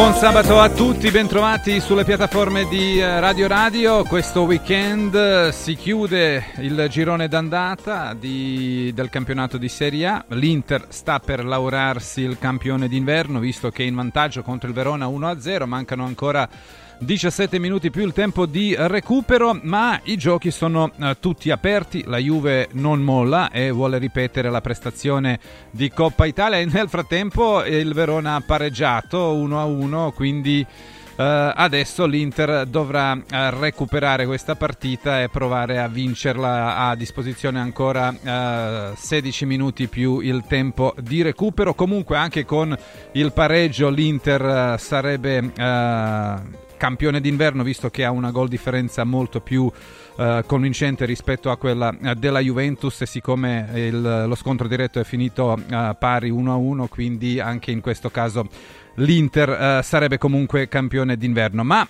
Buon sabato a tutti, bentrovati sulle piattaforme di eh, Radio Radio. Questo weekend eh, si chiude il girone d'andata di, del campionato di Serie A. L'Inter sta per laurarsi il campione d'inverno, visto che è in vantaggio contro il Verona 1-0. Mancano ancora 17 minuti più il tempo di recupero, ma i giochi sono eh, tutti aperti, la Juve non molla e vuole ripetere la prestazione di Coppa Italia e nel frattempo il Verona ha pareggiato 1-1, quindi Uh, adesso l'Inter dovrà uh, recuperare questa partita e provare a vincerla a disposizione ancora uh, 16 minuti più il tempo di recupero. Comunque anche con il pareggio l'Inter sarebbe campione d'inverno visto che ha una gol differenza molto più uh, convincente rispetto a quella uh, della Juventus. E siccome il, lo scontro diretto è finito uh, pari 1-1 quindi anche in questo caso l'Inter sarebbe comunque campione d'inverno. Ma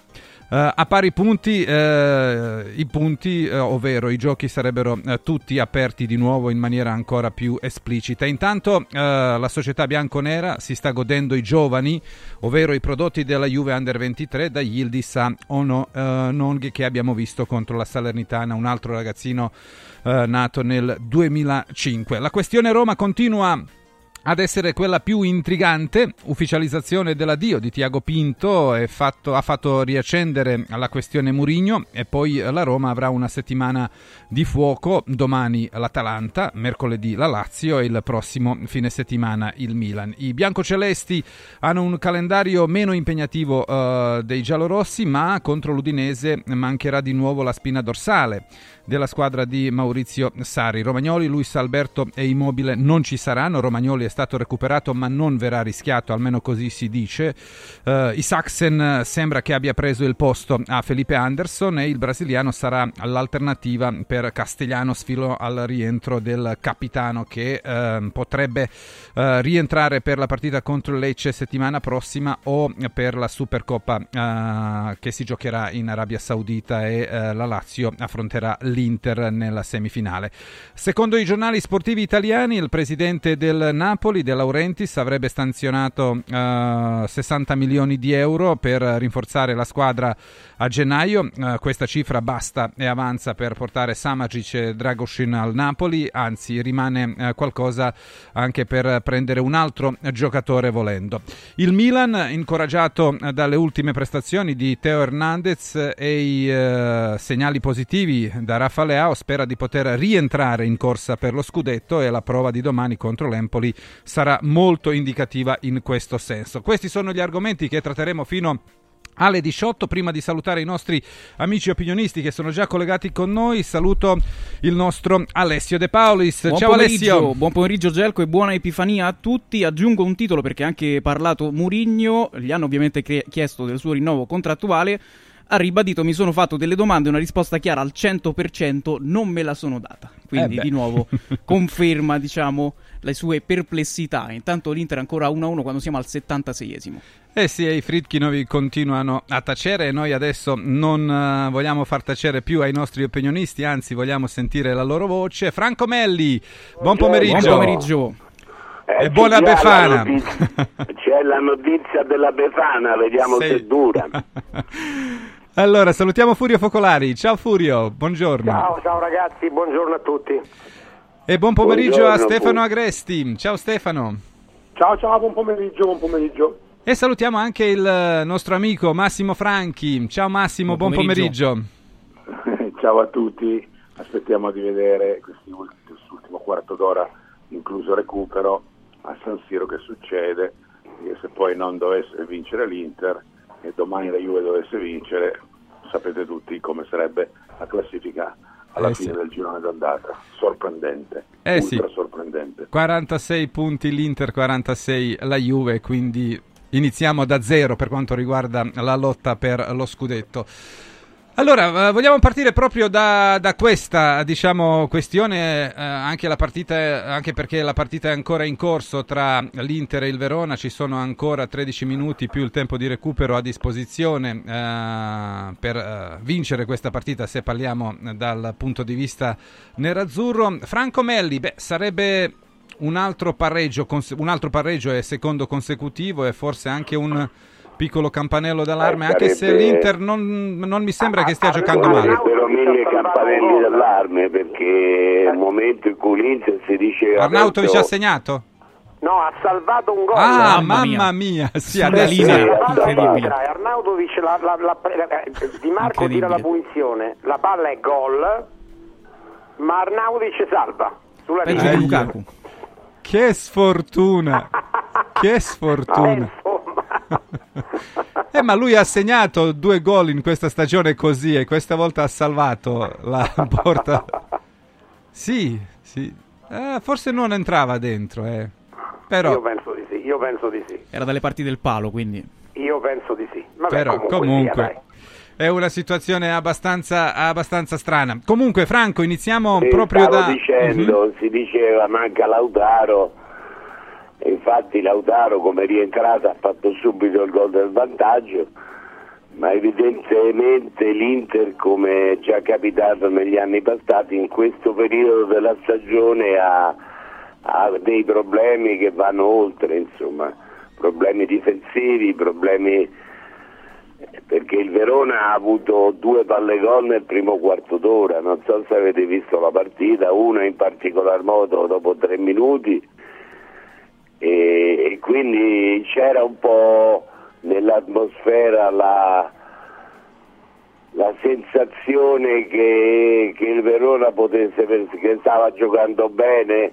a pari punti, uh, i punti, uh, ovvero i giochi sarebbero tutti aperti di nuovo in maniera ancora più esplicita. Intanto la società bianconera si sta godendo i giovani, ovvero i prodotti della Juve Under 23 da Yildiz a Ono Nong che abbiamo visto contro la Salernitana, un altro ragazzino nato nel 2005. La questione Roma continua ad essere quella più intrigante, ufficializzazione dell'addio di Tiago Pinto fatto, ha fatto riaccendere la questione Murigno e poi la Roma avrà una settimana di fuoco, domani l'Atalanta, mercoledì la Lazio e il prossimo fine settimana il Milan. I biancocelesti hanno un calendario meno impegnativo uh, dei giallorossi, ma contro l'Udinese mancherà di nuovo la spina dorsale della squadra di Maurizio Sari. Romagnoli, Luis Alberto e Immobile non ci saranno, Romagnoli è stato recuperato ma non verrà rischiato, almeno così si dice. Uh, I Saxen sembra che abbia preso il posto a Felipe Anderson e il brasiliano sarà l'alternativa per Castellanos filo al rientro del capitano che uh, potrebbe uh, rientrare per la partita contro il Lecce settimana prossima o per la Supercoppa che si giocherà in Arabia Saudita e la Lazio affronterà l'Inter l'Inter nella semifinale. Secondo i giornali sportivi italiani, il presidente del Napoli, De Laurentiis, avrebbe stanzionato eh, 60 milioni di euro per rinforzare la squadra a gennaio. Uh, questa cifra basta e avanza per portare Samagic e Dragoshin al Napoli, anzi rimane uh, qualcosa anche per prendere un altro giocatore volendo. Il Milan, incoraggiato dalle ultime prestazioni di Teo Hernandez e i segnali positivi da Raffa Leao spera di poter rientrare in corsa per lo scudetto e la prova di domani contro l'Empoli sarà molto indicativa in questo senso. Questi sono gli argomenti che tratteremo fino alle 18. Prima di salutare i nostri amici opinionisti che sono già collegati con noi, saluto il nostro Alessio De Paulis. Buon Ciao Alessio. Buon pomeriggio Gelco e buona Epifania a tutti. Aggiungo un titolo perché ha anche parlato Murigno, gli hanno ovviamente chiesto del suo rinnovo contrattuale ha ribadito mi sono fatto delle domande una risposta chiara al 100% non me la sono data. Quindi eh di nuovo conferma diciamo le sue perplessità. Intanto l'Inter è ancora 1-1 quando siamo al 76esimo. Eh sì, i Fritkinovi continuano a tacere e noi adesso non uh, vogliamo far tacere più ai nostri opinionisti, anzi vogliamo sentire la loro voce. Franco Melli, buon pomeriggio. Buon pomeriggio. Eh, e buona Befana. La c'è la notizia della Befana, vediamo sì. se dura. Allora, salutiamo Furio Focolari. Ciao Furio, buongiorno. Ciao, ciao ragazzi, buongiorno a tutti. E buon pomeriggio buongiorno, a Stefano Agresti. Ciao Stefano. Ciao, ciao, buon pomeriggio, buon pomeriggio. E salutiamo anche il nostro amico Massimo Franchi. Ciao Massimo, buon, buon pomeriggio. pomeriggio. ciao a tutti. Aspettiamo di vedere quest'ultimo quarto d'ora, incluso recupero, a San Siro che succede. E se poi non dovesse vincere l'Inter e domani la Juve dovesse vincere, sapete tutti come sarebbe la classifica alla eh fine sì. del girone d'andata. Sorprendente, eh sì. sorprendente. 46 punti l'Inter, 46 la Juve, quindi iniziamo da zero per quanto riguarda la lotta per lo scudetto. Allora, eh, vogliamo partire proprio da, da questa diciamo, questione, eh, anche, partita, anche, perché la partita è ancora in corso tra l'Inter e il Verona, ci sono ancora 13 minuti più il tempo di recupero a disposizione eh, per eh, vincere questa partita se parliamo dal punto di vista nerazzurro. Franco Melli, beh, sarebbe un altro pareggio, un altro pareggio è secondo consecutivo e forse anche un piccolo campanello d'allarme, eh, anche se l'Inter non, non mi sembra che stia giocando male. Sarebbero mille campanelli d'allarme perché è il momento in cui l'Inter si dice... Arnautovic ha segnato? No, ha salvato un gol. Ah, mamma mia, mia. sì, Sulla adesso palla incredibile. Arnautovic la, la, la, eh, Di Marco tira la punizione, la palla è gol, ma Arnautovic salva sulla linea. Che sfortuna! Che sfortuna! Eh, ma lui ha segnato due gol in questa stagione così e questa volta ha salvato la porta. Sì, sì. Eh, forse non entrava dentro, eh. Io Però, penso di sì, io penso di sì, Era dalle parti del palo, quindi. io penso di sì. Vabbè, però comunque, comunque, dai. è una situazione abbastanza, abbastanza strana. Comunque, Franco, iniziamo Sì, proprio stavo da... dicendo, Mhm. si diceva manca Lautaro, infatti Lautaro come è rientrato ha fatto subito il gol del vantaggio, ma evidentemente l'Inter, come già capitato negli anni passati, in questo periodo della stagione ha, ha dei problemi che vanno oltre, insomma, problemi difensivi, problemi perché il Verona ha avuto due palle gol nel primo quarto d'ora, non so se avete visto la partita, una in particolar modo dopo tre minuti e, e quindi c'era un po' nell'atmosfera la, la sensazione che, che il Verona potesse, che stava giocando bene,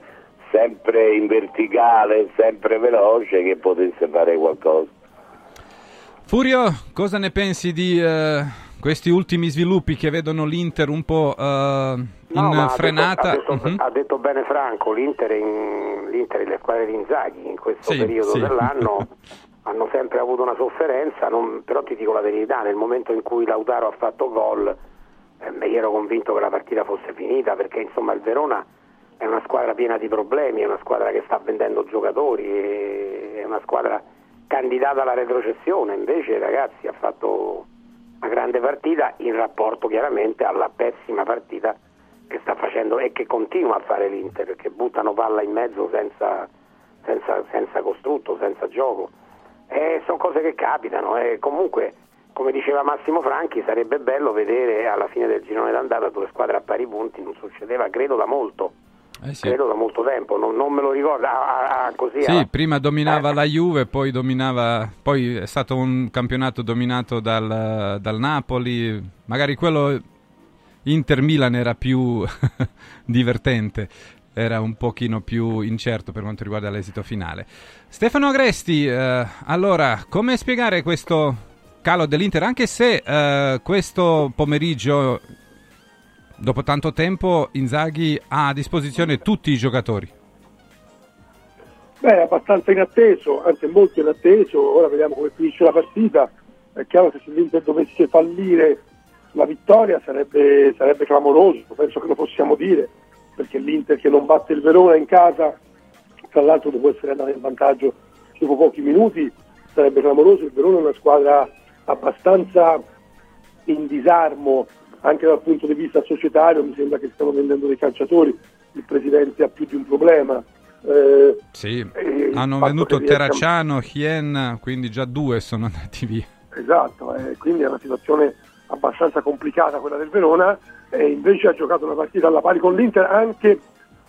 sempre in verticale, sempre veloce, che potesse fare qualcosa. Furio, cosa ne pensi di eh, questi ultimi sviluppi che vedono l'Inter un po' eh, in No, ma ha frenata? detto- Ha detto, Mhm. ha detto bene Franco, l'Inter, in, l'Inter e le squadre di Inzaghi in questo Sì, periodo sì. dell'anno hanno sempre avuto una sofferenza, non- però ti dico la verità, nel momento in cui Lautaro ha fatto gol eh, io ero convinto che la partita fosse finita perché insomma il Verona è una squadra piena di problemi, è una squadra che sta vendendo giocatori, è una squadra candidata alla retrocessione, invece ragazzi ha fatto una grande partita in rapporto chiaramente alla pessima partita che sta facendo e che continua a fare l'Inter, perché buttano palla in mezzo senza, senza, senza costrutto, senza gioco. E sono cose che capitano e comunque, come diceva Massimo Franchi, sarebbe bello vedere alla fine del girone d'andata due squadre a pari punti, non succedeva credo da molto, Eh sì. credo da molto tempo, non, non me lo ricordo, ah, ah, ah, così. Sì, ah. prima dominava Eh. la Juve, poi dominava, poi è stato un campionato dominato dal, dal Napoli, magari quello Inter-Milan era più divertente, era un pochino più incerto per quanto riguarda l'esito finale. Stefano Agresti, eh, allora, come spiegare questo calo dell'Inter, anche se eh, questo pomeriggio, dopo tanto tempo, Inzaghi ha a disposizione tutti i giocatori? Beh, abbastanza inatteso, anzi molto inatteso, ora vediamo come finisce la partita, è chiaro che se l'Inter dovesse fallire la vittoria sarebbe, sarebbe clamoroso, penso che lo possiamo dire, perché l'Inter che non batte il Verona in casa, tra l'altro dopo essere andato in vantaggio dopo pochi minuti, sarebbe clamoroso, il Verona è una squadra abbastanza in disarmo anche dal punto di vista societario, mi sembra che stiamo vendendo dei calciatori, il presidente ha più di un problema. Eh, Sì, E il hanno venduto Terracciano, Hien, quindi già due sono andati via. Esatto, eh, quindi è una situazione abbastanza complicata quella del Verona e invece ha giocato una partita alla pari con l'Inter anche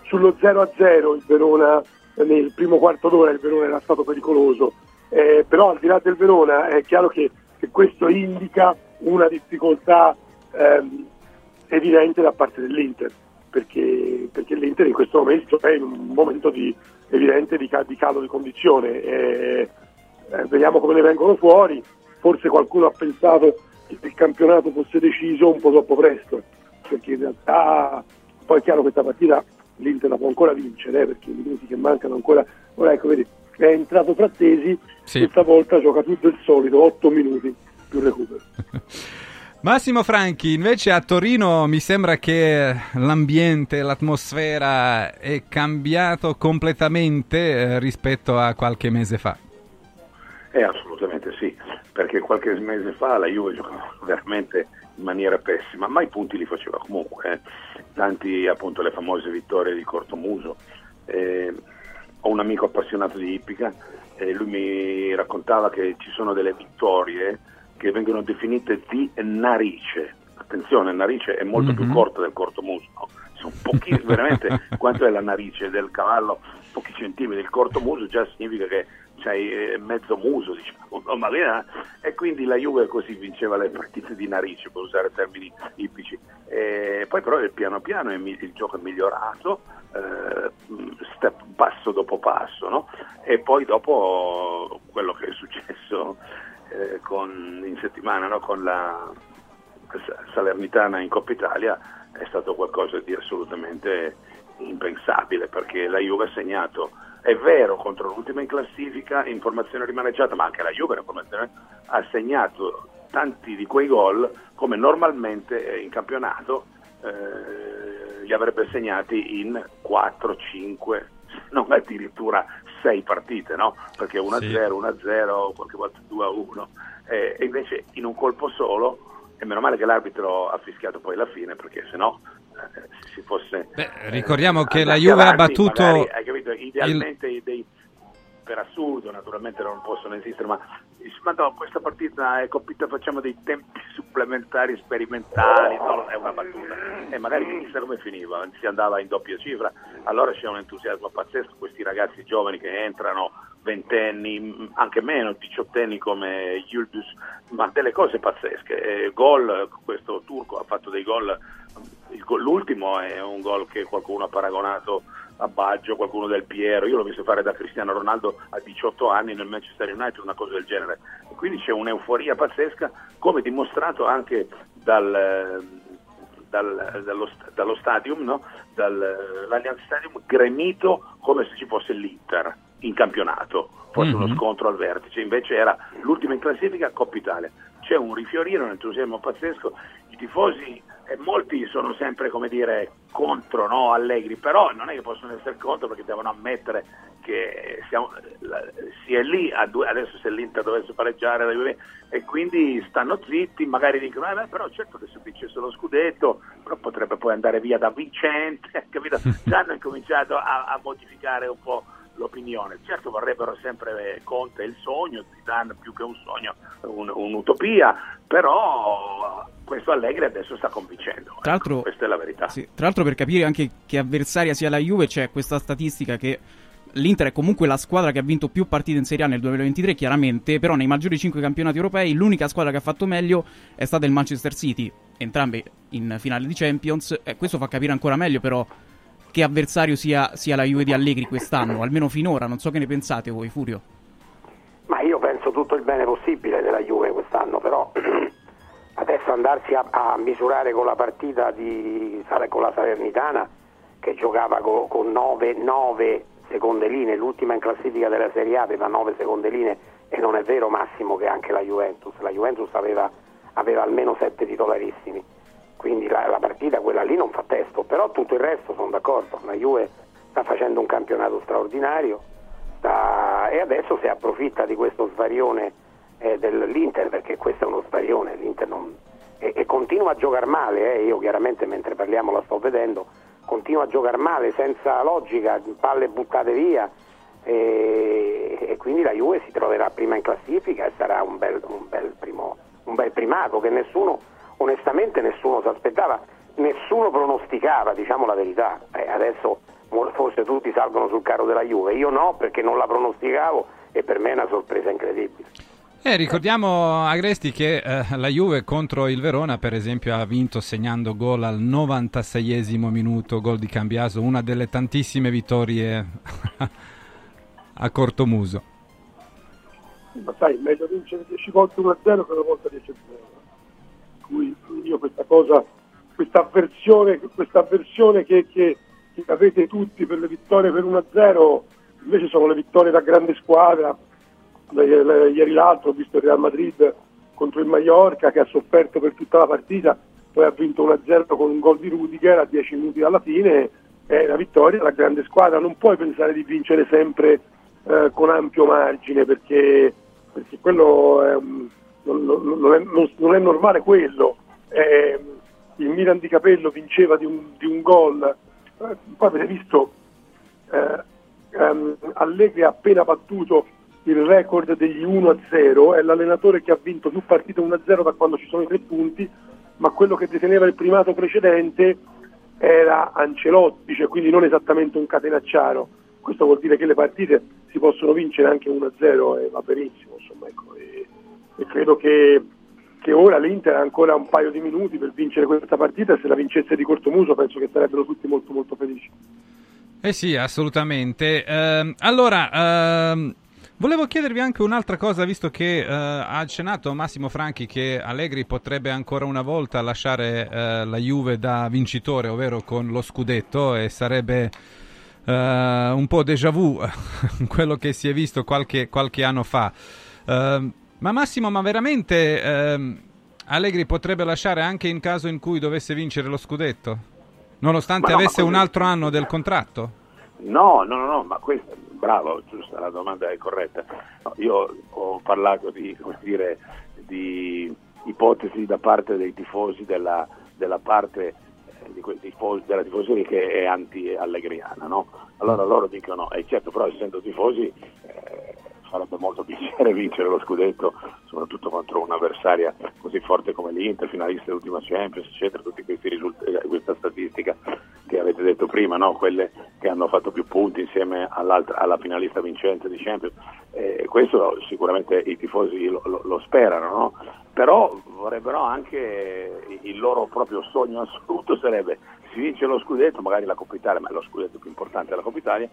sullo 0-0 il Verona eh, nel primo quarto d'ora il Verona era stato pericoloso Eh, però al di là del Verona è chiaro che, che questo indica una difficoltà ehm, evidente da parte dell'Inter perché, perché l'Inter in questo momento è in un momento di, evidente di, di calo di condizione Eh, eh, vediamo come ne vengono fuori. Forse qualcuno ha pensato che il campionato fosse deciso un po' troppo presto, perché in realtà poi è chiaro questa partita l'Inter la può ancora vincere, eh, perché i minuti che mancano ancora. Ora ecco, vedi, è entrato Frattesi, Sì. questa volta gioca tutto il solito, 8 minuti più recupero. Massimo Franchi, invece a Torino mi sembra che l'ambiente, l'atmosfera è cambiato completamente eh, rispetto a qualche mese fa. Eh, assolutamente sì, perché qualche mese fa la Juve giocava veramente in maniera pessima, ma i punti li faceva comunque, eh. tanti appunto le famose vittorie di Cortomuso. Eh, ho un amico appassionato di ippica e lui mi raccontava che ci sono delle vittorie che vengono definite di narice. Attenzione, narice è molto mm-hmm. più corta del cortomuso, sono pochi, veramente quanto è la narice del cavallo, pochi centimetri, il cortomuso già significa che c'hai eh, mezzo muso, diciamo, no? e quindi la Juve così vinceva le partite di narice, per usare termini ippici. E poi però piano piano il gioco è migliorato, eh, step, passo dopo passo, no? e poi dopo quello che è successo eh, con, in settimana no? con la Salernitana in Coppa Italia è stato qualcosa di assolutamente impensabile perché la Juve ha segnato è vero contro l'ultima in classifica in formazione rimaneggiata ma anche la Juve ha segnato tanti di quei gol come normalmente in campionato eh, li avrebbe segnati in 4, 5 non addirittura 6 partite no? perché 1-0, sì. 1-0 qualche volta 2-1 eh, e invece in un colpo solo e meno male che l'arbitro ha fischiato poi la fine perché sennò eh, si fosse Beh, ricordiamo eh, che la Juve avanti, ha battuto magari, hai capito, idealmente il... dei, per assurdo naturalmente non possono esistere ma ma no, questa partita è compita, facciamo dei tempi supplementari sperimentali, no, è una battuta. E magari chissà come finiva, si andava in doppia cifra, allora c'è un entusiasmo pazzesco, questi ragazzi giovani che entrano, ventenni, anche meno, diciottenni come Yildiz, ma delle cose pazzesche. Gol, questo turco ha fatto dei gol, l'ultimo è un gol che qualcuno ha paragonato a Baggio, qualcuno del Piero, io l'ho visto fare da Cristiano Ronaldo a 18 anni nel Manchester United, una cosa del genere. Quindi c'è un'euforia pazzesca, come dimostrato anche dal, dal, dallo, dallo, stadium, no? dall'Allianz Stadium, gremito come se ci fosse l'Inter in campionato, fosse mm-hmm. uno scontro al vertice, invece era l'ultima in classifica Coppa Italia. C'è un rifiorire, un entusiasmo pazzesco, i tifosi molti sono sempre come dire contro no, Allegri, però non è che possono essere contro perché devono ammettere che siamo, la, si è lì due, adesso se l'Inter dovesse pareggiare e quindi stanno zitti, magari dicono eh, beh, però certo adesso vincesse lo scudetto, però potrebbe poi andare via da vincente, capito? Già hanno incominciato a, a modificare un po' l'opinione. Certo vorrebbero sempre Conte il sogno, Zidane più che un sogno, un, un'utopia, però questo Allegri adesso sta convincendo. Tra l'altro, questa è la verità. Sì, tra l'altro per capire anche che avversaria sia la Juve c'è questa statistica che l'Inter è comunque la squadra che ha vinto più partite in Serie A nel 2023, chiaramente, però nei maggiori 5 campionati europei l'unica squadra che ha fatto meglio è stata il Manchester City, entrambe in finale di Champions, e questo fa capire ancora meglio però che avversario sia, sia la Juve di Allegri quest'anno, almeno finora, non so che ne pensate voi, Furio. Ma io penso tutto il bene possibile della Juve quest'anno, però adesso andarsi a, a misurare con la partita di, con la Salernitana che giocava con, con 9, 9 seconde linee, l'ultima in classifica della Serie A aveva 9 seconde linee e non è vero Massimo che anche la Juventus, la Juventus aveva, aveva almeno 7 titolarissimi, quindi la, la, partita quella lì non fa testo, però tutto il resto sono d'accordo, la Juve sta facendo un campionato straordinario sta, e adesso si approfitta di questo svarione eh, dell'Inter, perché questo è uno svarione, l'Inter non, e, e, continua a giocare male, eh, io chiaramente mentre parliamo la sto vedendo, continua a giocare male, senza logica, palle buttate via e, e, quindi la Juve si troverà prima in classifica e sarà un bel, un bel, primo, un bel primato che nessuno, onestamente nessuno si aspettava, nessuno pronosticava, diciamo la verità, eh, adesso forse tutti salgono sul carro della Juve, io no perché non la pronosticavo e per me è una sorpresa incredibile. Eh, ricordiamo Agresti che eh, la Juve contro il Verona, per esempio, ha vinto segnando gol al 96esimo minuto, gol di Cambiaso, una delle tantissime vittorie a corto muso. Ma sai, meglio vincere 10 volte 1-0 che una volta 10-0. Cui io questa cosa, questa avversione, questa avversione che, che, che avete tutti per le vittorie per 1-0, invece sono le vittorie da grande squadra, ieri l'altro ho visto il Real Madrid contro il Mallorca che ha sofferto per tutta la partita, poi ha vinto 1-0 con un gol di Rudiger a 10 minuti dalla fine, è la vittoria della grande squadra, non puoi pensare di vincere sempre eh, con ampio margine perché, perché quello è, non, non, è, non, è, normale quello. Eh, il Milan di Capello vinceva di un, di un gol, eh, poi avete visto eh, ehm, Allegri ha appena battuto il record degli 1-0, è l'allenatore che ha vinto più partite 1-0 da quando ci sono i tre punti, ma quello che deteneva il primato precedente era Ancelotti, cioè quindi non esattamente un catenacciaro. Questo vuol dire che le partite si possono vincere anche 1-0 e va benissimo, insomma, ecco, e, credo che, che, ora l'Inter ha ancora un paio di minuti per vincere questa partita se la vincesse di cortomuso penso che sarebbero tutti molto molto felici. Eh sì, assolutamente. Uh, allora, uh, volevo chiedervi anche un'altra cosa, visto che uh, ha accennato Massimo Franchi che Allegri potrebbe ancora una volta lasciare la Juve da vincitore, ovvero con lo scudetto, e sarebbe un po' déjà vu quello che si è visto qualche, qualche anno fa. Ehm, ma Massimo, ma veramente ehm, Allegri potrebbe lasciare anche in caso in cui dovesse vincere lo scudetto? Nonostante no, avesse un altro anno del contratto? No, no, no, no, ma questo, bravo, giusta, la domanda è corretta. No, io ho parlato di, dire, di, ipotesi da parte dei tifosi della, della parte eh, di tifosi, della tifoseria che è anti-allegriana, no? Allora loro dicono, e eh, certo, però essendo tifosi eh, farebbe molto piacere vincere lo scudetto, soprattutto contro un'avversaria così forte come l'Inter, finalista dell'ultima Champions, eccetera, questi risultati, questa statistica che avete detto prima, no? quelle che hanno fatto più punti insieme alla finalista vincente di Champions. Eh, questo sicuramente i tifosi lo, lo, lo sperano, no? però vorrebbero anche il loro proprio sogno assoluto sarebbe si vince lo scudetto, magari la Coppa Italia, ma è lo scudetto più importante della Coppa Italia,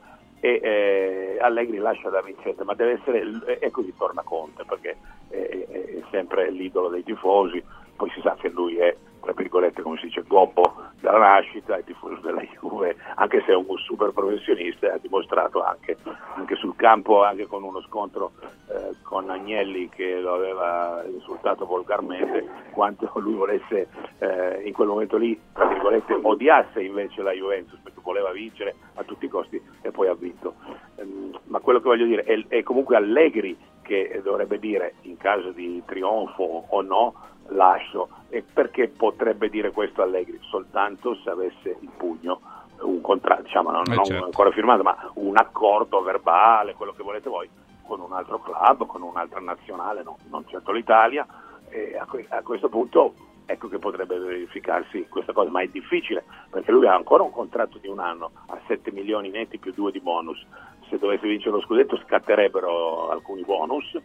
e eh, Allegri lascia da vincente, ma deve essere, e così torna Conte, perché è, è sempre l'idolo dei tifosi, poi si sa che lui è tra virgolette come si dice gobbo dalla nascita, è tifoso della Juve, anche se è un super professionista, ha dimostrato anche, anche sul campo, anche con uno scontro eh, con Agnelli che lo aveva insultato volgarmente, quanto lui volesse eh, in quel momento lì, tra virgolette, odiasse invece la Juventus perché voleva vincere a tutti i costi e poi ha vinto. Ehm, ma quello che voglio dire è, è comunque Allegri che dovrebbe dire in caso di trionfo o no lascio. E perché potrebbe dire questo Allegri? Soltanto se avesse in pugno un contratto, diciamo non, eh, non certo. ancora firmato, ma un accordo verbale, quello che volete voi, con un altro club, con un'altra nazionale, no, non certo l'Italia, e a, que- a questo punto ecco che potrebbe verificarsi questa cosa, ma è difficile perché lui ha ancora un contratto di un anno a 7 milioni netti più 2 di bonus. Se dovesse vincere lo scudetto scatterebbero alcuni bonus,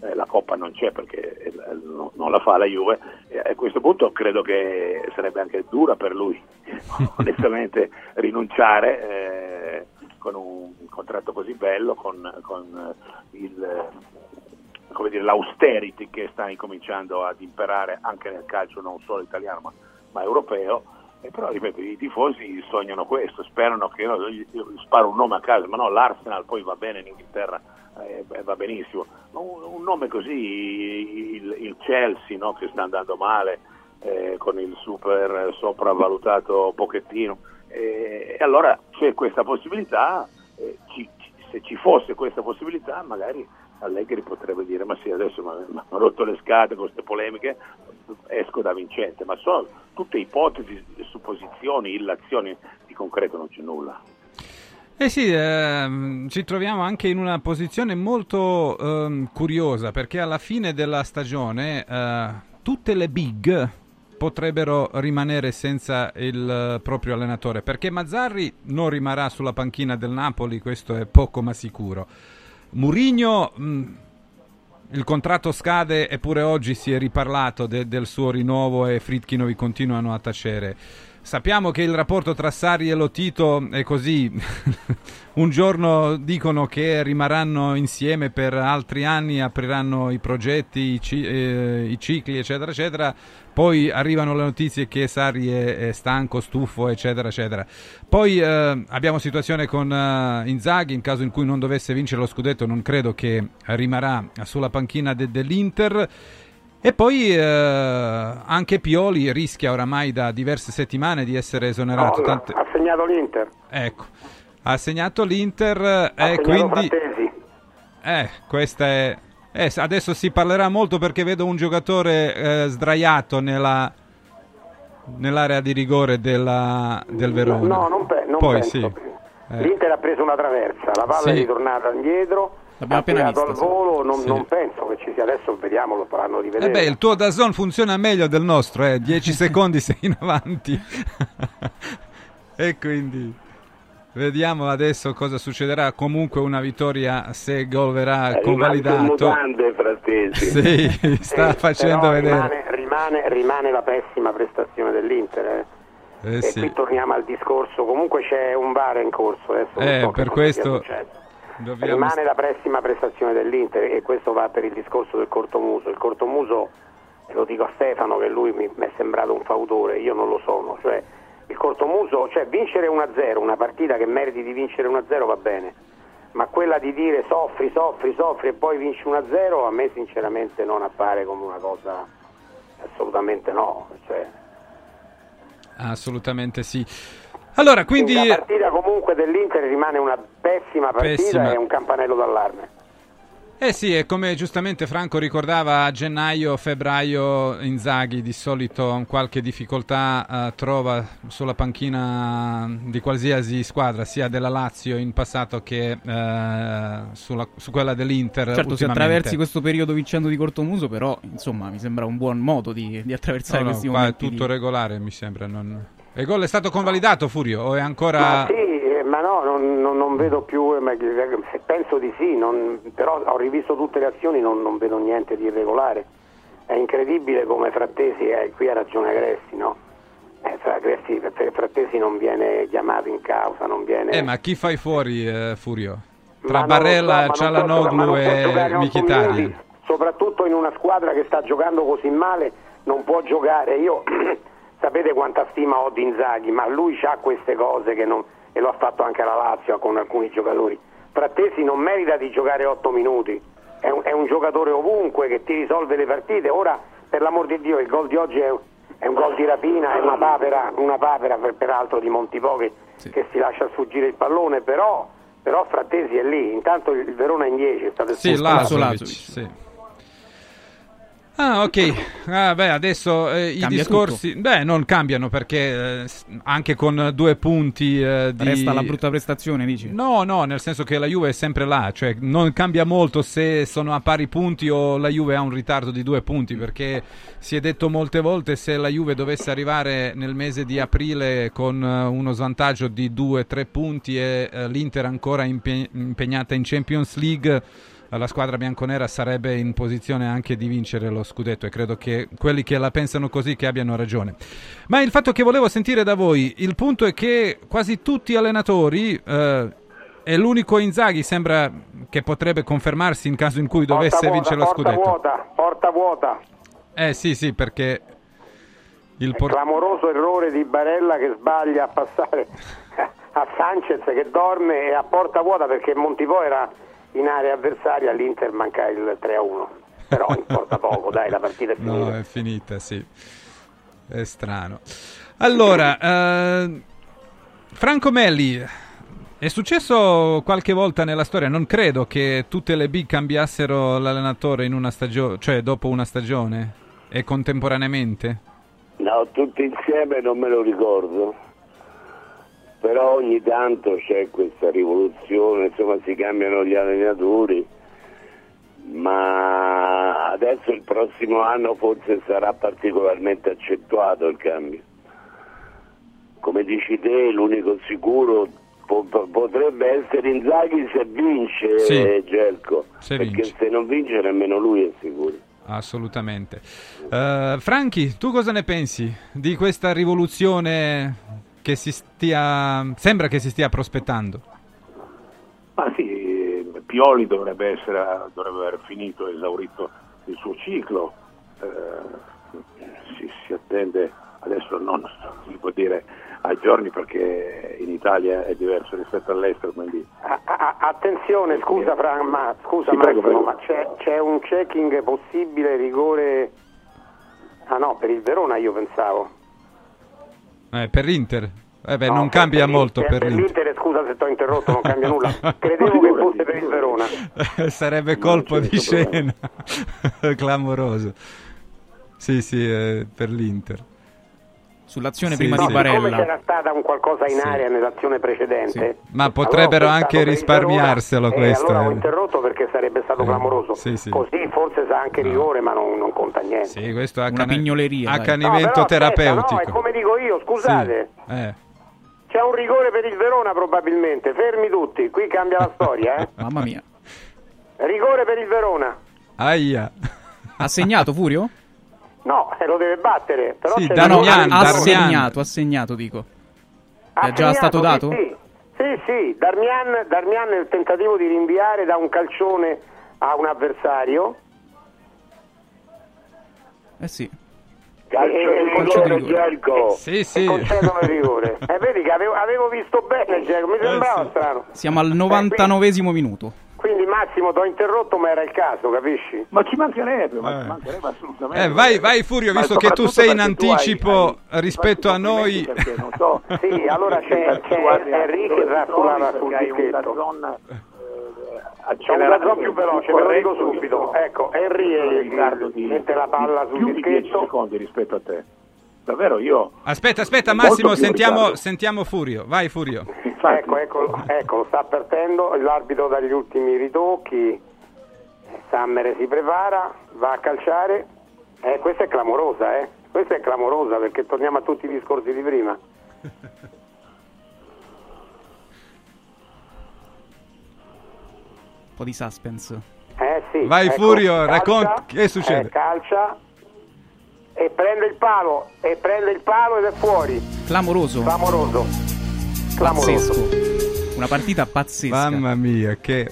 eh, la Coppa non c'è perché eh, no, non la fa la Juve e a questo punto credo che sarebbe anche dura per lui onestamente rinunciare eh, con un contratto così bello, con, con il dire, l'austerity che sta incominciando ad imperare anche nel calcio non solo italiano ma, ma europeo. E però ripeto, i tifosi sognano questo, sperano che io, io sparo un nome a caso, ma no, l'Arsenal poi va bene in Inghilterra, eh, va benissimo. Un, un, nome così, il, il Chelsea no, che sta andando male eh, con il super sopravvalutato Pochettino. Eh, e allora c'è questa possibilità, eh, ci, se ci fosse questa possibilità magari Allegri potrebbe dire ma sì adesso mi hanno rotto le scatole con queste polemiche esco da vincente ma sono tutte ipotesi, supposizioni, illazioni di concreto non c'è nulla eh sì, ehm, ci troviamo anche in una posizione molto ehm, curiosa perché alla fine della stagione eh, tutte le big potrebbero rimanere senza il proprio allenatore perché Mazzarri non rimarrà sulla panchina del Napoli, questo è poco ma sicuro. Murigno, mm, il contratto scade eppure oggi si è riparlato de- del suo rinnovo e Fritkinovi continuano a tacere. Sappiamo che il rapporto tra Sarri e Lotito è così. Un giorno dicono che rimarranno insieme per altri anni, apriranno i progetti, i, ci- eh, i cicli, eccetera, eccetera. Poi arrivano le notizie che Sarri è, è stanco, stufo, eccetera, eccetera. Poi eh, abbiamo situazione con uh, Inzaghi, in caso in cui non dovesse vincere lo scudetto, non credo che rimarrà sulla panchina de- dell'Inter. E poi eh, anche Pioli rischia oramai da diverse settimane di essere esonerato. No, tante... Ha segnato l'Inter. Ecco, ha segnato l'Inter e eh, quindi... Eh, questa è... Eh, adesso si parlerà molto perché vedo un giocatore eh, sdraiato nella... nell'area di rigore della... del Verona. No, non, pe- non poi penso. sì. Eh. L'Inter ha preso una traversa, la palla Sì. è ritornata indietro, L'abbiamo appena vista, al volo, non, Sì. non penso che ci sia adesso, vediamo, lo faranno rivedere. Eh beh, il tuo Dazon funziona meglio del nostro, eh. 10 secondi sei in avanti. e quindi vediamo adesso cosa succederà. Comunque una vittoria se gol verrà È in convalidato. mutande. Sì, sta Eh, facendo vedere. Rimane, rimane- rimane la pessima prestazione dell'Inter. eh. Eh, e sì. qui torniamo al discorso, comunque c'è un VAR in corso adesso. Eh, so per che cosa questo. Dobbiamo... Rimane la pessima prestazione dell'Inter e questo va per il discorso del cortomuso. Il cortomuso, lo dico a Stefano che lui mi, mi è sembrato un fautore, io non lo sono. Cioè, il cortomuso, cioè vincere 1-0, una partita che meriti di vincere 1-0 va bene, ma quella di dire soffri, soffri, soffri e poi vinci 1-0 a me sinceramente non appare come una cosa assolutamente no. Cioè, Assolutamente sì. Allora, quindi... la partita comunque dell'Inter rimane una pessima partita Pessima. e un campanello d'allarme. Eh sì, e come giustamente Franco ricordava, a gennaio, febbraio Inzaghi di solito qualche difficoltà eh, trova sulla panchina di qualsiasi squadra, sia della Lazio in passato che eh, sulla- su quella dell'Inter. Certo, se attraversi questo periodo vincendo di cortomuso, però, insomma, mi sembra un buon modo di, di attraversare No, no, questi qua è momenti. tutto di- regolare, mi sembra. non- E il gol è stato convalidato, Furio? O è ancora... Ma sì, eh, ma no, non, non- non vedo più, eh, eh, penso di sì, non- però ho rivisto tutte le azioni, non, non vedo niente di irregolare. È incredibile come Frattesi, eh, qui ha ragione Agresti, no? Eh, Fra- Frattesi non viene chiamato in causa, non viene... Eh, ma chi fai fuori, eh, Furio? Tra so, Barella, ma gioca- ma Cialanoglu e minuti, Soprattutto in una squadra che sta giocando così male, non può giocare. Io sapete quanta stima ho di Inzaghi, ma lui ha queste cose che non, e lo ha fatto anche alla Lazio con alcuni giocatori. Frattesi non merita di giocare 8 minuti, è un, è un giocatore ovunque che ti risolve le partite. Ora, per l'amor di Dio, il gol di oggi è, è un gol di rapina, è una papera, una papera per- peraltro di Montipò che, che si lascia sfuggire il pallone, però, però Frattesi è lì. Intanto il Verona è in 10, è stato Sì, Lazovic. sì. Ah, ok. Ah, beh, adesso eh, i discorsi... Beh, non cambiano perché eh, anche con due punti eh, di... Resta la brutta prestazione, dici? No, no, nel senso che la Juve è sempre là, cioè non cambia molto se sono a pari punti o la Juve ha un ritardo di due punti, perché si è detto molte volte se la Juve dovesse arrivare nel mese di aprile con eh, uno svantaggio di due, tre punti e eh, l'Inter ancora impe- impegnata in Champions League, la squadra bianconera sarebbe in posizione anche di vincere lo scudetto e credo che quelli che la pensano così che abbiano ragione. Ma il fatto che volevo sentire da voi, il punto è che quasi tutti gli allenatori eh, e l'unico Inzaghi sembra che potrebbe confermarsi in caso in cui dovesse Porta vincere lo vuota, porta scudetto. vuota, porta vuota. Eh sì, sì, perché il por- Clamoroso errore di Barella che sbaglia a passare a Sanchez che dorme e a porta vuota perché Montipò era in area avversaria, all'Inter manca il 3-1. Però importa poco, dai, la partita è finita. No, è finita, sì. È strano. Allora, eh, Franco Melli, è successo qualche volta nella storia, non credo che tutte le B cambiassero l'allenatore in una stagione, cioè dopo una stagione e contemporaneamente? No, tutti insieme non me lo ricordo, però ogni tanto c'è questa rivoluzione, insomma si cambiano gli allenatori, ma adesso il prossimo anno forse sarà particolarmente accentuato il cambio. Come dici te, l'unico sicuro po- po- potrebbe essere Inzaghi se vince Sì, eh, Gelco, se perché vince. se non vince nemmeno lui è sicuro. Assolutamente. Eh, Franchi, tu cosa ne pensi di questa rivoluzione che si stia, sembra che si stia prospettando? Ma sì, Pioli dovrebbe, essere, dovrebbe aver finito, esaurito il suo ciclo, Eh, si, si attende, adesso non si può dire ai giorni perché in Italia è diverso rispetto all'estero, quindi A- a- attenzione, scusa, Fra- ma, scusa Sì, prego, Massimo, prego. ma c'è, c'è un checking possibile rigore... Ah no, per il Verona io pensavo. Eh, per l'Inter? Eh beh, No, non per- cambia per molto l'Inter- per l'Inter. scusa se ti ho interrotto, non cambia nulla. Credevo che fosse per il Verona. Sarebbe Non colpo di scena. Clamoroso. Sì, sì, eh, per l'Inter. Sull'azione Sì, prima di No, siccome Barella. c'era stata un qualcosa in Sì. aria nell'azione precedente. Sì. Ma potrebbero allora anche risparmiarselo Verona, questo, E allora ho eh. interrotto perché sarebbe stato Eh, clamoroso. sì, sì. Così forse sa anche No. rigore, ma non, non conta niente. Sì, questo è Una accane- pignoleria, accanimento No, però aspetta, terapeutico. no, è come dico io, scusate. Sì. Eh. C'è un rigore per il Verona probabilmente. Fermi tutti, qui cambia la storia, eh. Mamma mia. Rigore per il Verona. Aia. Ha segnato Furio? No, eh, lo deve battere. Però Sì, Darmian, ha, ha Darmian. segnato, ha segnato, dico. Ha È già stato dato? Sì, sì, sì. Darmian, Darmian nel tentativo di rinviare da un calcione a un avversario. Eh sì. Calcio Eh, di rigore, rigore. Gelco. Sì, sì. concedono il rigore. E vedi che avevo, avevo visto bene, Gergo, mi sembrava Eh, sì. strano. Siamo al 99esimo minuto. Quindi Massimo ti ho interrotto, ma era il caso, capisci? Ma ci mancherebbe, ma Eh. ci mancherebbe assolutamente. Eh, vai, vai Furio, visto che tu sei in anticipo hai- rispetto a noi. perché non so. Sì, allora c'è, c'è ti raffulava trovi, sul dischetto. Dazzon, eh, C'è un accelerato, dazzone più veloce, ve lo dico subito. Ecco, Henry eh, mette la palla sul più di 10 dischetto. secondi rispetto a te. Davvero io Aspetta, aspetta, Massimo, sentiamo, sentiamo Furio. Vai, Furio. infatti Ecco, ecco, ecco, lo sta partendo l'arbitro dagli ultimi ritocchi. Sammer si prepara, va a calciare. Eh, questa è clamorosa, eh. Questa è clamorosa perché torniamo a tutti i discorsi di prima. Un po' di suspense. Eh sì. Vai, ecco, Furio, calcia, racconti, che succede? eh, calcia e prende il palo, e prende il palo ed è fuori. Clamoroso. Clamoroso. Clamoroso. Pazzesco. Una partita pazzesca. Mamma mia, che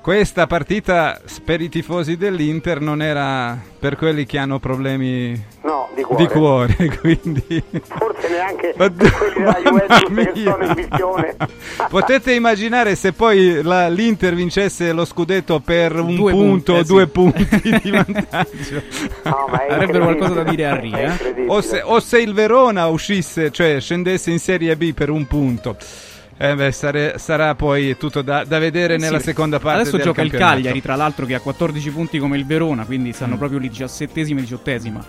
questa partita per i tifosi dell'Inter non era per quelli che hanno problemi No, di cuore. di cuore, quindi Forse neanche Ma- per quelli della Juventus che sono in visione. Potete immaginare se poi la- l'Inter vincesse lo scudetto per un Due punto punti, o eh, due sì. punti di vantaggio. No, Avrebbero qualcosa da dire a È eh? O se, o se il Verona uscisse, cioè scendesse in Serie B per un punto. Eh beh, sare- sarà poi tutto da, da vedere nella Sì, seconda parte Adesso gioca il. Cagliari, tra l'altro, che ha 14 punti come il Verona, quindi Mm. stanno proprio lì, diciassettesima e diciottesima.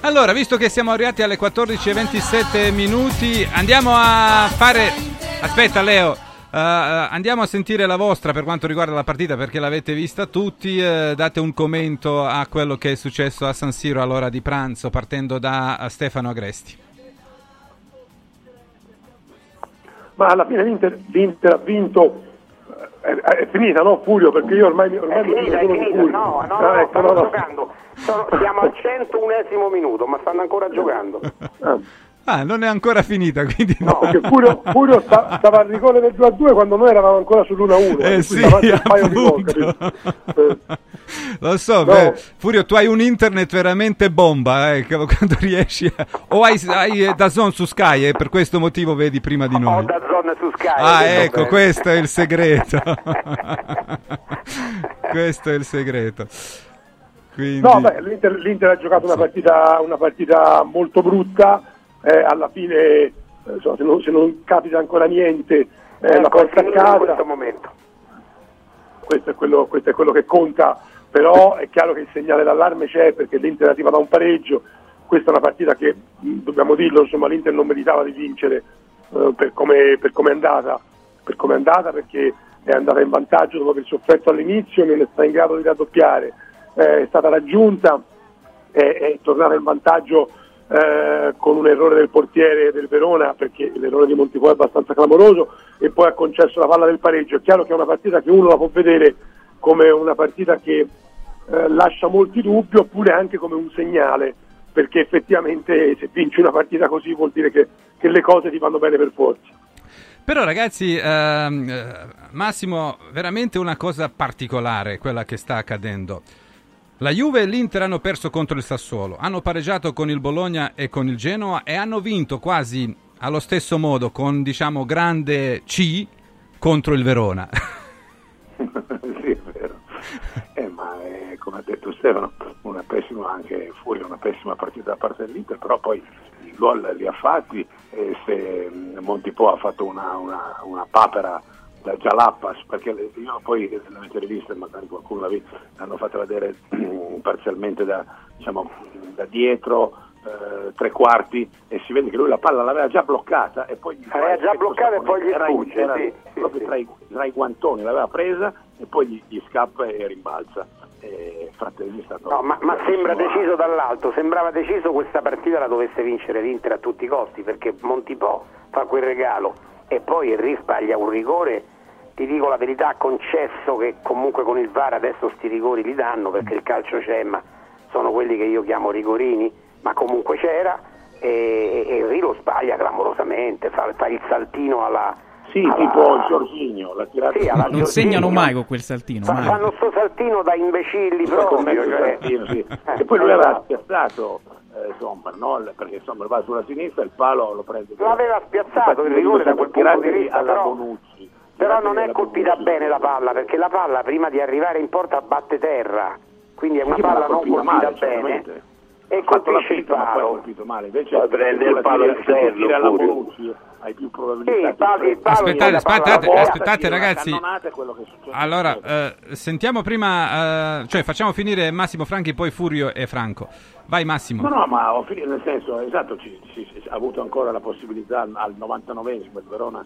Allora, visto che siamo arrivati alle 14.27 minuti, andiamo a fare... Aspetta Leo, eh, andiamo a sentire la vostra per quanto riguarda la partita perché l'avete vista tutti, eh, date un commento a quello che è successo a San Siro all'ora di pranzo partendo da Stefano Agresti. Ma alla fine l'Inter, l'Inter ha vinto è, è finita no Furio perché io ormai, ormai È finita, è finita. No, no, Ah, no, ecco, stanno no, no. giocando. Sono- siamo al 101esimo minuto, ma stanno ancora giocando. Ah, Ah, non è ancora finita, quindi no. perché Furio, Furio sta- stava al rigore del 2-2 quando noi eravamo ancora sull'1-1 Eh sì, gol? Eh. Lo so, No. beh, Furio, tu hai un internet veramente bomba, eh, quando riesci a... O hai, hai eh, Dazon su Sky e per questo motivo vedi prima di Ho noi. da zona su Sky. Ah, ho ecco, questo è il segreto. questo è il segreto. Quindi... No, beh, l'Inter, l'Inter ha giocato una, partita, una partita molto brutta, eh, alla fine eh, insomma, se, non, se non capita ancora niente eh, Ecco, la porta a finita in casa, questo momento. questo è, quello, questo è quello che conta, però è chiaro che il segnale d'allarme c'è perché l'Inter arriva da un pareggio, questa è una partita che, mh, dobbiamo dirlo, insomma, l'Inter non meritava di vincere eh, per come per come è andata, per come è andata perché è andata in vantaggio dopo aver sofferto all'inizio, non è stata in grado di raddoppiare, eh, è stata raggiunta, è, è tornata in vantaggio eh, con un errore del portiere del Verona perché l'errore di Montipò è abbastanza clamoroso e poi ha concesso la palla del pareggio. È chiaro che è una partita che uno la può vedere come una partita che eh, lascia molti dubbi oppure anche come un segnale perché effettivamente se vinci una partita così vuol dire che, che le cose ti vanno bene per forza. Però ragazzi, ehm, eh, Massimo, veramente una cosa particolare quella che sta accadendo. La Juve e l'Inter hanno perso contro il Sassuolo, hanno pareggiato con il Bologna e con il Genoa e hanno vinto quasi allo stesso modo con diciamo grande C contro il Verona. sì, è vero. Eh, ma è, come ha detto Stefano, una pessima anche fuori una pessima partita da parte dell'Inter, però poi i gol li ha fatti e se mm, Montipò ha fatto una, una, una papera da Jalappas, perché io poi l'avete rivista, magari qualcuno l'ha vista, l'hanno fatta vedere mm, parzialmente da, diciamo, da dietro, eh, tre quarti e si vede che lui la palla l'aveva già bloccata e poi gli L'aveva già bloccata e poi gli era, sfugge, era sì, proprio sì. Tra, i, tra i guantoni l'aveva presa e poi gli, gli scappa e rimbalza. E No, ma, ma sembra a- deciso dall'alto, sembrava deciso questa partita la dovesse vincere l'Inter a tutti i costi perché Montipò fa quel regalo e poi Henry sbaglia un rigore, ti dico la verità, concesso che comunque con il VAR adesso sti rigori li danno perché il calcio c'è ma sono quelli che io chiamo rigorini, ma comunque c'era e, e Henry lo sbaglia clamorosamente, fa, fa il saltino alla... sì alla- tipo il Giorginio l'ha tirato Sì, alla Non Giorginio. segnano mai con quel saltino. Mai. fanno sto saltino da imbecilli proprio, cioè. trattino, sì. Eh, e poi lui aveva spiazzato eh, Sommer no? perché Sommer va sulla sinistra il palo lo prende Lo aveva spiazzato il rigore da quel punto di vista, alla però, Bonucci però non è colpita Bonucci. bene la palla, perché la palla prima di arrivare in porta batte terra, quindi è una palla non colpita male, bene e colpisce il palo. colpito male invece prende il palo esterno, hai più probabilità Sì, il di Aspettate, aspettate, porta, aspettate, ragazzi. Allora, eh, sentiamo prima, eh, cioè facciamo finire Massimo Franchi, poi Furio e Franco. Vai Massimo. No, no, ma ho finito, nel senso, esatto, ci, ci- ha avuto ancora la possibilità al 99esimo il Verona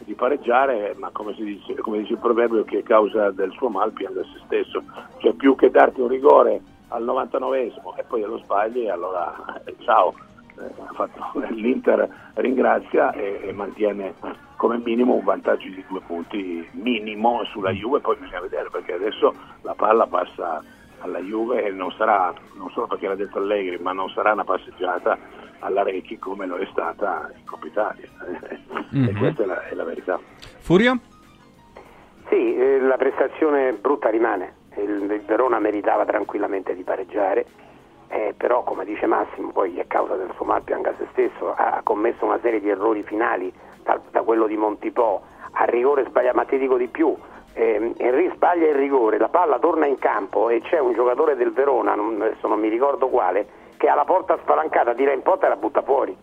di pareggiare, ma come, dice, come dice il proverbio che a causa del suo mal piange se stesso, cioè più che darti un rigore al 99esimo e poi lo sbagli, allora eh, ciao. Eh, L'Inter ringrazia e, e mantiene come minimo un vantaggio di due punti minimo sulla Juve, poi bisogna vedere perché adesso la palla passa alla Juve e non sarà, non solo perché l'ha detto Allegri, ma non sarà una passeggiata alla Recchi come lo è stata in Coppa Italia. e Mhm. questa è la, è la verità. Furio? Sì, eh, la prestazione brutta rimane, il, il Verona meritava tranquillamente di pareggiare, eh, però come dice Massimo poi a causa del suo malpianca a se stesso ha commesso una serie di errori finali, da, da quello di Montipò a rigore sbaglia, ma ti dico di più, eh, Henry sbaglia il rigore, la palla torna in campo e c'è un giocatore del Verona, non, adesso non mi ricordo quale, che ha la porta spalancata, tira in porta e la butta fuori.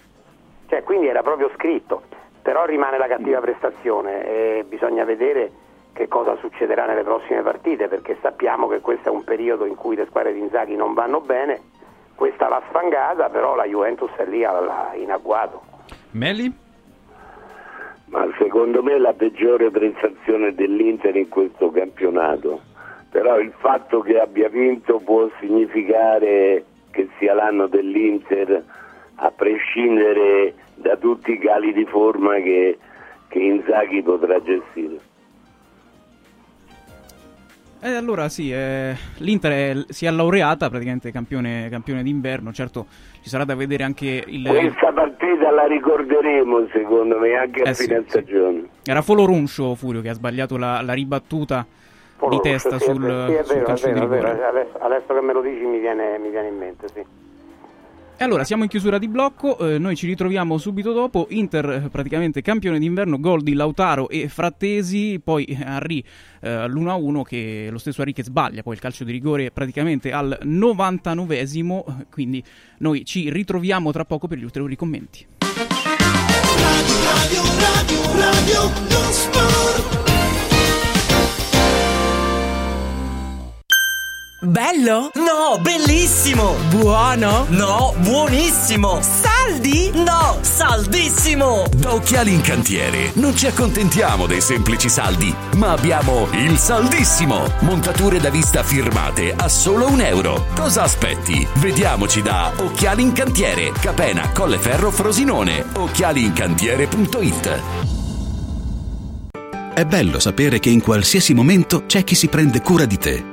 Cioè, quindi era proprio scritto, però rimane la cattiva prestazione e bisogna vedere che cosa succederà nelle prossime partite perché sappiamo che questo è un periodo in cui le squadre di Inzaghi non vanno bene, questa l'ha sfangata, però la Juventus è lì in agguato. Meli? Ma secondo me è la peggiore prestazione dell'Inter in questo campionato. Però il fatto che abbia vinto può significare che sia l'anno dell'Inter, a prescindere da tutti i cali di forma che, che Inzaghi potrà gestire. E allora sì, eh, l'Inter è- si è laureata praticamente campione, campione d'inverno, certo ci sarà da vedere anche il... Questa partita la ricorderemo secondo me anche a Eh sì, fine sì. stagione. Era Folo Runcio Furio che ha sbagliato la, la ribattuta di testa Sì, sul, sì, è sul vero, è calcio di vero, è vero. rigore. Adesso, adesso che me lo dici mi viene, mi viene in mente, sì. E allora siamo in chiusura di blocco, eh, noi ci ritroviamo subito dopo, Inter eh, praticamente campione d'inverno, gol di Lautaro e Frattesi, poi eh, Henry eh, all'1-1 che lo stesso Henry che sbaglia, poi il calcio di rigore praticamente al 99esimo, eh, quindi noi ci ritroviamo tra poco per gli ulteriori commenti. Radio, radio, radio, non sport. Bello? No, bellissimo! Buono? No, buonissimo! Saldi? No, saldissimo! Da Occhiali in Cantiere non ci accontentiamo dei semplici saldi, ma abbiamo il saldissimo! Montature da vista firmate a solo un euro. Cosa aspetti? Vediamoci da Occhiali in Cantiere, Capena, Colleferro, Frosinone. Occhialiincantiere.it È bello sapere che in qualsiasi momento c'è chi si prende cura di te.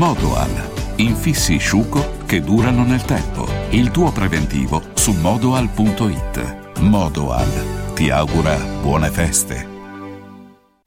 Modoal. Infissi sciuco che durano nel tempo. Il tuo preventivo su modoal.it. Modoal. Ti augura buone feste.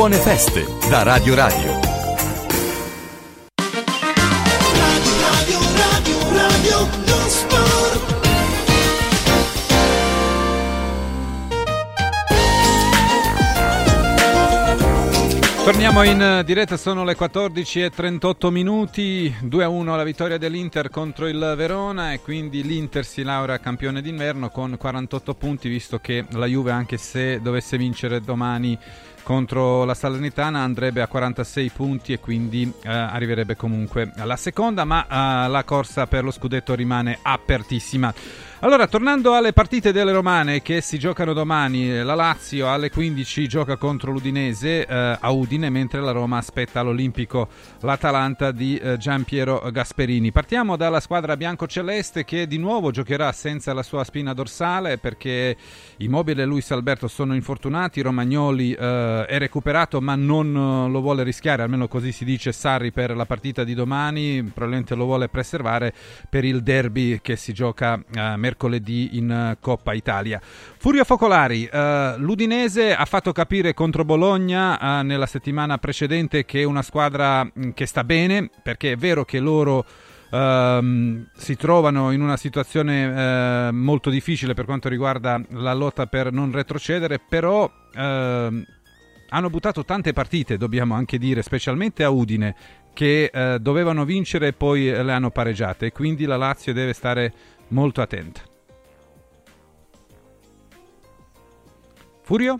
Buone feste da Radio Radio. Torniamo in diretta, sono le 14 e 38 minuti, 2-1 la vittoria dell'Inter contro il Verona e quindi l'Inter si laurea campione d'inverno con 48 punti visto che la Juve anche se dovesse vincere domani contro la Salernitana andrebbe a 46 punti e quindi eh, arriverebbe comunque alla seconda ma eh, la corsa per lo scudetto rimane apertissima. Allora, tornando alle partite delle romane che si giocano domani, la Lazio alle 15 gioca contro l'Udinese eh, a Udine, mentre la Roma aspetta all'Olimpico l'Atalanta di eh, Giampiero Gasperini. Partiamo dalla squadra bianco-celeste che di nuovo giocherà senza la sua spina dorsale perché Immobile e Luis Alberto sono infortunati, Romagnoli eh, è recuperato ma non eh, lo vuole rischiare, almeno così si dice Sarri per la partita di domani, probabilmente lo vuole preservare per il derby che si gioca eh, mercoledì in uh, Coppa Italia. Furio Focolari, uh, l'Udinese ha fatto capire contro Bologna uh, nella settimana precedente che è una squadra mh, che sta bene, perché è vero che loro Uh, si trovano in una situazione uh, molto difficile per quanto riguarda la lotta per non retrocedere, però uh, hanno buttato tante partite, dobbiamo anche dire, specialmente a Udine, che eh, dovevano vincere e poi le hanno pareggiate, quindi la Lazio deve stare molto attenta. Furio?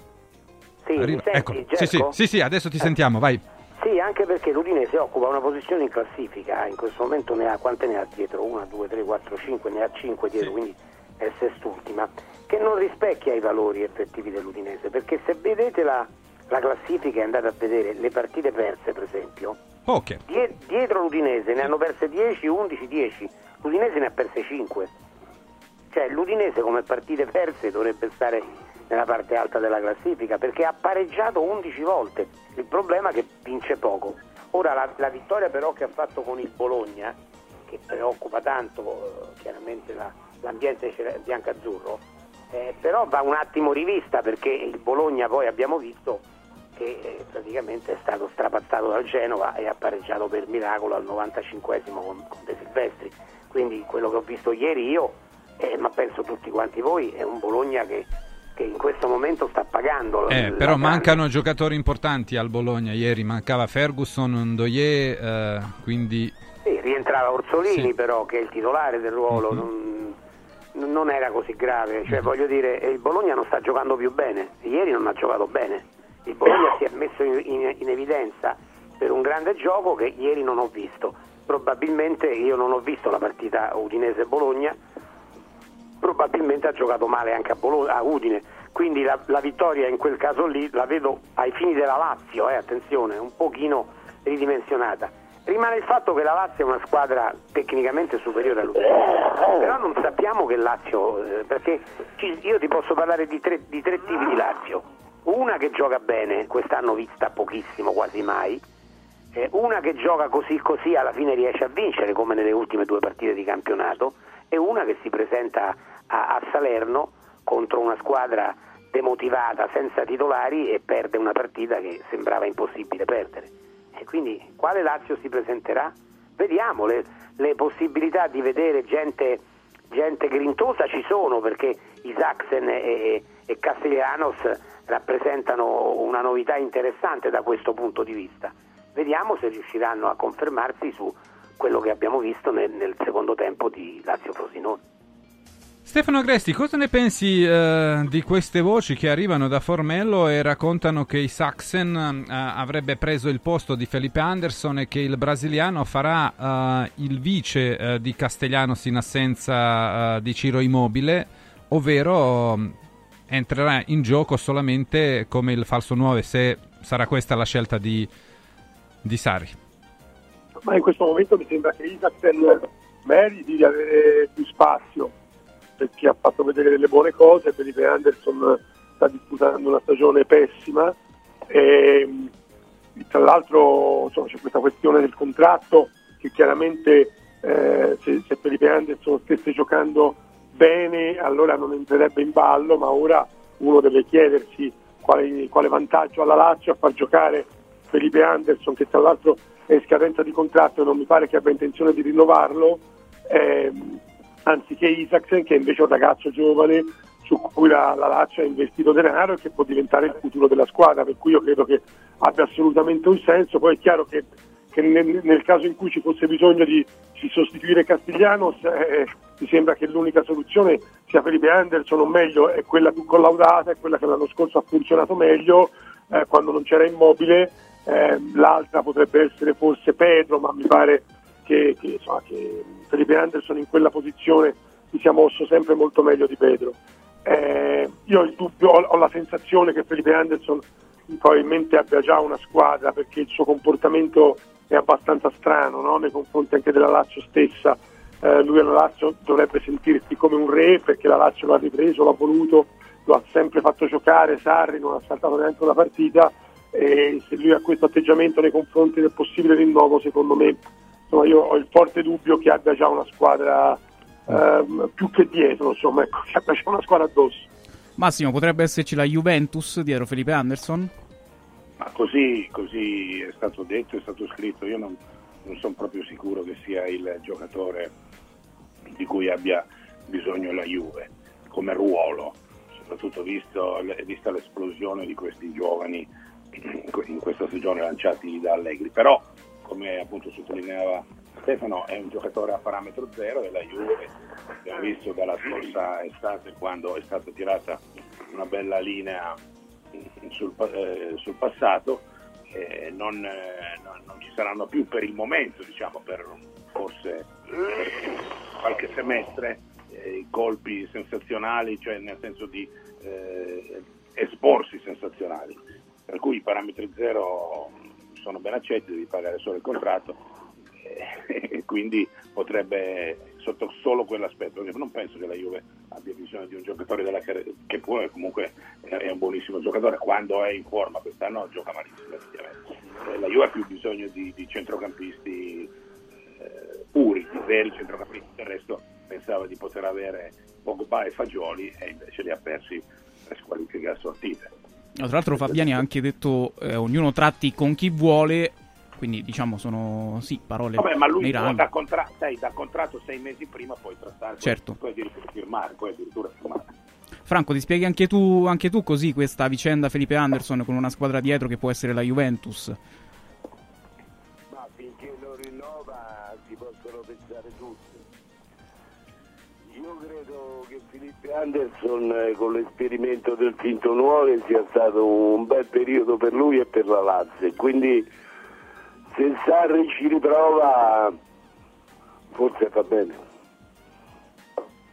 Sì, Arriva. mi senti, Ecco. Sì, sì, sì, sì, adesso ti sentiamo, vai. Sì, anche perché l'Udinese occupa una posizione in classifica, in questo momento ne ha quante ne ha dietro? 1, 2, 3, 4, 5, ne ha 5 dietro, quindi è sest'ultima, che non rispecchia i valori effettivi dell'Udinese, perché se vedete la, la classifica e andate a vedere le partite perse, per esempio, Poche. die- dietro l'Udinese ne hanno perse 10, 11, 10. L'Udinese ne ha perse 5. Cioè l'Udinese come partite perse dovrebbe stare nella parte alta della classifica perché ha pareggiato 11 volte. Il problema è che vince poco. Ora la, la vittoria però che ha fatto con il Bologna, che preoccupa tanto eh, chiaramente la- l'ambiente biancazzurro, eh, però va un attimo rivista perché il Bologna poi abbiamo visto che eh, praticamente è stato strapazzato dal Genova e ha pareggiato per miracolo al 95esimo con, con De Silvestri. Quindi quello che ho visto ieri io, eh, ma penso tutti quanti voi, è un Bologna che, che in questo momento sta pagando. Eh, però la- mancano giocatori importanti al Bologna. Ieri mancava Ferguson, Ndoye, eh, quindi Sì, rientrava Orsolini Sì. però che è il titolare del ruolo, non, non era così grave, cioè voglio dire eh, il Bologna non sta giocando più bene, ieri non ha giocato bene, il Bologna si è messo in, in- in evidenza per un grande gioco che ieri non ho visto, probabilmente io non ho visto la partita Udinese-Bologna, probabilmente ha giocato male anche a, Bolo- a Udine, quindi la, la vittoria in quel caso lì la vedo ai fini della Lazio, eh, attenzione, un pochino ridimensionata. Rimane il fatto che la Lazio è una squadra tecnicamente superiore all'Udinese, però non sappiamo che Lazio, eh, perché io ti posso parlare di tre, di tre tipi di Lazio, una che gioca bene, quest'anno vista pochissimo, quasi mai, una che gioca così così alla fine riesce a vincere come nelle ultime due partite di campionato e una che si presenta a, a Salerno contro una squadra demotivata senza titolari e perde una partita che sembrava impossibile perdere. E quindi quale Lazio si presenterà? Vediamo, le, le possibilità di vedere gente, gente grintosa ci sono perché Isaacsen e, e Castellanos rappresentano una novità interessante da questo punto di vista. Vediamo se riusciranno a confermarsi su quello che abbiamo visto nel, nel secondo tempo di Lazio Frosinone. Stefano Agresti, cosa ne pensi eh, di queste voci che arrivano da Formello e raccontano che i Saxen eh, avrebbe preso il posto di Felipe Anderson e che il brasiliano farà eh, il vice eh, di Castellanos in assenza eh, di Ciro Immobile, ovvero entrerà in gioco solamente come il falso 9 se sarà questa la scelta di, di Sari. ma in questo momento mi sembra che Isaacsen meriti di avere più spazio perché ha fatto vedere delle buone cose, Felipe Anderson sta disputando una stagione pessima e mh, tra l'altro insomma, c'è questa questione del contratto che chiaramente eh, se, se Felipe Anderson stesse giocando bene allora non entrerebbe in ballo, ma ora uno deve chiedersi quale, quale vantaggio ha la Lazio a far giocare Felipe Anderson che tra l'altro è in scadenza di contratto e non mi pare che abbia intenzione di rinnovarlo, ehm, anziché Isaacsen che è invece un ragazzo giovane su cui la, la Lazio ha investito denaro e che può diventare il futuro della squadra, per cui io credo che abbia assolutamente un senso, poi è chiaro che, che nel, nel caso in cui ci fosse bisogno di, di sostituire Castiglianos eh, mi sembra che l'unica soluzione sia Felipe Anderson o meglio è quella più collaudata, è quella che l'anno scorso ha funzionato meglio eh, quando non c'era immobile, eh, l'altra potrebbe essere forse Pedro, ma mi pare che, che, insomma, che Felipe Anderson in quella posizione si sia mosso sempre molto meglio di Pedro. Eh, io ho il dubbio, ho, ho la sensazione che Felipe Anderson probabilmente abbia già una squadra perché il suo comportamento è abbastanza strano no? nei confronti anche della Lazio stessa. Eh, lui alla Lazio dovrebbe sentirsi come un re perché la Lazio l'ha ripreso, l'ha voluto, lo ha sempre fatto giocare, Sarri non ha saltato neanche una partita e se lui ha questo atteggiamento nei confronti del possibile rinnovo secondo me insomma, io ho il forte dubbio che abbia già una squadra ehm, più che dietro, insomma, ecco, che abbia già una squadra addosso. Massimo, potrebbe esserci la Juventus dietro Felipe Anderson? Ma così, così è stato detto, è stato scritto, io non, non sono proprio sicuro che sia il giocatore di cui abbia bisogno la Juve come ruolo, soprattutto visto, vista l'esplosione di questi giovani in questa stagione lanciati da Allegri. Però, come appunto sottolineava Stefano, è un giocatore a parametro zero e la Juve, abbiamo visto dalla scorsa estate quando è stata tirata una bella linea sul, eh, sul passato, eh, non, eh, non, non, ci saranno più per il momento, diciamo, per forse per qualche semestre, eh, colpi sensazionali, cioè nel senso di eh, esporsi sensazionali. Per cui i parametri zero sono ben accetti, devi pagare solo il contratto eh, e quindi potrebbe sotto solo quell'aspetto, perché non penso che la Juve abbia bisogno di un giocatore della che pure comunque è un buonissimo giocatore, quando è in forma, quest'anno gioca malissimo effettivamente. Eh, La Juve ha più bisogno di, di centrocampisti eh, puri, di veri centrocampisti, del resto pensava di poter avere Pogba e Fagioli e invece li ha persi per squalifiche assortite. No, Tra l'altro Fabiani ha anche detto eh, ognuno tratti con chi vuole, quindi diciamo sono sì parole Vabbè, ma lui può da, contra- sai, da contratto sei mesi prima puoi trattare, Certo. poi addirittura firmare, poi addirittura firmare. Franco, ti spieghi anche tu, anche tu così questa vicenda Felipe Anderson con una squadra dietro che può essere la Juventus? Anderson eh, con l'esperimento del Finto Nuove sia stato un bel periodo per lui e per la Lazio. Quindi se Sarri ci riprova forse fa bene.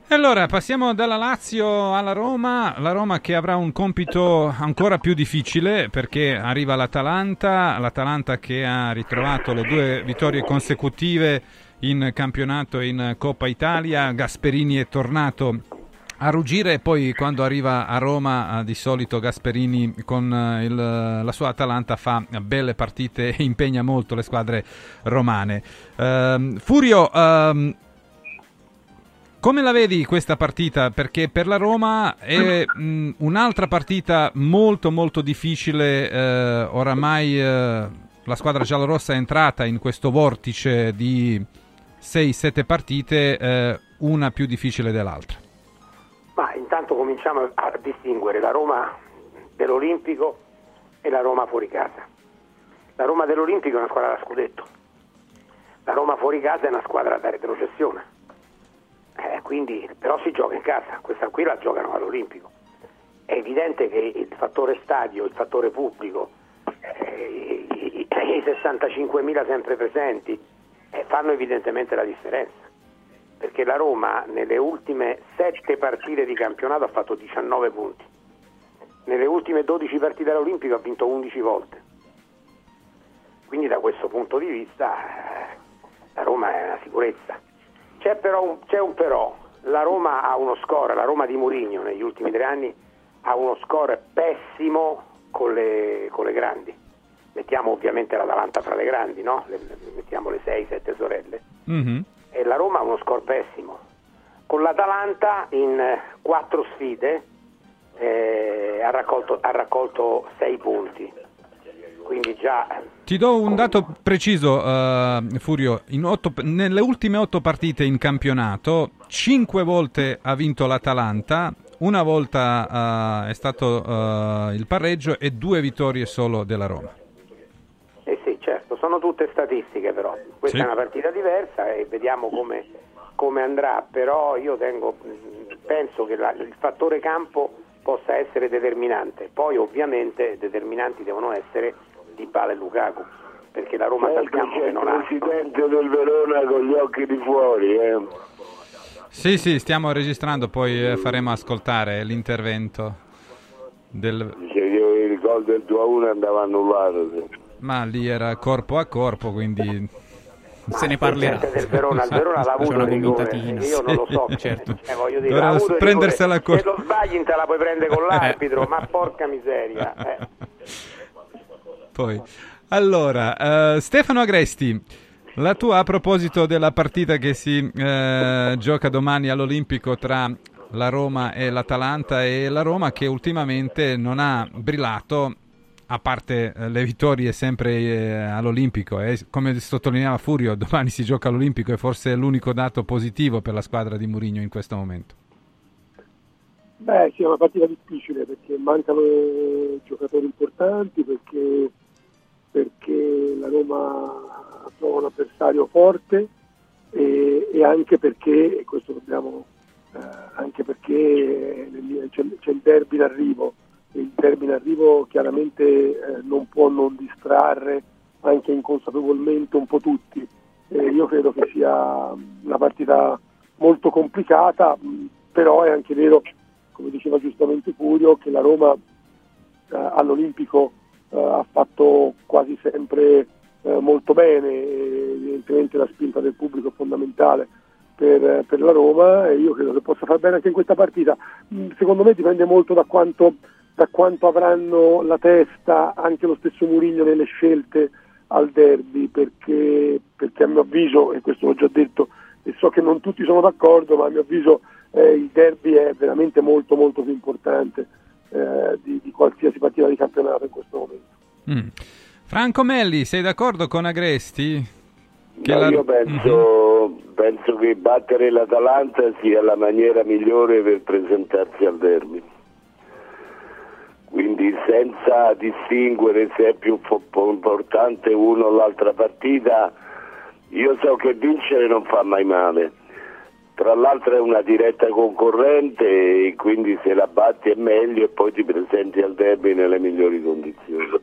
Allora passiamo dalla Lazio alla Roma, la Roma che avrà un compito ancora più difficile perché arriva l'Atalanta, l'Atalanta che ha ritrovato le due vittorie consecutive in campionato e in Coppa Italia, Gasperini è tornato a ruggire e poi quando arriva a Roma eh, di solito Gasperini con eh, il- la sua Atalanta fa belle partite e impegna molto le squadre romane. Ehm, Furio, ehm, come la vedi questa partita? Perché per la Roma è mh, un'altra partita molto molto difficile, eh, oramai eh, la squadra giallorossa è entrata in questo vortice di 6-7 partite, eh, una più difficile dell'altra. Ma intanto cominciamo a distinguere la Roma dell'Olimpico e la Roma fuori casa. La Roma dell'Olimpico è una squadra da scudetto, la Roma fuori casa è una squadra da retrocessione. Eh, quindi, però si gioca in casa, questa qui la giocano all'Olimpico. È evidente che il fattore stadio, il fattore pubblico, eh, i, i- i 65.000 sempre presenti eh, fanno evidentemente la differenza perché la Roma nelle ultime 7 partite di campionato ha fatto 19 punti, nelle ultime 12 partite all'Olimpico ha vinto 11 volte. Quindi da questo punto di vista eh, la Roma è una sicurezza. C'è però un, c'è un però, la Roma ha uno score, la Roma di Mourinho negli ultimi tre anni ha uno score pessimo con le, con le grandi. Mettiamo ovviamente l'Atalanta fra le grandi, no? Le- mettiamo le 6-7 sorelle e la Roma ha uno score pessimo. Con l'Atalanta in eh, quattro sfide eh, ha, raccolto, ha raccolto sei punti. Quindi già Ti do un dato preciso, eh, Furio. Otto- nelle ultime otto partite in campionato, cinque volte ha vinto l'Atalanta, una volta eh, è stato eh, il pareggio e due vittorie solo della Roma. Sono tutte statistiche però. Questa Sì. è una partita diversa e vediamo come, come andrà, però io tengo, penso che la- il fattore campo possa essere determinante. Poi ovviamente determinanti devono essere Dybala e Lukaku, perché la Roma Ecco, sappiamo c'è che il non ha... presidente del Verona con gli occhi di fuori. Eh. Sì, sì, stiamo registrando, poi eh, faremo ascoltare l'intervento del... Dice che il gol del 2-1 andava annullato. sì. Ma lì era corpo a corpo, quindi... Se ne parlerà. Del Verona, il Verona l'ha C'è avuto una commentatina. io non lo so, certo. cioè, voglio dire, Dovrà prendersela con- se lo sbagli te la puoi prendere con l'arbitro, ma porca miseria. eh. Poi, allora, eh, Stefano Agresti, la tua a proposito della partita che si eh, gioca domani all'Olimpico tra la Roma e l'Atalanta e la Roma che ultimamente non ha brillato, a parte eh, le vittorie sempre eh, all'Olimpico, e come sottolineava Furio, domani si gioca all'Olimpico e forse è l'unico dato positivo per la squadra di Mourinho in questo momento. Beh, sì, è una partita difficile perché mancano giocatori importanti, perché, perché la Roma trova un avversario forte e, e anche perché, e questo dobbiamo, eh, anche perché c'è, c'è il derby in arrivo, e il in arrivo chiaramente eh, non può non distrarre anche inconsapevolmente un po' tutti. Eh, io credo che sia una partita molto complicata, però è anche vero come diceva giustamente Furio, che la Roma eh, all'Olimpico eh, ha fatto quasi sempre eh, molto bene, e evidentemente la spinta del pubblico è fondamentale per, per la Roma e io credo che possa far bene anche in questa partita. Secondo me dipende molto da quanto, da quanto avranno la testa anche lo stesso Murigno nelle scelte al derby, perché, perché a mio avviso, e questo l'ho già detto, e so che non tutti sono d'accordo, ma a mio avviso eh, il derby è veramente molto molto più importante eh, di, di qualsiasi partita di campionato in questo momento. Mm. Franco Melli, sei d'accordo con Agresti? Che No, la- Io penso, penso che battere l'Atalanta sia la maniera migliore per presentarsi al derby. Quindi senza distinguere se è più importante uno o l'altra partita, io so che vincere non fa mai male. Tra l'altro è una diretta concorrente quindi se la batti è meglio e poi ti presenti al derby nelle migliori condizioni.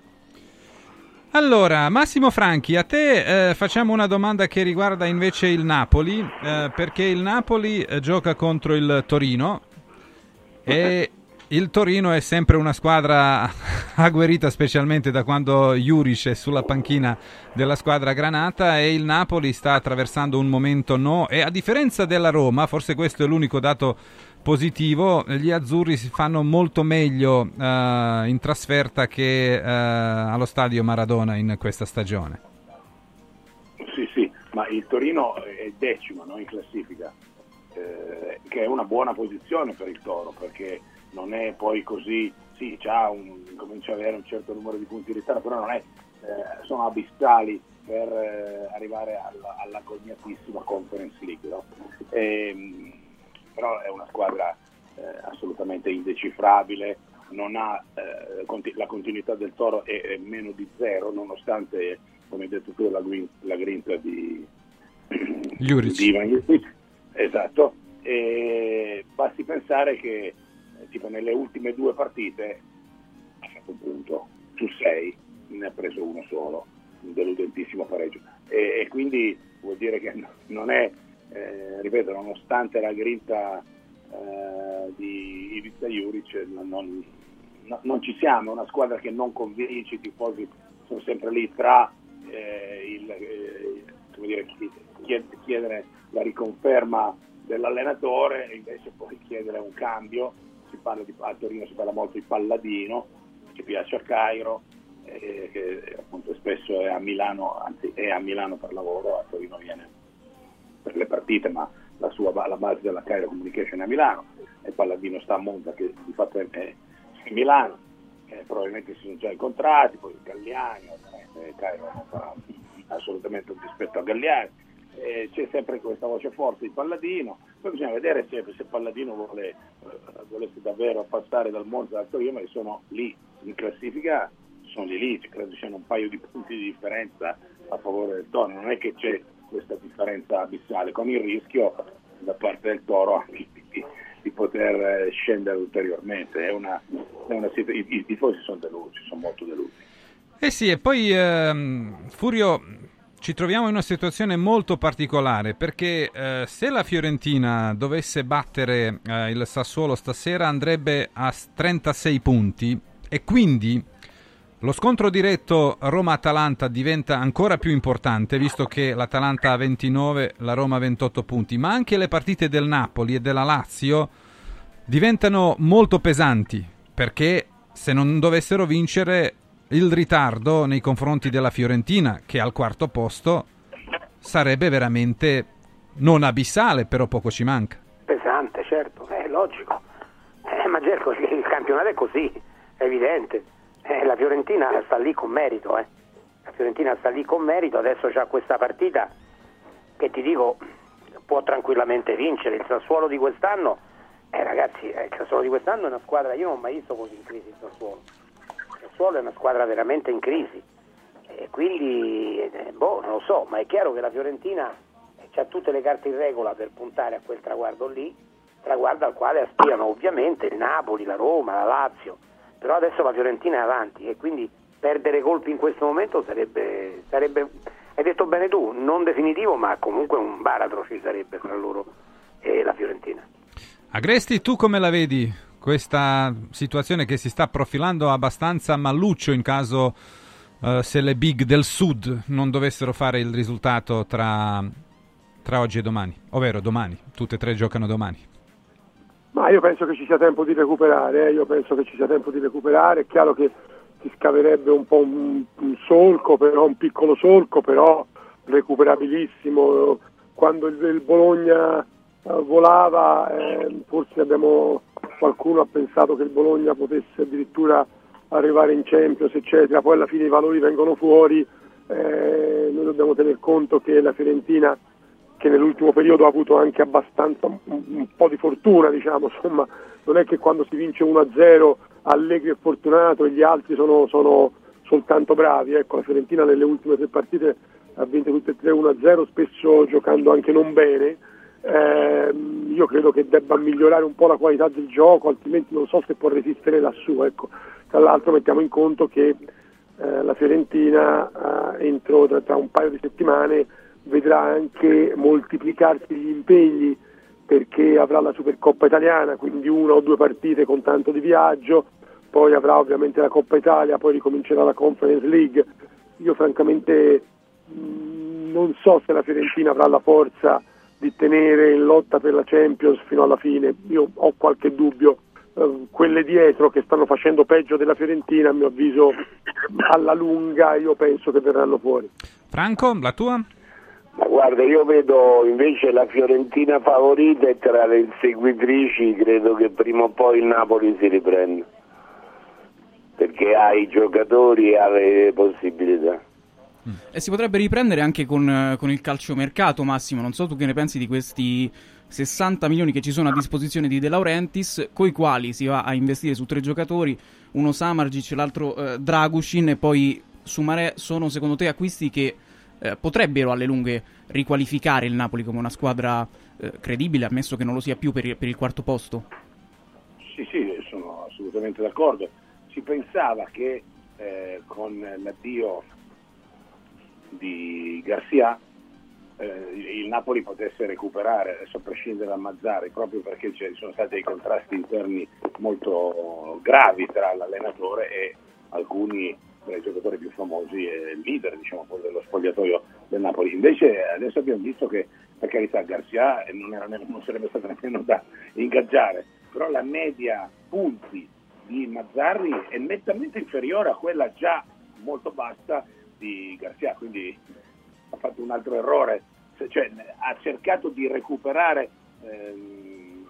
Allora, Massimo Franchi, a te eh, facciamo una domanda che riguarda invece il Napoli, eh, perché il Napoli eh, gioca contro il Torino e il Torino è sempre una squadra agguerrita, specialmente da quando Juric è sulla panchina della squadra granata e il Napoli sta attraversando un momento no e a differenza della Roma, forse questo è l'unico dato positivo, gli azzurri si fanno molto meglio eh, in trasferta che eh, allo stadio Maradona in questa stagione. Sì, sì, ma il Torino è decimo no, in classifica, eh, che è una buona posizione per il Toro, perché non è poi così, sì, un, comincia ad avere un certo numero di punti di ritardo, però non è, eh, sono abissali per eh, arrivare alla, all'agognatissima Conference League. no? Ehm, però è una squadra eh, assolutamente indecifrabile, non ha, eh, conti- la continuità del Toro è, è meno di zero, nonostante, come hai detto tu, la, gwin- la grinta di Ivan Juric. Esatto, e basti pensare che tipo nelle ultime due partite ha fatto un punto su sei, ne ha preso uno solo, un deludentissimo pareggio. E, e quindi vuol dire che no- non è, eh, ripeto, nonostante la grinta eh, di Ivica Juric, non, non- no- non ci siamo, è una squadra che non convince, i tifosi sono sempre lì tra eh, il, eh, come dire, chi- chied- chiedere la riconferma dell'allenatore e invece poi chiedere un cambio. Si parla di, a Torino si parla molto di Palladino, che piace a Cairo, eh, che appunto spesso è a Milano, anzi è a Milano per lavoro, a Torino viene per le partite, ma la, sua, la base della Cairo Communication è a Milano e Palladino sta a Monza che di fatto è, è Milano, eh, probabilmente si sono già incontrati, poi Galliani, ovviamente Cairo non farà assolutamente un dispetto a Galliani, eh, c'è sempre questa voce forte di Palladino, poi bisogna vedere se, se Palladino vuole, eh, volesse davvero passare dal Monza al Torino, ma sono lì in classifica, sono lì lì, credo siano un paio di punti di differenza a favore del Toro, non è che c'è questa differenza abissale, con il rischio da parte del Toro anche di, di poter eh, scendere ulteriormente, è una, è una i, i tifosi sono delusi, sono molto delusi. Eh sì, e poi ehm, Furio ci troviamo in una situazione molto particolare perché eh, se la Fiorentina dovesse battere eh, il Sassuolo stasera andrebbe a s- 36 punti. E quindi lo scontro diretto Roma-Atalanta diventa ancora più importante visto che l'Atalanta ha 29, la Roma ha 28 punti, ma anche le partite del Napoli e della Lazio diventano molto pesanti perché se non dovessero vincere il ritardo nei confronti della Fiorentina che al quarto posto sarebbe veramente non abissale però poco ci manca Pesante, certo, è logico. Eh, ma Gerco, il campionato è così, è evidente. Eh, la Fiorentina sta lì con merito, eh. La Fiorentina sta lì con merito, adesso c'ha questa partita che ti dico può tranquillamente vincere. Il Sassuolo di quest'anno, eh ragazzi, eh, il Sassuolo di quest'anno è una squadra, io non ho mai visto così in crisi il Sassuolo. Sassuolo è una squadra veramente in crisi. E quindi, eh, boh, non lo so, ma è chiaro che la Fiorentina ha tutte le carte in regola per puntare a quel traguardo lì, traguardo al quale aspirano ovviamente il Napoli, la Roma, la Lazio, però adesso la Fiorentina è avanti e quindi perdere colpi in questo momento sarebbe, sarebbe hai detto bene tu, non definitivo ma comunque un baratro ci sarebbe fra loro e la Fiorentina. Agresti tu come la vedi questa situazione che si sta profilando abbastanza malluccio in caso eh, se le big del sud non dovessero fare il risultato tra, tra oggi e domani, ovvero domani, tutte e tre giocano domani. Ma io penso che ci sia tempo di recuperare, eh, io penso che ci sia tempo di recuperare, è chiaro che si scaverebbe un po' un, un solco, però un piccolo solco, però recuperabilissimo. Quando il, il Bologna eh, volava, eh, forse abbiamo, qualcuno ha pensato che il Bologna potesse addirittura arrivare in Champions, eccetera, poi alla fine i valori vengono fuori, eh, noi dobbiamo tener conto che la Fiorentina che nell'ultimo periodo ha avuto anche abbastanza un, un po' di fortuna, diciamo, insomma, non è che quando si vince 1-0 Allegri è fortunato e gli altri sono, sono soltanto bravi, ecco, la Fiorentina nelle ultime tre partite ha vinto tutte e tre 1-0, spesso giocando anche non bene. Eh, io credo che debba migliorare un po' la qualità del gioco, altrimenti non so se può resistere lassù. Ecco. Tra l'altro mettiamo in conto che eh, la Fiorentina eh, entro tra, tra un paio di settimane vedrà anche moltiplicarsi gli impegni perché avrà la Supercoppa italiana, quindi una o due partite con tanto di viaggio, poi avrà ovviamente la Coppa Italia, poi ricomincerà la Conference League. Io francamente mh, non so se la Fiorentina avrà la forza di tenere in lotta per la Champions fino alla fine, io ho qualche dubbio. Uh, quelle dietro che stanno facendo peggio della Fiorentina, a mio avviso, alla lunga io penso che verranno fuori. Franco, la tua? Ma guarda, io vedo invece la Fiorentina favorita e tra le inseguitrici credo che prima o poi il Napoli si riprenda. Perché ha i giocatori e ha le possibilità. E si potrebbe riprendere anche con, eh, con il calciomercato, Massimo. Non so tu che ne pensi di questi 60 milioni che ci sono a disposizione di De Laurentiis, coi quali si va a investire su tre giocatori, uno Samargic, l'altro eh, Dragushin e poi Sumaré. Sono secondo te acquisti che eh, potrebbero alle lunghe riqualificare il Napoli come una squadra eh, credibile, ammesso che non lo sia più per, per il quarto posto? Sì, sì, sono assolutamente d'accordo. Si pensava che eh, con l'addio di Garcia eh, il Napoli potesse recuperare, adesso a prescindere da Mazzari, proprio perché ci sono stati dei contrasti interni molto gravi tra l'allenatore e alcuni tra i giocatori più famosi e leader diciamo, dello spogliatoio del Napoli. Invece adesso abbiamo visto che per carità Garcia non, era, non sarebbe stato nemmeno da ingaggiare, però la media punti di Mazzarri è nettamente inferiore a quella già molto bassa di Garcia, quindi ha fatto un altro errore, cioè, ha cercato di recuperare ehm,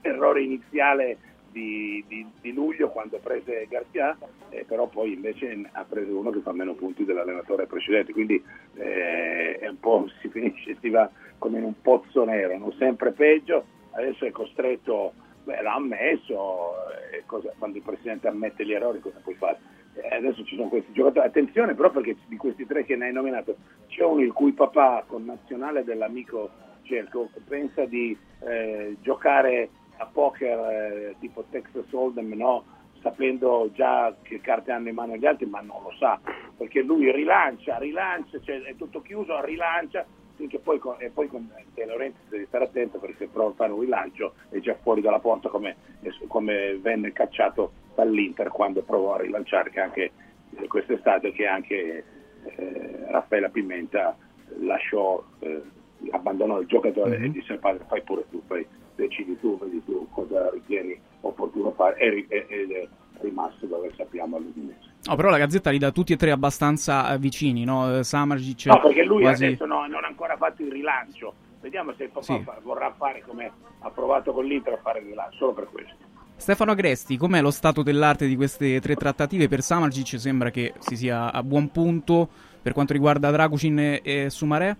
l'errore iniziale di, di, di, luglio quando prese Garcia, eh, però poi invece ha preso uno che fa meno punti dell'allenatore precedente, quindi eh, è un po', si finisce, si va come in un pozzo nero, non sempre peggio, adesso è costretto, beh, l'ha ammesso, eh, cosa, quando il presidente ammette gli errori cosa puoi fare? Eh, adesso ci sono questi giocatori, attenzione però perché di questi tre che ne hai nominato c'è uno il cui papà con nazionale dell'amico Cerco pensa di eh, giocare a poker eh, tipo Texas Hold'em, no? sapendo già che carte hanno in mano gli altri, ma non lo sa, perché lui rilancia, rilancia, cioè è tutto chiuso, rilancia, finché poi con, e poi con De Laurenti devi stare attento perché se prova a fare un rilancio è già fuori dalla porta come, come venne cacciato dall'Inter quando provò a rilanciare che anche quest'estate che anche eh, Raffaella Pimenta lasciò, eh, abbandonò il giocatore mm-hmm. e disse padre fai pure tu, fai, decidi tu, vedi tu cosa ritieni opportuno fare ed è rimasto dove sappiamo all'Udinese. No, però la Gazzetta li dà tutti e tre abbastanza eh, vicini, no? Eh, Samargic No, perché lui quasi... adesso no, non ha ancora fatto il rilancio. Vediamo se il papà Sì. vorrà fare come ha provato con l'Inter a fare il rilancio, solo per questo. Stefano Agresti, com'è lo stato dell'arte di queste tre trattative? Per Samargic sembra che si sia a buon punto per quanto riguarda Dragucin e, e Sumaré?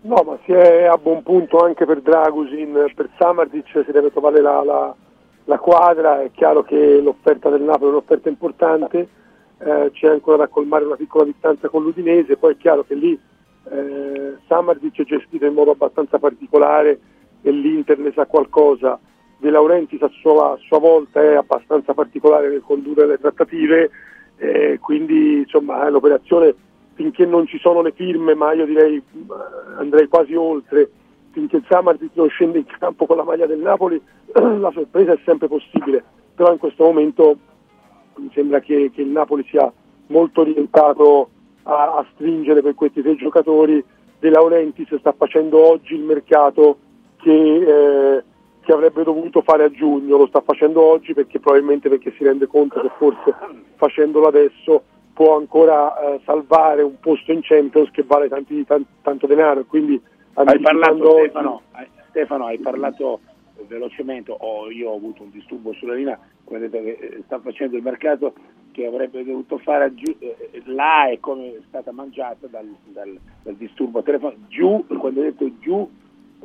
No, ma si è a buon punto anche per Dragusin, per Samardic si deve trovare la, la- la quadra, è chiaro che l'offerta del Napoli è un'offerta importante, eh, c'è ancora da colmare una piccola distanza con l'Udinese, poi è chiaro che lì eh, Samardic è gestito in modo abbastanza particolare e l'Inter ne sa qualcosa, De Laurentiis a sua, a sua volta è abbastanza particolare nel condurre le trattative, eh, quindi insomma eh, l'operazione finché non ci sono le firme, ma io direi eh, andrei quasi oltre, tutti, che Samardito scende in campo con la maglia del Napoli, la sorpresa è sempre possibile, però in questo momento mi sembra che, che il Napoli sia molto orientato a, a stringere per questi tre giocatori. De Laurentiis sta facendo oggi il mercato che, eh, che avrebbe dovuto fare a giugno, lo sta facendo oggi perché probabilmente perché si rende conto che forse facendolo adesso può ancora eh, salvare un posto in Champions che vale tanti, tan- tanto denaro. Quindi Hai parlato oggi- Stefano, hai- Stefano, hai parlato velocemente, o io ho avuto un disturbo sulla linea, come detto che eh, sta facendo il mercato che avrebbe dovuto fare a giù, eh, eh, là è come è stata mangiata dal, dal- dal disturbo telefonico. Giù, quando hai detto giù,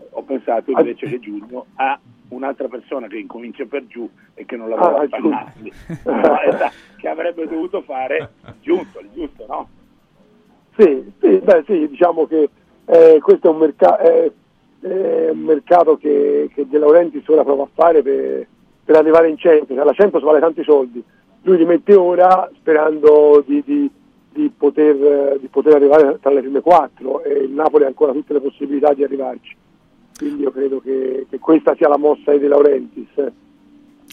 ho pensato invece che Giugno ha un'altra persona che incomincia per giù e che non lavora Ah, a Giugno. Pannarli, No, esatto, che avrebbe dovuto fare giusto, il giusto, no? Sì, sì, beh, sì, diciamo che eh, questo è un, merca- è- è un mercato che, che De Laurentiis ora prova a fare per, per arrivare in Champions. La Champions vale tanti soldi, lui li mette ora sperando di, di- di poter, eh, di poter arrivare tra le prime quattro e il Napoli ha ancora tutte le possibilità di arrivarci. Quindi io credo che, che questa sia la mossa di De Laurentiis.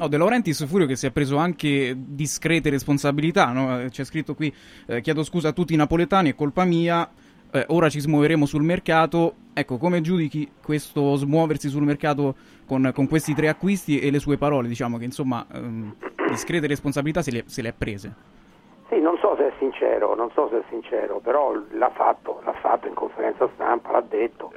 Oh, De Laurentiis Furio che si è preso anche discrete responsabilità, no? C'è scritto qui, eh, chiedo scusa a tutti i napoletani, è colpa mia, eh, ora ci smuoveremo sul mercato. Ecco, come giudichi questo smuoversi sul mercato con, con questi tre acquisti e le sue parole? Diciamo che insomma ehm, discrete responsabilità se le, se le è prese. Sì, non so se è sincero, non so se è sincero, però l'ha fatto, l'ha fatto in conferenza stampa, l'ha detto,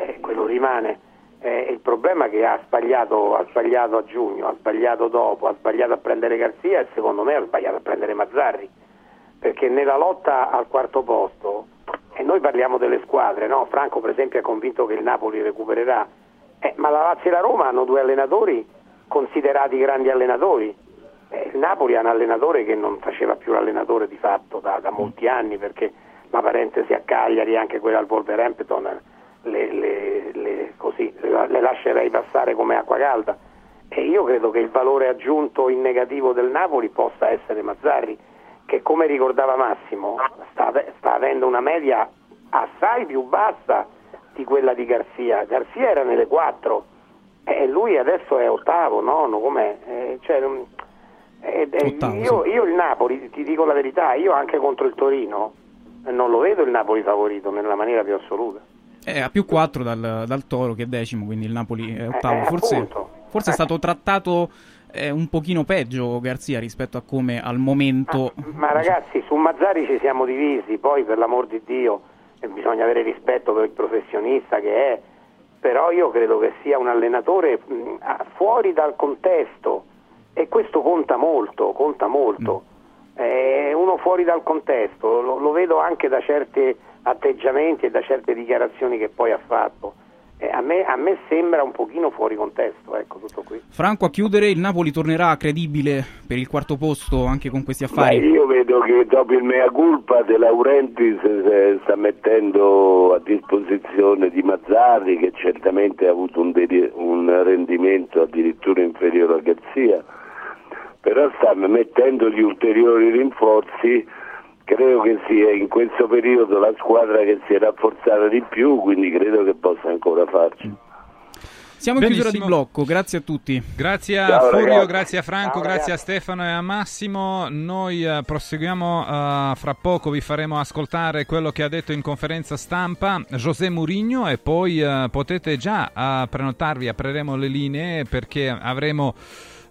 eh, quello rimane. Eh, il problema è che ha sbagliato, ha sbagliato a giugno, ha sbagliato dopo, ha sbagliato a prendere Garzia e secondo me ha sbagliato a prendere Mazzarri, perché nella lotta al quarto posto, e noi parliamo delle squadre, no? Franco per esempio è convinto che il Napoli recupererà, eh, ma la Lazio e la Roma hanno due allenatori considerati grandi allenatori, eh, il Napoli ha un allenatore che non faceva più l'allenatore di fatto da, da molti anni perché la parentesi a Cagliari anche quella al Wolverhampton le, le- le- così, le, lascerei passare come acqua calda e io credo che il valore aggiunto in negativo del Napoli possa essere Mazzarri che come ricordava Massimo sta, sta avendo una media assai più bassa di quella di Garzia Garzia era nelle quattro e lui adesso è ottavo, nono, com'è? Eh, cioè, eh, eh, Ottavo, io, io il Napoli, ti dico la verità, io anche contro il Torino non lo vedo il Napoli favorito nella maniera più assoluta. È a più 4 dal, dal Toro che è decimo, quindi il Napoli è ottavo. eh, forse, appunto. forse è stato trattato eh, un pochino peggio Garzia rispetto a come al momento... Ma ragazzi, su Mazzari ci siamo divisi, poi per l'amor di Dio eh, bisogna avere rispetto per il professionista che è, però io credo che sia un allenatore ah, fuori dal contesto e questo conta molto, conta molto. È uno fuori dal contesto, lo, lo vedo anche da certi atteggiamenti e da certe dichiarazioni che poi ha fatto. Eh, a, me, a me sembra un pochino fuori contesto, ecco tutto qui. Franco, a chiudere, il Napoli tornerà credibile per il quarto posto anche con questi affari? io vedo che dopo il mea culpa De Laurentiis eh, sta mettendo a disposizione di Mazzarri che certamente ha avuto un, deri- un rendimento addirittura inferiore a Garzia però sta mettendo gli ulteriori rinforzi credo che sia in questo periodo la squadra che si è rafforzata di più quindi credo che possa ancora farci Siamo in chiusura di Benissimo. blocco, grazie a tutti. Grazie a Ciao, Furio, ragazzi. grazie a Franco, Ciao, grazie a ragazzi. Stefano e a Massimo. Noi eh, proseguiamo eh, fra poco, vi faremo ascoltare quello che ha detto in conferenza stampa José Mourinho e poi eh, potete già prenotarvi, apriremo le linee perché avremo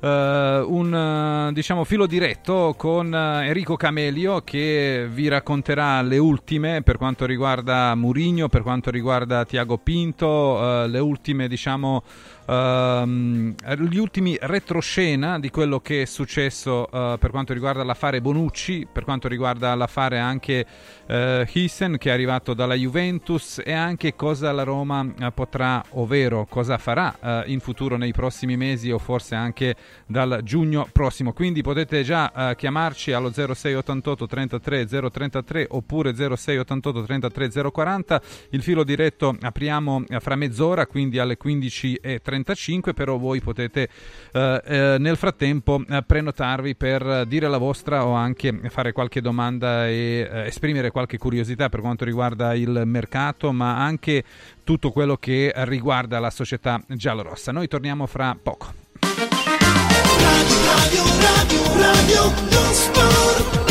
un eh, diciamo filo diretto con eh, Enrico Camelio che vi racconterà le ultime per quanto riguarda Mourinho, per quanto riguarda Tiago Pinto, eh, le ultime diciamo ehm, gli ultimi retroscena di quello che è successo eh, per quanto riguarda l'affare Bonucci, per quanto riguarda l'affare anche eh, Hissen che è arrivato dalla Juventus e anche cosa la Roma eh, potrà, ovvero cosa farà eh, in futuro nei prossimi mesi o forse anche dal giugno prossimo. Quindi potete già eh, chiamarci allo 0688 33 033 oppure 0688 33 040. Il filo diretto apriamo eh, fra mezz'ora, quindi alle 15.30 20.35, però voi potete eh, eh, nel frattempo eh, prenotarvi per dire la vostra o anche fare qualche domanda e eh, esprimere qualche curiosità per quanto riguarda il mercato, ma anche tutto quello che riguarda la società giallorossa. Noi torniamo fra poco. Radio, radio, radio, sport.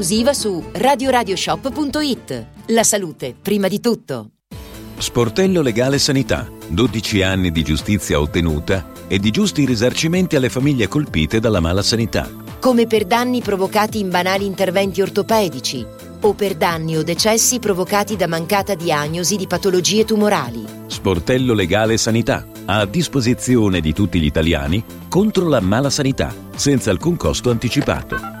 su radioradioshop.it. La salute, prima di tutto. Sportello Legale Sanità. 12 anni di giustizia ottenuta e di giusti risarcimenti alle famiglie colpite dalla mala sanità. Come per danni provocati in banali interventi ortopedici o per danni o decessi provocati da mancata diagnosi di patologie tumorali. Sportello Legale Sanità. A disposizione di tutti gli italiani contro la mala sanità, senza alcun costo anticipato.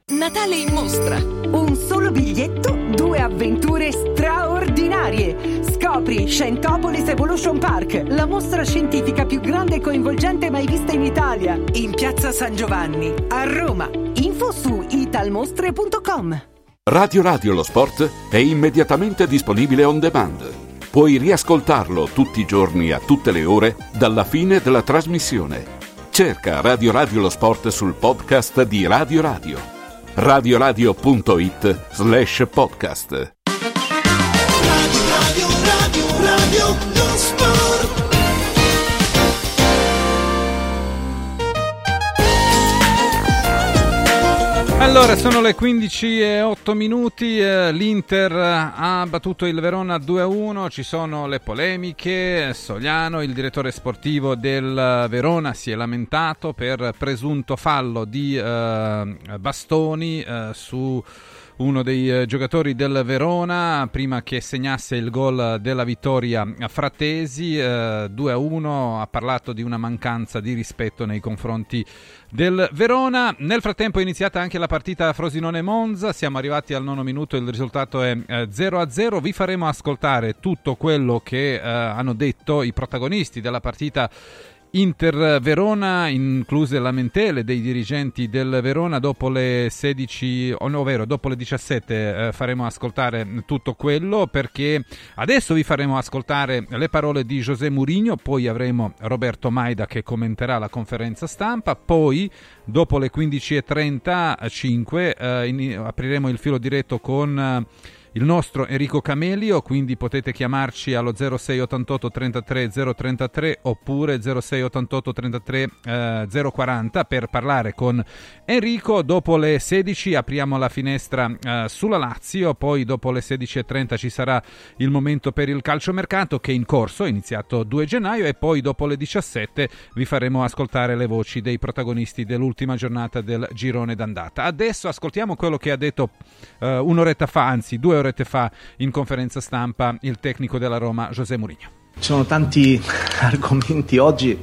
Natale in mostra. Un solo biglietto, due avventure straordinarie. Scopri Scientopolis Evolution Park, la mostra scientifica più grande e coinvolgente mai vista in Italia. In piazza San Giovanni, a Roma. Info su italmostre.com. Radio Radio lo sport è immediatamente disponibile on demand. Puoi riascoltarlo tutti i giorni a tutte le ore dalla fine della trasmissione. Cerca Radio Radio lo sport sul podcast di Radio Radio radioradio.it slash podcast. Radio, radio, radio, Allora, sono le 15 e 8 minuti, eh, l'Inter ha battuto il Verona 2-1, ci sono le polemiche, Sogliano, il direttore sportivo del Verona, si è lamentato per presunto fallo di eh, bastoni eh, su uno dei eh, giocatori del Verona prima che segnasse il gol della vittoria a Fratesi eh, 2-1 ha parlato di una mancanza di rispetto nei confronti del Verona. Nel frattempo è iniziata anche la partita Frosinone-Monza siamo arrivati al nono minuto il risultato è eh, 0-0 vi faremo ascoltare tutto quello che eh, hanno detto i protagonisti della partita Inter-Verona, incluse lamentele dei dirigenti del Verona, dopo le 16, o no, ovvero dopo le 17 eh, faremo ascoltare tutto quello perché adesso vi faremo ascoltare le parole di José Mourinho, poi avremo Roberto Maida che commenterà la conferenza stampa, poi dopo le 15.35 eh, apriremo il filo diretto con... Eh, il nostro Enrico Camelio, quindi potete chiamarci allo 0688 33 033 oppure 0688 33 eh, 040 per parlare con Enrico. Dopo le 16 apriamo la finestra eh, sulla Lazio, poi dopo le 16.30 ci sarà il momento per il calciomercato che è in corso, è iniziato 2 gennaio e poi dopo le 17 vi faremo ascoltare le voci dei protagonisti dell'ultima giornata del girone d'andata. Adesso ascoltiamo quello che ha detto eh, un'oretta fa, anzi due orette fa in conferenza stampa il tecnico della Roma José Mourinho. Ci sono tanti argomenti oggi,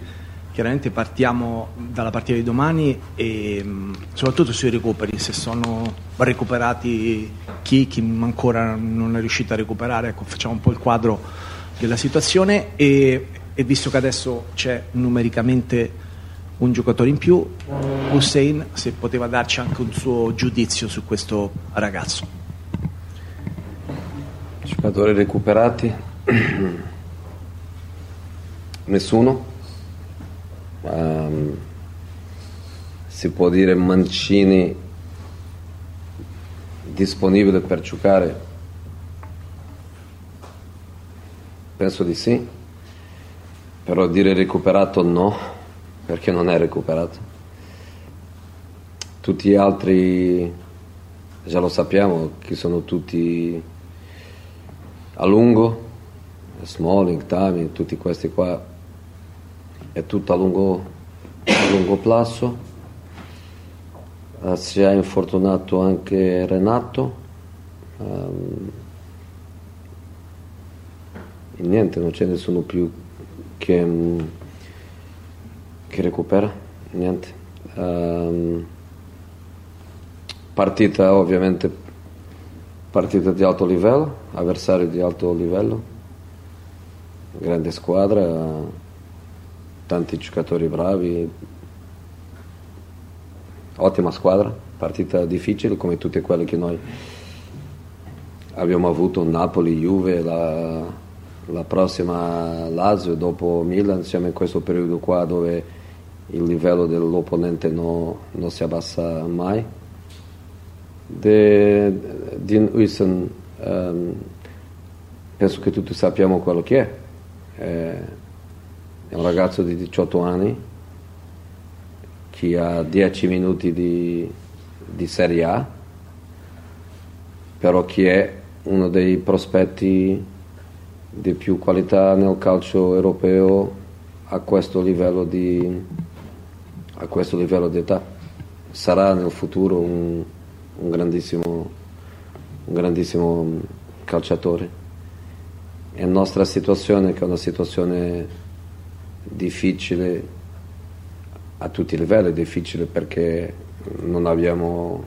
chiaramente partiamo dalla partita di domani e mh, soprattutto sui recuperi, se sono recuperati chi, chi ancora non è riuscito a recuperare, ecco, facciamo un po' il quadro della situazione e, e visto che adesso c'è numericamente un giocatore in più, Hussein se poteva darci anche un suo giudizio su questo ragazzo. Giocatori recuperati? Nessuno. Um, si può dire Mancini disponibile per giocare? Penso di sì, però dire recuperato no, perché non è recuperato. Tutti gli altri già lo sappiamo che sono tutti a lungo, Smalling, Tami, tutti questi qua, è tutto a lungo, a lungo plazo. Uh, si è infortunato anche Renato. Um, niente, non c'è nessuno più che, um, che recupera, niente. Um, partita ovviamente partita di alto livello, avversario di alto livello, grande squadra, tanti giocatori bravi, ottima squadra, partita difficile come tutte quelle che noi abbiamo avuto, Napoli, Juve, la, la prossima Lazio, dopo Milan, siamo in questo periodo qua dove il livello dell'opponente no, non si abbassa mai. De, Dean Wilson, um, penso che tutti sappiamo quello che è. è. È un ragazzo di 18 anni che ha 10 minuti di, di Serie A, però che è uno dei prospetti di più qualità nel calcio europeo a questo livello di, questo livello di età. Sarà nel futuro un un grandissimo, un grandissimo calciatore. E la nostra situazione, che è una situazione difficile a tutti i livelli, difficile perché non abbiamo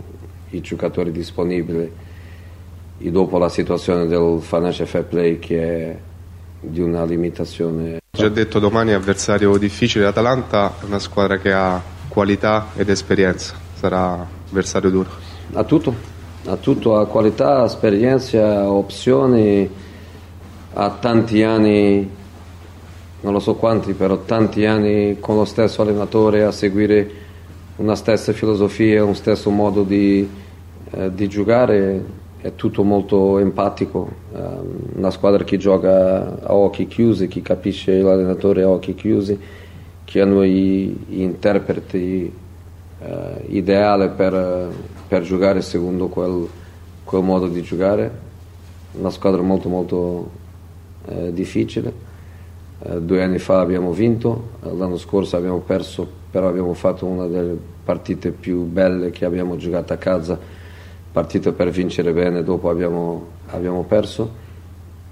i giocatori disponibili. E dopo la situazione del financial fair play che è di una limitazione. Già detto domani è avversario difficile, l'Atalanta è una squadra che ha qualità ed esperienza, sarà avversario duro. A tutto, a tutto, qualità, esperienza, opzioni, a tanti anni, non lo so quanti, però tanti anni con lo stesso allenatore a seguire una stessa filosofia, un stesso modo di, eh, di giocare, è tutto molto empatico, eh, una squadra che gioca a occhi chiusi, chi capisce l'allenatore a occhi chiusi, che hanno gli interpreti eh, ideale per, per, giocare secondo quel, quel, modo di giocare. Una squadra molto molto eh, difficile. Eh, due anni fa abbiamo vinto, l'anno scorso abbiamo perso, però abbiamo fatto una delle partite più belle che abbiamo giocato a casa, partita per vincere bene, dopo abbiamo, abbiamo perso.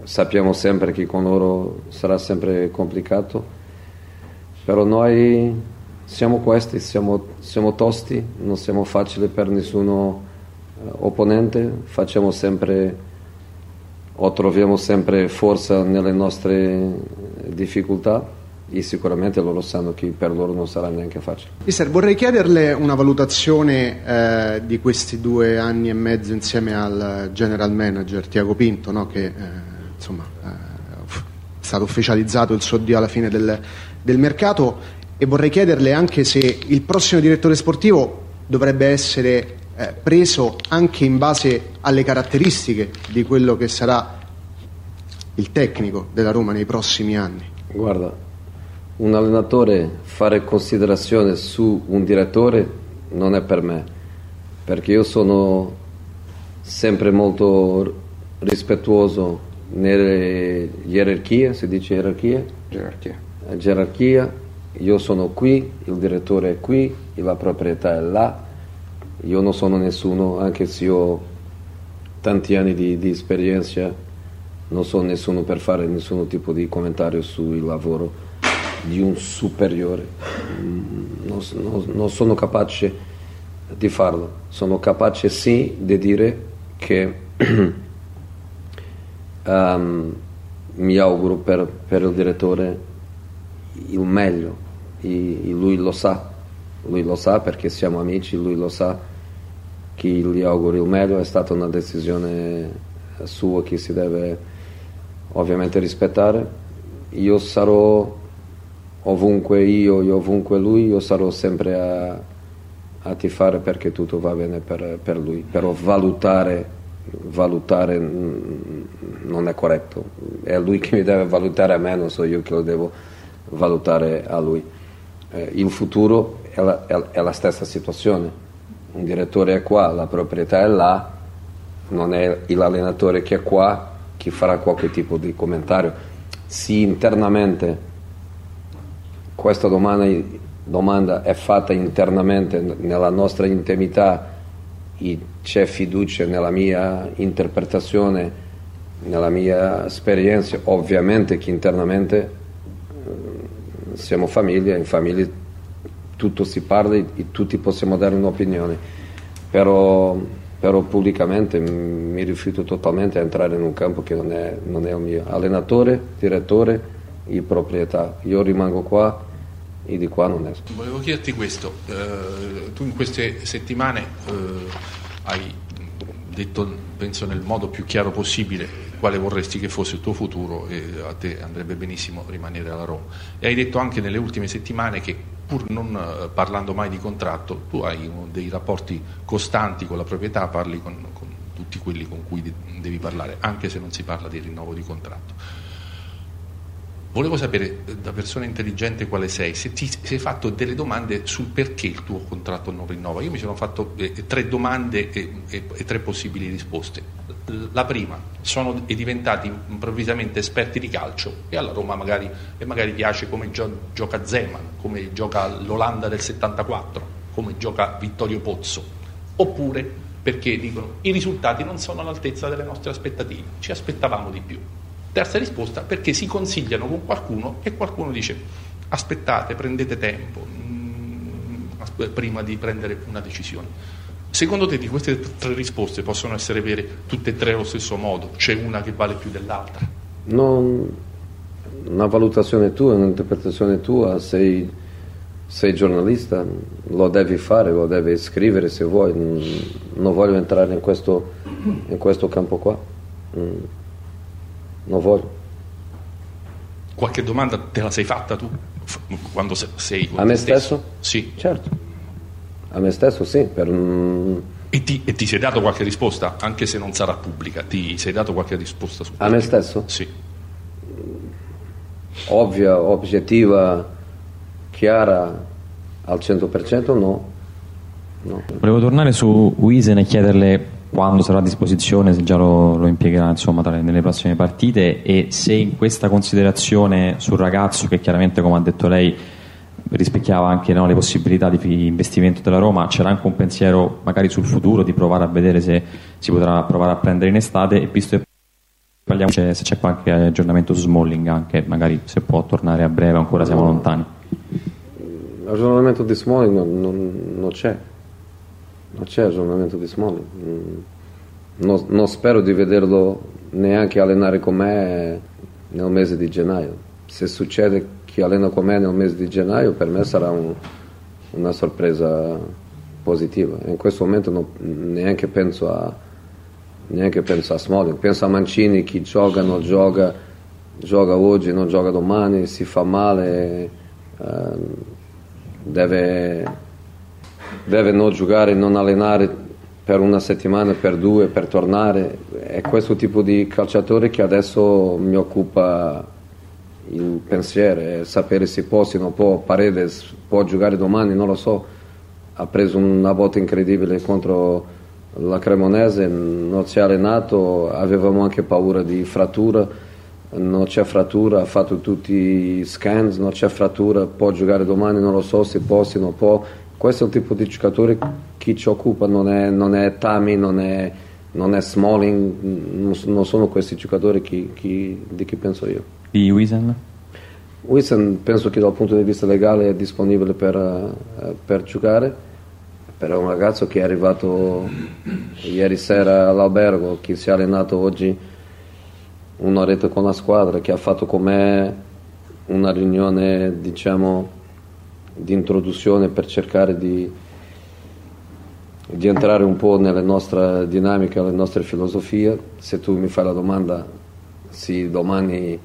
Sappiamo sempre che con loro sarà sempre complicato, però noi siamo questi, siamo, siamo, tosti, non siamo facili per nessuno eh, opponente, facciamo sempre o troviamo sempre forza nelle nostre difficoltà, e sicuramente loro sanno che per loro non sarà neanche facile. Mister, vorrei chiederle una valutazione eh, di questi due anni e mezzo insieme al general manager Tiago Pinto, no? che eh, insomma, eh, è stato ufficializzato il suo addio alla fine del, del mercato e vorrei chiederle anche se il prossimo direttore sportivo dovrebbe essere eh, preso anche in base alle caratteristiche di quello che sarà il tecnico della Roma nei prossimi anni. Guarda, un allenatore fare considerazione su un direttore non è per me, perché io sono sempre molto rispettuoso nelle gerarchie, si dice gerarchie? Gerarchia. Gerarchia, io sono qui, il direttore è qui, la proprietà è là, io non sono nessuno, anche se ho tanti anni di, di esperienza, non sono nessuno per fare nessun tipo di commentario sul lavoro di un superiore, non, non, non sono capace di farlo, sono capace sì di dire che um, mi auguro per, per, il direttore il meglio, lui lo sa, lui lo sa perché siamo amici, lui lo sa che gli auguro il meglio, è stata una decisione sua che si deve ovviamente rispettare. Io sarò ovunque io e ovunque lui, io sarò sempre a, a tifare perché tutto va bene per, per lui, però valutare, valutare non è corretto, è lui che mi deve valutare a me, non so io che lo devo valutare a lui. Eh, il futuro è la, è, la stessa situazione, un direttore è qua, la proprietà è là, non è l'allenatore che è qua che farà qualche tipo di commentario. Se internamente questa domanda, domanda, è fatta internamente nella nostra intimità e c'è fiducia nella mia interpretazione, nella mia esperienza, ovviamente che internamente siamo famiglia, in famiglia tutto si parla e tutti possiamo dare un'opinione, però, però pubblicamente mi rifiuto totalmente a entrare in un campo che non è, non è il mio. Allenatore, direttore e proprietà. Io rimango qua e di qua non esco. Volevo chiederti questo, eh, tu in queste settimane eh, hai detto, penso nel modo più chiaro possibile, quale vorresti che fosse il tuo futuro e a te andrebbe benissimo rimanere alla Roma. E hai detto anche nelle ultime settimane che pur non eh, parlando mai di contratto, tu hai dei rapporti costanti con la proprietà, parli con, con tutti quelli con cui devi parlare, anche se non si parla di rinnovo di contratto. Volevo sapere eh, da persona intelligente quale sei, se ti sei fatto delle domande sul perché il tuo contratto non rinnova. Io mi sono fatto eh, tre domande e, e, e, tre possibili risposte. La prima, sono diventati improvvisamente esperti di calcio e alla Roma magari, e magari piace come gio, gioca Zeman, come gioca l'Olanda del 74, come gioca Vittorio Pozzo. Oppure perché dicono i risultati non sono all'altezza delle nostre aspettative, ci aspettavamo di più. Terza risposta, perché si consigliano con qualcuno e qualcuno dice aspettate, prendete tempo mh, prima di prendere una decisione. Secondo te di queste tre risposte possono essere vere tutte e tre allo stesso modo? C'è una che vale più dell'altra? Non, una valutazione tua, un'interpretazione tua, sei, sei, giornalista, lo devi fare, lo devi scrivere se vuoi, non, voglio entrare in questo, in questo campo qua. Non voglio. Qualche domanda te la sei fatta tu quando sei A me stesso? Sì. Certo. A me stesso sì. Per... E, ti, e ti, sei dato qualche risposta, anche se non sarà pubblica? Ti sei dato qualche risposta su A me stesso? Sì. Ovvia, oggettiva, chiara al 100% no. no. Volevo tornare su Wiesen e chiederle quando sarà a disposizione, se già lo, lo impiegherà insomma, nelle prossime partite. E se in questa considerazione sul ragazzo che chiaramente come ha detto lei rispecchiava anche no, le possibilità di investimento della Roma, c'era anche un pensiero magari sul futuro di provare a vedere se si potrà provare a prendere in estate. E visto che parliamo se c'è qualche aggiornamento su Smalling anche, magari se può tornare a breve, ancora siamo lontani. L'aggiornamento di Smalling non, non, non c'è non c'è aggiornamento di Smalling. Mm. Non, non, spero di vederlo neanche allenare con me nel mese di gennaio. Se succede che allena con me nel mese di gennaio per me sarà un- una sorpresa positiva. In questo momento non- neanche penso a neanche penso a Smalling, penso a Mancini, chi gioca, non gioca, gioca oggi, non gioca domani, si fa male, ehm, deve, deve non giocare, non allenare per una settimana, per due, per tornare. È questo tipo di calciatore che adesso mi occupa il pensiero, sapere se può, se non può, Paredes può giocare domani, non lo so, ha preso una botta incredibile contro la Cremonese, non si è allenato, avevamo anche paura di frattura, non c'è frattura, ha fatto tutti i scans, non c'è frattura, può giocare domani, non lo so se può, se non può. Questo è il tipo di giocatore che ci occupa, non è, non è Tami, non è, non è Smalling, non sono questi giocatori che- che- di chi penso io. Di Wiesen? Wilson penso che dal punto di vista legale è disponibile per, eh, per giocare, però è un ragazzo che è arrivato ieri sera all'albergo, che si è allenato oggi un'oretta con la squadra, che ha fatto con me una riunione diciamo di introduzione per cercare di, di entrare un po' nella nostra dinamica, nelle nostre filosofie. Se tu mi fai la domanda, sì, domani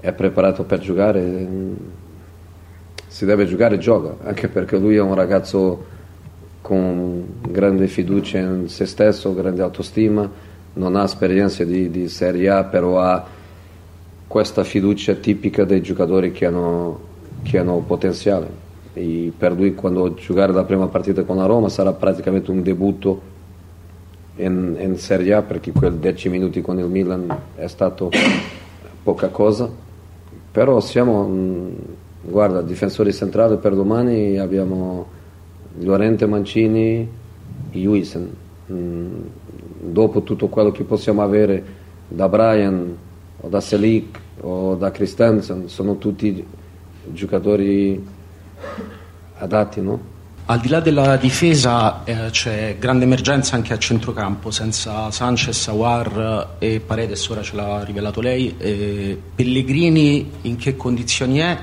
è preparato per giocare, si deve giocare, gioca, anche perché lui è un ragazzo con grande fiducia in se stesso, grande autostima, non ha esperienze di, di Serie A, però ha questa fiducia tipica dei giocatori che hanno, che hanno potenziale. E per lui quando giocare la prima partita con la Roma sarà praticamente un debutto in, in Serie A perché quei 10 minuti con il Milan è stato poca cosa, però siamo, mh, guarda, difensori centrali per domani abbiamo Llorente Mancini e Juisen. Mm, Dopo tutto quello che possiamo avere da Brian o da Selic o da Christensen, sono tutti giocatori adatti, no? Al di là della difesa eh, c'è grande emergenza anche a centrocampo, senza Sanchez, Awar e Paredes, ora ce l'ha rivelato lei. Eh, Pellegrini in che condizioni è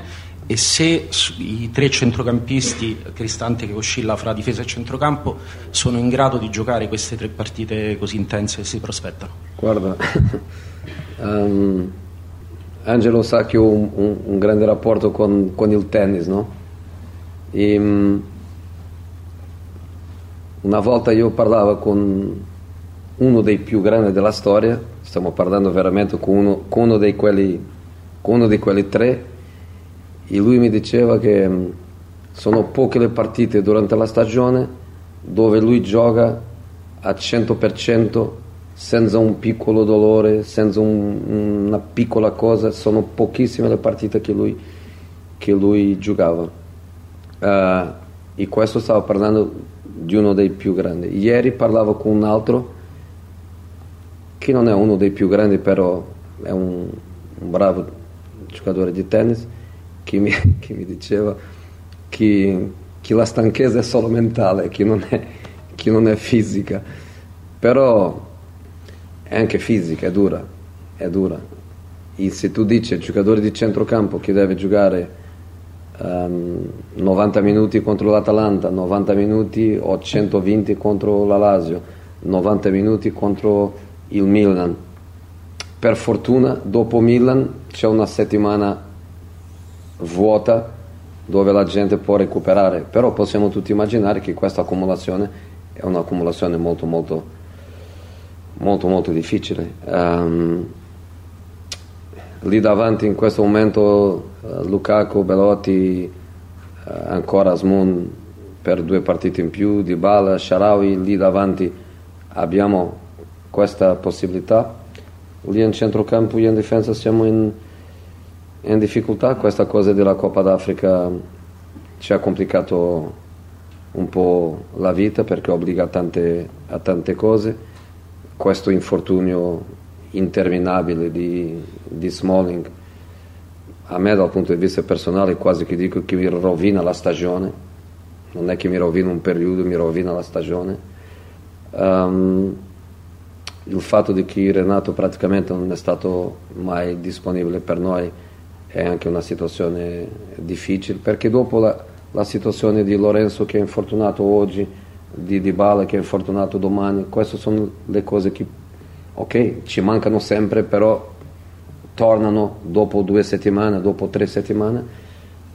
e se i tre centrocampisti, Cristante che oscilla fra difesa e centrocampo, sono in grado di giocare queste tre partite così intense che si prospettano. Guarda, ehm, Angelo sa che ho un, un- un grande rapporto con, con il tennis, no? E, mm, una volta io parlavo con uno dei più grandi della storia, stiamo parlando veramente con uno, con uno, dei quelli, con uno di quelli tre, e lui mi diceva che mm, sono poche le partite durante la stagione dove lui gioca a 100% senza un piccolo dolore, senza un- una piccola cosa, sono pochissime le partite che lui, che lui giocava. Eh, e questo stavo parlando di uno dei più grandi. Ieri parlavo con un altro che non è uno dei più grandi, però è un, un bravo giocatore di tennis, che mi, che mi diceva che, che la stanchezza è solo mentale, che non è, che non è fisica. Però è anche fisica, è dura, è dura. E se tu dici al giocatore di centrocampo che deve giocare ehm, 90 minuti contro l'Atalanta, 90 minuti o 120 contro la Lazio, 90 minuti contro il Milan. Per fortuna dopo Milan c'è una settimana vuota dove la gente può recuperare, però possiamo tutti immaginare che questa accumulazione è un'accumulazione molto molto molto molto difficile. Ehm, lì davanti in questo momento eh, Lukaku, Belotti, eh, ancora Asmun per due partite in più, Dybala, Sharawi, lì davanti abbiamo questa possibilità. Lì in centrocampo e in difesa siamo in, in difficoltà, questa cosa della Coppa d'Africa ci ha complicato un po' la vita perché obbliga tante, a tante cose. Questo infortunio interminabile di, di Smalling a me dal punto di vista personale quasi che dico che mi rovina la stagione, non è che mi rovina un periodo, mi rovina la stagione. Ehm, il fatto di che Renato praticamente non è stato mai disponibile per noi è anche una situazione difficile perché dopo la, la situazione di Lorenzo che è infortunato oggi, di Dybala che è infortunato domani, queste sono le cose che ok, ci mancano sempre, però tornano dopo due settimane, dopo tre settimane.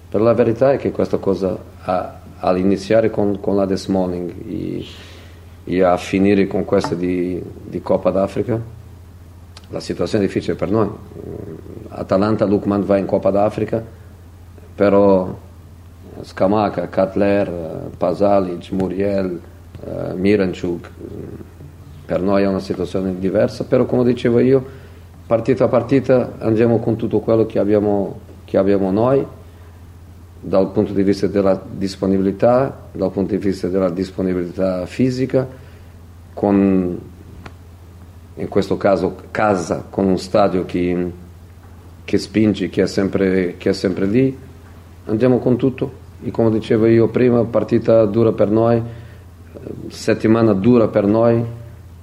Per la verità è che questa cosa a, all'iniziare con, con la Des Morning e, e, a finire con questa di, di Coppa d'Africa, la situazione è difficile per noi. Atalanta, Lukman va in Coppa d'Africa, però Scamaca, Katler, Pasalic, Muriel, uh, Miranchuk, per noi è una situazione diversa, però come dicevo io, partita a partita andiamo con tutto quello che abbiamo, che abbiamo noi, dal punto di vista della disponibilità, dal punto di vista della disponibilità fisica, con in questo caso casa, con un stadio che, che spinge, che è, sempre, che è sempre lì, andiamo con tutto. E come dicevo io prima, partita dura per noi, settimana dura per noi,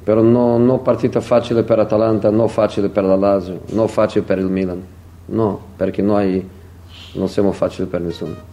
però non no partita facile per Atalanta, non facile per la Lazio, non facile per il Milan, no, perché noi non siamo facili per nessuno.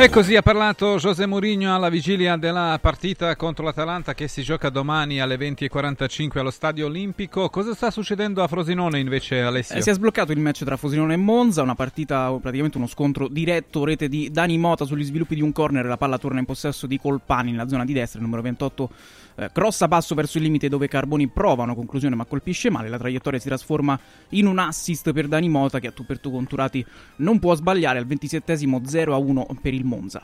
E così ha parlato José Mourinho alla vigilia della partita contro l'Atalanta che si gioca domani alle 20.45 allo Stadio Olimpico. Cosa sta succedendo a Frosinone invece Alessio? Eh, si è sbloccato il match tra Frosinone e Monza, una partita, praticamente uno scontro diretto, rete di Dani Mota sugli sviluppi di un corner, la palla torna in possesso di Colpani nella zona di destra, il numero 28 eh, crossa passo verso il limite dove Carboni prova una conclusione ma colpisce male. La traiettoria si trasforma in un assist per Dani Mota che a tu per tu conturati non può sbagliare al 27esimo 0 a 1 per il Monza.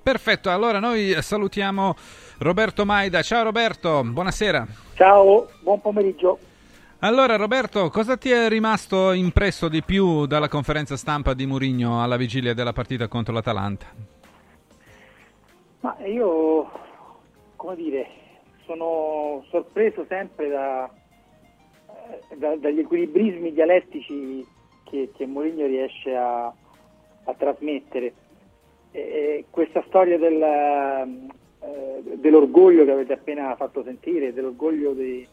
Perfetto, allora noi salutiamo Roberto Maida. Ciao Roberto, buonasera. Ciao, buon pomeriggio. Allora Roberto, cosa ti è rimasto impresso di più dalla conferenza stampa di Mourinho alla vigilia della partita contro l'Atalanta? Ma io, come dire, sono sorpreso sempre da, eh, da, dagli equilibrismi dialettici che, che Mourinho riesce a, a trasmettere. E questa storia del, eh, dell'orgoglio che avete appena fatto sentire, dell'orgoglio di,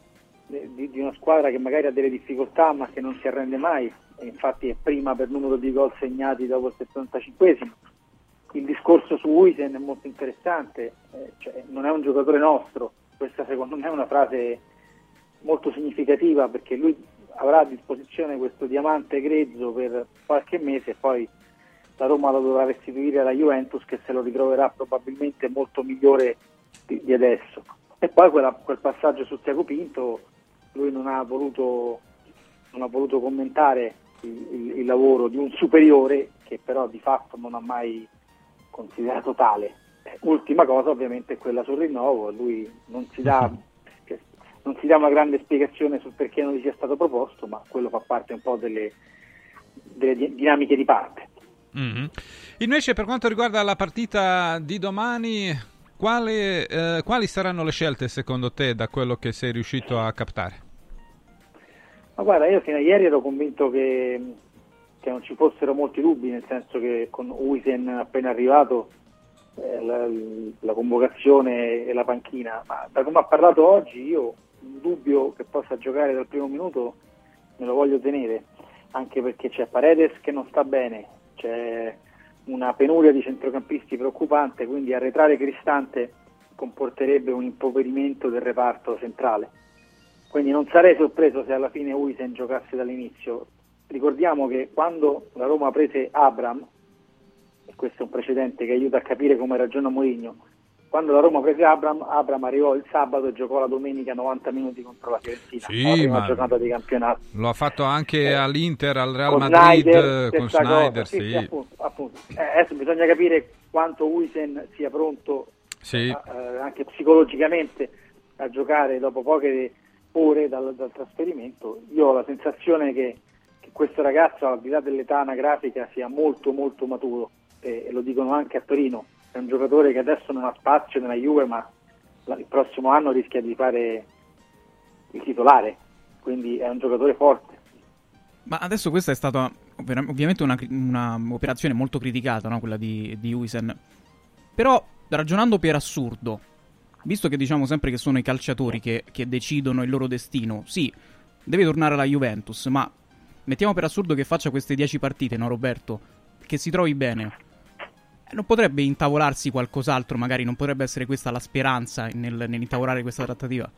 di, di, una squadra che magari ha delle difficoltà ma che non si arrende mai, e infatti è prima per numero di gol segnati dopo il 75esimo. Il discorso su Uisen è molto interessante, eh, cioè non è un giocatore nostro, questa secondo me è una frase molto significativa perché lui avrà a disposizione questo diamante grezzo per qualche mese e poi la Roma lo dovrà restituire alla Juventus che se lo ritroverà probabilmente molto migliore di, di adesso. E poi quella, quel passaggio su Tiago Pinto, lui non ha voluto, non ha voluto commentare il, il, il, lavoro di un superiore che però di fatto non ha mai considerato tale Ultima cosa ovviamente è quella sul rinnovo, lui non si dà, non si dà una grande spiegazione sul perché non gli sia stato proposto, ma quello fa parte un po' delle, delle dinamiche di parte. Mm-hmm. Invece per quanto riguarda la partita di domani, quali, eh, quali saranno le scelte secondo te da quello che sei riuscito a captare? Ma guarda, io fino a ieri ero convinto che, che non ci fossero molti dubbi, nel senso che con Uisen appena arrivato eh, la, la, convocazione e la panchina, ma da come ha parlato oggi io un dubbio che possa giocare dal primo minuto me lo voglio tenere, anche perché c'è Paredes che non sta bene, c'è una penuria di centrocampisti preoccupante, quindi arretrare Cristante comporterebbe un impoverimento del reparto centrale. Quindi non sarei sorpreso se alla fine Uisen giocasse dall'inizio. Ricordiamo che quando la Roma prese Abram, questo è un precedente che aiuta a capire come ragiona Mourinho. Quando la Roma prese Abram, Abram arrivò il sabato e giocò la domenica 90 minuti contro la Fiorentina, sì, la prima giornata di campionato. Lo ha fatto anche eh, all'Inter, al Real Madrid, Snyder, con Schneider. Sì, sì. appunto, appunto. Eh, adesso bisogna capire quanto Uisen sia pronto sì. eh, anche psicologicamente a giocare dopo poche ore dal, dal trasferimento. Io ho la sensazione che, che questo ragazzo, al di là dell'età anagrafica, sia molto molto maturo e lo dicono anche a Torino, è un giocatore che adesso non ha spazio nella Juve ma il prossimo anno rischia di fare il titolare, quindi è un giocatore forte. Ma adesso questa è stata ovviamente un'operazione molto criticata, no? quella di, di Uisen, però ragionando per assurdo, visto che diciamo sempre che sono i calciatori che, che decidono il loro destino, sì, deve tornare alla Juventus, ma mettiamo per assurdo che faccia queste 10 partite, no Roberto? Che si trovi bene. Non potrebbe intavolarsi qualcos'altro, magari non potrebbe essere questa la speranza nel, nell'intavolare questa trattativa?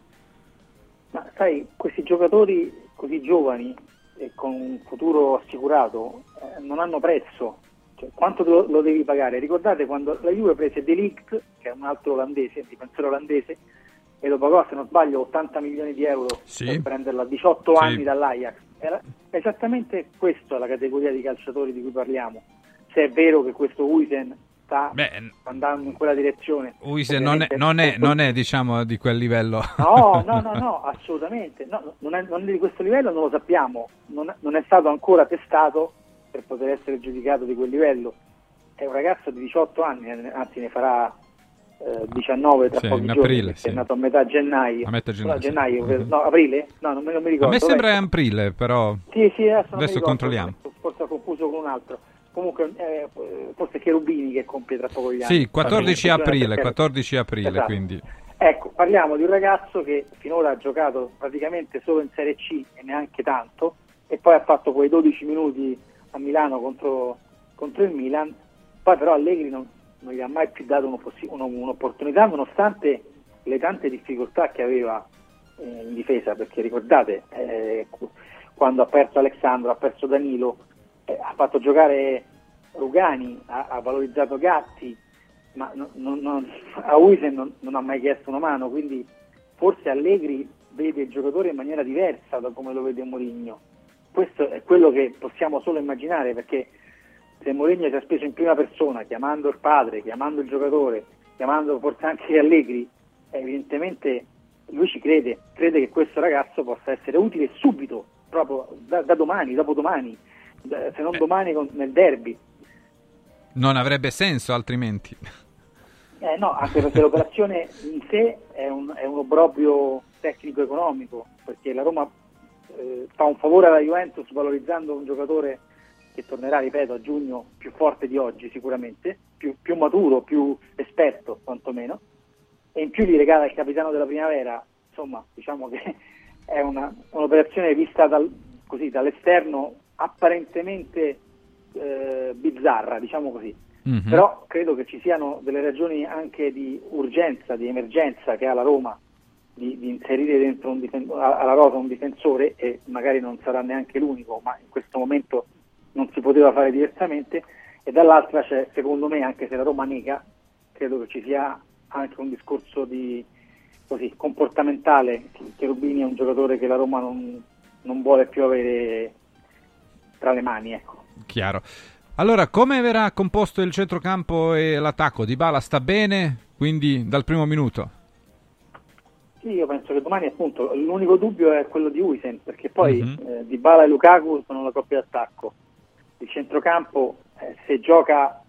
Ma sai, questi giocatori così giovani e con un futuro assicurato eh, non hanno prezzo. Cioè, quanto lo, lo devi pagare? Ricordate quando la Juve prese De Ligt, che è un altro olandese, un difensore olandese, e lo pagò, se non sbaglio, 80 milioni di euro Sì. per prenderlo a 18 Sì. anni dall'Ajax. Era esattamente questa la categoria di calciatori di cui parliamo. Se è vero che questo Huisen sta andando in quella direzione. Uise non è, non, è, non è, diciamo, di quel livello. No, no, no, no, assolutamente. No, non, è, non è di questo livello, non lo sappiamo. Non, non è stato ancora testato per poter essere giudicato di quel livello. È un ragazzo di 18 anni, eh, anzi ne farà eh, 19 tra Sì, pochi giorni, aprile, perché sì. è nato a metà gennaio. A metà gennaio, No, gennaio, sì. no, aprile? No, non me, non mi A ricordo. me sembra Vabbè. aprile, però Sì, sì, adesso, adesso ricordo, controlliamo. Forse ho confuso con un altro. Comunque, eh, forse Cherubini che compie tra poco gli anni. Sì, 14 Vabbè, aprile, perché- 14 aprile, Esatto. quindi Ecco, parliamo di un ragazzo che finora ha giocato praticamente solo in Serie C e neanche tanto, e poi ha fatto quei 12 minuti a Milano contro, contro il Milan, poi però Allegri non, non gli ha mai più dato un'opportunità nonostante le tante difficoltà che aveva eh, in difesa, perché ricordate, eh, qu- quando ha perso Alessandro, ha perso Danilo, eh, ha fatto giocare Rugani, ha, ha valorizzato Gatti, ma non- non- a Uisen non, non ha mai chiesto una mano, quindi forse Allegri vede il giocatore in maniera diversa da come lo vede Mourinho. Questo è quello che possiamo solo immaginare, perché se Mourinho si è speso in prima persona, chiamando il padre, chiamando il giocatore, chiamando forse anche Allegri, evidentemente lui ci crede, crede che questo ragazzo possa essere utile subito, proprio da, da domani, dopodomani, se non domani con- nel derby. non avrebbe senso altrimenti. Eh no, anche perché l'operazione in sé è un, è un obbrobrio tecnico-economico, perché la Roma eh, fa un favore alla Juventus valorizzando un giocatore che tornerà, ripeto, a giugno più forte di oggi sicuramente, più, più maturo, più esperto quantomeno, e in più gli regala il capitano della primavera, insomma diciamo che è una- un'operazione vista dal- così, dall'esterno apparentemente eh, bizzarra, diciamo così. Mhm. Però credo che ci siano delle ragioni anche di urgenza, di emergenza che ha la Roma di, di inserire dentro difen- alla rosa un difensore e magari non sarà neanche l'unico, ma in questo momento non si poteva fare diversamente e dall'altra c'è secondo me anche se la Roma nega, credo che ci sia anche un discorso di così, comportamentale. Cherubini è un giocatore che la Roma non, non vuole più avere tra le mani, ecco. Chiaro. Allora, come verrà composto il centrocampo e l'attacco? Dybala sta bene, quindi dal primo minuto. Sì, io penso che domani appunto l'unico dubbio è quello di Uisen, perché poi Mhm. eh, Dybala e Lukaku sono la coppia d'attacco. Il centrocampo, eh, se gioca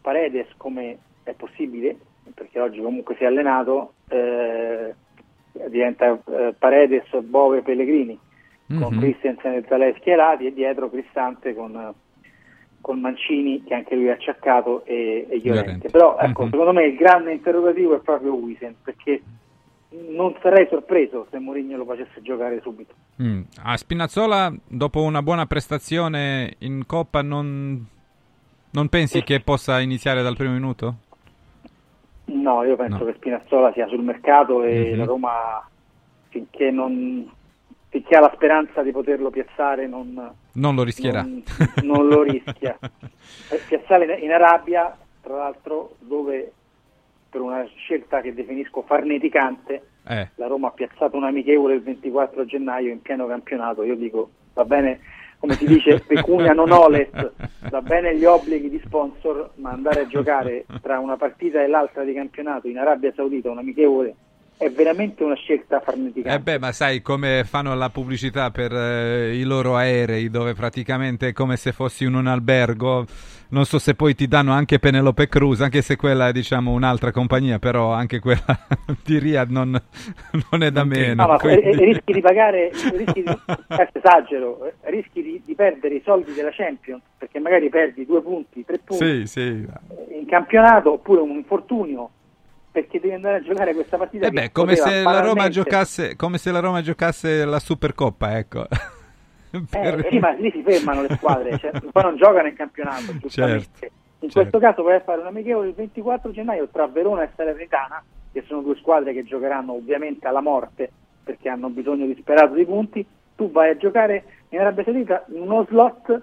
Paredes come è possibile, perché oggi comunque si è allenato, eh, diventa eh, Paredes, Bove, Pellegrini, con Mhm. Christensen e Zaleschi schierati e dietro Cristante con, con Mancini che anche lui è acciaccato e, e Llorente. Però ecco, Mhm. secondo me il grande interrogativo è proprio Uisen, perché non sarei sorpreso se Mourinho lo facesse giocare subito. Mm. A Spinazzola, dopo una buona prestazione in Coppa, non, non pensi che possa iniziare dal primo minuto? No, io penso No. che Spinazzola sia sul mercato e Mhm. la Roma finché non finché ha la speranza di poterlo piazzare non, Non lo rischierà. non, non lo rischia. Eh, Piazzare in, in Arabia, tra l'altro, dove per una scelta che definisco farneticante, Eh. la Roma ha piazzato un amichevole il 24 gennaio in pieno campionato. Io dico, va bene, come si dice, pecunia non olet, va bene gli obblighi di sponsor, ma andare a giocare tra una partita e l'altra di campionato in Arabia Saudita, un amichevole, è veramente una scelta farneticante. Eh beh, ma sai come fanno la pubblicità per eh, i loro aerei, dove praticamente è come se fossi in un albergo. Non so se poi ti danno anche Penelope Cruz, anche se quella è diciamo un'altra compagnia, però anche quella di Riyadh non, non è da meno. No, ma quindi- rischi di pagare, rischi di, eh, esagero, eh, rischi di, di perdere i soldi della Champions, perché magari perdi due punti, tre punti Sì, sì. in campionato, oppure un infortunio, perché devi andare a giocare questa partita. Eh che beh, come se, la Roma banalmente- giocasse, come se la Roma giocasse la Supercoppa, ecco. Eh, sì, ma lì si fermano le squadre, cioè, poi non giocano in campionato, giustamente. Certo, In questo caso vai a fare un amichevole il 24 gennaio tra Verona e Salernitana, che sono due squadre che giocheranno ovviamente alla morte perché hanno bisogno disperato di punti. Tu vai a giocare in Arabia Saudita in uno slot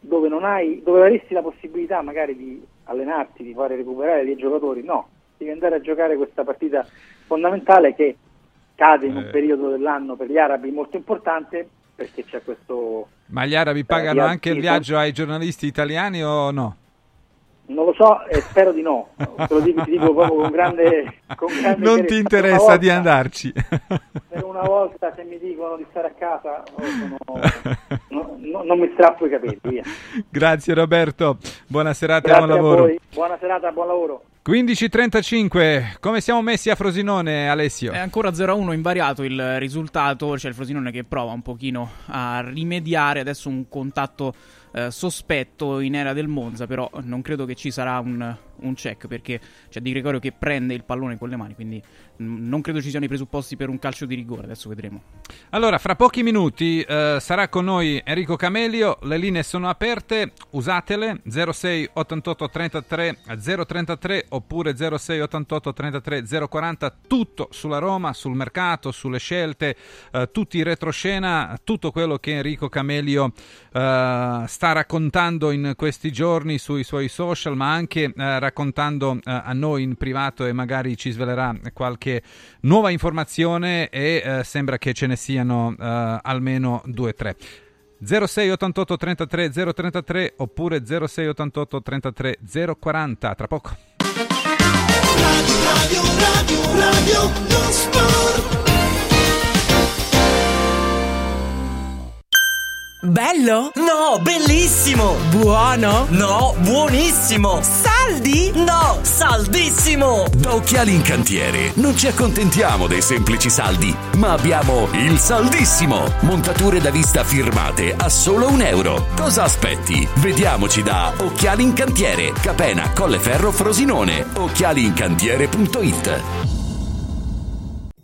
dove non hai, dove avresti la possibilità magari di allenarti, di fare recuperare dei giocatori. No, devi andare a giocare questa partita fondamentale che cade in un Eh. periodo dell'anno per gli arabi molto importante perché c'è questo Ma gli arabi pagano via anche il viaggio ai giornalisti italiani o no? Non lo so e spero di no te lo dico, ti dico proprio con grande, con grande Non ti interessa una di volta- andarci. per una volta se mi dicono di stare a casa sono- no- no- non mi strappo i capelli via. Grazie Roberto, buona serata e grazie buon a lavoro. voi buona serata buon lavoro 15.35, come siamo messi a Frosinone Alessio? È ancora 0-1 invariato il risultato, c'è il Frosinone che prova un pochino a rimediare, adesso un contatto sospetto in era del Monza, però non credo che ci sarà un, un check perché c'è Di Gregorio che prende il pallone con le mani, quindi mm, non credo ci siano i presupposti per un calcio di rigore, adesso vedremo. Allora, fra pochi minuti eh, sarà con noi Enrico Camelio, le linee sono aperte, usatele 06 88 33 033 oppure 06 88 33 040, tutto sulla Roma, sul mercato, sulle scelte, eh, tutti in retroscena, tutto quello che Enrico Camelio eh, sta raccontando in questi giorni sui suoi social, ma anche eh, raccontando eh, a noi in privato e magari ci svelerà qualche nuova informazione e eh, sembra che ce ne siano eh, almeno due o tre. 06 88 33 033 oppure 06 88 33 040 tra poco. Radio, radio, radio, non sport. Bello? No, bellissimo! Buono? No, buonissimo! Saldi? No, saldissimo! Da Occhiali in Cantiere non ci accontentiamo dei semplici saldi, ma abbiamo il saldissimo! Montature da vista firmate a solo un euro. Cosa aspetti? Vediamoci da Occhiali in Cantiere, Capena, Colleferro, Frosinone. Occhialiincantiere.it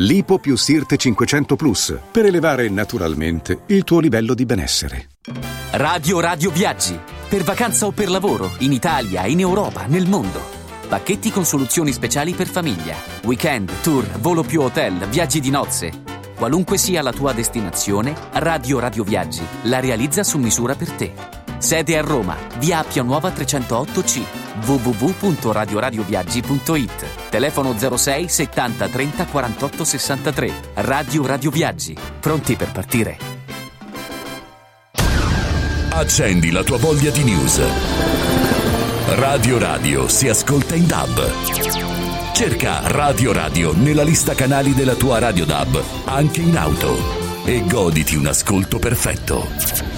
Lipo più Sirte 500 Plus per elevare naturalmente il tuo livello di benessere. Radio Radio Viaggi. Per vacanza o per lavoro, in Italia, in Europa, nel mondo. Pacchetti con soluzioni speciali per famiglia. Weekend, tour, volo più hotel, viaggi di nozze. Qualunque sia la tua destinazione, Radio Radio Viaggi la realizza su misura per te. Sede a Roma, via Appia Nuova 308C, www.radioradioviaggi.it. Telefono 06 70 30 48 63. Radio Radio Viaggi. Pronti per partire? Accendi la tua voglia di news. Radio Radio si ascolta in DAB. Cerca Radio Radio nella lista canali della tua Radio DAB, anche in auto. E goditi un ascolto perfetto.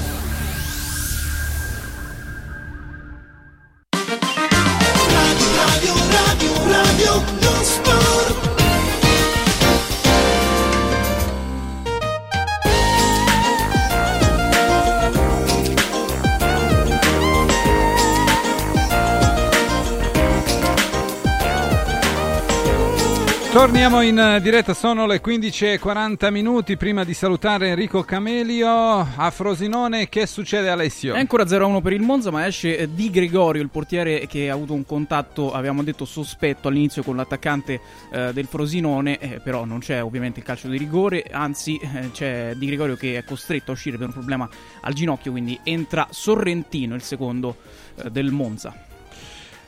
Torniamo in eh, diretta, sono le 15.40 minuti. Prima di salutare Enrico Camelio a Frosinone, che succede Alessio? È ancora 0-1 per il Monza, ma esce eh, Di Gregorio, il portiere che ha avuto un contatto, abbiamo detto, sospetto all'inizio con l'attaccante eh, del Frosinone, eh, però non c'è ovviamente il calcio di rigore, anzi eh, c'è Di Gregorio che è costretto a uscire per un problema al ginocchio, quindi entra Sorrentino, il secondo eh, del Monza.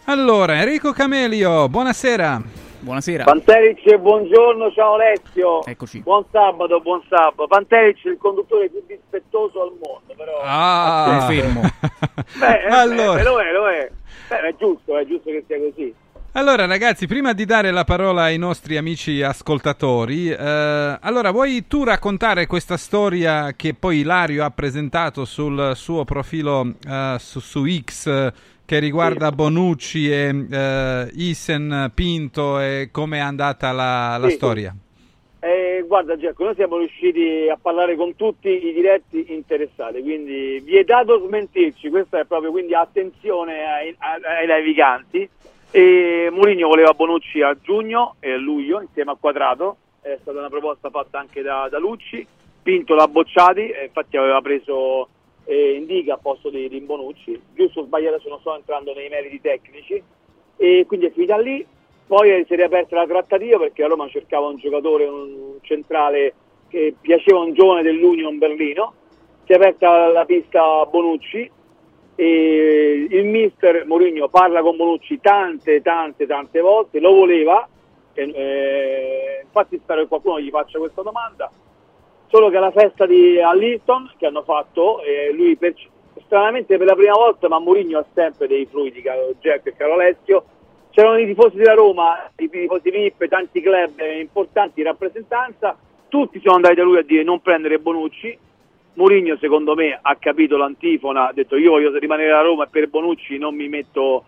Allora, Enrico Camelio, buonasera. Buonasera. Panteric, buongiorno, ciao Alessio. Eccoci. Buon sabato, buon sabato. Panteric, il conduttore più dispettoso al mondo, però. Ah, confermo. Beh, eh, Allora. beh, lo è, lo è. Beh, è giusto, è giusto che sia così. Allora ragazzi, prima di dare la parola ai nostri amici ascoltatori, eh, allora vuoi tu raccontare questa storia che poi Ilario ha presentato sul suo profilo eh, su, su X che riguarda Bonucci e eh, Isen Pinto e come è andata la, la Sì. storia? Eh, guarda Giacomo, noi siamo riusciti a parlare con tutti i diretti interessati, quindi vietato smentirci, questo è proprio, quindi attenzione ai, ai, naviganti. E Mourinho voleva Bonucci a giugno e a luglio insieme a Quadrato, è stata una proposta fatta anche da, da Lucci, Pinto l'ha bocciati, infatti aveva preso eh, Indica a posto di, di Bonucci, giusto o sbagliato adesso non sto entrando nei meriti tecnici, e quindi è finita lì. Poi si è riaperta la trattativa perché a Roma cercava un giocatore, un centrale che piaceva un giovane dell'Union Berlino. Si è aperta la pista Bonucci e il mister Mourinho parla con Bonucci tante, tante, tante volte, lo voleva. e, eh, infatti spero che qualcuno gli faccia questa domanda. Solo che alla festa di all'Easton che hanno fatto, eh, lui per- stranamente per la prima volta, ma Mourinho ha sempre dei fluidi, caro Jack e caro Alessio, c'erano i tifosi della Roma, i tifosi VIP, tanti club importanti in rappresentanza, tutti sono andati da lui a dire non prendere Bonucci, Mourinho secondo me ha capito l'antifona, ha detto io voglio rimanere a Roma e per Bonucci non mi metto,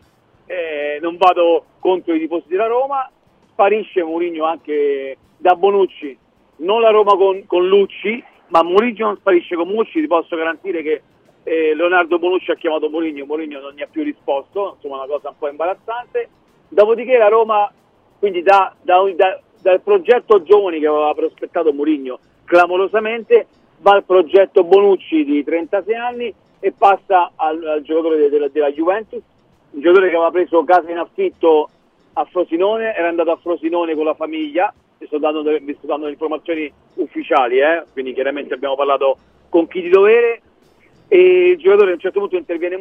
eh, non vado contro i tifosi della Roma, sparisce Mourinho anche da Bonucci, non la Roma con, con Lucci, ma Mourinho non sparisce con Mucci, ti posso garantire che eh, Leonardo Bonucci ha chiamato Mourinho, Mourinho non gli ha più risposto, insomma una cosa un po' imbarazzante. Dopodiché la Roma, quindi da- da- da- dal progetto giovani che aveva prospettato Mourinho clamorosamente, va al progetto Bonucci di 36 anni e passa al, al giocatore de- della, della Juventus, un giocatore che aveva preso casa in affitto a Frosinone, era andato a Frosinone con la famiglia, vi sto dando, vi sto dando informazioni ufficiali, eh, quindi chiaramente abbiamo parlato con chi di dovere, e il giocatore a un certo punto interviene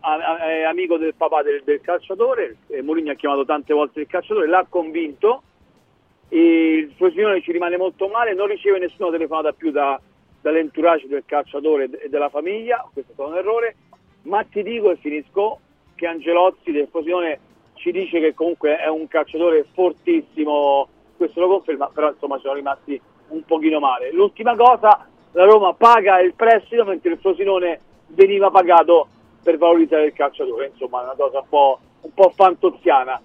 a- è amico del papà del, del calciatore, e Mourinho ha chiamato tante volte il calciatore, l'ha convinto, il Frosinone ci rimane molto male, non riceve nessuna telefonata più da- dall'entourage del calciatore e della famiglia, questo è stato un errore, ma ti dico e finisco che Angelozzi del Frosinone ci dice che comunque è un calciatore fortissimo, questo lo conferma, però insomma sono rimasti un pochino male. L'ultima cosa, la Roma paga il prestito mentre il Frosinone veniva pagato per valorizzare il calciatore, insomma è una cosa un po', un po' fantoziana.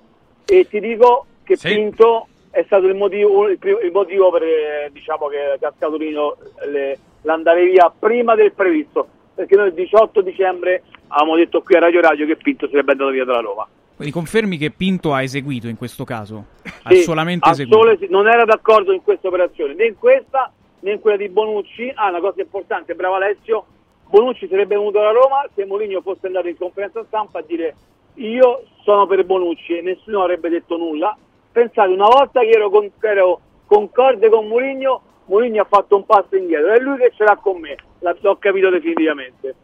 E ti dico che Pinto è stato il motivo, il il motivo per diciamo che Cascatorino le- l'andare via prima del previsto, perché noi il 18 dicembre avevamo detto qui a Radio Radio che Pinto sarebbe andato via dalla Roma. Quindi confermi che Pinto ha eseguito in questo caso? Ha Sì, solamente al eseguito? sole sì, non era d'accordo in questa operazione, né in questa né in quella di Bonucci. Ah, una cosa importante, bravo Alessio, Bonucci sarebbe venuto alla Roma se Mourinho fosse andato in conferenza stampa a dire io sono per Bonucci e nessuno avrebbe detto nulla. Pensate, una volta che ero, con- ero concorde con Mourinho, Mourinho ha fatto un passo indietro, è lui che ce l'ha con me, l'ho capito definitivamente.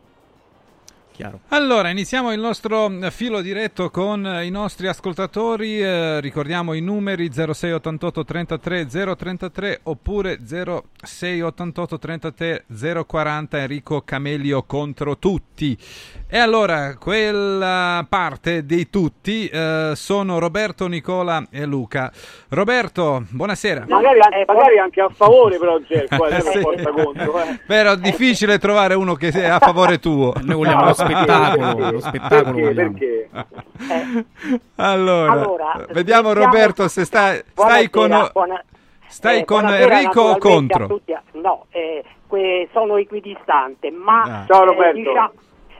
Allora, iniziamo il nostro eh, filo diretto con eh, i nostri ascoltatori. eh, ricordiamo i numeri 0688 33 033 oppure 0688 33 040 Enrico Camelio contro tutti. E allora, quella parte dei tutti eh, sono Roberto, Nicola e Luca. Roberto, buonasera. Magari, an- magari anche a favore però Gerco, eh, Sì. porta contro. Eh. Però è difficile trovare uno che sia a favore tuo. Noi vogliamo lo spettacolo, lo spettacolo Perché? Perché? Allora, Allora, vediamo Roberto se stai, stai con, buona- stai eh, con Enrico o a contro? tutti. No, eh, que- sono equidistante, ma Ah. Ciao, eh, Roberto. dicia-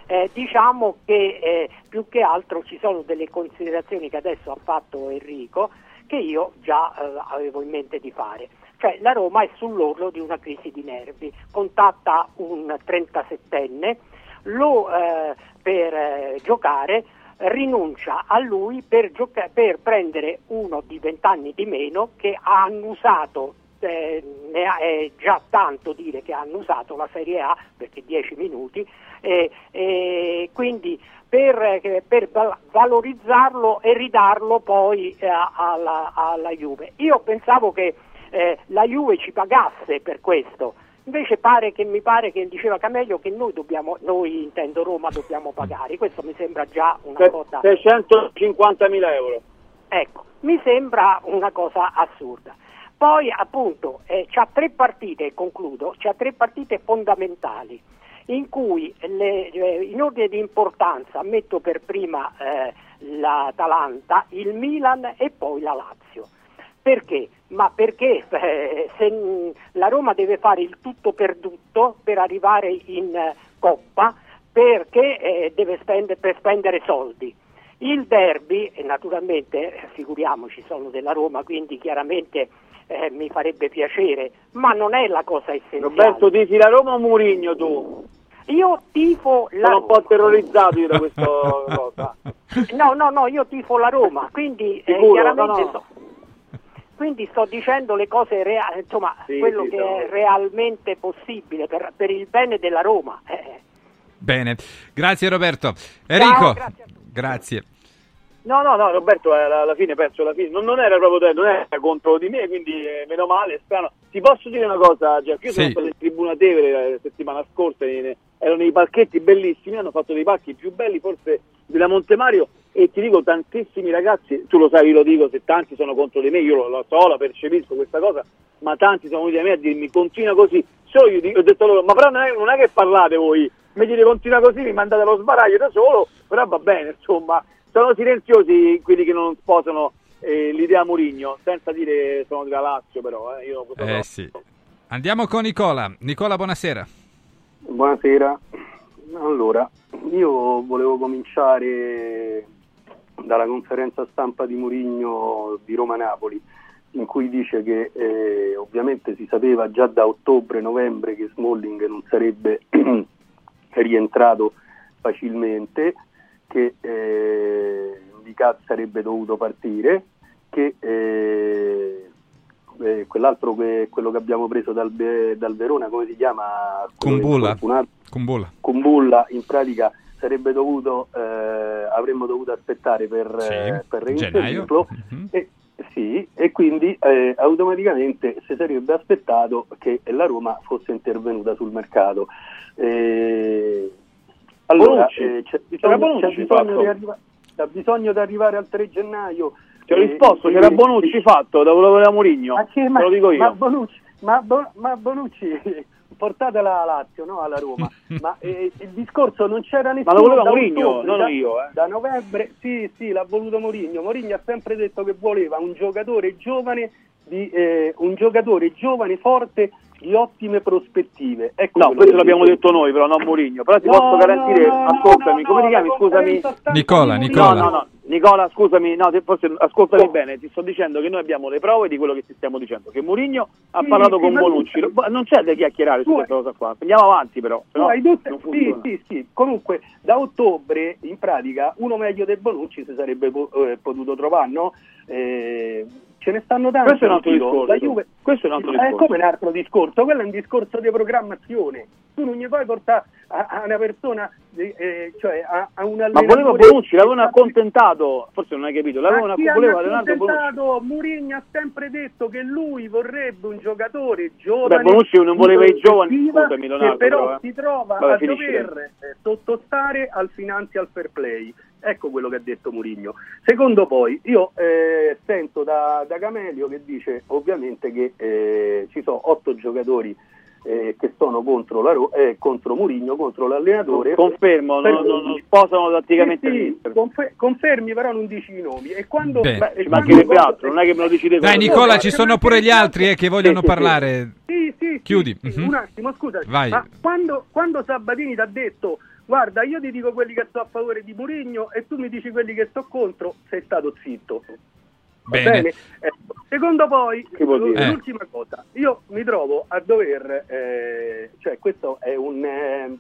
eh, diciamo che eh, più che altro ci sono delle considerazioni che adesso ha fatto Enrico che io già eh, avevo in mente di fare. Cioè la Roma è sull'orlo di una crisi di nervi, contatta un 37enne, lo eh, per eh, giocare rinuncia a lui per, gioca- per prendere uno di 20 anni di meno che ha annusato eh, ne ha- è già tanto dire che ha annusato la Serie A perché 10 minuti e, e quindi per, eh, per val- valorizzarlo e ridarlo poi eh, alla, alla Juve. Io pensavo che eh, la Juve ci pagasse per questo. Invece pare che mi pare che diceva Camelio che noi dobbiamo, noi intendo Roma dobbiamo pagare, questo mi sembra già una Se- cosa 650.000 euro. Ecco, mi sembra una cosa assurda. Poi appunto eh, c'ha tre partite, e concludo, c'ha tre partite fondamentali in cui le- in ordine di importanza metto per prima eh, l'Atalanta, il Milan e poi la Lazio. Perché? Ma perché eh, se mh, la Roma deve fare il tutto per tutto per arrivare in eh, Coppa perché eh, deve spendere, per spendere soldi. Il derby, e naturalmente figuriamoci, sono della Roma, quindi chiaramente eh, mi farebbe piacere, ma non è la cosa essenziale. Roberto, tifi la Roma o Murigno tu? Io tifo la Sono un po' terrorizzato io da questa cosa. No, no, no, io tifo la Roma, quindi eh, chiaramente No, no. sto- quindi sto dicendo le cose reali, insomma, Sì, quello sì, che no. è realmente possibile per, per il bene della Roma. eh. Bene, grazie Roberto. Enrico, grazie grazie. No, no, no, Roberto eh, alla, fine penso alla fine non, non era proprio te, non era contro di me, quindi eh, meno male, strano. Ti posso dire una cosa, Jeff? Io sono Sì. stato in tribuna Tevere la settimana scorsa, erano dei parchetti bellissimi, hanno fatto dei parchi più belli forse della Montemario e ti dico tantissimi ragazzi, tu lo sai, io lo dico, se tanti sono contro di me, io lo, lo so, la percepisco questa cosa, ma tanti sono venuti a me a dirmi continua così, solo io dico- ho detto loro, ma però non è, non è che parlate voi, mi dite continua così, mi mandate allo sbaraglio da solo, però va bene, insomma, sono silenziosi quelli che non sposano eh, l'idea Murigno, senza dire sono della Lazio però, eh, io Eh no. sì. Andiamo con Nicola. Nicola, buonasera. Buonasera. Allora, io volevo cominciare dalla conferenza stampa di Murigno di Roma-Napoli, in cui dice che eh, ovviamente si sapeva già da ottobre-novembre che Smalling non sarebbe rientrato facilmente, che eh, Vicat sarebbe dovuto partire, che eh, eh, quell'altro che quello che abbiamo preso dal, dal Verona, come si chiama? Kumbulla. Kumbulla. Kumbulla in pratica sarebbe dovuto eh, avremmo dovuto aspettare per, Sì, eh, per gennaio. reinserirlo e, sì, e quindi eh, automaticamente si sarebbe aspettato che la Roma fosse intervenuta sul mercato Eh, allora Bonucci. eh, c'è C'era bisogno, Bonucci c'è bisogno di arriva- c'è bisogno di arrivare al 3 gennaio Ti ho risposto, c'era Bonucci fatto, da quello voleva Murigno, ma, che, te ma, lo dico io. ma Bonucci, ma, Bo- ma Bonucci portatela alla Lazio, no alla Roma. Ma eh, il discorso non c'era nessuno. lo voleva da Mourinho, non da, io, eh. Da novembre, sì, sì, l'ha voluto Mourinho. Mourinho ha sempre detto che voleva un giocatore giovane, di, eh, un giocatore giovane, forte, di ottime prospettive. Ecco No, questo l'abbiamo dico. detto noi, però non Mourinho. Però ti No, posso garantire, no, no, ascoltami, no, come ti chiami? Scusami. Nicola, Nicola. No, no, no. Nicola, scusami, no, forse ascoltami bene, ti sto dicendo che noi abbiamo le prove di quello che ti stiamo dicendo, che Mourinho ha Sì, parlato sì, con ma Bonucci, non- c'è da chiacchierare su questa cosa qua, andiamo avanti però, Tu no, hai tutte- non sì, sì, sì. Comunque da ottobre in pratica uno meglio del Bonucci si sarebbe po- eh, potuto trovare, no? Eh, ce ne stanno tanti. Questo è un altro discorso. La Juve- Questo è un altro Eh, discorso. come un altro discorso? Quello è un discorso di programmazione. Tu non gli puoi portare a, a una persona, eh, cioè a, a un Ma allenatore... voleva Bonucci, l'avevano accontentato, forse non hai capito, l'avevano Ma voleva Leonardo Bonucci. Mourinho ha sempre detto che lui vorrebbe un giocatore Beh, giovane. Bonucci non voleva i giovani, scusami Leonardo, che però, però, eh. si trova Vabbè, a finisci, dover eh, sottostare al financial fair play. Ecco quello che ha detto Mourinho. Secondo poi, io eh, sento da, da Camelio che dice ovviamente che eh, ci sono otto giocatori eh, che sono contro, la eh, contro Mourinho, contro l'allenatore. Confermo, Per non, non- non sposano tatticamente Sì, sì, confer- confermi però non dici i nomi e quando, Bene. beh, Ci quando- mancherebbe altro, non è che me lo decide Dai quello. Nicola, ci sono pure gli altri eh, che vogliono Sì, parlare. Sì, sì, sì, Chiudi. sì, Mhm. un attimo, scusa. Vai. Ma quando, quando Sabatini ti ha detto guarda, io ti dico quelli che sto a favore di Mourinho e tu mi dici quelli che sto contro, sei stato zitto. Va Bene. Ecco. Secondo poi, Che vuol dire? Eh. l'ultima cosa, io mi trovo a dover, eh, cioè questo è un, eh,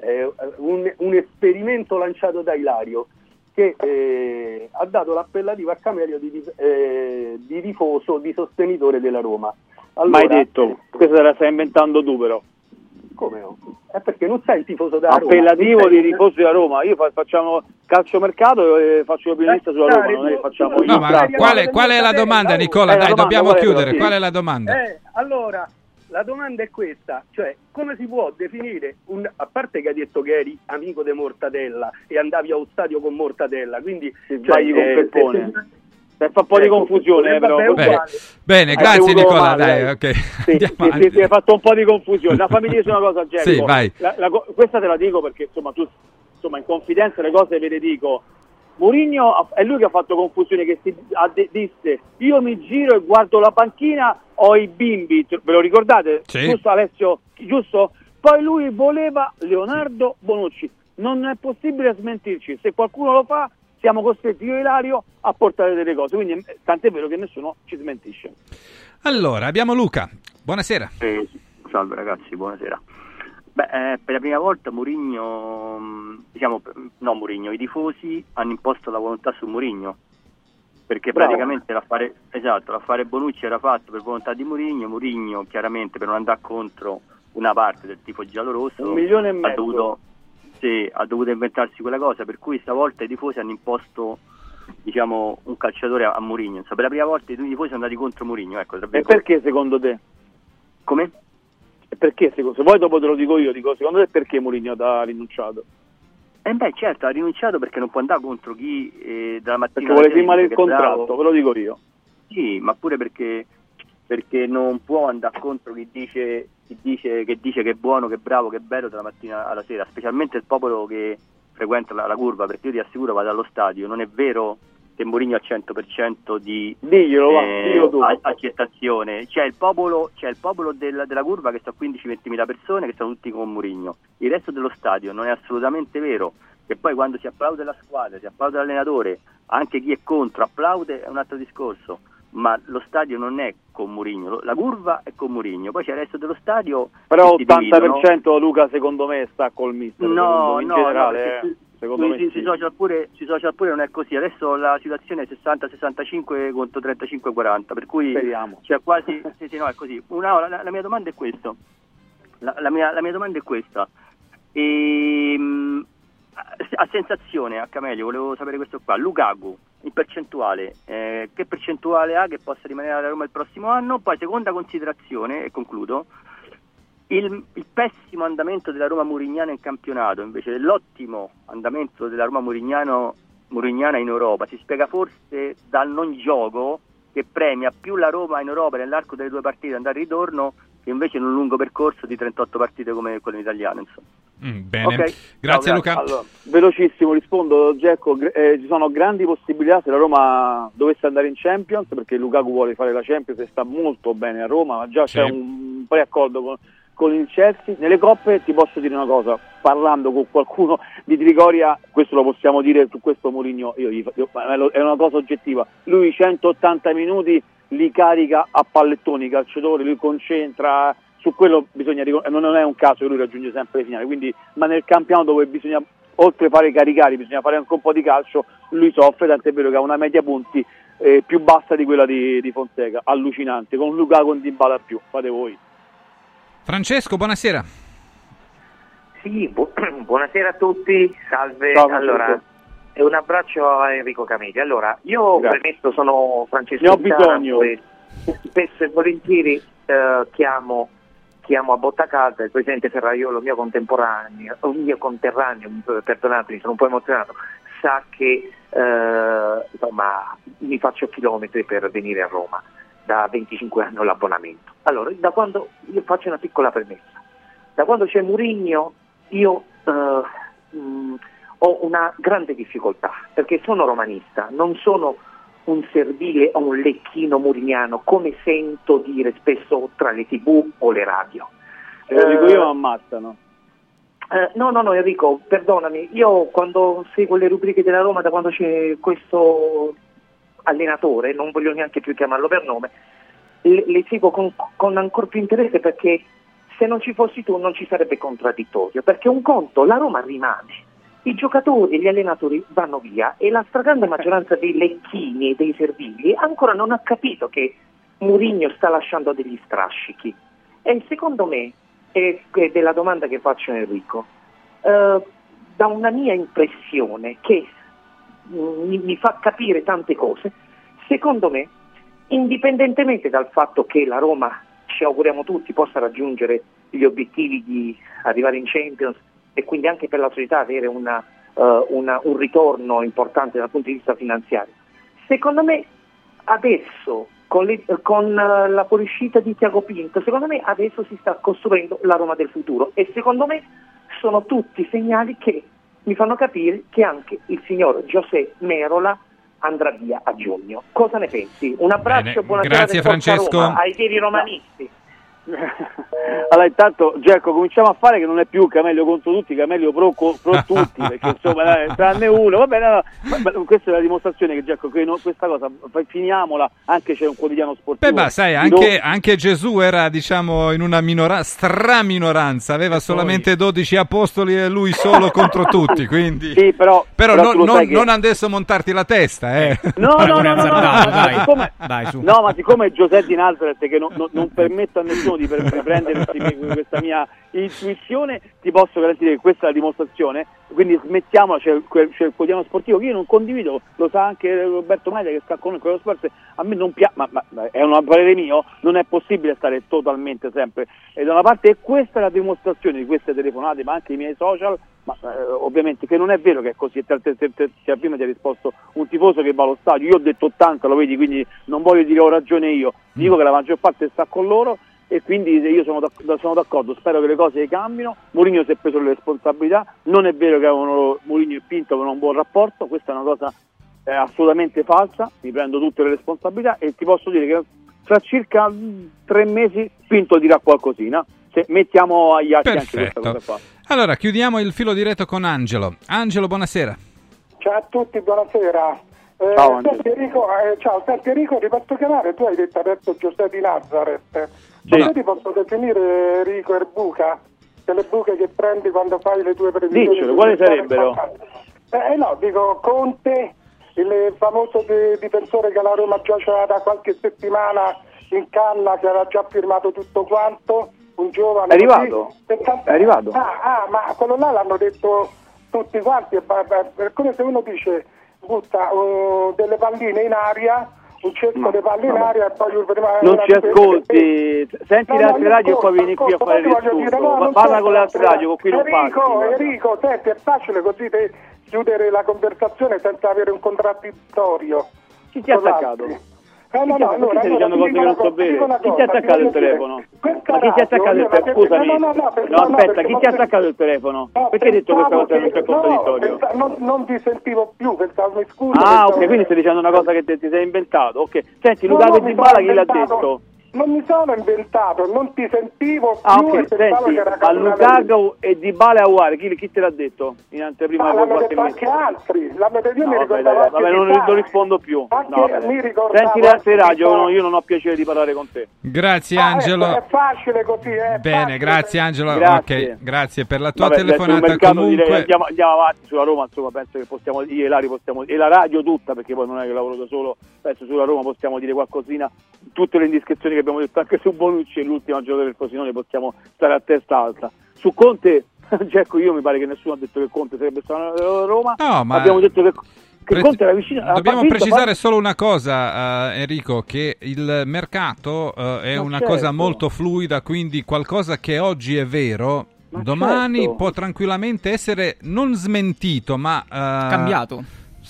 è un, un esperimento lanciato da Ilario che eh, ha dato l'appellativo a Camelio di, eh, di tifoso, di sostenitore della Roma. Allora, Mai detto, questa te la stai inventando tu però. Come no? È perché non sei il tifoso della Roma. Appellativo sei- di tifosi della Roma, io fa- facciamo calciomercato e faccio l'opinionista sulla Roma, non è che facciamo No, io. ma qual è, qual è la domanda, Nicola? Eh, la Dai, domanda dobbiamo chiudere. però? Qual è la domanda? Eh, allora, la domanda è questa, cioè come si può definire, un, a parte che hai detto che eri amico di Mortadella e andavi allo stadio con Mortadella, quindi... cioè, sbagli con Peppone. Per fa un po' di Ecco, confusione, eh, però. vabbè, Bene, bene, grazie Nicola. male, Dai, dai. ok. Sì, sì, sì, hai fatto un po' di confusione. La famiglia dice una cosa, Gergo. Sì, vai. La- la questa te la dico perché insomma tu insomma in confidenza le cose ve le dico. Mourinho è lui che ha fatto confusione che si ha disse io mi giro e guardo la panchina ho i bimbi, ve lo ricordate? Sì. Giusto Alessio? Giusto? Poi lui voleva Leonardo Bonucci. Non è possibile smentirci. Se qualcuno lo fa siamo costretti io e Ilario a portare delle cose. Quindi eh, tant'è vero che nessuno ci smentisce. Allora, abbiamo Luca. Buonasera. Eh, salve ragazzi, buonasera. Beh, eh, per la prima volta Mourinho, mh, diciamo, no Mourinho, i tifosi hanno imposto la volontà su Mourinho. Perché Bravo. praticamente l'affare, esatto, l'affare Bonucci era fatto per volontà di Mourinho, Mourinho chiaramente per non andare contro una parte del tifo giallorosso Un milione e ha mezzo. dovuto, sì, ha dovuto inventarsi quella cosa, per cui stavolta i tifosi hanno imposto diciamo, un calciatore a, a Mourinho. Per la prima volta i tifosi sono andati contro Mourinho, ecco, E perché secondo te? Come? E perché secondo se vuoi dopo te lo dico io, dico secondo te perché Mourinho ha rinunciato? Eh beh, certo, ha rinunciato perché non può andare contro chi eh, dalla mattina Perché vuole firmare il contratto, ve lo dico io. Sì, ma pure perché, perché non può andare contro chi dice, chi dice che dice che è buono, che è bravo, che è bello dalla mattina alla sera, specialmente il popolo che frequenta la, la curva, perché io ti assicuro vado allo stadio, non è vero che Mourinho ha il 100% di Diglielo, va, eh, diglielo tu. a- accettazione. C'è il popolo, c'è il popolo del- della curva che sono 15-20 mila persone che sono tutti con Mourinho. Il resto dello stadio non è assolutamente vero. Che poi quando si applaude la squadra, si applaude l'allenatore, anche chi è contro applaude è un altro discorso. Ma lo stadio non è con Mourinho, lo- la curva è con Mourinho, poi c'è il resto dello stadio. Però che si dividono. 80% Luca secondo me sta col mister, No, no, generale, no, eh. secondo me sui- sì. social pure, sui social pure non è così. Adesso la situazione è 60-65 contro 35-40, per cui Speriamo. c'è quasi. sì, sì, no, è così. Una- la, la mia domanda è questa. La, la mia, la mia domanda è questa. Ehm, a, a sensazione, a Camelio, volevo sapere questo qua. Lukaku, in percentuale, eh, che percentuale ha che possa rimanere alla Roma il prossimo anno? Poi, seconda considerazione, e concludo. Il, il pessimo andamento della Roma Murignana in campionato, invece dell'ottimo andamento della Roma Murignana in Europa, si spiega forse dal non gioco che premia più la Roma in Europa nell'arco delle due partite andare e ritorno invece in un lungo percorso di 38 partite come quello italiano. Insomma. Mm, bene, Ok. grazie Ciao, Luca. Allora, velocissimo rispondo Giacco, Gr- eh, ci sono grandi possibilità se la Roma dovesse andare in Champions perché Lukaku vuole fare la Champions e sta molto bene a Roma, ma già Sì. c'è un preaccordo con, con il Chelsea. Nelle coppe ti posso dire una cosa, parlando con qualcuno di Trigoria, questo lo possiamo dire su questo Mourinho, io, gli fa- io- ma è una cosa oggettiva, lui 180 minuti li carica a pallettoni i calciatori, lui concentra, su quello bisogna ricon- non è un caso che lui raggiunge sempre le finali, quindi, ma nel campionato dove bisogna oltre a fare caricare bisogna fare anche un po' di calcio, lui soffre, tant'è vero che ha una media punti eh, più bassa di quella di, di Fonseca, allucinante, con Luca con Dybala più, fate voi. Francesco, buonasera. Sì, bu- buonasera a tutti, salve. Ciao, allora, e un abbraccio a Enrico Camilli. Allora, io Grazie. premesso sono Francesco Ne ho bisogno. e spesso e volentieri eh, chiamo, chiamo a botta calda il presidente Ferraiolo, mio contemporaneo, un mio conterraneo, mi- perdonatemi, sono un po' emozionato, sa che eh, insomma, mi faccio chilometri per venire a Roma. Da 25 anni l'abbonamento. Allora, da quando io faccio una piccola premessa, da quando c'è Murigno io eh, mh, ho una grande difficoltà perché sono romanista, non sono un servile o un lecchino murignano come sento dire spesso tra le tv o le radio. Se lo dico Eh, io ammazzano. eh, no, no, no Enrico, perdonami, io quando seguo le rubriche della Roma, da quando c'è questo allenatore, non voglio neanche più chiamarlo per nome, le, le seguo con, con ancora più interesse perché se non ci fossi tu non ci sarebbe contraddittorio, perché un conto, la Roma rimane, i giocatori e gli allenatori vanno via e la stragrande maggioranza dei lecchini e dei servili ancora non ha capito che Murigno sta lasciando degli strascichi. E secondo me, ed è la domanda che faccio a Enrico, eh, da una mia impressione che mm, mi, mi fa capire tante cose, secondo me, indipendentemente dal fatto che la Roma, ci auguriamo tutti, possa raggiungere gli obiettivi di arrivare in Champions e quindi anche per la società avere una, eh, una- un ritorno importante dal punto di vista finanziario, secondo me adesso con, le- con, eh, la fuoriuscita di Tiago Pinto, secondo me adesso si sta costruendo la Roma del futuro e secondo me sono tutti segnali che mi fanno capire che anche il signor José Merola andrà via a giugno. Cosa ne pensi? Un abbraccio, Bene, buonasera grazie, Francesco. Roma, ai veri romanisti. Allora intanto Gerco cominciamo a fare che non è più Camelio contro tutti, Camelio pro, co- pro tutti, perché insomma dai, tranne uno, va bene, no, ma- ma questa è la dimostrazione che Gerco, che no- questa cosa finiamola, anche c'è un quotidiano sportivo. Beh, ma sai, anche, anche Gesù era, diciamo, in una minora- straminoranza, aveva solamente 12 apostoli e lui solo contro tutti, quindi... Sì, però, Però, però non, non- che- non adesso montarti la testa, eh. No, no, no, no, no, no, azzardato, ma dai. siccome- Dai, su. no, ma siccome Giuseppe di Nazareth che non, non, non permetto a nessuno di per- riprendere questa mia intuizione, ti posso garantire che questa è la dimostrazione, quindi smettiamola, c'è, c'è il quotidiano sportivo che io non condivido, lo sa anche Roberto Maida che sta con quello sport, a me non piace, ma, ma- è un parere mio, non è possibile stare totalmente sempre, e da una parte e questa è la dimostrazione di queste telefonate, ma anche i miei social, ma eh, ovviamente che non è vero che è così, te, te, te, te- te- prima ti ha risposto un tifoso che va allo stadio, io ho detto 80, lo vedi, quindi non voglio dire ho ragione io, dico che la maggior parte sta con loro e quindi io sono, d'ac- sono d'accordo, spero che le cose cambino, Mourinho si è preso le responsabilità, non è vero che avevano Mourinho e Pinto avevano un buon rapporto, questa è una cosa eh, assolutamente falsa, mi prendo tutte le responsabilità e ti posso dire che tra circa mm, tre mesi Pinto dirà qualcosina, se mettiamo agli atti anche questa Perfetto. cosa qua. Allora, chiudiamo il filo diretto con Angelo. Angelo, buonasera. Ciao a tutti, buonasera. Eh, Ciao, Angelo. senti, Enrico, eh, ciao, senti Enrico, ti posso chiamare? Tu hai detto adesso Giuseppe di Sì. Io ti posso definire Enrico Erbuca? Delle buche che prendi quando fai le tue previsioni? Diccelo, quali sarebbero? Eh, eh, no, dico Conte, il famoso di- difensore che la Roma già c'era da qualche settimana in canna, che aveva già firmato tutto quanto, un giovane... È arrivato? così. È arrivato? Ah, ah, ma quello là l'hanno detto tutti quanti, è come se uno dice butta uh, delle palline in aria, un cerco di palle in aria e poi... Non ci ascolti, senti No, le altre io radio e poi vieni qui a fare il Parla con le altre radio, con qui non guarda. Enrico, senti, è facile così chiudere la conversazione senza avere un contraddittorio. Chi ti ha attaccato? Eh, no, no, allora, stai dicendo cose che non so bene? Chi ti ha attaccato il telefono? Ma chi ti ha attaccato il telefono? Scusami. no, aspetta, chi ti ha attaccato il telefono? No, Perché hai detto questa cosa che non c'è contraddittorio? non, ti sentivo più, pensavo, scusa. Ah, ok, quindi stai dicendo una cosa che ti sei inventato. Ok, senti, Lukaku Dybala sono chi l'ha detto? Non mi sono inventato, non ti sentivo Ah, più ok, e pensavo senti, che era a. Lukaku e Dybala e Aguare, chi, chi te l'ha detto in anteprima Ma per l'hanno qualche detto anche altri, l'hanno detto, io No, mi vabbè, ricordavo dai, vabbè, di non, non rispondo più. No, Senti le altre di radio, io non ho piacere di parlare con te. Grazie Ah, Angelo. ecco, è facile così, eh. Bene, grazie Angelo. Grazie. Ok, grazie per la tua Vabbè, telefonata. mercato Comunque, direi andiamo, andiamo avanti sulla Roma, insomma, penso che possiamo dire, Ilario possiamo e la radio tutta, perché poi non è che lavoro da solo, penso sulla Roma possiamo dire qualcosina, tutte le indiscrezioni che abbiamo detto anche su Bonucci e l'ultima giocata del Frosinone possiamo stare a testa alta. Su Conte, Gerco, io mi pare che nessuno ha detto che Conte sarebbe stato a Roma, No, ma- abbiamo detto che, che Pre- Conte era vicino Dobbiamo vinto, precisare poi- solo una cosa, eh, Enrico, che il mercato eh, è Ma una certo. cosa molto fluida, quindi qualcosa che oggi è vero, Ma domani certo. può tranquillamente essere non smentito, ma... eh, Cambiato.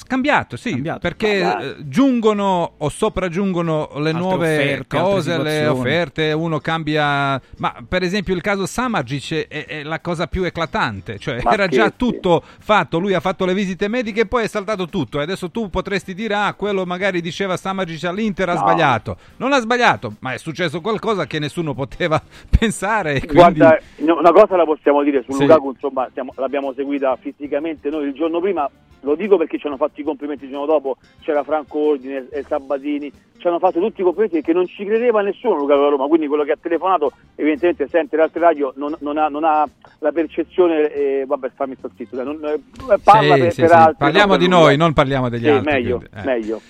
Scambiato, sì, Cambiato. perché Ma eh, giungono o sopraggiungono le Altre nuove offerte, cose, le offerte, uno cambia... Ma per esempio il caso Samargic è, è la cosa più eclatante, cioè Ma era già scherzi. tutto fatto, lui ha fatto le visite mediche e poi è saltato tutto e adesso tu potresti dire ah, quello magari diceva Samargic all'Inter ha No. sbagliato. Non ha sbagliato, ma è successo qualcosa che nessuno poteva pensare quindi... Guarda, una cosa la possiamo dire su Sì. Lukaku, insomma, siamo- l'abbiamo seguita fisicamente noi il giorno prima, lo dico perché ci hanno fatto i complimenti il giorno dopo, c'era Franco Ordine e Sabatini, ci hanno fatto tutti i complimenti perché non ci credeva nessuno Lukaku a Roma, quindi quello che ha telefonato evidentemente sente le altre radio, non, non ha, non ha la percezione, eh, vabbè fammi sto zitto, non, eh, parla Sì, per, sì, per sì. altri. Parliamo non di per noi, lui. non parliamo degli altri. meglio, quindi, eh. meglio.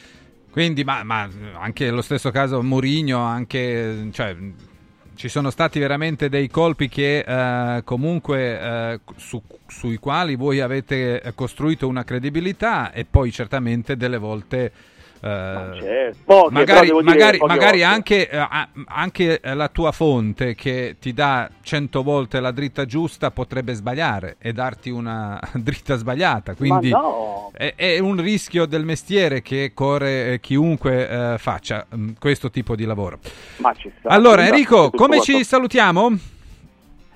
Quindi, ma, ma anche lo stesso caso Mourinho, anche, cioè, ci sono stati veramente dei colpi che eh, comunque eh, su- sui quali voi avete costruito una credibilità e poi certamente delle volte eh, certo. Poche, magari, magari, magari anche, eh, anche eh, la tua fonte che ti dà cento volte la dritta giusta potrebbe sbagliare e darti una dritta sbagliata. Quindi no. è, è un rischio del mestiere che corre eh, chiunque eh, faccia mm, questo tipo di lavoro. Allora, Enrico, come ci salutiamo?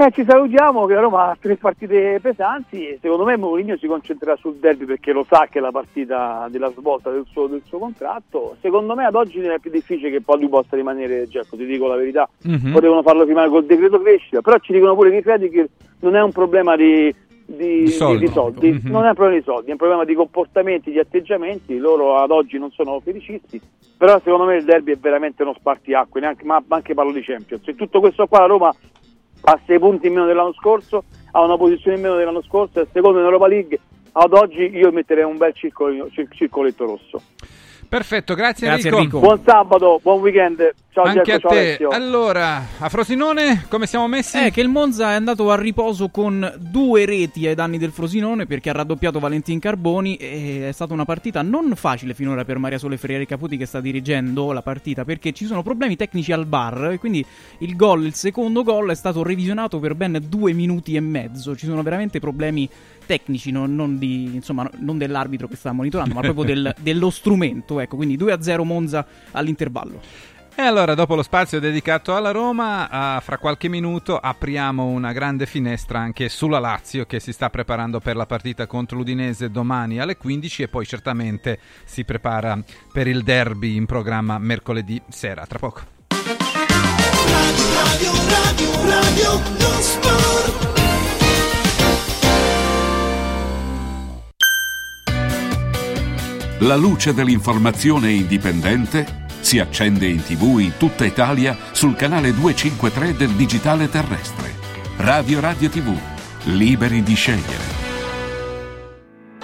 Eh, ci salutiamo che la Roma ha tre partite pesanti e secondo me Mourinho si concentrerà sul derby perché lo sa che è la partita della svolta del suo, del suo contratto. Secondo me ad oggi è più difficile che poi lui possa rimanere, Gerco, ti dico la verità. Mhm. Potevano farlo firmare col decreto crescita, però ci dicono pure che credi che non è un problema di, di, Di soldi. di- di soldi. Mhm. non è un problema di soldi, è un problema di comportamenti, di atteggiamenti. Loro ad oggi non sono felicisti, però secondo me il derby è veramente uno spartiacque, neanche, ma ma anche parlo di Champions. E tutto questo qua la Roma ha 6 punti in meno dell'anno scorso, ha una posizione in meno dell'anno scorso, è secondo in Europa League. Ad oggi io metterei un bel circoletto rosso. Perfetto, grazie, Grazie, Enrico. Enrico. Buon sabato, buon weekend. Ciao Anche Gerco, a te. Alessio. Allora, a Frosinone come siamo messi? È che il Monza è andato a riposo con due reti ai danni del Frosinone perché ha raddoppiato Valentin Carboni e è stata una partita non facile finora per Maria Sole Ferrieri Caputi che sta dirigendo la partita perché ci sono problemi tecnici al bar e quindi il gol, il secondo gol è stato revisionato per ben due minuti e mezzo. Ci sono veramente problemi tecnici, non, non di- insomma, non dell'arbitro che sta monitorando, ma proprio del- dello strumento. Ecco, quindi 2-0 Monza all'intervallo. E allora, dopo lo spazio dedicato alla Roma, ah, fra qualche minuto apriamo una grande finestra anche sulla Lazio che si sta preparando per la partita contro l'Udinese domani alle 15 e poi certamente si prepara per il derby in programma mercoledì sera. Tra poco. Radio, radio, radio, non sport. La luce dell'informazione indipendente si accende in tv in tutta Italia sul canale 253 del digitale terrestre. Radio Radio TV, liberi di scegliere.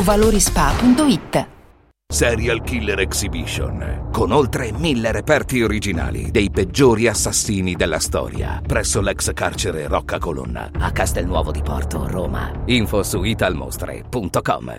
valorispa.it. Serial Killer Exhibition, con oltre mille reperti originali dei peggiori assassini della storia, presso l'ex carcere Rocca Colonna, a Castelnuovo di Porto, Roma. Info su italmostre.com.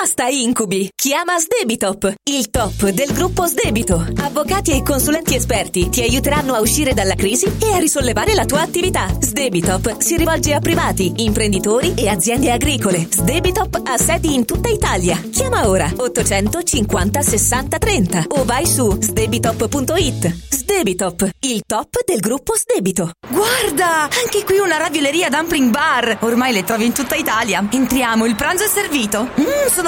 Basta incubi! Chiama Sdebitop, il top del gruppo Sdebito. Avvocati e consulenti esperti ti aiuteranno a uscire dalla crisi e a risollevare la tua attività. Sdebitop si rivolge a privati, imprenditori e aziende agricole. Sdebitop ha sedi in tutta Italia. Chiama ora 850 60 30 o vai su sdebitop.it. Sdebitop, il top del gruppo Sdebito. Guarda, anche qui una ravioleria dumpling bar. Ormai le trovi in tutta Italia. Entriamo, il pranzo è servito. Mmm, sono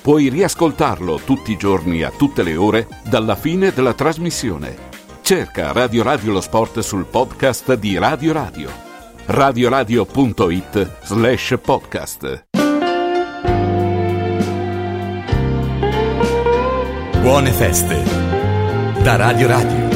Puoi riascoltarlo tutti i giorni a tutte le ore dalla fine della trasmissione. Cerca Radio Radio lo sport sul podcast di Radio Radio. radioradio.it slash podcast. Buone feste da Radio Radio.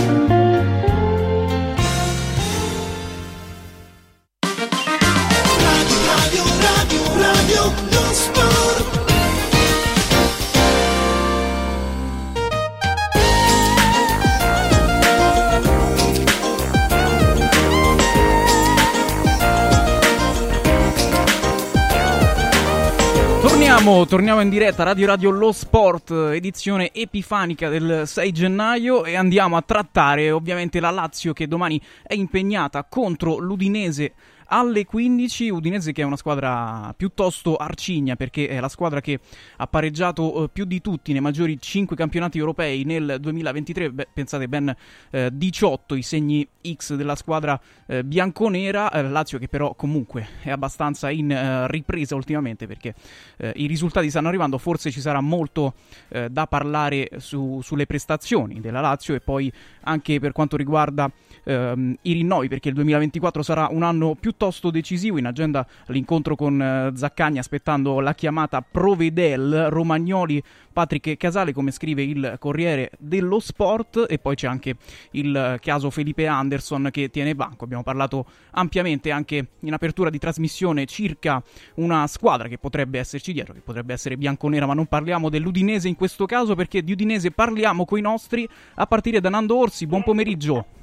Torniamo, torniamo in diretta Radio Radio Lo Sport, edizione epifanica del 6 gennaio e andiamo a trattare ovviamente la Lazio che domani è impegnata contro l'Udinese alle 15, Udinese che è una squadra piuttosto arcigna perché è la squadra che ha pareggiato eh, più di tutti nei maggiori 5 campionati europei nel 2023, Beh, pensate ben eh, 18 i segni X della squadra eh, bianconera, eh, Lazio che però comunque è abbastanza in eh, ripresa ultimamente perché eh, i risultati stanno arrivando, forse ci sarà molto eh, da parlare su- sulle prestazioni della Lazio e poi anche per quanto riguarda ehm, i rinnovi perché il 2024 sarà un anno piuttosto decisivo in agenda l'incontro con eh, Zaccagni aspettando la chiamata Provedel Romagnoli Patrick Casale come scrive il Corriere dello Sport. E poi c'è anche il eh, caso Felipe Anderson che tiene banco. Abbiamo parlato ampiamente anche in apertura di trasmissione circa una squadra che potrebbe esserci dietro che potrebbe essere bianconera ma non parliamo dell'Udinese in questo caso perché di Udinese parliamo coi nostri a partire da Nando Orsi. Buon pomeriggio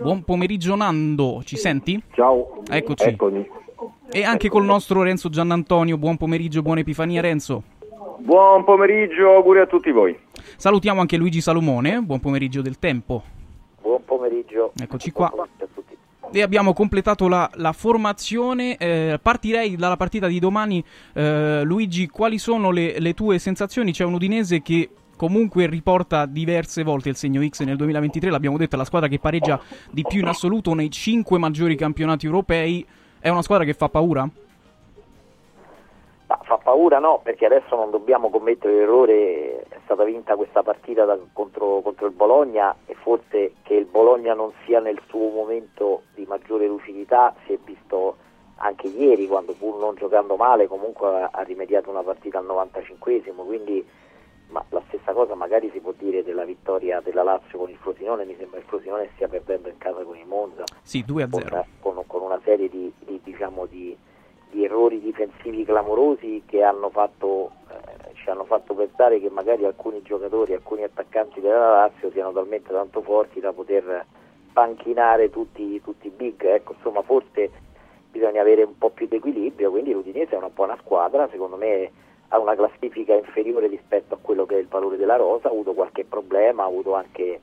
Buon pomeriggio Nando, ci senti? Ciao. Eccoci. Eccomi. E anche col nostro Renzo Giannantonio, buon pomeriggio, buona Epifania Renzo. Buon pomeriggio, auguri a tutti voi. Salutiamo anche Luigi Salomone, buon pomeriggio del tempo. Buon pomeriggio. Eccoci qua. E abbiamo completato la, la formazione. Eh, partirei dalla partita di domani. Eh, Luigi, quali sono le, le tue sensazioni? C'è un Udinese che comunque riporta diverse volte il segno X nel 2023, l'abbiamo detto, è la squadra che pareggia di più in assoluto nei cinque maggiori campionati europei. È una squadra che fa paura? Ma fa paura no, perché adesso non dobbiamo commettere l'errore, è stata vinta questa partita da, contro, contro, il Bologna e forse che il Bologna non sia nel suo momento di maggiore lucidità si è visto anche ieri quando pur non giocando male comunque ha, rimediato una partita al 95esimo, quindi ma la stessa cosa magari si può dire della vittoria della Lazio con il Frosinone, mi sembra che il Frosinone stia perdendo in casa con il Monza. Sì, 2 a 0. Con, con, con una serie di, di, diciamo, di, di, errori difensivi clamorosi che hanno fatto, eh, ci hanno fatto pensare che magari alcuni giocatori, alcuni attaccanti della Lazio siano talmente tanto forti da poter panchinare tutti, tutti i big. Ecco, insomma, forse bisogna avere un po' più di equilibrio, quindi l'Udinese è una buona squadra, secondo me ha una classifica inferiore rispetto a quello che è il valore della rosa, ha avuto qualche problema, ha avuto anche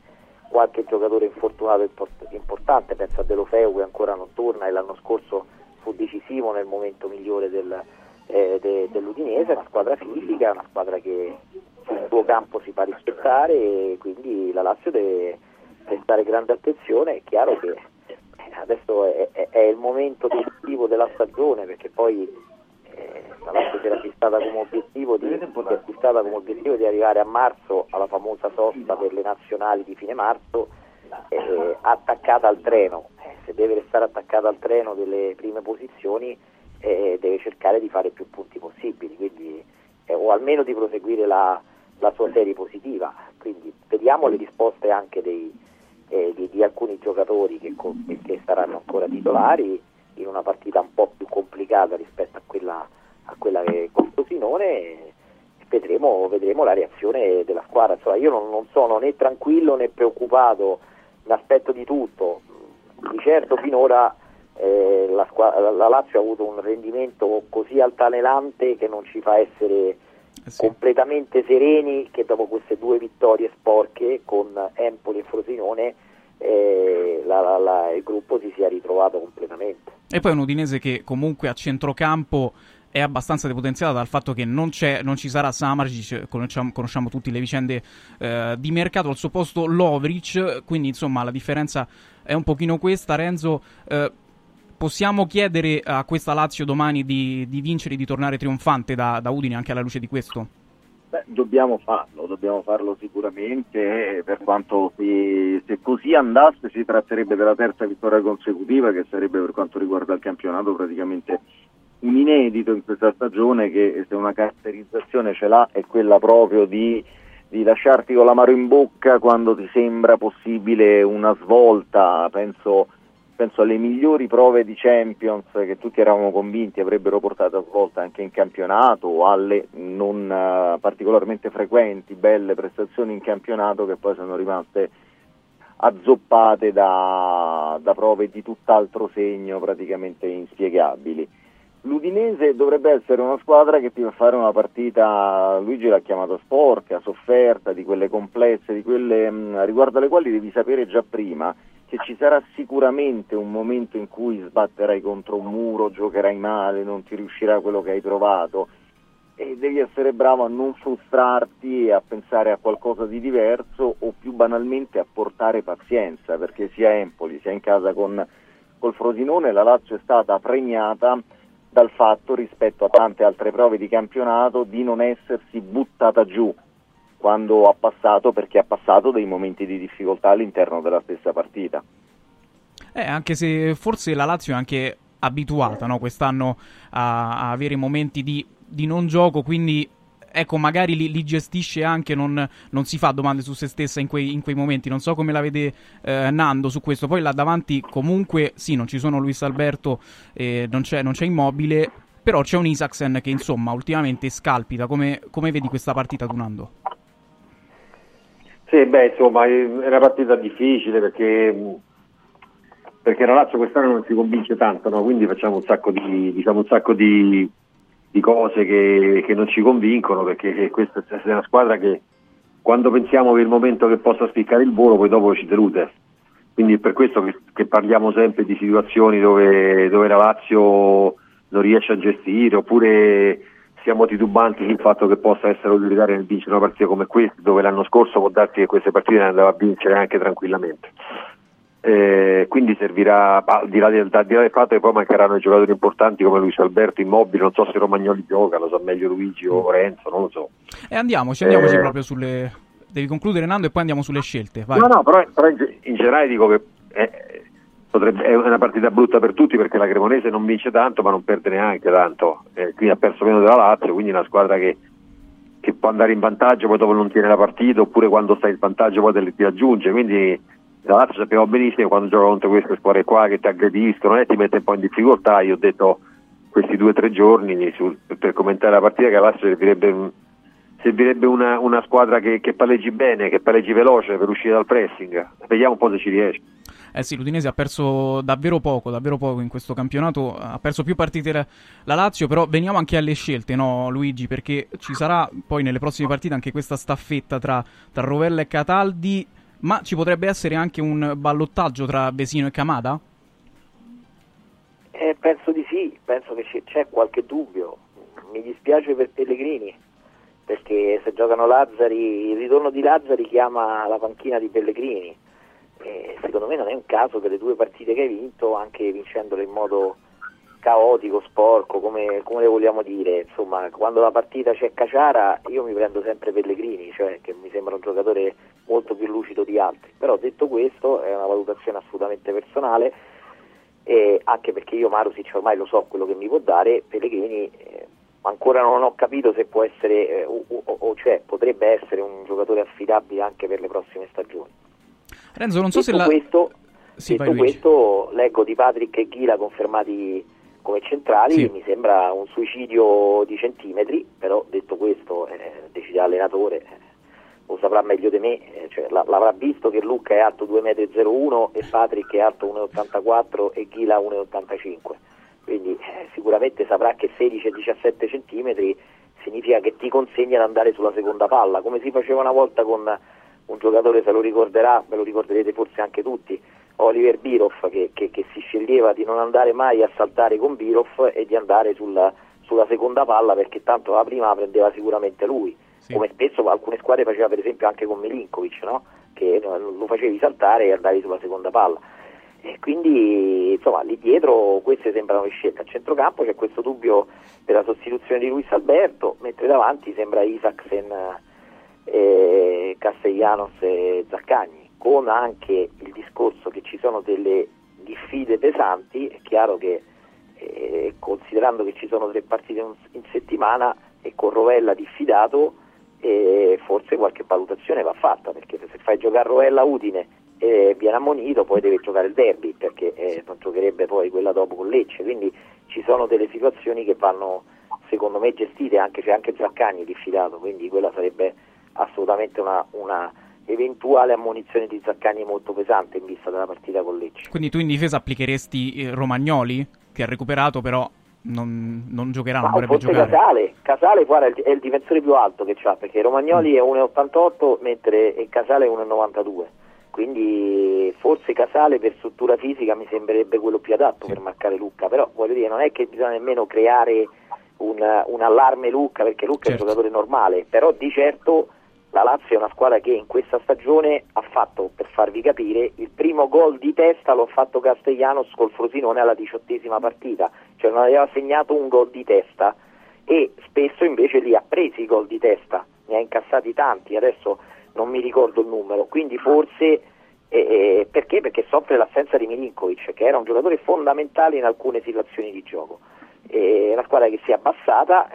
qualche giocatore infortunato importante, penso a Delofeu che ancora non torna e l'anno scorso fu decisivo nel momento migliore del, eh, de, dell'Udinese, è una squadra fisica, una squadra che sul suo campo si fa rispettare e quindi la Lazio deve prestare grande attenzione, è chiaro che adesso è, è, è il momento decisivo della stagione perché poi eh, la Lazio si era fissata come obiettivo di, fissata come obiettivo di arrivare a marzo alla famosa sosta per le nazionali di fine marzo eh, attaccata al treno. Eh, se deve restare attaccata al treno delle prime posizioni eh, deve cercare di fare più punti possibili quindi, eh, o almeno di proseguire la, la, sua serie positiva. Quindi vediamo le risposte anche dei, eh, di, di, alcuni giocatori che, che saranno ancora titolari in una partita un po' più complicata rispetto a quella, a quella che con Frosinone vedremo, vedremo, la reazione della squadra. Insomma, io non, non, sono né tranquillo né preoccupato, mi aspetto di tutto. Di certo finora eh, la, squadra, la, Lazio ha avuto un rendimento così altanelante che non ci fa essere eh sì. completamente sereni che dopo queste due vittorie sporche con Empoli e Frosinone eh, la, la, il gruppo si sia ritrovato completamente. E poi un Udinese che comunque a centrocampo è abbastanza depotenziata dal fatto che non, non ci sarà Samardzic, conosciamo, conosciamo tutte le vicende eh, di mercato, al suo posto Lovric, quindi insomma la differenza è un pochino questa. Renzo, eh, possiamo chiedere a questa Lazio domani di, di vincere, di tornare trionfante da, da Udine anche alla luce di questo? Beh, dobbiamo farlo, dobbiamo farlo sicuramente, per quanto si, se così andasse si tratterebbe della terza vittoria consecutiva che sarebbe per quanto riguarda il campionato praticamente un inedito in questa stagione che se una caratterizzazione ce l'ha è quella proprio di, di lasciarti con l'amaro in bocca quando ti sembra possibile una svolta, penso penso alle migliori prove di Champions che tutti eravamo convinti avrebbero portato a svolta anche in campionato o alle non uh, particolarmente frequenti, belle prestazioni in campionato che poi sono rimaste azzoppate da, da prove di tutt'altro segno praticamente inspiegabili. L'Udinese dovrebbe essere una squadra che ti fa fare una partita, Luigi l'ha chiamata sporca, sofferta, di quelle complesse, di quelle mh, mm, riguardo alle quali devi sapere già prima che ci sarà sicuramente un momento in cui sbatterai contro un muro, giocherai male, non ti riuscirà quello che hai trovato e devi essere bravo a non frustrarti e a pensare a qualcosa di diverso o più banalmente a portare pazienza perché sia Empoli sia in casa con col Frosinone la Lazio è stata premiata dal fatto rispetto a tante altre prove di campionato di non essersi buttata giù quando ha passato, perché ha passato dei momenti di difficoltà all'interno della stessa partita. Eh, anche se forse la Lazio è anche abituata no, quest'anno a, a, avere momenti di, di, non gioco, quindi ecco, magari li, li gestisce anche, non, non, si fa domande su se stessa in quei, in quei momenti. Non so come la vede eh, Nando su questo. Poi là davanti, comunque, sì, non ci sono Luis Alberto, eh, non, c'è, non c'è Immobile, però c'è un Isaacsen che insomma ultimamente scalpita. Come, come vedi questa partita, Nando? Sì, beh, insomma, è una partita difficile perché, perché la Lazio quest'anno non si convince tanto, no? quindi facciamo un sacco di, diciamo, un sacco di, di cose che, che, non ci convincono perché questa è una squadra che quando pensiamo che il momento che possa spiccare il volo poi dopo ci delude. Quindi è per questo che, che parliamo sempre di situazioni dove, dove la Lazio non riesce a gestire oppure siamo titubanti sul fatto che possa essere utilitaria nel vincere una partita come questa, dove l'anno scorso può darsi che queste partite ne andava a vincere anche tranquillamente. Eh, quindi servirà, al di, là del, al di là del fatto che poi mancheranno i giocatori importanti come Luis Alberto Immobile, non so se Romagnoli gioca, lo sa meglio Luigi o Renzo, non lo so. E andiamoci, andiamoci Eh. proprio sulle... Devi concludere Nando e poi andiamo sulle scelte. Vai. No, no, però, però in, in generale dico che eh, potrebbe- è una partita brutta per tutti perché la Cremonese non vince tanto ma non perde neanche tanto, eh, quindi ha perso meno della Lazio, quindi è una squadra che, che può andare in vantaggio poi dopo non tiene la partita oppure quando sta in vantaggio poi te ti aggiunge, quindi la Lazio sappiamo benissimo quando gioca contro queste squadre qua che ti aggrediscono e ti mette un po' in difficoltà, io ho detto questi due o tre giorni su- per commentare la partita che la Lazio servirebbe servirebbe una, una squadra che, che palleggi bene, che palleggi veloce per uscire dal pressing. Vediamo un po' se ci riesce. Eh sì, l'Udinese ha perso davvero poco, davvero poco in questo campionato, ha perso più partite la- la Lazio, però veniamo anche alle scelte, no Luigi, perché ci sarà poi nelle prossime partite anche questa staffetta tra, tra Rovella e Cataldi, ma ci potrebbe essere anche un ballottaggio tra Vesino e Camada? Eh, penso di sì, penso che c'è qualche dubbio. Mi dispiace per Pellegrini, perché se giocano Lazzari, il ritorno di Lazzari chiama la panchina di Pellegrini. E secondo me non è un caso delle due partite che hai vinto, anche vincendole in modo caotico, sporco, come, come le vogliamo dire. Insomma, quando la partita c'è Caciara, io mi prendo sempre Pellegrini, cioè che mi sembra un giocatore molto più lucido di altri. Però detto questo, è una valutazione assolutamente personale anche perché io Marusic ormai lo so quello che mi può dare, Pellegrini eh, ancora non ho capito se può essere eh, o, o- o cioè potrebbe essere un giocatore affidabile anche per le prossime stagioni. Renzo, non so detto se la... questo, Sì, detto questo, leggo di Patrick e Ghila confermati come centrali, Sì. mi sembra un suicidio di centimetri, però detto questo eh, decide l'allenatore, eh, lo saprà meglio di me, eh, cioè, la- l'avrà visto che Luca è alto 2,01 m e Patrick è alto 1,84 e Ghila 1,85 quindi eh, sicuramente saprà che 16 e 17 centimetri significa che ti consegna ad andare sulla seconda palla, come si faceva una volta con un giocatore, se lo ricorderà, ve lo ricorderete forse anche tutti, Oliver Biroff che, che- che si sceglieva di non andare mai a saltare con Biroff e di andare sulla, sulla seconda palla perché tanto la prima la prendeva sicuramente lui, come spesso alcune squadre faceva per esempio anche con Milinkovic, no? che eh, lo facevi saltare e andavi sulla seconda palla. E quindi insomma lì dietro queste sembrano le scelte. A centrocampo c'è questo dubbio per la sostituzione di Luis Alberto, mentre davanti sembra Isaacsen, eh, Castellanos e Zaccagni, con anche il discorso che ci sono delle diffide pesanti, è chiaro che eh, considerando che ci sono tre partite in, settimana e con Rovella diffidato, eh, forse qualche valutazione va fatta, perché se fai giocare Rovella Udine e viene ammonito, poi deve giocare il derby, perché eh, non giocherebbe poi quella dopo con Lecce, quindi ci sono delle situazioni che vanno secondo me gestite, anche c'è anche Zaccagni diffidato, quindi quella sarebbe assolutamente una, una eventuale ammonizione di Zaccagni molto pesante in vista della partita con Lecce. Quindi tu in difesa applicheresti eh, Romagnoli, che ha recuperato però non, non giocherà, non Ma dovrebbe forse giocare. Casale, Casale guarda, è il- difensore più alto che c'ha perché Romagnoli è 1,88 mentre Casale è 1,92 quindi forse Casale per struttura fisica mi sembrerebbe quello più adatto per marcare Lucca però voglio dire non è che bisogna nemmeno creare un, un allarme Lucca perché Lucca è un giocatore normale però di certo la Lazio è una squadra che in questa stagione ha fatto, per farvi capire, il primo gol di testa l'ha fatto Castellanos col Frosinone alla diciottesima partita, cioè non aveva segnato un gol di testa e spesso invece li ha presi i gol di testa, ne ha incassati tanti, adesso non mi ricordo il numero, quindi forse eh, perché? Perché soffre l'assenza di Milinkovic, che era un giocatore fondamentale in alcune situazioni di gioco. È una squadra che si è abbassata,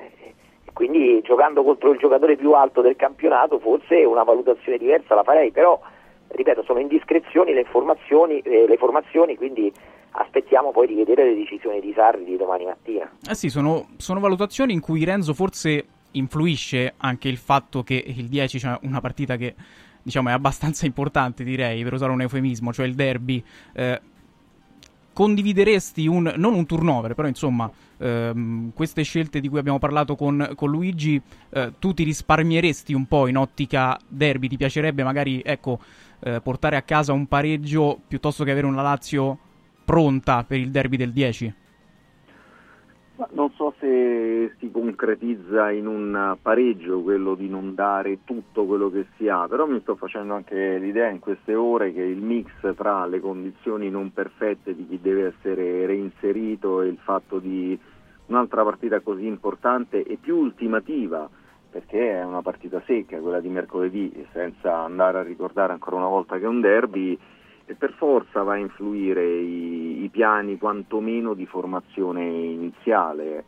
quindi giocando contro il giocatore più alto del campionato forse una valutazione diversa la farei, però ripeto sono indiscrezioni le eh, le formazioni, quindi aspettiamo poi di vedere le decisioni di Sarri di domani mattina. Eh sì, sono, sono valutazioni in cui Renzo forse influisce anche il fatto che il 10 c'è una partita che diciamo è abbastanza importante, direi, per usare un eufemismo, cioè il derby. Eh, condivideresti un non un turnover, però insomma, ehm, queste scelte di cui abbiamo parlato con, con Luigi, eh, tu ti risparmieresti un po' in ottica derby? Ti piacerebbe magari ecco, eh, portare a casa un pareggio piuttosto che avere una Lazio pronta per il derby del 10? Non so se si concretizza in un pareggio quello di non dare tutto quello che si ha, però mi sto facendo anche l'idea in queste ore che il mix tra le condizioni non perfette di chi deve essere reinserito e il fatto di un'altra partita così importante e più ultimativa, perché è una partita secca quella di mercoledì, senza andare a ricordare ancora una volta che è un derby, per forza va a influire i, i piani quantomeno di formazione iniziale.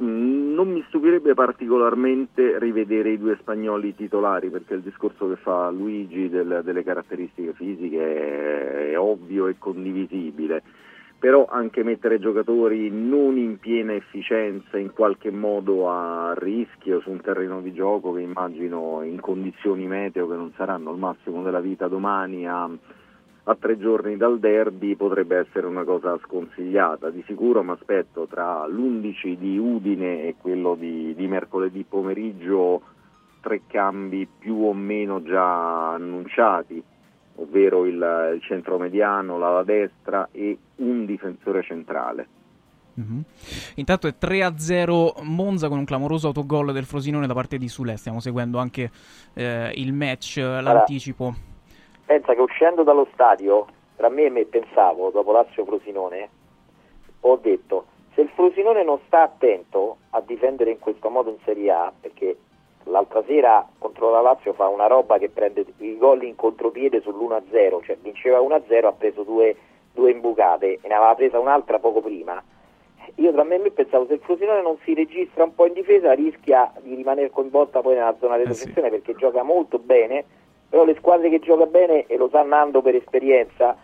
Mm, non mi stupirebbe particolarmente rivedere i due spagnoli titolari perché il discorso che fa Luigi del, delle caratteristiche fisiche è, è ovvio e condivisibile però anche mettere giocatori non in piena efficienza, in qualche modo a rischio su un terreno di gioco che immagino in condizioni meteo che non saranno al massimo della vita domani a, a tre giorni dal derby potrebbe essere una cosa sconsigliata. Di sicuro mi aspetto tra l'11 di Udine e quello di, di mercoledì pomeriggio tre cambi più o meno già annunciati, ovvero il, il centro mediano, l'ala destra e un difensore centrale. Mm-hmm. Intanto è 3-0 Monza con un clamoroso autogol del Frosinone da parte di Sule. Stiamo seguendo anche eh, il match, l'anticipo pensa che uscendo dallo stadio, tra me e me pensavo, dopo Lazio Frosinone, ho detto, se il Frosinone non sta attento a difendere in questo modo in Serie A, perché l'altra sera contro la Lazio fa una roba che prende i gol in contropiede sull'1-0, cioè vinceva 1-0, ha preso due, due imbucate e ne aveva presa un'altra poco prima. Io tra me e me pensavo se il Frosinone non si registra un po' in difesa rischia di rimanere coinvolta poi nella zona di defensione eh sì. perché gioca molto bene però le squadre che gioca bene, e lo sa Nando per esperienza,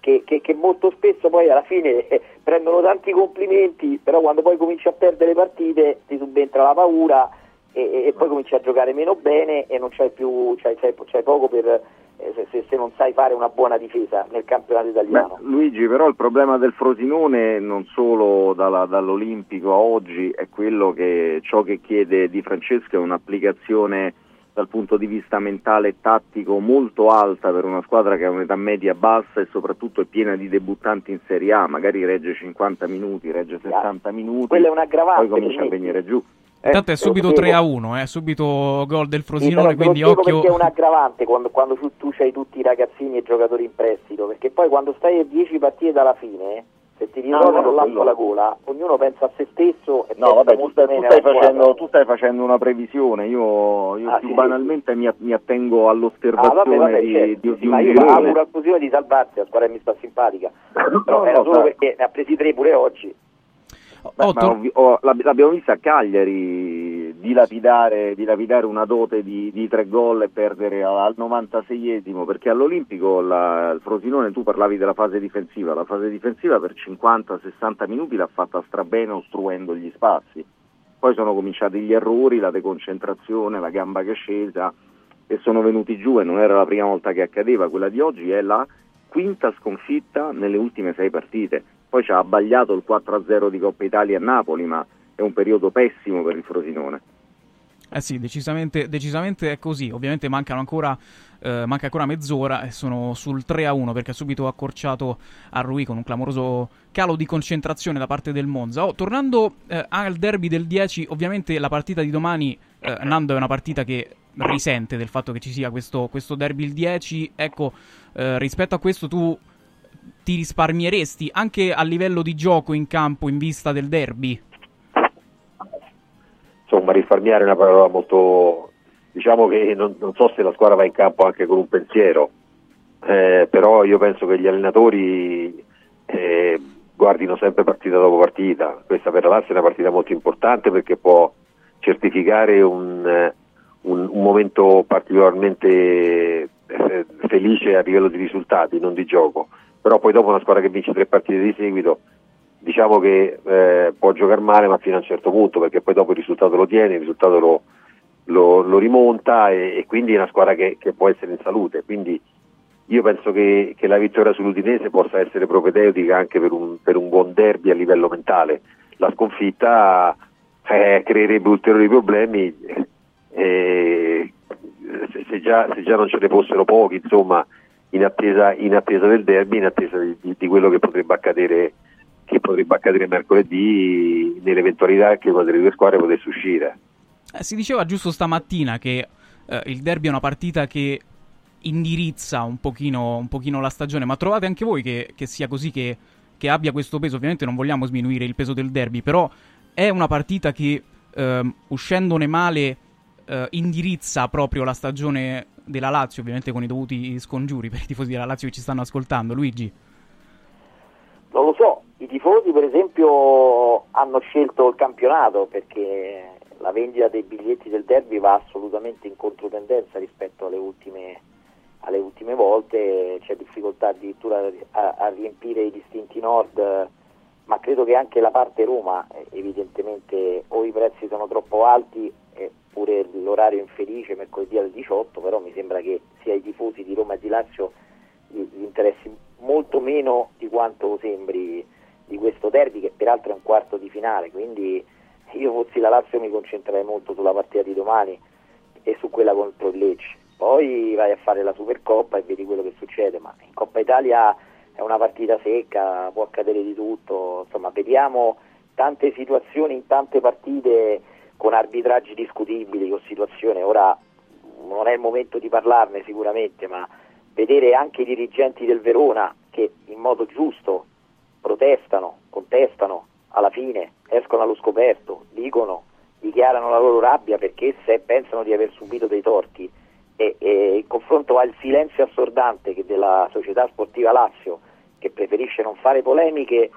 che, che, che, molto spesso poi alla fine eh, prendono tanti complimenti, però quando poi cominci a perdere partite ti subentra la paura e, e poi cominci a giocare meno bene e non c'hai più, c'hai, c'hai, c'hai poco per, eh, se, se, non sai fare una buona difesa nel campionato italiano. Beh, Luigi, però il problema del Frosinone non solo dalla, dall'Olimpico a oggi è quello che ciò che chiede Di Francesco è un'applicazione dal punto di vista mentale e tattico molto alta per una squadra che ha un'età media bassa e soprattutto è piena di debuttanti in Serie A, magari regge 50 minuti, regge 60 minuti, Quella è poi comincia a venire giù. Intanto eh, è subito 3 a 1, è eh, subito gol del Frosinone, sì, quindi occhio. Perché è un aggravante quando, quando tu, tu hai tutti i ragazzini e i giocatori in prestito, perché poi quando stai a 10 partite dalla fine se ti ritrovi no, con l'acqua alla gola, ognuno pensa a se stesso e No, vabbè, tu stai, tu, stai facendo, tu stai, facendo, una previsione, io, io ah, più sì, banalmente sì. Mi, mi, attengo all'osservazione ah, vabbè, vabbè, di, certo, di, sì, di ma un io girone. auguro al di salvarsi, la squadra mi sta simpatica, no, però era no, solo perché ne ha presi tre pure oggi. Beh, ma ovvi- oh, l'abbiamo vista a Cagliari dilapidare, dilapidare una dote di, di, tre gol e perdere al 96esimo perché all'Olimpico la, il Frosinone tu parlavi della fase difensiva la fase difensiva per 50-60 minuti l'ha fatta strabene ostruendo gli spazi. Poi sono cominciati gli errori, la deconcentrazione, la gamba che è scesa e sono venuti giù e non era la prima volta che accadeva. Quella di oggi è la quinta sconfitta nelle ultime sei partite. Poi ci ha abbagliato il 4-0 di Coppa Italia a Napoli, ma è un periodo pessimo per il Frosinone. Eh sì, decisamente, decisamente è così. Ovviamente mancano ancora, eh, manca ancora mezz'ora e sono sul 3-1 perché ha subito accorciato a Rui con un clamoroso calo di concentrazione da parte del Monza. Oh, tornando eh, al derby del 10, ovviamente la partita di domani, eh, Nando, è una partita che risente del fatto che ci sia questo, questo derby il 10. Ecco, eh, rispetto a questo tu ti risparmieresti anche a livello di gioco in campo in vista del derby? Insomma, risparmiare è una parola molto... diciamo che non, non so se la squadra va in campo anche con un pensiero, eh, però io penso che gli allenatori eh, guardino sempre partita dopo partita. Questa per la Lazio è una partita molto importante perché può certificare un, un, un momento particolarmente eh, felice a livello di risultati, non di gioco però poi dopo una squadra che vince tre partite di seguito diciamo che eh, può giocare male ma fino a un certo punto perché poi dopo il risultato lo tiene, il risultato lo, lo, lo rimonta e, e, quindi è una squadra che, che, può essere in salute. Quindi io penso che, che la vittoria sull'Udinese possa essere propedeutica anche per un, per un, buon derby a livello mentale. La sconfitta eh, creerebbe ulteriori problemi eh, se, già, se, già, non ce ne fossero pochi insomma in attesa, in attesa del derby in attesa di, di quello che potrebbe accadere che potrebbe accadere mercoledì nell'eventualità che una delle due squadre potesse uscire eh, si diceva giusto stamattina che eh, il derby è una partita che indirizza un pochino, un pochino, la stagione, ma trovate anche voi che, che sia così, che, che, abbia questo peso? Ovviamente non vogliamo sminuire il peso del derby, però è una partita che eh, uscendone male eh, indirizza proprio la stagione della Lazio, ovviamente con i dovuti scongiuri per i tifosi della Lazio che ci stanno ascoltando. Luigi? Non lo so, i tifosi per esempio hanno scelto il campionato perché la vendita dei biglietti del derby va assolutamente in controtendenza rispetto alle ultime, alle ultime volte, c'è difficoltà addirittura a, a, riempire i distinti nord, ma credo che anche la parte Roma evidentemente o i prezzi sono troppo alti oppure l'orario infelice mercoledì alle 18, però mi sembra che sia i tifosi di Roma e di Lazio gli interessi molto meno di quanto sembri di questo derby che peraltro è un quarto di finale, quindi io fossi la Lazio mi concentrerei molto sulla partita di domani e su quella contro il Lecce. Poi vai a fare la Supercoppa e vedi quello che succede, ma in Coppa Italia è una partita secca, può accadere di tutto, insomma vediamo tante situazioni in tante partite con arbitraggi discutibili, con situazioni, ora non è il momento di parlarne sicuramente, ma vedere anche i dirigenti del Verona che in modo giusto protestano, contestano, alla fine escono allo scoperto, dicono, dichiarano la loro rabbia perché se pensano di aver subito dei torti e, e in confronto al silenzio assordante della società sportiva Lazio che preferisce non fare polemiche,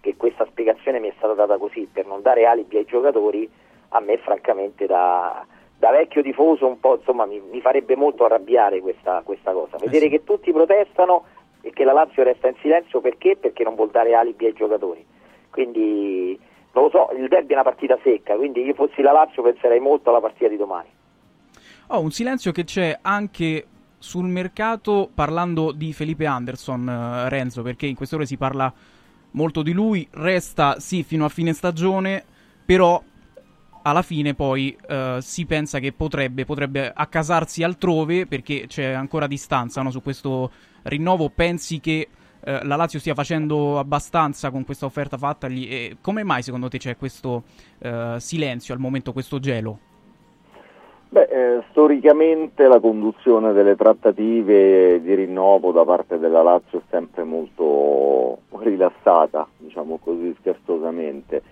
che questa spiegazione mi è stata data così per non dare alibi ai giocatori, a me francamente da, da vecchio tifoso un po' insomma mi, mi farebbe molto arrabbiare questa, questa cosa. Eh Vedere eh sì. che tutti protestano e che la Lazio resta in silenzio perché? Perché non vuol dare alibi ai giocatori. Quindi non lo so, il derby è una partita secca, quindi io fossi la Lazio penserei molto alla partita di domani. Oh, un silenzio che c'è anche sul mercato parlando di Felipe Anderson, uh, Renzo, perché in queste ore si parla molto di lui, resta sì fino a fine stagione, però alla fine poi uh, si pensa che potrebbe, potrebbe, accasarsi altrove perché c'è ancora distanza no, su questo rinnovo. Pensi che uh, la Lazio stia facendo abbastanza con questa offerta fattagli? E come mai secondo te c'è questo uh, silenzio al momento, questo gelo? Beh, eh, storicamente la conduzione delle trattative di rinnovo da parte della Lazio è sempre molto rilassata, diciamo così scherzosamente.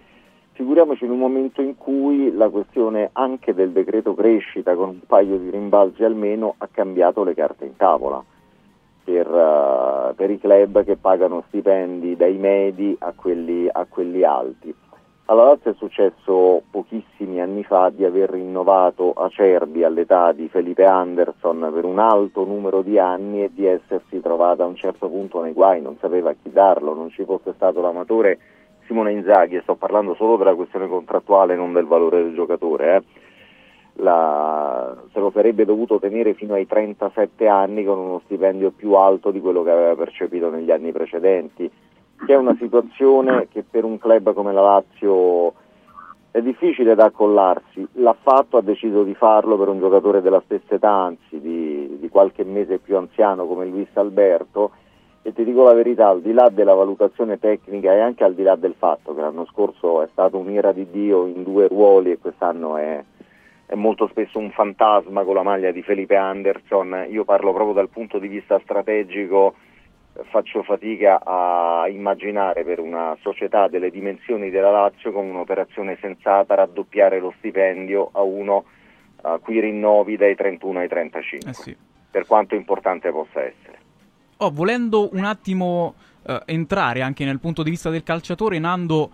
Figuriamoci in un momento in cui la questione anche del decreto crescita con un paio di rimbalzi almeno ha cambiato le carte in tavola per, uh, per i club che pagano stipendi dai medi a quelli, a quelli alti alla Lazio è successo pochissimi anni fa di aver rinnovato Acerbi all'età di Felipe Anderson per un alto numero di anni e di essersi trovata a un certo punto nei guai, non sapeva chi darlo, non ci fosse stato l'amatore Simone Inzaghi, e sto parlando solo della questione contrattuale, non del valore del giocatore. Eh. La, se lo sarebbe dovuto tenere fino ai 37 anni con uno stipendio più alto di quello che aveva percepito negli anni precedenti che è una situazione che per un club come la Lazio è difficile da accollarsi. L'ha fatto, ha deciso di farlo per un giocatore della stessa età, anzi di, di qualche mese più anziano come Luis Alberto. E ti dico la verità, al di là della valutazione tecnica e anche al di là del fatto che l'anno scorso è stato un'ira di Dio in due ruoli e quest'anno è, è molto spesso un fantasma con la maglia di Felipe Anderson, io parlo proprio dal punto di vista strategico faccio fatica a immaginare per una società delle dimensioni della Lazio con un'operazione sensata raddoppiare lo stipendio a uno a cui rinnovi dai 31 ai 35, eh sì. per quanto importante possa essere. Oh, volendo un attimo eh, entrare anche nel punto di vista del calciatore, Nando,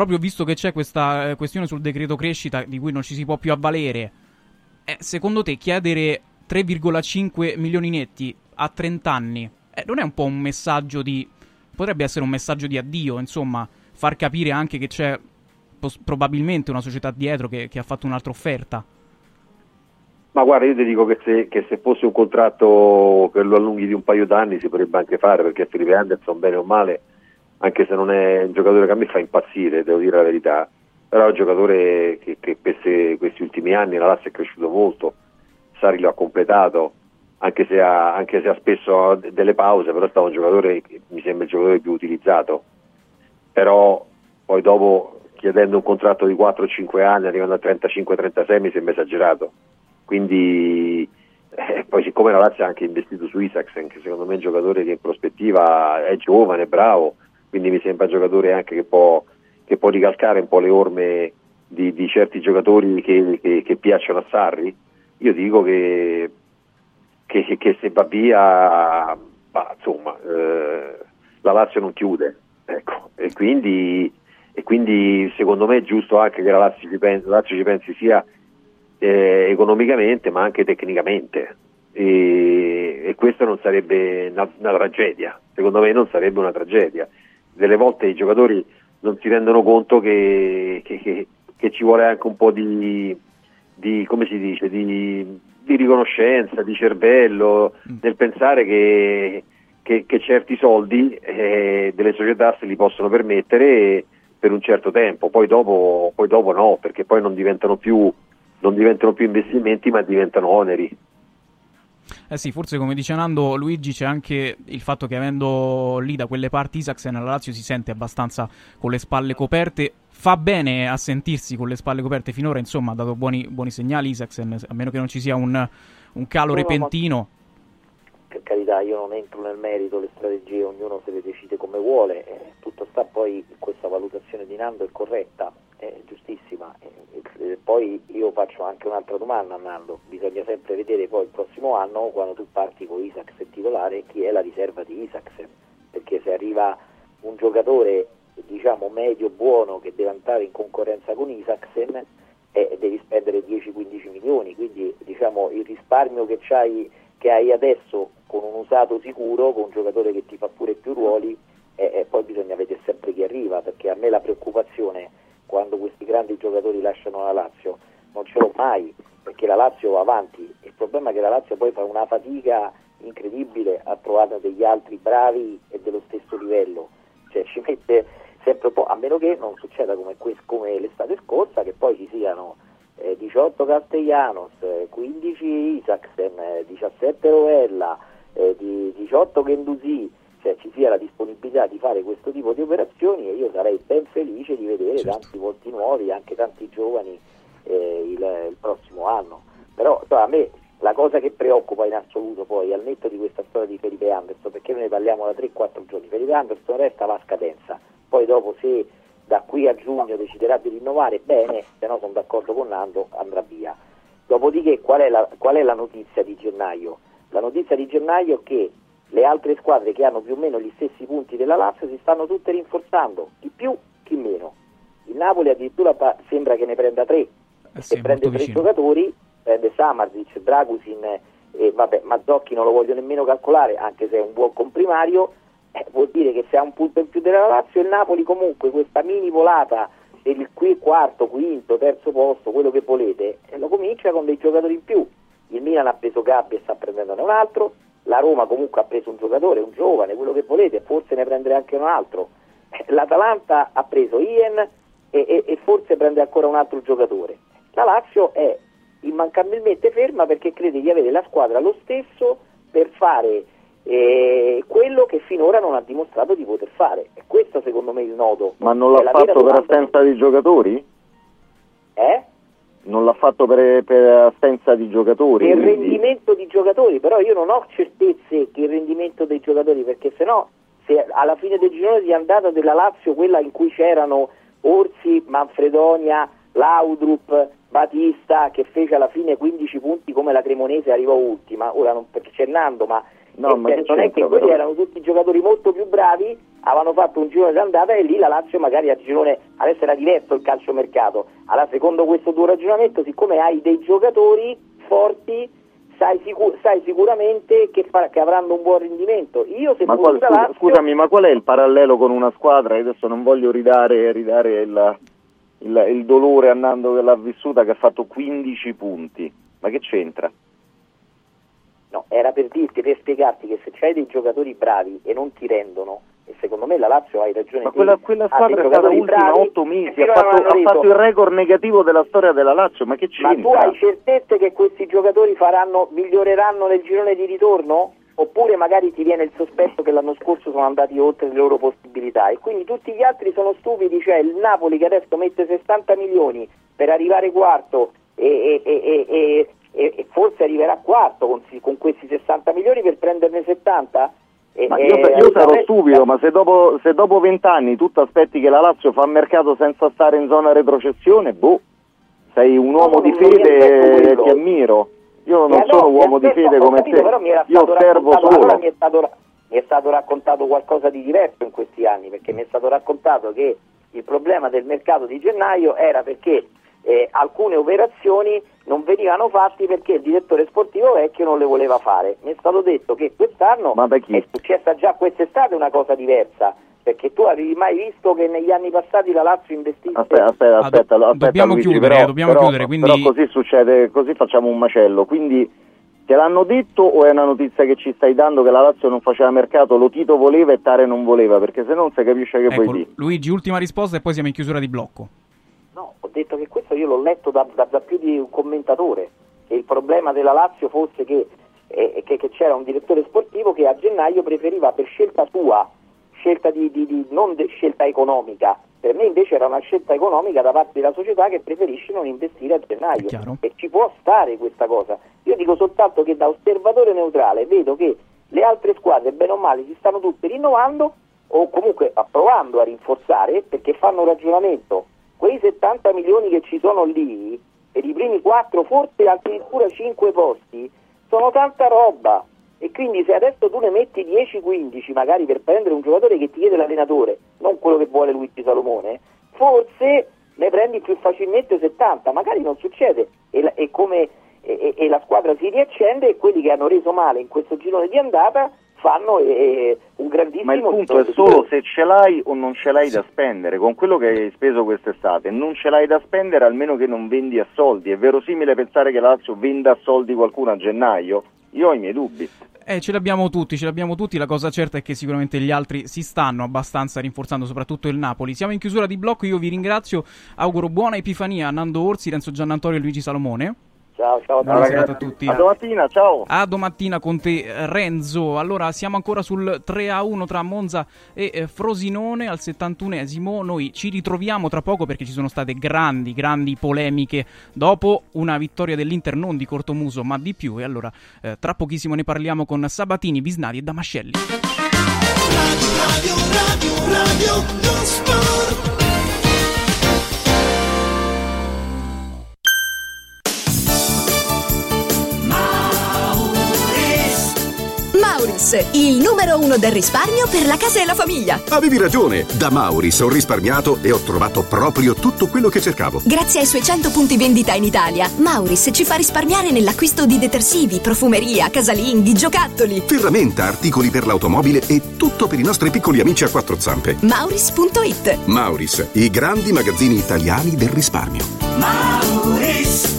proprio visto che c'è questa eh, questione sul decreto crescita di cui non ci si può più avvalere, eh, secondo te chiedere 3,5 milioni netti a 30 anni eh, non è un po' un messaggio di... potrebbe essere un messaggio di addio, insomma, far capire anche che c'è pos- probabilmente una società dietro che, che, ha fatto un'altra offerta. Ma guarda, io ti dico che se, che se, fosse un contratto che lo allunghi di un paio d'anni si potrebbe anche fare, perché Felipe Anderson, bene o male, anche se non è un giocatore che a me fa impazzire, devo dire la verità, però è un giocatore che, che questi, questi ultimi anni la Lazio è cresciuto molto, Sari lo ha completato, anche se, ha, anche se ha spesso delle pause, però è stato un giocatore che mi sembra il giocatore più utilizzato, però poi dopo chiedendo un contratto di 4-5 anni arrivando a 35-36 mi sembra esagerato, quindi eh, poi siccome la Lazio ha anche investito su Isaacsen, che secondo me è un giocatore che in prospettiva è giovane, bravo, quindi mi sembra giocatore anche che può, che può ricalcare un po' le orme di, di certi giocatori che, che, che, piacciono a Sarri, io dico che, che se va via, bah, insomma, eh, la Lazio non chiude, ecco, e, quindi, e quindi secondo me è giusto anche che la Lazio ci pensi, la Lazio ci pensi sia eh, economicamente ma anche tecnicamente. E, e questo non sarebbe una, una, tragedia, secondo me non sarebbe una tragedia. Delle volte i giocatori non si rendono conto che, che, che, che ci vuole anche un po' di, di come si dice, di, di riconoscenza, di cervello, mm. nel pensare che, certi soldi eh, delle società se li possono permettere per un certo tempo, poi dopo, poi dopo no, perché poi non diventano più non diventano più investimenti ma diventano oneri. Eh sì, forse come dice Nando Luigi c'è anche il fatto che avendo lì da quelle parti Isaacsen la Lazio si sente abbastanza con le spalle coperte. Fa bene a sentirsi con le spalle coperte finora, insomma ha dato buoni, buoni segnali Isaacsen, a meno che non ci sia un, un calo no, repentino. No, per carità, io non entro nel merito, le strategie ognuno se le decide come vuole, eh, tutto sta poi questa valutazione di Nando è corretta, è giustissima. E, poi io faccio anche un'altra domanda Nando, bisogna sempre vedere poi il prossimo anno quando tu parti con Isaacsen titolare chi è la riserva di Isaacsen, perché se arriva un giocatore diciamo medio buono che deve andare in concorrenza con Isaacsen eh, devi spendere 10-15 milioni, quindi diciamo il risparmio che che hai adesso con un usato sicuro, con un giocatore che ti fa pure più ruoli e, e poi bisogna vedere sempre chi arriva, perché a me la preoccupazione quando questi grandi giocatori lasciano la Lazio non ce l'ho mai, perché la Lazio va avanti, il problema è che la Lazio poi fa una fatica incredibile a trovare degli altri bravi e dello stesso livello, cioè ci mette sempre un po', a meno che non succeda come, come l'estate scorsa, che poi ci siano eh, 18 Castellanos, eh, 15 Isaacsen, eh, 17 Rovella, eh, 18 Gendusi, cioè ci sia la disponibilità di fare questo tipo di operazioni e io sarei ben felice di vedere certo. tanti volti nuovi, anche tanti giovani eh, il, il, prossimo anno. Però cioè, a me la cosa che preoccupa in assoluto poi, al netto di questa storia di Felipe Anderson, perché noi ne parliamo da 3-4 giorni, Felipe Anderson resta la scadenza, poi dopo se da qui a giugno deciderà di rinnovare, bene, se no sono d'accordo con Nando, andrà via. Dopodiché qual è, la, qual è la notizia di gennaio? La notizia di gennaio è che le altre squadre che hanno più o meno gli stessi punti della Lazio si stanno tutte rinforzando, chi più, chi meno. Il Napoli addirittura sembra che ne prenda tre, eh sì, e prende tre vicino. giocatori, prende Samarzic, Dragusin e vabbè, Mazzocchi non lo voglio nemmeno calcolare, anche se è un buon comprimario, eh, vuol dire che se ha un punto in più della Lazio il Napoli comunque questa mini volata per il qui quarto, quinto, terzo posto, quello che volete, eh, lo comincia con dei giocatori in più. Il Milan ha preso Gabbi e sta prendendone un altro, la Roma comunque ha preso un giocatore, un giovane, quello che volete, forse ne prendere anche un altro. L'Atalanta ha preso Ian e, e, e forse prende ancora un altro giocatore. La Lazio è immancabilmente ferma perché crede di avere la squadra lo stesso per fare eh, quello che finora non ha dimostrato di poter fare. E questo secondo me è il nodo. Ma non l'ha fatto per assenza di giocatori? Eh? Non l'ha fatto per, per assenza di giocatori? Per quindi... rendimento di giocatori, però io non ho certezze che il rendimento dei giocatori, perché se no, se alla fine del girone di andata della Lazio, quella in cui c'erano Orsi, Manfredonia, Laudrup, Batista, che fece alla fine 15 punti come la Cremonese arrivò ultima, ora non perché c'è Nando, ma No, ma non è che quelli erano tutti giocatori molto più bravi, avevano fatto un girone d'andata e lì la Lazio magari a girone, adesso era diverso il calciomercato, allora secondo questo tuo ragionamento, siccome hai dei giocatori forti, sai, sicur- sai sicuramente che, fa- che, avranno un buon rendimento. Io se ma qual, scusa, Lazio... Scusami, ma qual è il parallelo con una squadra? Io adesso non voglio ridare, ridare il, il, il dolore andando che l'ha vissuta che ha fatto 15 punti, ma che c'entra? No, era per dirti, per spiegarti che se c'hai dei giocatori bravi e non ti rendono, e secondo me la Lazio hai ragione Ma quella, quella squadra è stata ultima bravi otto che mesi, fino ha fatto, ha fatto il record negativo della storia della Lazio, ma che ma tu c'entra? hai certezze che questi giocatori faranno, miglioreranno nel girone di ritorno? Oppure magari ti viene il sospetto che l'anno scorso sono andati oltre le loro possibilità e quindi tutti gli altri sono stupidi, cioè il Napoli che adesso mette 60 milioni per arrivare quarto e, e- e- e- e- e forse arriverà quarto con, con questi 60 milioni per prenderne 70? E- Ma io, io sarò stupido, ma se dopo, se dopo vent'anni tu ti aspetti che la Lazio fa mercato senza stare in zona retrocessione, boh, sei un uomo No, di fede e ti ammiro. Io non Eh, no, sono uomo di fede come capito, te, però mi era io osservo raccontato- solo. allora mi è stato, mi è stato raccontato qualcosa di diverso in questi anni, perché mi è stato raccontato che il problema del mercato di gennaio era perché eh, alcune operazioni non venivano fatte perché il direttore sportivo vecchio non le voleva fare. Mi è stato detto che quest'anno Ma da chi? è successa già quest'estate una cosa diversa, perché tu avevi mai visto che negli anni passati la Lazio investisse Aspetta, aspetta, Ah, do- aspetta, aspetta, dobbiamo Luigi, chiudere, però, dobbiamo però- chiudere, quindi- però così succede, così facciamo un macello. Quindi te l'hanno detto o è una notizia che ci stai dando che la Lazio non faceva mercato, lo Tito voleva e Tare non voleva? Perché se non si capisce che Ecco, puoi dire. Luigi, ultima risposta e poi siamo in chiusura di blocco. No, ho detto che questo io l'ho letto da, da- da più di un commentatore, che il problema della Lazio fosse che, eh, che- che c'era un direttore sportivo che a gennaio preferiva per scelta sua, scelta di, di- di- non de- scelta economica, per me invece era una scelta economica da parte della società che preferisce non investire a gennaio. E ci può stare questa cosa. Io dico soltanto che da osservatore neutrale vedo che le altre squadre bene o male si stanno tutte rinnovando o comunque provando a rinforzare perché fanno un ragionamento quei 70 milioni che ci sono lì, per i primi 4, forse addirittura 5 posti, sono tanta roba. E quindi se adesso tu ne metti 10-15 magari per prendere un giocatore che ti chiede l'allenatore, non quello che vuole Luigi Salomone, forse ne prendi più facilmente 70, magari non succede e, la, e come, e- e- la squadra si riaccende e quelli che hanno reso male in questo girone di andata fanno eh, un grandissimo Ma il punto è solo se ce l'hai o non ce l'hai da spendere. Con quello che hai speso quest'estate, non ce l'hai da spendere almeno che non vendi a soldi. È verosimile pensare che la Lazio venda a soldi qualcuno a gennaio? Io ho i miei dubbi. Eh, ce l'abbiamo tutti, ce l'abbiamo tutti. La cosa certa è che sicuramente gli altri si stanno abbastanza rinforzando, soprattutto il Napoli. Siamo in chiusura di blocco. Io vi ringrazio. Auguro buona Epifania a Nando Orsi, Renzo Giannantonio e Luigi Salomone. Ciao, ciao, Buona serata a tutti. A domattina, ciao. A domattina con te, Renzo. Allora, siamo ancora sul 3 a 1 tra Monza e eh, Frosinone al 71esimo. Noi ci ritroviamo tra poco perché ci sono state grandi, grandi polemiche dopo una vittoria dell'Inter, non di cortomuso, ma di più. E allora, eh, tra pochissimo ne parliamo con Sabatini, Bisnari e Damascelli. Radio, radio, radio, non sport. Mauris, il numero uno del risparmio per la casa e la famiglia. Avevi ragione, da Mauris ho risparmiato e ho trovato proprio tutto quello che cercavo. Grazie ai suoi 100 punti vendita in Italia, Mauris ci fa risparmiare nell'acquisto di detersivi, profumeria, casalinghi, giocattoli. Ferramenta, articoli per l'automobile e tutto per i nostri piccoli amici a quattro zampe. Mauris.it Mauris, i grandi magazzini italiani del risparmio. Mauris.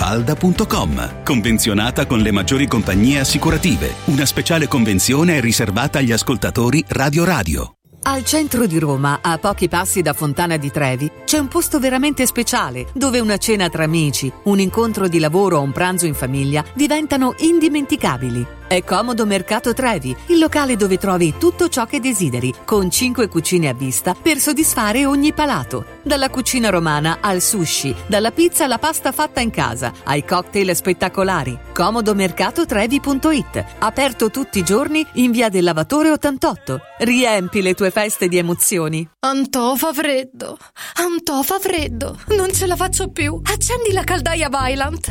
villamafalda.com. Convenzionata con le maggiori compagnie assicurative. Una speciale convenzione è riservata agli ascoltatori Radio Radio. Al centro di Roma, a pochi passi da Fontana di Trevi, c'è un posto veramente speciale dove una cena tra amici, un incontro di lavoro o un pranzo in famiglia diventano indimenticabili. È Comodo Mercato Trevi, il locale dove trovi tutto ciò che desideri, con 5 cucine a vista per soddisfare ogni palato. Dalla cucina romana al sushi, dalla pizza alla pasta fatta in casa, ai cocktail spettacolari. Comodomercatotrevi.it, aperto tutti i giorni in via del Lavatore 88. Riempi le tue feste di emozioni. Antò fa freddo, Antò fa freddo, non ce la faccio più. Accendi la caldaia Vylant.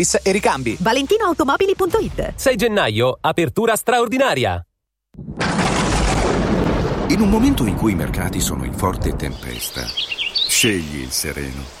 service e ricambi. ValentinoAutomobili.it 6 gennaio, apertura straordinaria. In un momento in cui i mercati sono in forte tempesta, scegli il sereno.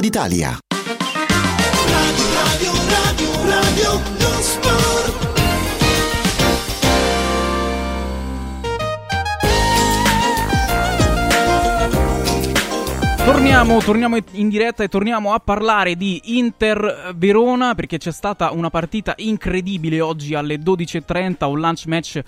d'Italia. Radio, radio, radio, lo sport. Torniamo, torniamo in diretta e torniamo a parlare di Inter Verona perché c'è stata una partita incredibile oggi alle 12.30, un lunch match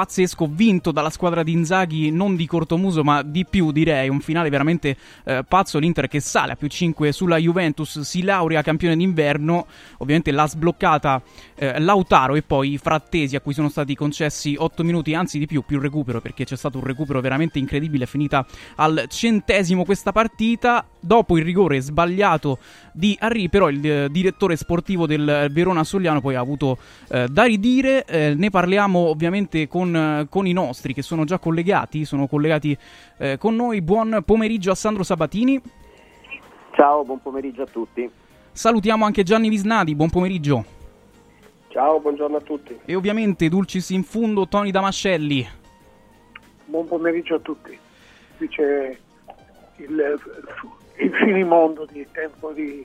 pazzesco vinto dalla squadra di Inzaghi non di cortomuso ma di più direi. Un finale veramente eh, pazzo. l'Inter che sale a più 5 sulla Juventus si laurea campione d'inverno. Ovviamente l'ha sbloccata eh, Lautaro e poi Frattesi a cui sono stati concessi 8 minuti anzi di più più recupero perché c'è stato un recupero veramente incredibile finita al centesimo questa partita. Dopo il rigore sbagliato di Harry però il eh, direttore sportivo del Verona Sogliano poi ha avuto eh, da ridire. Eh, ne parliamo ovviamente con con, con, i nostri che sono già collegati, sono collegati eh, con noi. Buon pomeriggio a Sandro Sabatini. Ciao, buon pomeriggio a tutti. Salutiamo anche Gianni Visnadi, buon pomeriggio. Ciao, buongiorno a tutti. E ovviamente Dulcis in fundo Tony Damascelli. Buon pomeriggio a tutti. Qui c'è il, il finimondo di tempo di...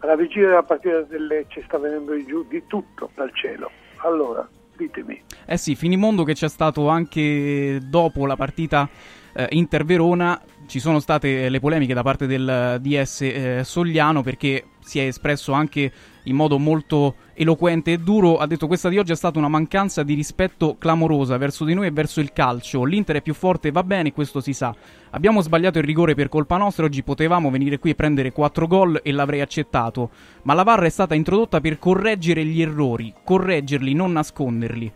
Alla vigilia della partita del Lecce sta venendo giù di tutto dal cielo. Allora, ditemi. Eh sì, finimondo che c'è stato anche dopo la partita eh, Inter-Verona. Ci sono state le polemiche da parte del DS eh, Sogliano perché si è espresso anche in modo molto eloquente e duro. Ha detto questa di oggi è stata una mancanza di rispetto clamorosa verso di noi e verso il calcio. L'Inter è più forte, va bene, questo si sa. Abbiamo sbagliato il rigore per colpa nostra, oggi potevamo venire qui e prendere 4 gol e l'avrei accettato. Ma la VAR è stata introdotta per correggere gli errori, correggerli, non nasconderli.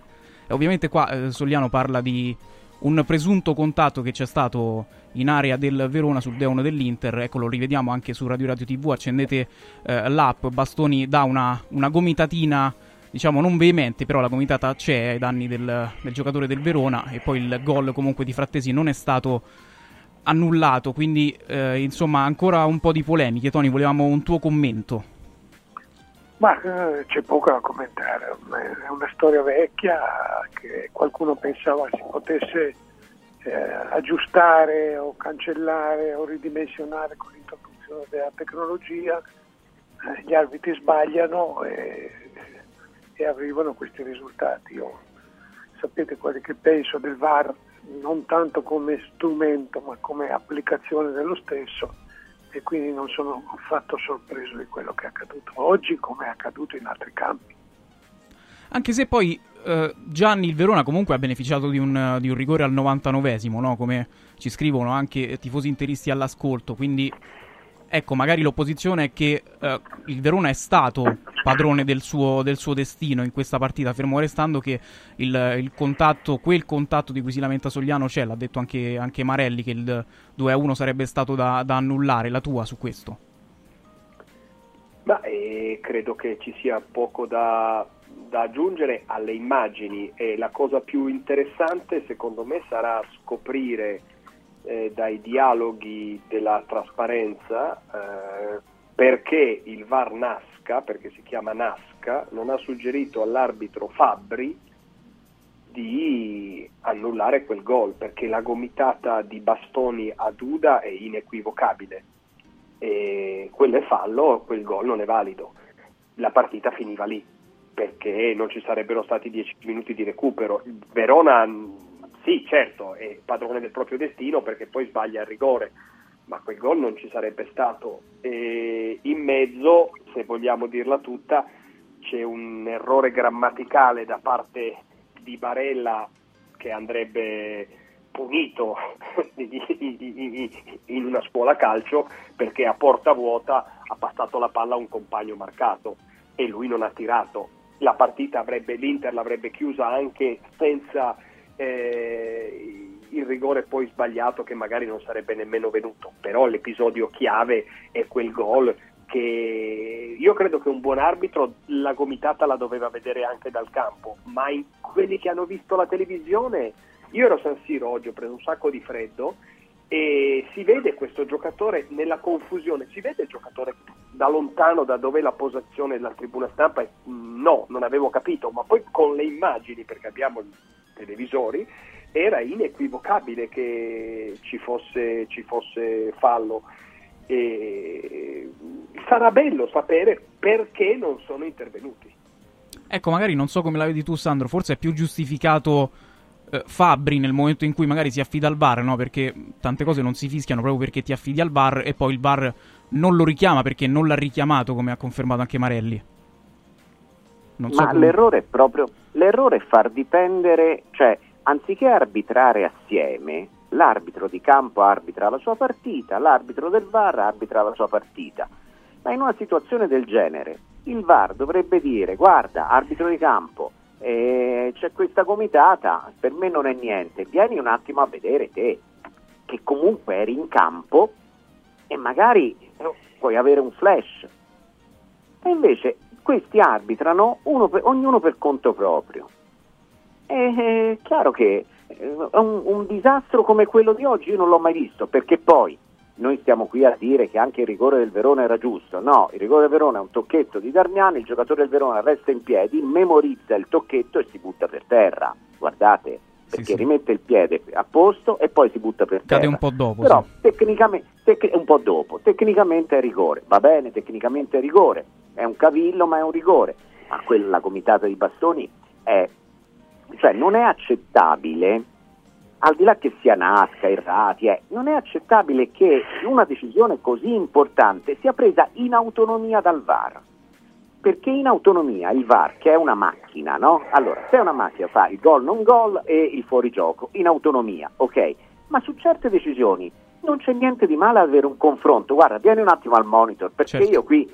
E ovviamente qua eh, Sogliano parla di un presunto contatto che c'è stato in area del Verona sul Deon dell'Inter. Ecco, lo rivediamo anche su Radio Radio TV. Accendete eh, l'app. Bastoni dà una, una, gomitatina, diciamo non veemente, però la gomitata c'è ai danni del, del, giocatore del Verona. E poi il gol comunque di Frattesi non è stato annullato. Quindi, eh, insomma, ancora un po' di polemiche. Tony, volevamo un tuo commento. Ma eh, c'è poco da commentare, è una storia vecchia che qualcuno pensava si potesse eh, aggiustare o cancellare o ridimensionare con l'introduzione della tecnologia, eh, gli arbitri sbagliano e, e arrivano questi risultati. Io, sapete quelli che penso del VAR non tanto come strumento ma come applicazione dello stesso e quindi non sono affatto sorpreso di quello che è accaduto oggi come è accaduto in altri campi. Anche se poi eh, Gianni il Verona comunque ha beneficiato di un, di un rigore al 99esimo, no? come ci scrivono anche tifosi interisti all'ascolto, quindi ecco, magari l'opposizione è che eh, il Verona è stato padrone del suo, del suo, destino in questa partita, fermo restando che il, il, contatto, quel contatto di cui si lamenta Sogliano c'è, l'ha detto anche, anche Marelli che il 2-1 sarebbe stato da, da annullare, la tua su questo? Ma eh, credo che ci sia poco da, da aggiungere alle immagini e la cosa più interessante secondo me sarà scoprire eh, dai dialoghi della trasparenza eh, perché il VAR Nasca, perché si chiama Nasca, non ha suggerito all'arbitro Fabbri di annullare quel gol perché la gomitata di bastoni a Duda è inequivocabile e quello è fallo, quel gol non è valido. La partita finiva lì perché non ci sarebbero stati 10 minuti di recupero. Verona sì, certo, è padrone del proprio destino perché poi sbaglia il rigore, ma quel gol non ci sarebbe stato. E in mezzo, se vogliamo dirla tutta, c'è un errore grammaticale da parte di Barella che andrebbe punito in una scuola calcio perché a porta vuota ha passato la palla a un compagno marcato e lui non ha tirato. La partita avrebbe, l'Inter l'avrebbe chiusa anche senza eh, il rigore poi sbagliato che magari non sarebbe nemmeno venuto, però l'episodio chiave è quel gol che io credo che un buon arbitro la gomitata la doveva vedere anche dal campo, ma quelli che hanno visto la televisione, io ero San Siro oggi, ho preso un sacco di freddo e si vede questo giocatore nella confusione, si vede il giocatore da lontano da dove è la posizione della tribuna stampa e no, non avevo capito, ma poi con le immagini, perché abbiamo televisori, era inequivocabile che ci fosse, ci fosse fallo. E sarà bello sapere perché non sono intervenuti. Ecco, magari non so come la vedi tu, Sandro, forse è più giustificato eh, Fabri nel momento in cui magari si affida al VAR, no? Perché tante cose non si fischiano proprio perché ti affidi al VAR e poi il VAR non lo richiama perché non l'ha richiamato, come ha confermato anche Marelli. Non Ma so come... l'errore è proprio l'errore è far dipendere, cioè anziché arbitrare assieme, l'arbitro di campo arbitra la sua partita, l'arbitro del VAR arbitra la sua partita. Ma in una situazione del genere il VAR dovrebbe dire guarda, arbitro di campo, eh, c'è questa comitata, per me non è niente, vieni un attimo a vedere te, che comunque eri in campo e magari puoi avere un flash. E invece questi arbitrano per, ognuno per conto proprio. è chiaro che eh, un, un, disastro come quello di oggi io non l'ho mai visto, perché poi noi stiamo qui a dire che anche il rigore del Verona era giusto. No, il rigore del Verona è un tocchetto di Darmiani, il giocatore del Verona resta in piedi, memorizza il tocchetto e si butta per terra. Guardate, perché sì, sì. rimette il piede a posto e poi si butta per terra. Cade un po' dopo. Però sì. tecnicamente, tec- un po' dopo, tecnicamente è rigore, va bene, tecnicamente è rigore, è un cavillo ma è un rigore, ma quella comitata di bastoni è, cioè non è accettabile, al di là che sia nasca, errati, eh, non è accettabile che una decisione così importante sia presa in autonomia dal VAR. Perché in autonomia il VAR, che è una macchina, no? Allora, se è una macchina fa il gol non gol e il fuorigioco, in autonomia, ok? Ma su certe decisioni non c'è niente di male ad avere un confronto. Guarda, vieni un attimo al monitor, perché certo. io qui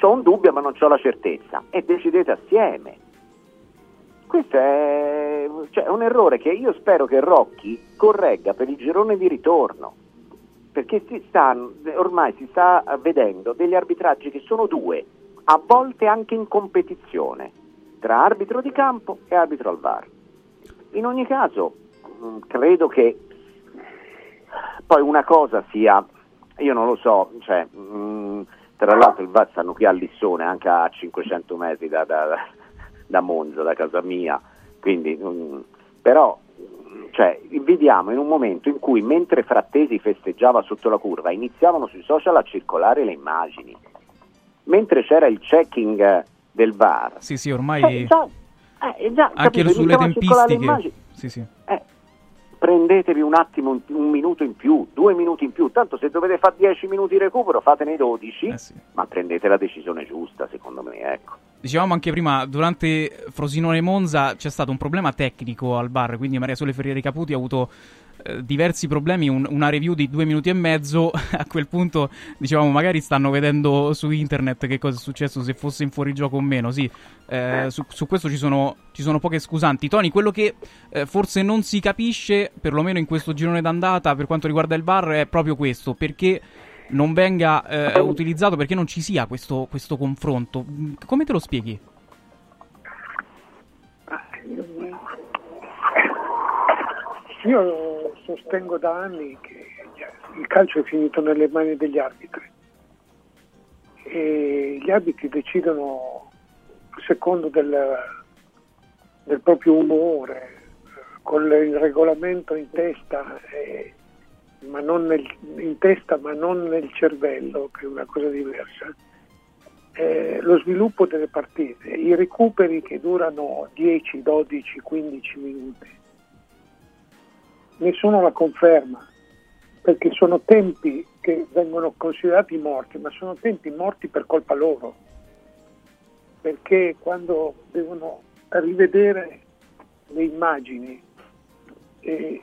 ho un dubbio ma non ho la certezza e decidete assieme. Questo è cioè, un errore che io spero che Rocchi corregga per il girone di ritorno, perché si sta, ormai si sta vedendo degli arbitraggi che sono due, a volte anche in competizione, tra arbitro di campo e arbitro al VAR. In ogni caso, mm, credo che poi una cosa sia, io non lo so, cioè, mh, mm, tra l'altro il VAR stanno qui a Lissone, anche a 500 metri da, da Monza, da casa mia, quindi, mm, però cioè, vediamo in un momento in cui mentre Frattesi festeggiava sotto la curva iniziavano sui social a circolare le immagini, mentre c'era il checking del VAR. Sì, sì, ormai Eh, già, eh, già, anche capito, sulle tempistiche. Sì, sì. Eh, prendetevi un attimo, un, minuto in più, due minuti in più, tanto se dovete fare 10 minuti di recupero fatene 12, Eh, ma prendete la decisione giusta secondo me, ecco. Dicevamo anche prima, durante Frosinone Monza c'è stato un problema tecnico al bar, quindi Maria Sole Ferrieri Caputi ha avuto eh, diversi problemi, un- una review di due minuti e mezzo, a quel punto dicevamo magari stanno vedendo su internet che cosa è successo, se fosse in fuorigioco o meno, sì, eh, su, su questo ci sono, ci sono poche scusanti. Tony, quello che eh, forse non si capisce, perlomeno in questo girone d'andata per quanto riguarda il bar, è proprio questo, perché non venga eh, utilizzato, perché non ci sia questo, questo confronto. Come te lo spieghi? Io sostengo da anni che il calcio è finito nelle mani degli arbitri e gli arbitri decidono secondo del, del proprio umore, con il regolamento in testa, eh, non nel, in testa ma non nel cervello, che è una cosa diversa. Eh, lo sviluppo delle partite, i recuperi che durano 10, 12, 15 minuti nessuno la conferma, perché sono tempi che vengono considerati morti, ma sono tempi morti per colpa loro, perché quando devono rivedere le immagini eh,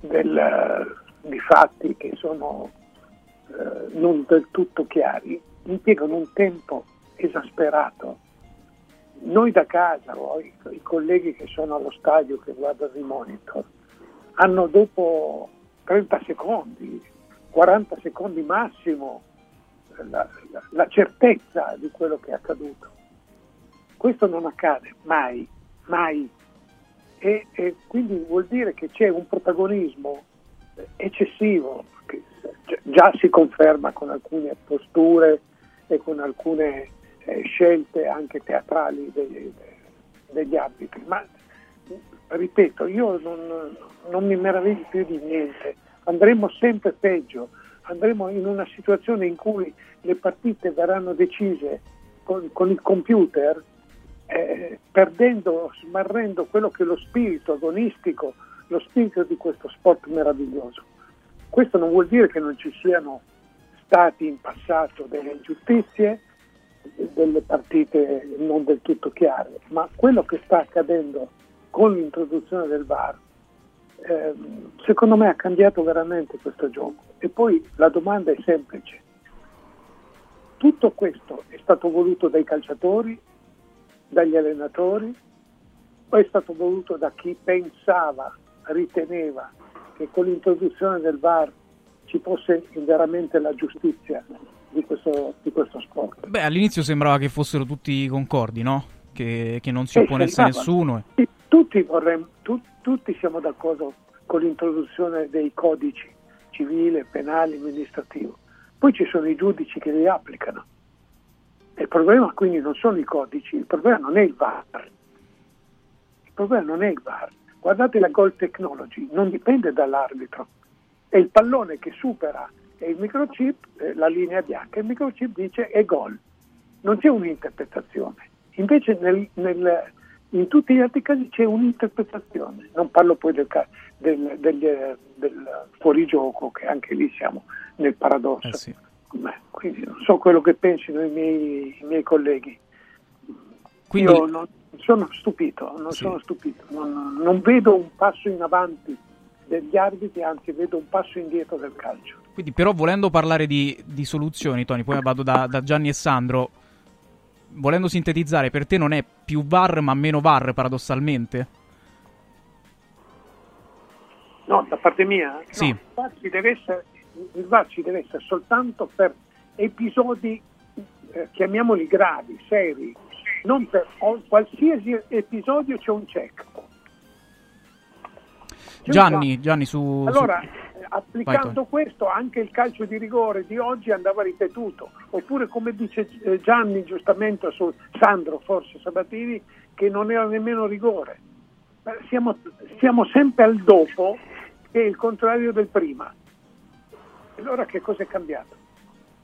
del- di fatti che sono eh, non del tutto chiari, impiegano un tempo esasperato. Noi da casa, o i, i colleghi che sono allo stadio che guardano i monitor, hanno dopo 30 secondi, 40 secondi massimo, la, la- la certezza di quello che è accaduto. Questo non accade mai, mai. E, e quindi vuol dire che c'è un protagonismo eh, eccessivo, gi- già si conferma con alcune posture e con alcune eh, scelte anche teatrali degli, degli arbitri, ma ripeto, io non, non mi meraviglio più di niente, andremo sempre peggio, andremo in una situazione in cui le partite verranno decise con, con il computer, eh, perdendo, smarrendo quello che è lo spirito agonistico, lo spirito di questo sport meraviglioso. Questo non vuol dire che non ci siano stati in passato delle ingiustizie, delle partite non del tutto chiare, ma quello che sta accadendo con l'introduzione del VAR, ehm, secondo me ha cambiato veramente questo gioco. E poi la domanda è semplice. Tutto questo è stato voluto dai calciatori, dagli allenatori o è stato voluto da chi pensava, riteneva che con l'introduzione del VAR ci fosse veramente la giustizia di questo, di questo sport? Beh, all'inizio sembrava che fossero tutti concordi, no? Che, che non si Eh, opponesse nessuno. Tutti, vorremmo- tu- tutti siamo d'accordo con l'introduzione dei codici civile, penale, amministrativo. Poi ci sono i giudici che li applicano. Il problema quindi non sono i codici, il problema non è il VAR. Il problema non è il VAR. Guardate la goal technology, non dipende dall'arbitro. È il pallone che supera il microchip, eh, la linea bianca, il microchip dice è gol. Non c'è un'interpretazione. Invece nel- nel- in tutti gli altri casi c'è un'interpretazione. Non parlo poi del, del, degli, eh, del fuorigioco, che anche lì siamo nel paradosso. Beh, quindi non so quello che pensino i miei, i miei colleghi. Quindi- Io non sono stupito, non sono stupito. Non, non vedo un passo in avanti degli arbitri, anzi vedo un passo indietro del calcio. Quindi, però, volendo parlare di, di soluzioni, Tony, poi vado da, da Gianni e Sandro. Volendo sintetizzare, per te non è più VAR ma meno VAR, paradossalmente? No, da parte mia? Sì. No, il VAR ci deve essere, il VAR ci deve essere soltanto per episodi, eh, chiamiamoli gravi, seri. Non per qualsiasi episodio c'è un check. C'è un Gianni, Gianni, su. Allora, su- applicando Tony. questo, anche il calcio di rigore di oggi andava ripetuto. Oppure, come dice eh, Gianni giustamente, su Sandro forse Sabatini, che non era nemmeno rigore. Siamo, siamo sempre al dopo, che è il contrario del prima. Allora che cosa è cambiato?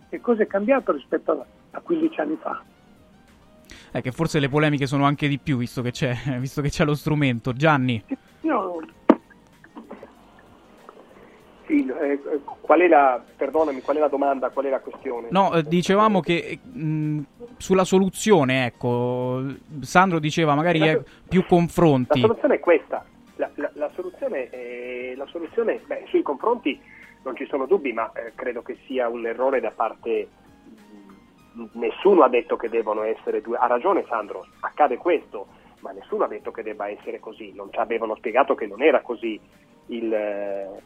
Che cosa è cambiato rispetto a, a 15 anni fa? Eh, che forse le polemiche sono anche di più, visto che c'è, visto che c'è lo strumento. Gianni. Io Sì, eh, qual è la, perdonami, qual è la domanda, qual è la questione? No, eh, dicevamo che mh, sulla soluzione, ecco, Sandro diceva magari La- più confronti. La soluzione è questa. La, la- la soluzione, è- la soluzione, beh, sui confronti non ci sono dubbi, ma eh, credo che sia un errore da parte. Nessuno ha detto che devono essere due. Ha ragione Sandro, accade questo, ma nessuno ha detto che debba essere così. Non ci avevano spiegato che non era così il, eh,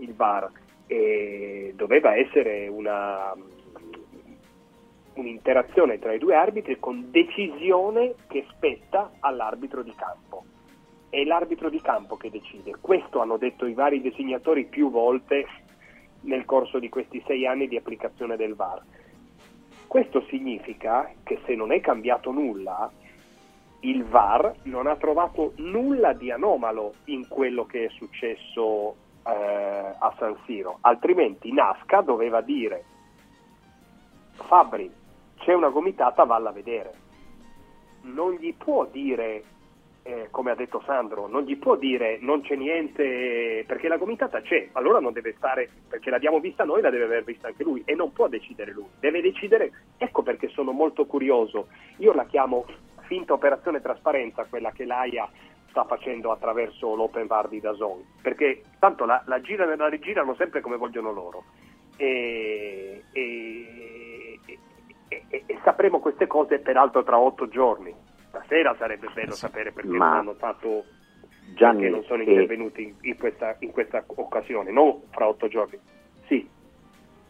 il VAR. E doveva essere una, un'interazione tra i due arbitri con decisione che spetta all'arbitro di campo. È l'arbitro di campo che decide. Questo hanno detto i vari designatori più volte nel corso di questi sei anni di applicazione del VAR. Questo significa che se non è cambiato nulla, il VAR non ha trovato nulla di anomalo in quello che è successo eh, a San Siro, altrimenti Nasca doveva dire Fabri, c'è una gomitata, valla a vedere. Non gli può dire, eh, come ha detto Sandro, non gli può dire non c'è niente, perché la gomitata c'è, allora non deve stare, perché l'abbiamo vista noi, la deve aver vista anche lui e non può decidere lui, deve decidere, ecco perché sono molto curioso, io la chiamo finta operazione trasparenza, quella che l'AIA sta facendo attraverso l'open bar di Dazon, perché tanto la, la girano e la rigirano sempre come vogliono loro. E- e- e- e sapremo queste cose peraltro tra otto giorni. Stasera sarebbe bello sapere perché Ma- non hanno fatto Gianni, perché non sono e- intervenuti in, in questa, in questa occasione, non fra otto giorni. Sì,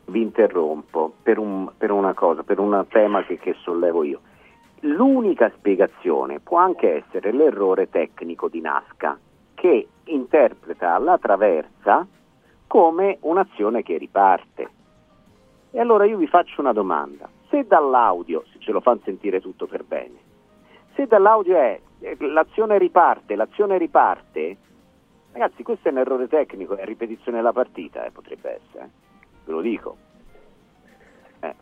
vi interrompo per, un- per una cosa, per un tema che, che sollevo io. L'unica spiegazione può anche essere l'errore tecnico di Nasca, che interpreta la traversa come un'azione che riparte. E allora io vi faccio una domanda. Se dall'audio, se ce lo fanno sentire tutto per bene, se dall'audio è eh, l'azione riparte, l'azione riparte, ragazzi questo è un errore tecnico, è ripetizione della partita, eh, potrebbe essere, eh. ve lo dico. Eh.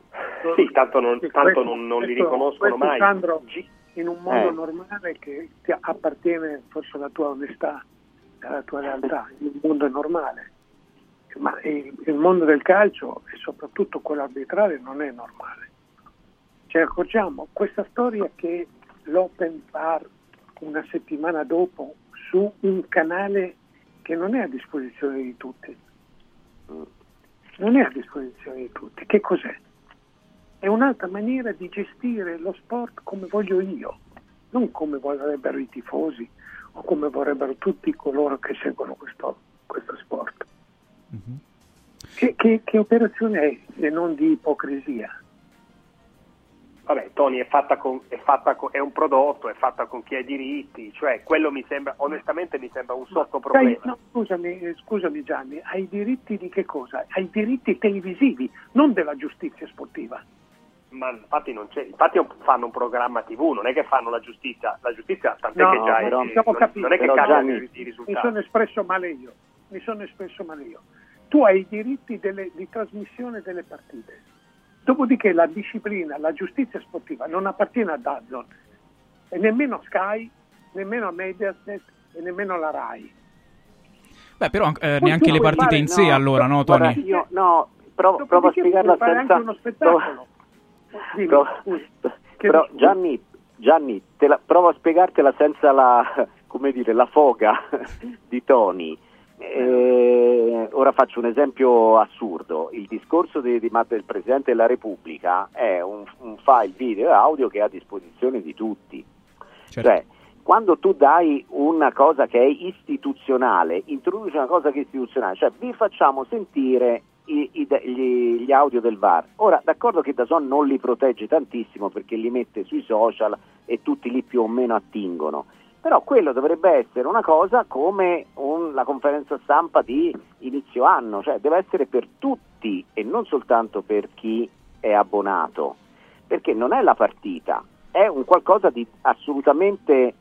sì tanto non, tanto questo- non, non li questo- riconoscono questo, mai. Sandro, in un modo Eh. normale che ti appartiene forse alla tua onestà, alla tua realtà, in un mondo normale. Ma il, il mondo del calcio e soprattutto quello arbitrale non è normale. Ci accorgiamo, questa storia che l'Open Bar una settimana dopo su un canale che non è a disposizione di tutti, non è a disposizione di tutti, che cos'è? È un'altra maniera di gestire lo sport come voglio io, non come vorrebbero i tifosi o come vorrebbero tutti coloro che seguono questo, questo sport. Che, che- che operazione è se non di ipocrisia? Vabbè, Tony è fatta con, è fatta con- è un prodotto, è fatta con chi ha i diritti, cioè quello mi sembra, onestamente mi sembra un sotto problema. Sai, no, scusami, eh, scusami Gianni, hai diritti di che cosa? Hai diritti televisivi, non della giustizia sportiva. Ma infatti non c'è, infatti fanno un programma TV, non è che fanno la giustizia, la giustizia tant'è No, che già però- è, non, capito. non è che cambiano i, i Mi risultati. sono espresso male io, mi sono espresso male io. Tu hai i diritti delle- di trasmissione delle partite. Dopodiché la disciplina, la giustizia sportiva non appartiene a Dazzon e nemmeno a Sky, nemmeno a Mediaset e nemmeno alla RAI. Beh, però eh, neanche le partite fare- in sé, no, allora, no, guarda, Tony? io- no, provo, provo a spiegarla senza... anche uno spettacolo. Dimmi, però Chiedo- Gianni, Gianni te la- provo a spiegartela senza la, come dire, la foga di Tony. Eh, ora faccio un esempio assurdo. Il discorso di- di- del Presidente della Repubblica è un, un file video e audio che è a disposizione di tutti. Certo. Cioè, quando tu dai una cosa che è istituzionale, introduci una cosa che è istituzionale, cioè vi facciamo sentire i- i- gli, gli audio del VAR. Ora, d'accordo che Dazon non li protegge tantissimo perché li mette sui social e tutti lì più o meno attingono, però quello dovrebbe essere una cosa come un- la conferenza stampa di inizio anno, cioè deve essere per tutti e non soltanto per chi è abbonato, perché non è la partita, è un qualcosa di assolutamente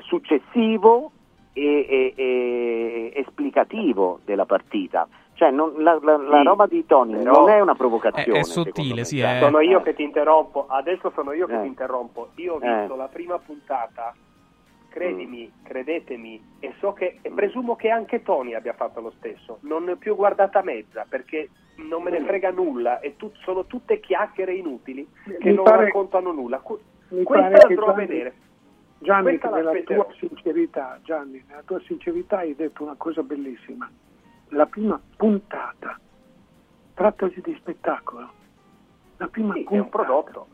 successivo e, e- e esplicativo della partita. Cioè, non- la, la- la Sì, roba di Tony però- non è una provocazione. È- è sottile, sì, Cioè, è- Sono io eh. che ti interrompo, adesso sono io che Eh. ti interrompo. Io ho Eh. visto la prima puntata, credimi, Mm. credetemi, e so che e presumo che anche Tony abbia fatto lo stesso. Non ne ho più guardata mezza perché non me ne frega nulla e tut- sono tutte chiacchiere inutili che Mi non pare- raccontano nulla. Mi Questa la andrò a vedere. Gianni, nella tua sincerità, Gianni, nella tua sincerità hai detto una cosa bellissima. La prima puntata, trattasi di spettacolo. La prima Sì, è puntata. un prodotto.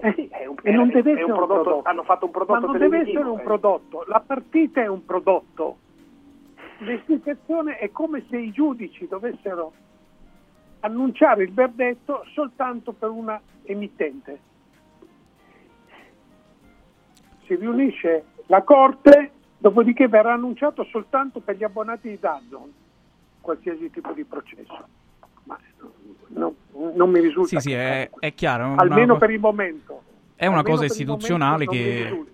Eh, sì, è un, E non deve essere un prodotto, prodotto. Hanno fatto un Ma prodotto non deve essere un eh. prodotto, la partita è un prodotto. L'esplicazione è come se i giudici dovessero annunciare il verdetto soltanto per una emittente. Si riunisce la Corte, dopodiché verrà annunciato soltanto per gli abbonati di Dazon qualsiasi tipo di processo. Ma no- non mi risulta. Sì, sì, è, è chiaro. una almeno co- per il momento. È una Almeno cosa istituzionale che,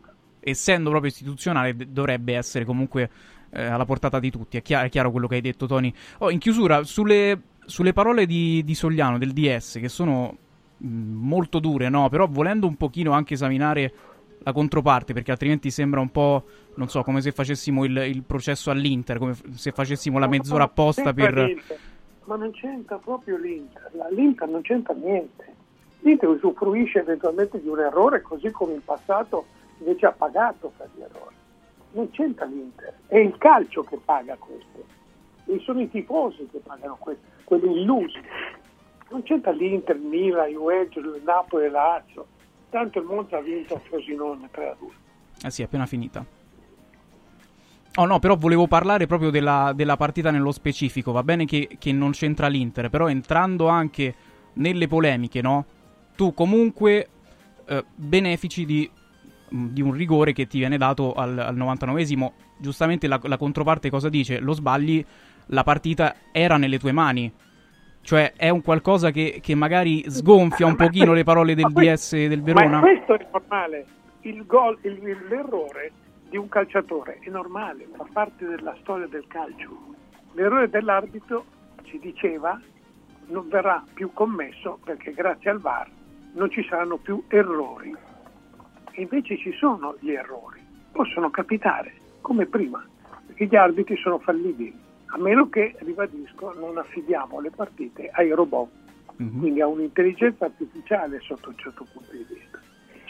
essendo proprio istituzionale, dovrebbe essere comunque eh, alla portata di tutti. È chiaro, è chiaro quello che hai detto, Tony. Oh, in chiusura, sulle, sulle parole di, di Sogliano, del DS, che sono molto dure, no? Però volendo un pochino anche esaminare la controparte, perché altrimenti sembra un po', non so, come se facessimo il, il processo all'Inter, come se facessimo la mezz'ora apposta per... Ma non c'entra proprio l'Inter, l'Inter non c'entra niente. L'Inter usufruisce eventualmente di un errore così come in passato invece ha pagato per gli errori. Non c'entra l'Inter, è il calcio che paga questo. E sono i tifosi che pagano questo, quelli illusi. Non c'entra l'Inter, il Milan, il Juventus, Napoli Lazio. Tanto il Monza ha vinto a Frosinone 3 a 2. Eh sì, è appena finita. Oh no, però volevo parlare proprio della, della partita nello specifico. Va bene che, che non c'entra l'Inter, però entrando anche nelle polemiche, no? Tu comunque eh, benefici di, mh, di un rigore che ti viene dato al, al 99esimo. Giustamente la, la controparte cosa dice? Lo sbagli, la partita era nelle tue mani. Cioè è un qualcosa che, che magari sgonfia un Ma pochino le parole del ma DS del Ma Verona. questo è normale. Il gol, il- l'errore di un calciatore è normale, fa parte della storia del calcio. L'errore dell'arbitro ci diceva non verrà più commesso perché grazie al VAR non ci saranno più errori. E invece ci sono gli errori, possono capitare come prima, perché gli arbitri sono fallibili, a meno che, ribadisco, non affidiamo le partite ai robot quindi ha un'intelligenza artificiale sotto un certo punto di vista.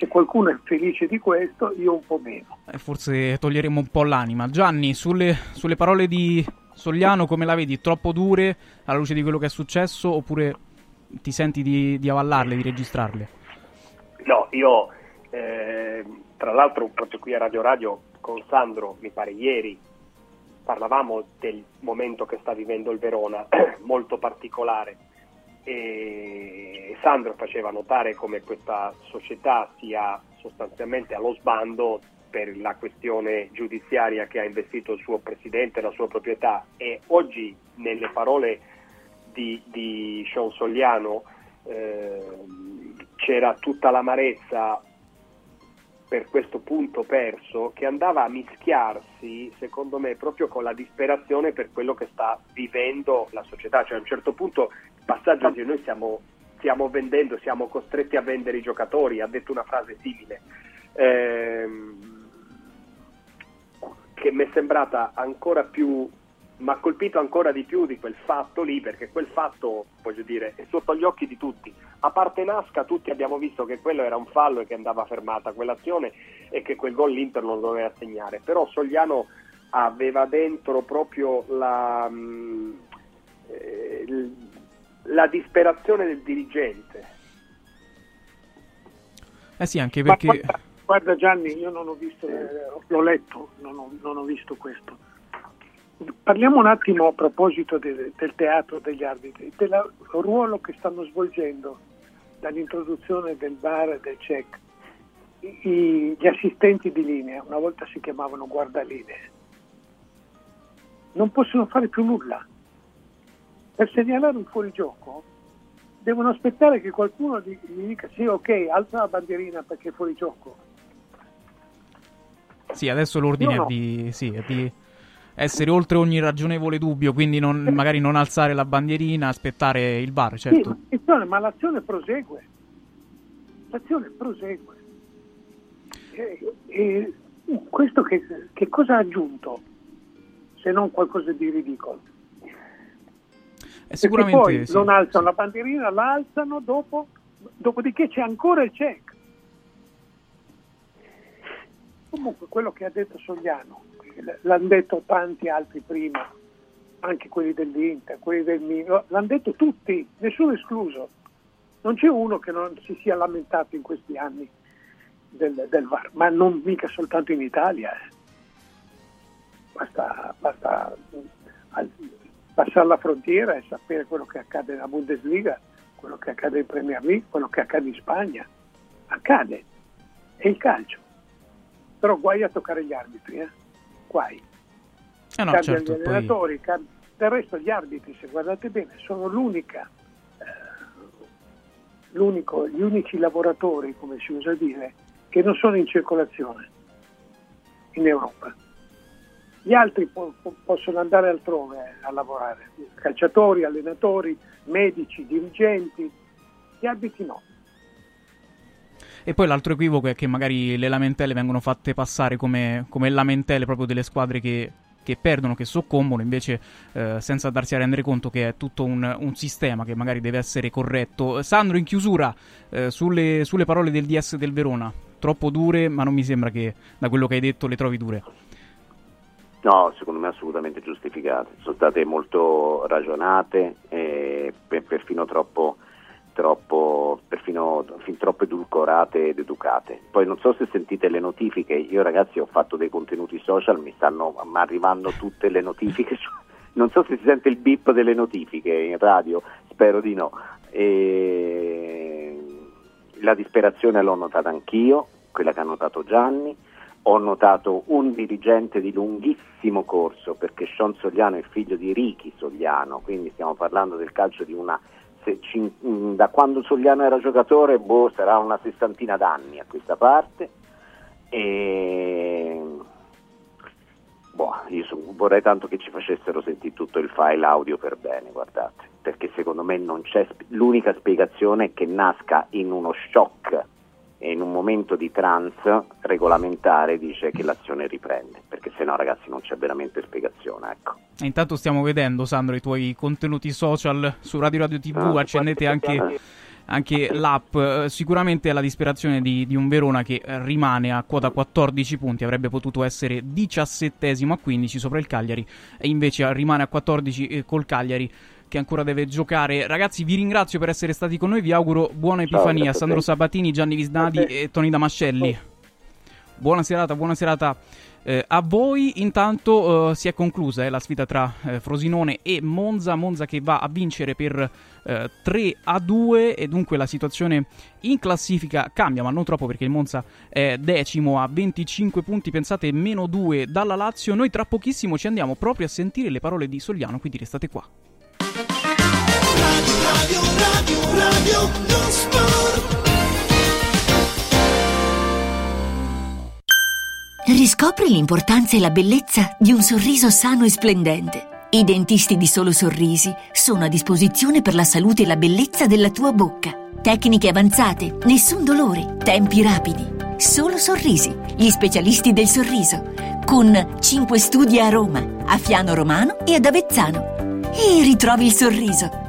Se qualcuno è felice di questo, io un po' meno. Eh, Forse toglieremo un po' l'anima. Gianni, sulle, sulle parole di Sogliano, come la vedi? Troppo dure alla luce di quello che è successo oppure ti senti di, di avallarle, di registrarle? No, io eh, tra l'altro proprio qui a Radio Radio con Sandro, mi pare ieri, parlavamo del momento che sta vivendo il Verona, molto particolare, e Sandro faceva notare come questa società sia sostanzialmente allo sbando per la questione giudiziaria che ha investito il suo presidente, la sua proprietà e oggi nelle parole di, di Sean Sogliano ehm, c'era tutta l'amarezza per questo punto perso che andava a mischiarsi, secondo me, proprio con la disperazione per quello che sta vivendo la società. Cioè a un certo punto passaggio dice noi stiamo, stiamo vendendo, siamo costretti a vendere i giocatori, ha detto una frase simile. Ehm, che mi è sembrata ancora più mi ha colpito ancora di più di quel fatto lì, perché quel fatto, voglio dire, è sotto gli occhi di tutti. A parte Nasca, tutti abbiamo visto che quello era un fallo e che andava fermata quell'azione e che quel gol l'Inter non doveva segnare. Però Sogliano aveva dentro proprio la, mh, eh, l- la disperazione del dirigente. Eh sì, anche perché... guarda, guarda Gianni, io non ho visto, eh, l'ho letto, non ho, non ho visto questo. Parliamo un attimo a proposito del, del teatro degli arbitri, del ruolo che stanno svolgendo dall'introduzione del VAR e del CEC. I- i- gli assistenti di linea, una volta si chiamavano guardalinee, non possono fare più nulla. Per segnalare un fuorigioco devono aspettare che qualcuno gli, gli dica sì, ok, alza la bandierina perché è fuorigioco. Sì, adesso l'ordine no. è di... Sì, è di... essere oltre ogni ragionevole dubbio, quindi non, magari non alzare la bandierina, aspettare il bar, certo. Sì, attenzione, ma l'azione prosegue. L'azione prosegue. E, e questo che, che cosa ha aggiunto? Se non qualcosa di ridicolo. Sicuramente poi sì. non alzano la bandierina, la alzano dopo, dopodiché c'è ancora il check. Comunque quello che ha detto Sogliano, l'hanno detto tanti altri prima, anche quelli dell'Inter, quelli del Milan, l'hanno detto tutti, nessuno escluso. Non c'è uno che non si sia lamentato in questi anni del, del VAR, ma non mica soltanto in Italia. eh. Basta, basta al- passare la frontiera e sapere quello che accade nella Bundesliga, quello che accade in Premier League, quello che accade in Spagna. Accade. È il calcio. Però guai a toccare gli arbitri, eh? Guai. Eh no, Cambiano certo, gli poi- allenatori, cam- del resto gli arbitri, se guardate bene, sono l'unica, eh, l'unico, gli unici lavoratori, come si usa dire, che non sono in circolazione in Europa. Gli altri po- po- possono andare altrove a lavorare, calciatori, allenatori, medici, dirigenti, gli arbitri no. E poi l'altro equivoco è che magari le lamentele vengono fatte passare come, come lamentele proprio delle squadre che, che perdono, che soccombono, invece eh, senza darsi a rendere conto che è tutto un, un sistema che magari deve essere corretto. Sandro, in chiusura, eh, sulle, sulle parole del DS del Verona, troppo dure, ma non mi sembra che da quello che hai detto le trovi dure. No, secondo me assolutamente giustificate, sono state molto ragionate e per- perfino troppo, troppo, perfino fin troppo edulcorate ed educate. Poi non so se sentite le notifiche, io ragazzi ho fatto dei contenuti social, mi stanno arrivando tutte le notifiche, non so se si sente il beep delle notifiche in radio, spero di no. E la disperazione l'ho notata anch'io, quella che ha notato Gianni. Ho notato un dirigente di lunghissimo corso perché Sean Sogliano è figlio di Ricky Sogliano, quindi stiamo parlando del calcio di una cin- mh, da quando Sogliano era giocatore, boh, sarà una sessantina d'anni a questa parte. E boh, io so- vorrei tanto che ci facessero sentire tutto il file audio per bene, guardate, perché secondo me non c'è sp- l'unica spiegazione è che nasca in uno shock e in un momento di trance regolamentare dice che l'azione riprende, perché se no ragazzi non c'è veramente spiegazione, ecco. E intanto stiamo vedendo, Sandro, i tuoi contenuti social su Radio Radio TV, Ah, accendete anche, anche l'app. Eh, Sicuramente la disperazione di, di un Verona che rimane a quota 14 punti, avrebbe potuto essere 17 a 15 sopra il Cagliari, e invece rimane a 14 eh, col Cagliari che ancora deve giocare. Ragazzi, vi ringrazio per essere stati con noi, vi auguro buona Epifania. Sandro. Sabatini, Gianni Visnadi e Toni Damascelli. Buona serata, buona serata eh, a voi. Intanto eh, si è conclusa eh, la sfida tra eh, Frosinone e Monza. Monza che va a vincere per eh, 3 a 2 e dunque la situazione in classifica cambia, ma non troppo perché il Monza è decimo a 25 punti, pensate meno 2 dalla Lazio. Noi tra pochissimo ci andiamo proprio a sentire le parole di Sogliano, quindi restate qua. Radio, radio, radio, non sport. Riscopri l'importanza e la bellezza di un sorriso sano e splendente. I dentisti di Solo Sorrisi sono a disposizione per la salute e la bellezza della tua bocca. Tecniche avanzate, nessun dolore, tempi rapidi. Solo Sorrisi, gli specialisti del sorriso. Con 5 studi a Roma, a Fiano Romano e ad Avezzano. E ritrovi il sorriso.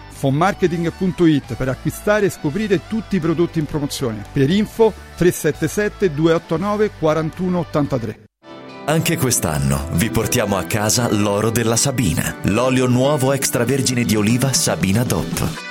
Fonmarketing.it per acquistare e scoprire tutti i prodotti in promozione. Per info 377 289 4183. Anche quest'anno vi portiamo a casa l'oro della Sabina, l'olio nuovo extravergine di oliva Sabina DOP.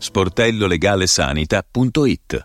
sportellolegalesanita.it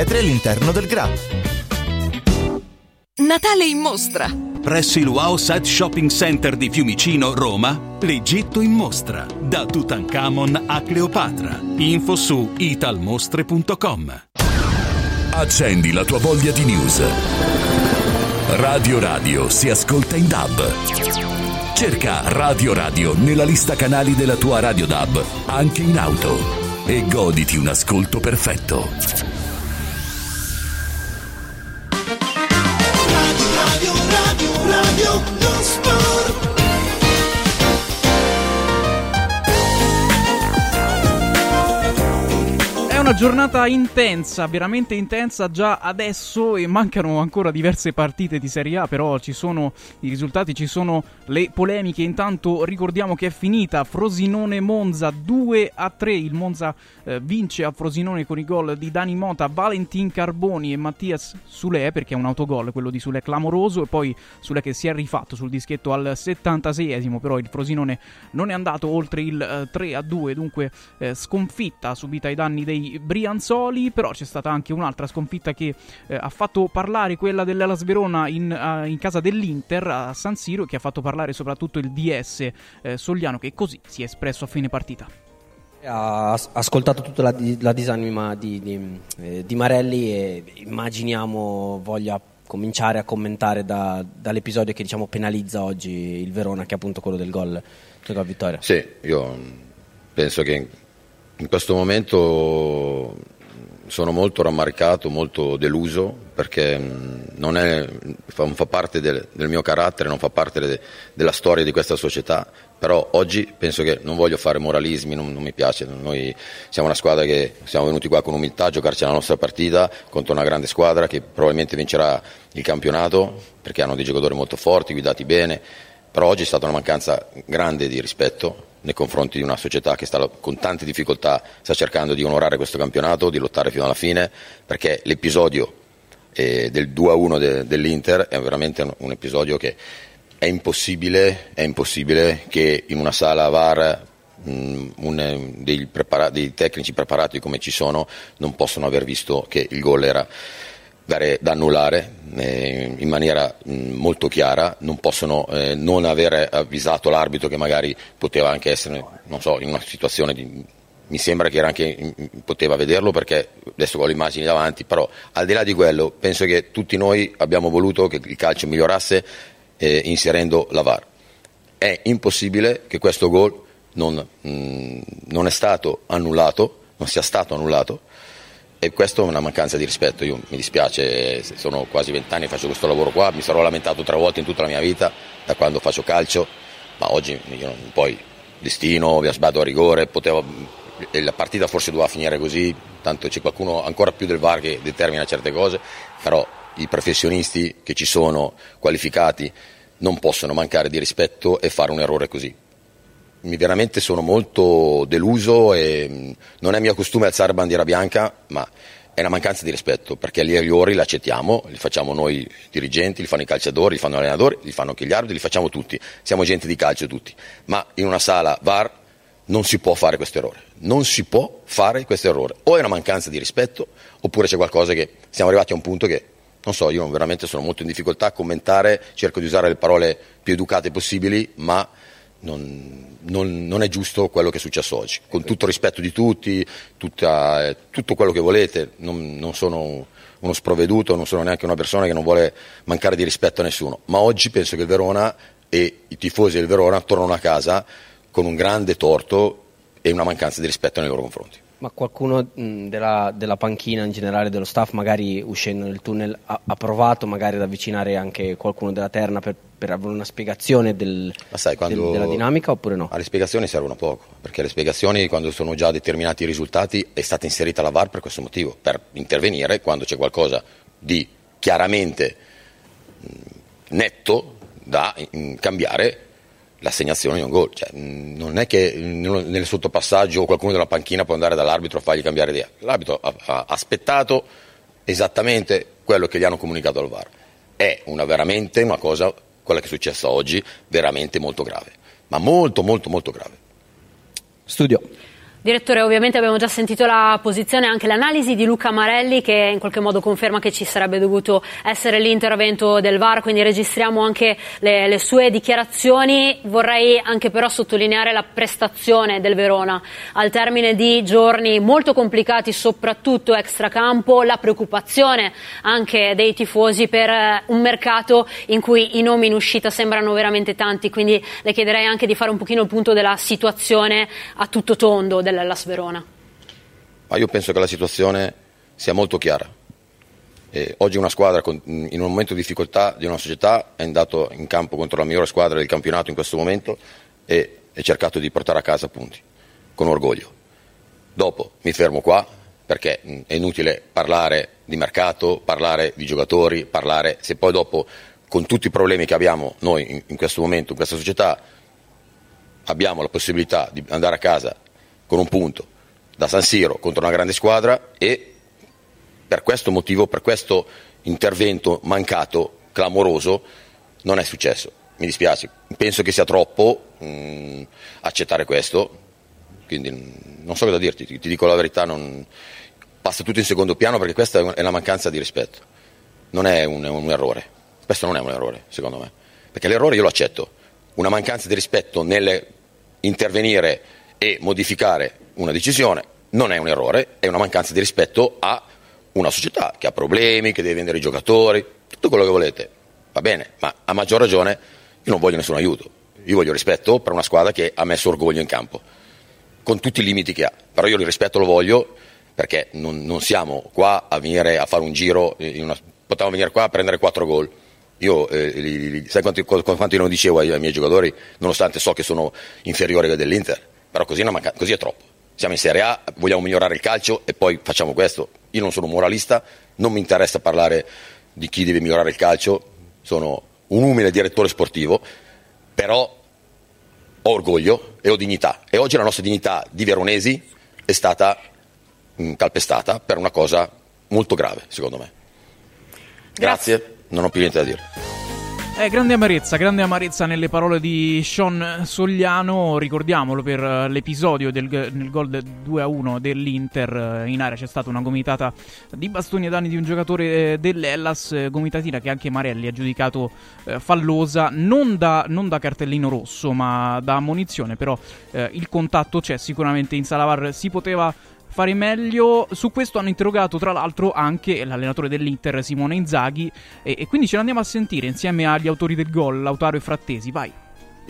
all'interno del GRA. Natale in mostra. Presso il Wow Site Shopping Center di Fiumicino, Roma, l'Egitto in mostra. Da Tutankhamon a Cleopatra. Info su italmostre.com. Accendi la tua voglia di news. Radio Radio si ascolta in DAB. Cerca Radio Radio nella lista canali della tua Radio DAB, anche in auto. E goditi un ascolto perfetto. Radio, radio, non una giornata intensa, veramente intensa già adesso e mancano ancora diverse partite di Serie A, però ci sono i risultati, ci sono le polemiche. Intanto ricordiamo che è finita Frosinone-Monza 2 a 3. Il Monza eh, vince a Frosinone con i gol di Dani Mota, Valentin Carboni e Mattias Sule perché è un autogol quello di Sule clamoroso e poi Sule che si è rifatto sul dischetto al 76esimo, però il Frosinone non è andato oltre il eh, 3 a 2, dunque eh, sconfitta subita ai danni dei Brianzoli, però c'è stata anche un'altra sconfitta che eh, ha fatto parlare quella dell'Elas Verona in, eh, in casa dell'Inter a San Siro, che ha fatto parlare soprattutto il DS eh, Sogliano, che così si è espresso a fine partita. Ha as- ascoltato tutta la, la disanima di, di- eh, di Marelli e immaginiamo voglia cominciare a commentare da- dall'episodio che diciamo penalizza oggi il Verona, che è appunto quello del gol, del gol vittoria. Sì, io penso che in questo momento sono molto rammaricato, molto deluso perché mh, non, è- non fa parte del, del mio carattere, non fa parte de- della storia di questa società, però oggi penso che non voglio fare moralismi, non, non mi piace, noi siamo una squadra che siamo venuti qua con umiltà a giocarci la nostra partita contro una grande squadra che probabilmente vincerà il campionato perché hanno dei giocatori molto forti, guidati bene, però oggi è stata una mancanza grande di rispetto nei confronti di una società che sta, con tante difficoltà sta cercando di onorare questo campionato, di lottare fino alla fine, perché l'episodio eh, del 2-1 de- dell'Inter è veramente un, un episodio che è impossibile, è impossibile che in una sala VAR mh, un- dei, prepara- dei tecnici preparati come ci sono non possono aver visto che il gol era dare- da annullare eh, in maniera mh, molto chiara, non possono eh, non aver avvisato l'arbitro che magari poteva anche essere, so, in una situazione di mi sembra che anche, poteva vederlo perché adesso ho le immagini davanti, però al di là di quello penso che tutti noi abbiamo voluto che il calcio migliorasse eh, inserendo la VAR. È impossibile che questo gol non, mh, non è stato annullato, non sia stato annullato e questo è una mancanza di rispetto, io mi dispiace, sono quasi vent'anni che faccio questo lavoro qua, mi sarò lamentato tre volte in tutta la mia vita da quando faccio calcio, ma oggi io, poi destino, vi sbagliato a rigore, potevo, la partita forse doveva finire così, tanto c'è qualcuno ancora più del VAR che determina certe cose, però i professionisti che ci sono qualificati non possono mancare di rispetto e fare un errore così. Veramente sono molto deluso e mh, non è mio costume alzare bandiera bianca, ma è una mancanza di rispetto perché gli errori li accettiamo, li facciamo noi dirigenti, li fanno i calciatori, li fanno gli allenatori, li fanno anche gli arbitri, li facciamo tutti. Siamo gente di calcio tutti. Ma in una sala VAR non si può fare questo errore. Non si può fare questo errore. O è una mancanza di rispetto, oppure c'è qualcosa che siamo arrivati a un punto che non so, io veramente sono molto in difficoltà a commentare, cerco di usare le parole più educate possibili, ma non, non, non è giusto quello che è successo oggi. Con tutto il rispetto di tutti, tutta, eh, tutto quello che volete, non, non sono uno sprovveduto, non sono neanche una persona che non vuole mancare di rispetto a nessuno, ma oggi penso che il Verona e i tifosi del Verona tornano a casa con un grande torto e una mancanza di rispetto nei loro confronti. Ma qualcuno mh, della, della panchina in generale, dello staff, magari uscendo nel tunnel, ha, ha provato magari ad avvicinare anche qualcuno della terna per, per avere una spiegazione del, sai, del- della dinamica oppure no? Alle spiegazioni servono poco, perché le spiegazioni quando sono già determinati i risultati è stata inserita la VAR per questo motivo, per intervenire quando c'è qualcosa di chiaramente netto da cambiare l'assegnazione di un gol. Cioè, mh, non è che nel sottopassaggio qualcuno della panchina può andare dall'arbitro a fargli cambiare idea. L'arbitro ha aspettato esattamente quello che gli hanno comunicato al VAR. È una, veramente una cosa, quella che è successa oggi, veramente molto grave. Ma molto, molto, molto grave. Studio. Direttore, ovviamente abbiamo già sentito la posizione e anche l'analisi di Luca Marelli che in qualche modo conferma che ci sarebbe dovuto essere l'intervento del VAR, quindi registriamo anche le, le sue dichiarazioni. Vorrei anche però sottolineare la prestazione del Verona al termine di giorni molto complicati, soprattutto extracampo, la preoccupazione anche dei tifosi per eh, un mercato in cui i nomi in uscita sembrano veramente tanti, quindi le chiederei anche di fare un pochino il punto della situazione a tutto tondo dell'Ellas Verona. Ma io penso che la situazione sia molto chiara. Eh, oggi una squadra con- in un momento di difficoltà di una società è andato in campo contro la migliore squadra del campionato in questo momento e ha cercato di portare a casa punti, con orgoglio. Dopo mi fermo qua perché è inutile parlare di mercato, parlare di giocatori, parlare se poi dopo con tutti i problemi che abbiamo noi in, in questo momento, in questa società, abbiamo la possibilità di andare a casa con un punto da San Siro contro una grande squadra e per questo motivo, per questo intervento mancato, clamoroso, non è successo. Mi dispiace, penso che sia troppo mh, accettare questo, quindi mh, non so cosa dirti, ti, ti dico la verità, non- passa tutto in secondo piano perché questa è un- è una mancanza di rispetto, non è un, un errore, questo non è un errore secondo me, perché l'errore io lo accetto, una mancanza di rispetto nel intervenire e modificare una decisione non è un errore, è una mancanza di rispetto a una società che ha problemi, che deve vendere i giocatori, tutto quello che volete, va bene, ma a maggior ragione io non voglio nessun aiuto, io voglio rispetto per una squadra che ha messo orgoglio in campo, con tutti i limiti che ha, però io il rispetto lo voglio perché non, non siamo qua a venire a fare un giro, una- potevamo venire qua a prendere quattro gol. Io, eh, li- li- sai quanto, quanto io non dicevo ai, ai miei giocatori, nonostante so che sono inferiori a dell'Inter, però così è, manca- così è troppo. Siamo in Serie A, vogliamo migliorare il calcio e poi facciamo questo. Io non sono un moralista, non mi interessa parlare di chi deve migliorare il calcio, sono un umile direttore sportivo, però ho orgoglio e ho dignità. E oggi la nostra dignità di veronesi è stata mh, calpestata per una cosa molto grave, secondo me. Grazie, non ho più niente da dire. Eh, grande amarezza, grande amarezza nelle parole di Sean Sogliano, ricordiamolo per eh, l'episodio del nel gol 2-1 dell'Inter, eh, in area c'è stata una gomitata di bastoni ai danni di un giocatore eh, dell'Ellas, gomitatina che anche Marelli ha giudicato eh, fallosa, non da, non da, cartellino rosso ma da ammonizione, però eh, il contatto c'è sicuramente in Salavar, si poteva fare meglio. Su questo hanno interrogato tra l'altro anche l'allenatore dell'Inter Simone Inzaghi e, e quindi ce l'andiamo a sentire insieme agli autori del gol, Lautaro e Frattesi. Vai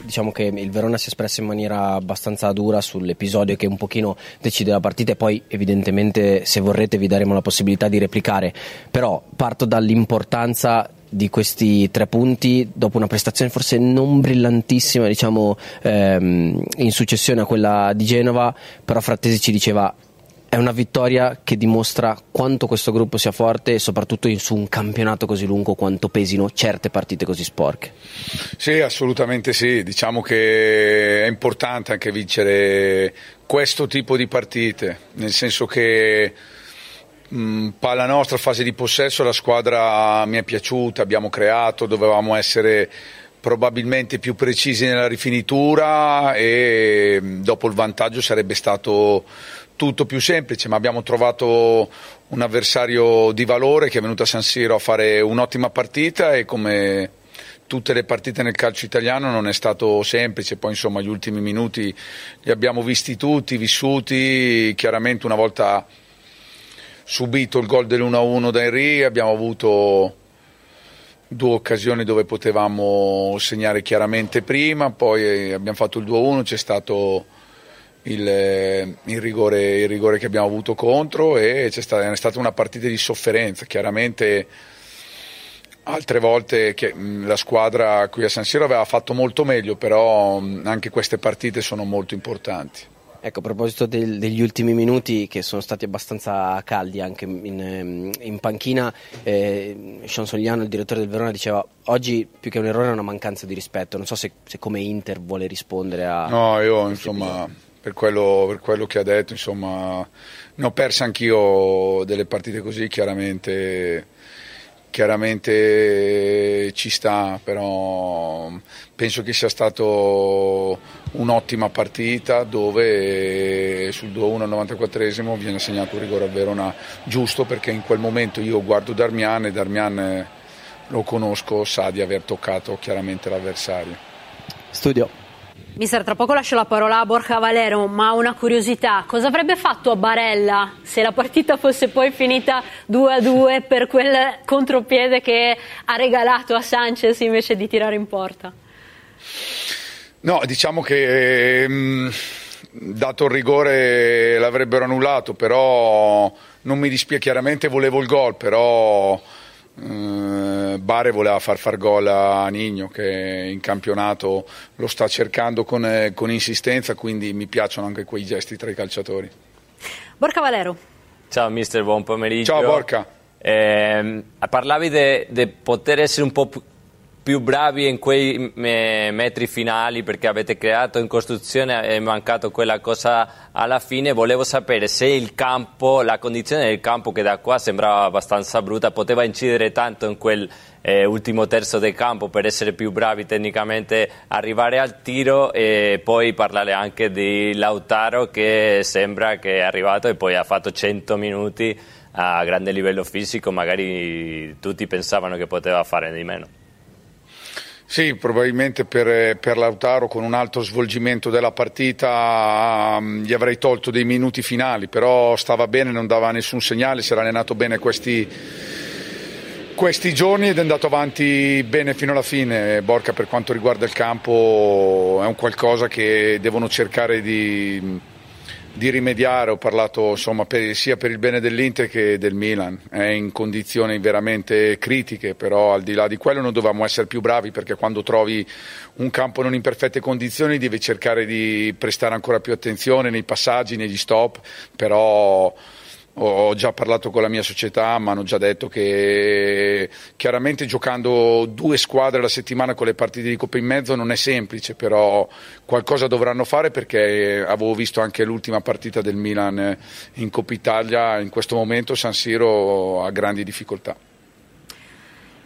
diciamo che il Verona si è espresso in maniera abbastanza dura sull'episodio che un pochino decide la partita e poi evidentemente se vorrete vi daremo la possibilità di replicare però parto dall'importanza di questi tre punti dopo una prestazione forse non brillantissima diciamo ehm, in successione a quella di Genova però Frattesi ci diceva è una vittoria che dimostra quanto questo gruppo sia forte e soprattutto su un campionato così lungo quanto pesino certe partite così sporche. Sì, assolutamente sì, diciamo che è importante anche vincere questo tipo di partite, nel senso che mh, palla nostra, fase di possesso, la squadra mi è piaciuta, abbiamo creato, dovevamo essere probabilmente più precisi nella rifinitura e dopo il vantaggio sarebbe stato tutto più semplice, ma abbiamo trovato un avversario di valore che è venuto a San Siro a fare un'ottima partita e come tutte le partite nel calcio italiano non è stato semplice, poi insomma gli ultimi minuti li abbiamo visti tutti, vissuti, chiaramente una volta subito il gol dell'1-1 da Henry abbiamo avuto due occasioni dove potevamo segnare chiaramente prima, poi abbiamo fatto il 2-1, c'è stato il, eh, il, rigore, il, rigore, che abbiamo avuto contro e c'è stata, è stata una partita di sofferenza. Chiaramente altre volte che, la squadra qui a San Siro aveva fatto molto meglio, però anche queste partite sono molto importanti. Ecco, a proposito del, degli ultimi minuti che sono stati abbastanza caldi anche in, ehm, in panchina, eh, Sean Sogliano, il direttore del Verona, diceva oggi più che un errore è una mancanza di rispetto. Non so se, se come Inter vuole rispondere a... No, io insomma... Episodio per quello, per quello, che ha detto, insomma, ne ho perse anch'io delle partite così, chiaramente, chiaramente ci sta, però penso che sia stata un'ottima partita dove sul 2-1 al 94esimo viene assegnato un rigore al Verona giusto perché in quel momento io guardo Darmian e Darmian lo conosco, sa di aver toccato chiaramente l'avversario. Studio. Mister, tra poco lascio la parola a Borja Valero, ma una curiosità, cosa avrebbe fatto a Barella se la partita fosse poi finita 2-2 per quel contropiede che ha regalato a Sanchez invece di tirare in porta? No, diciamo che ehm, dato il rigore l'avrebbero annullato, però non mi dispiace, chiaramente volevo il gol, però Uh, Bare voleva far far gol a Nigno che in campionato lo sta cercando con, eh, con, insistenza, quindi mi piacciono anche quei gesti tra i calciatori. Borca Valero. Ciao mister, buon pomeriggio. Ciao Borca. Eh, parlavi di poter essere un po' più bravi in quei metri finali perché avete creato in costruzione è mancato quella cosa alla fine. Volevo sapere se il campo la condizione del campo che da qua sembrava abbastanza brutta poteva incidere tanto in quel eh, ultimo terzo del campo per essere più bravi tecnicamente arrivare al tiro e poi parlare anche di Lautaro che sembra che è arrivato e poi ha fatto 100 minuti a grande livello fisico magari tutti pensavano che poteva fare di meno sì, probabilmente per, per, Lautaro con un altro svolgimento della partita um, gli avrei tolto dei minuti finali, però stava bene, non dava nessun segnale, si era allenato bene questi, questi giorni ed è andato avanti bene fino alla fine. Borca per quanto riguarda il campo è un qualcosa che devono cercare di di rimediare, ho parlato insomma, per, sia per il bene dell'Inter che del Milan, è in condizioni veramente critiche, però al di là di quello non dovevamo essere più bravi perché quando trovi un campo non in perfette condizioni devi cercare di prestare ancora più attenzione nei passaggi, negli stop, però ho già parlato con la mia società, mi hanno già detto che chiaramente giocando due squadre alla settimana con le partite di Coppa in mezzo non è semplice, però qualcosa dovranno fare perché avevo visto anche l'ultima partita del Milan in Coppa Italia, in questo momento San Siro ha grandi difficoltà.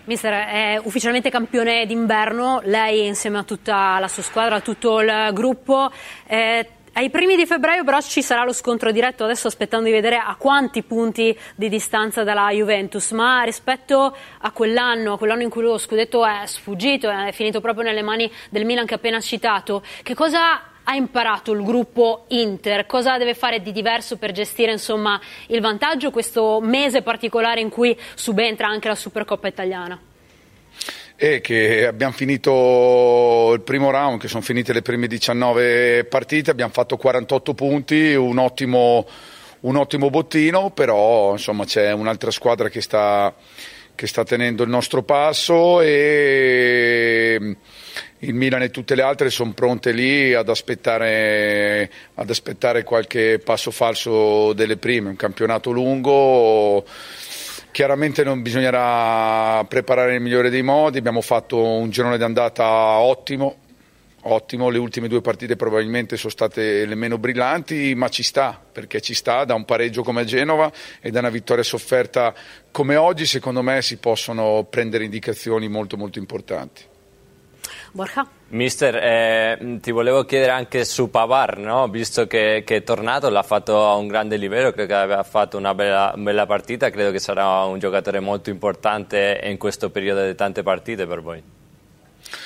Mister è ufficialmente campione d'inverno, lei insieme a tutta la sua squadra, a tutto il gruppo. Eh, ai primi di febbraio però ci sarà lo scontro diretto, adesso aspettando di vedere a quanti punti di distanza dalla Juventus, ma rispetto a quell'anno, a quell'anno in cui lo scudetto è sfuggito, è finito proprio nelle mani del Milan che appena citato, che cosa ha imparato il gruppo Inter? Cosa deve fare di diverso per gestire insomma, il vantaggio questo mese particolare in cui subentra anche la Supercoppa italiana? E che abbiamo finito il primo round, che sono finite le prime 19 partite, abbiamo fatto 48 punti, un ottimo, un ottimo bottino, però insomma c'è un'altra squadra che sta, che sta tenendo il nostro passo e il Milan e tutte le altre sono pronte lì ad aspettare, ad aspettare qualche passo falso delle prime, un campionato lungo Chiaramente non bisognerà preparare nel migliore dei modi, abbiamo fatto un girone d'andata ottimo, ottimo, le ultime due partite probabilmente sono state le meno brillanti, ma ci sta, perché ci sta da un pareggio come Genova e da una vittoria sofferta come oggi, secondo me si possono prendere indicazioni molto molto importanti. Borja? Mister, eh, ti volevo chiedere anche su Pavar, no? visto che, che, è tornato, l'ha fatto a un grande livello, credo che aveva fatto una bella, bella, partita, credo che sarà un giocatore molto importante in questo periodo di tante partite per voi.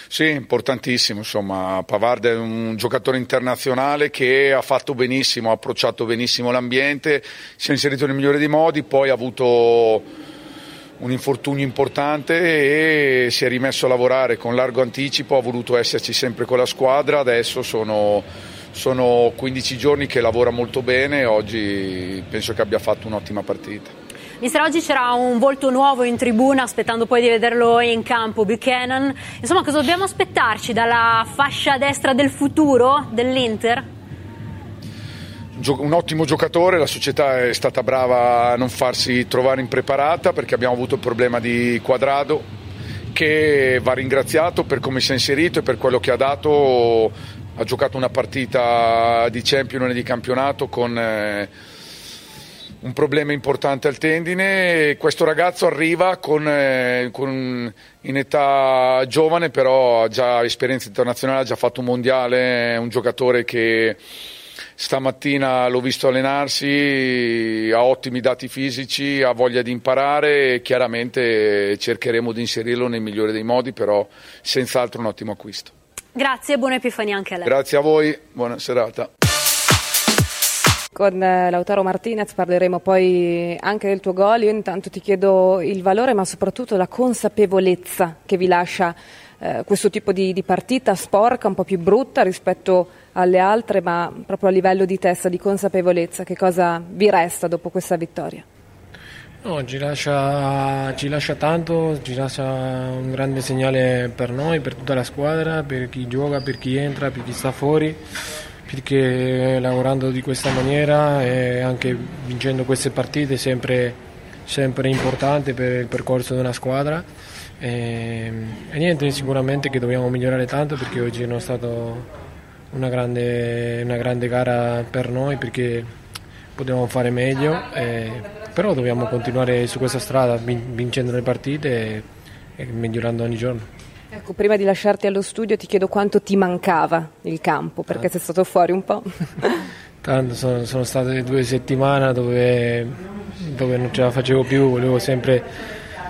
Sì, importantissimo, insomma, Pavard è un giocatore internazionale che ha fatto benissimo, ha approcciato benissimo l'ambiente, si è inserito nel migliore dei modi, poi ha avuto un infortunio importante e si è rimesso a lavorare con largo anticipo, ha voluto esserci sempre con la squadra, adesso sono, sono 15 giorni che lavora molto bene e oggi penso che abbia fatto un'ottima partita. Mister, oggi c'era un volto nuovo in tribuna, aspettando poi di vederlo in campo, Buchanan. Insomma, cosa dobbiamo aspettarci dalla fascia destra del futuro dell'Inter? Un ottimo giocatore, la società è stata brava a non farsi trovare impreparata perché abbiamo avuto il problema di Quadrado che va ringraziato per come si è inserito e per quello che ha dato. Ha giocato una partita di Champions e di campionato con eh, un problema importante al tendine. Questo ragazzo arriva con, eh, con, in età giovane, però ha già esperienza internazionale, ha già fatto un mondiale, è un giocatore che Stamattina l'ho visto allenarsi, ha ottimi dati fisici, ha voglia di imparare e chiaramente cercheremo di inserirlo nel migliore dei modi, però senz'altro un ottimo acquisto. Grazie e buona Epifania anche a lei. Grazie a voi, buona serata. Con eh, Lautaro Martinez parleremo poi anche del tuo gol. Io intanto ti chiedo il valore, ma soprattutto la consapevolezza che vi lascia eh, questo tipo di, di, partita sporca, un po' più brutta rispetto alle altre, ma proprio a livello di testa, di consapevolezza, che cosa vi resta dopo questa vittoria? No, ci lascia, ci lascia tanto, ci lascia un grande segnale per noi, per tutta la squadra, per chi gioca, per chi entra, per chi sta fuori, perché lavorando di questa maniera e anche vincendo queste partite è sempre, sempre importante per il percorso di una squadra. E, e, niente, sicuramente che dobbiamo migliorare tanto perché oggi non è stata una grande, una grande gara per noi perché potevamo fare meglio, e, però dobbiamo continuare su questa strada vincendo le partite e, e migliorando ogni giorno. Ecco, prima di lasciarti allo studio ti chiedo quanto ti mancava il campo perché ah. sei stato fuori un po'. Tanto sono, sono state due settimane dove, dove non ce la facevo più, volevo sempre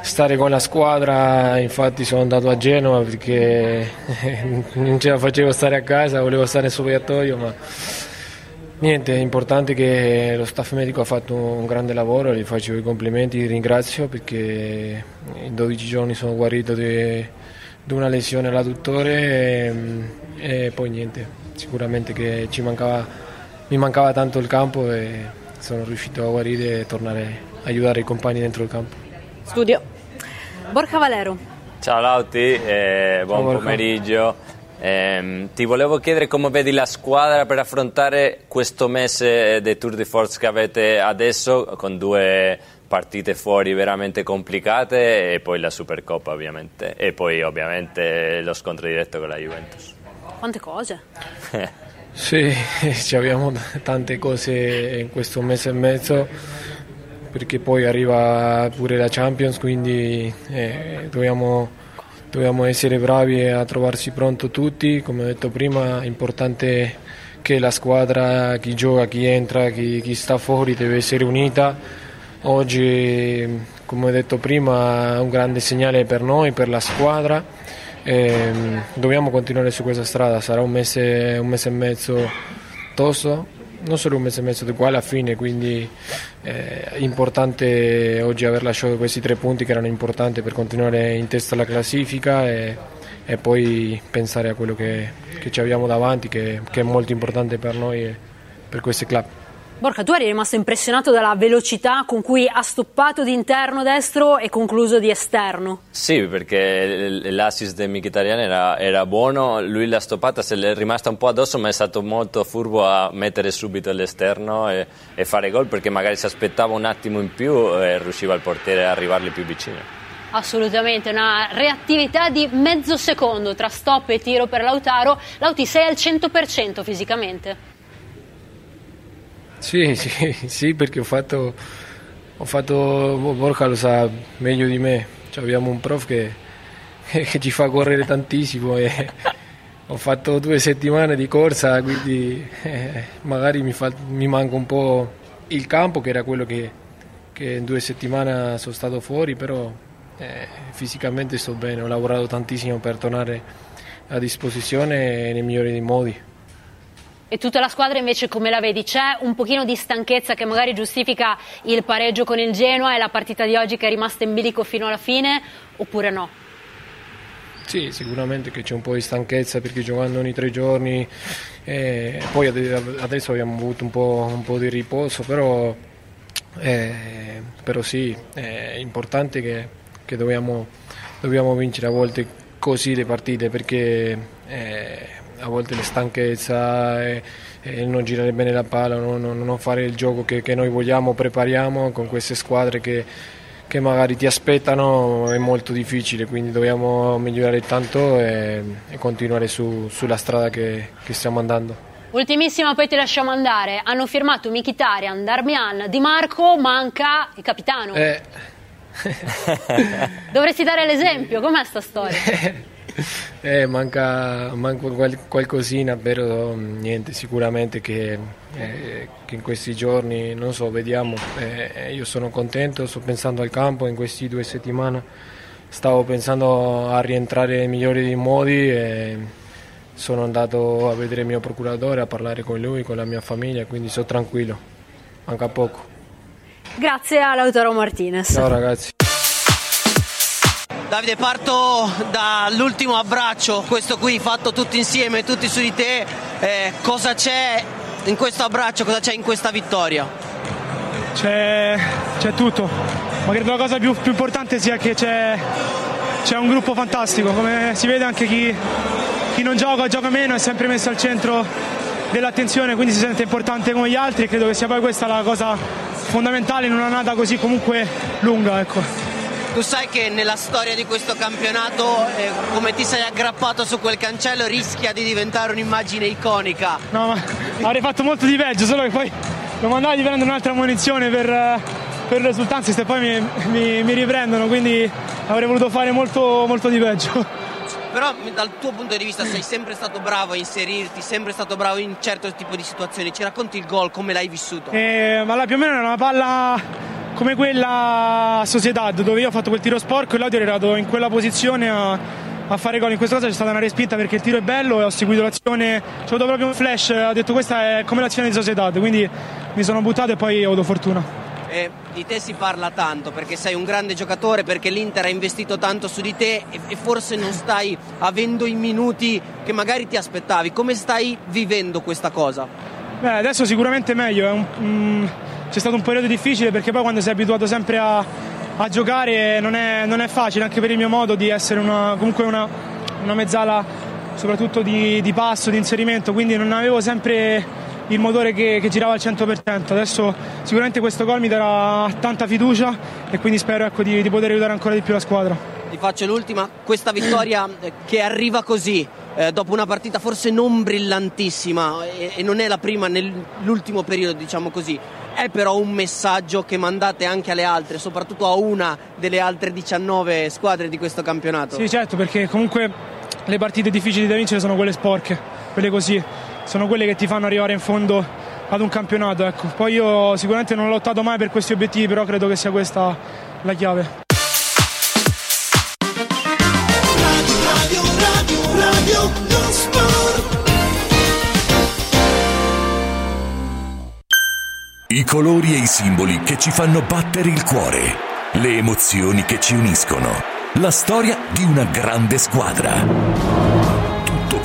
stare con la squadra, infatti sono andato a Genova perché non ce la facevo stare a casa, volevo stare in spogliatoio, ma niente, è importante che lo staff medico ha fatto un grande lavoro, gli faccio i complimenti, li ringrazio perché in 12 giorni sono guarito di, di una lesione all'adduttore e, e, poi niente, sicuramente che mancava, mi mancava tanto il campo e sono riuscito a guarire e tornare a aiutare i compagni dentro il campo. Studio. Borja Valero. Ciao Lauti, eh, buon Ciao, pomeriggio. Eh, ti volevo chiedere come vedi la squadra per affrontare questo mese di Tour de Force che avete adesso con due partite fuori veramente complicate e poi la Supercoppa ovviamente e poi ovviamente lo scontro diretto con la Juventus. Quante cose? sì, abbiamo tante cose in questo mese e mezzo perché poi arriva pure la Champions, quindi eh, dobbiamo, dobbiamo essere bravi a trovarsi pronto tutti, come ho detto prima è importante che la squadra, chi gioca, chi entra, chi, chi sta fuori deve essere unita. Oggi, come ho detto prima, è un grande segnale per noi, per la squadra. E, dobbiamo continuare su questa strada, sarà un mese, un mese e mezzo tosto, non solo un mese e mezzo di qua alla fine, quindi è importante oggi aver lasciato questi tre punti che erano importanti per continuare in testa alla classifica e, e poi pensare a quello che, che ci abbiamo davanti, che, che, è molto importante per noi e per questi club. Borca, tu eri rimasto impressionato dalla velocità con cui ha stoppato di interno destro e concluso di esterno? Sì, perché l'assist di Mkhitaryan era, era buono, lui l'ha stoppata, se l'è rimasta un po' addosso, ma è stato molto furbo a mettere subito all'esterno e, e fare gol, perché magari si aspettava un attimo in più e riusciva il portiere a arrivargli più vicino. Assolutamente, una reattività di mezzo secondo tra stop e tiro per Lautaro. Lauti, sei al 100% fisicamente? Sì, sì, sì, perché ho fatto, ho fatto, Borja lo sa meglio di me, cioè, abbiamo un prof che, che, ci fa correre tantissimo e ho fatto due settimane di corsa, quindi eh, magari mi, fa, mi, manca un po' il campo, che era quello che, che in due settimane sono stato fuori, però eh, fisicamente sto bene, ho lavorato tantissimo per tornare a disposizione nei migliori modi. E tutta la squadra invece come la vedi? C'è un pochino di stanchezza che magari giustifica il pareggio con il Genoa e la partita di oggi che è rimasta in bilico fino alla fine oppure no? Sì, sicuramente che c'è un po' di stanchezza perché giocando ogni tre giorni eh, poi adesso abbiamo avuto un po', un po di riposo, però, eh, però sì, è importante che, che dobbiamo, dobbiamo, vincere a volte così le partite perché... Eh, a volte la stanchezza e, e non girare bene la palla, non, non fare il gioco che, che, noi vogliamo, prepariamo con queste squadre che, che, magari ti aspettano è molto difficile, quindi dobbiamo migliorare tanto e, e continuare su, sulla strada che, che stiamo andando. Ultimissima, poi ti lasciamo andare. Hanno firmato Mkhitaryan, Darmian, Di Marco, manca il capitano. Eh. Dovresti dare l'esempio, com'è sta storia? Eh, manca, manca qual- qualcosina, però niente, sicuramente che, eh, che, in questi giorni, non so, vediamo. Eh, io sono contento, sto pensando al campo in queste due settimane, stavo pensando a rientrare nei migliori dei modi e sono andato a vedere il mio procuratore, a parlare con lui, con la mia famiglia, quindi sono tranquillo, manca poco. Grazie a Lautaro Martinez. Ciao ragazzi. Davide, parto dall'ultimo abbraccio, questo qui fatto tutti insieme, tutti su di te. Eh, cosa c'è in questo abbraccio, cosa c'è in questa vittoria? C'è, c'è tutto, ma credo la cosa più, più importante sia che c'è, c'è, un gruppo fantastico, come si vede anche chi, chi non gioca, gioca meno, è sempre messo al centro dell'attenzione, quindi si sente importante come gli altri e credo che sia poi questa la cosa fondamentale in una nata così comunque lunga. Ecco. Tu sai che nella storia di questo campionato, eh, come ti sei aggrappato su quel cancello, rischia di diventare un'immagine iconica. No, ma avrei fatto molto di peggio, solo che poi lo mandai di prendere un'altra munizione per, per risultanze e poi mi, mi, mi, riprendono, quindi avrei voluto fare molto, molto di peggio. Però dal tuo punto di vista sei sempre stato bravo a inserirti, sempre stato bravo in certo tipo di situazioni. Ci racconti il gol, come l'hai vissuto? Eh, ma là più o meno era una palla come quella Sociedad dove io ho fatto quel tiro sporco e l'audio era arrivato in quella posizione a, a fare gol in questo caso c'è stata una respinta perché il tiro è bello e ho seguito l'azione c'è avuto proprio un flash ho detto questa è come l'azione di Sociedad quindi mi sono buttato e poi ho avuto fortuna eh, di te si parla tanto perché sei un grande giocatore, perché l'Inter ha investito tanto su di te e, e, forse non stai avendo i minuti che magari ti aspettavi. Come stai vivendo questa cosa? Beh, adesso sicuramente meglio. Un, um, c'è stato un periodo difficile perché poi quando sei abituato sempre a, a giocare non è, non è, facile anche per il mio modo di essere una, comunque una, una mezzala soprattutto di, di, passo, di inserimento, quindi non avevo sempre il motore che, che, girava al 100%. Adesso sicuramente questo gol mi darà tanta fiducia e quindi spero ecco, di, di poter aiutare ancora di più la squadra. Ti faccio l'ultima, questa vittoria che arriva così, eh, dopo una partita forse non brillantissima e, e non è la prima nell'ultimo periodo, diciamo così, è però un messaggio che mandate anche alle altre, soprattutto a una delle altre 19 squadre di questo campionato. Sì, certo, perché comunque le partite difficili da vincere sono quelle sporche, quelle così, sono quelle che ti fanno arrivare in fondo ad un campionato. Ecco. Poi io sicuramente non ho lottato mai per questi obiettivi, però credo che sia questa la chiave. I colori e i simboli che ci fanno battere il cuore, le emozioni che ci uniscono, la storia di una grande squadra.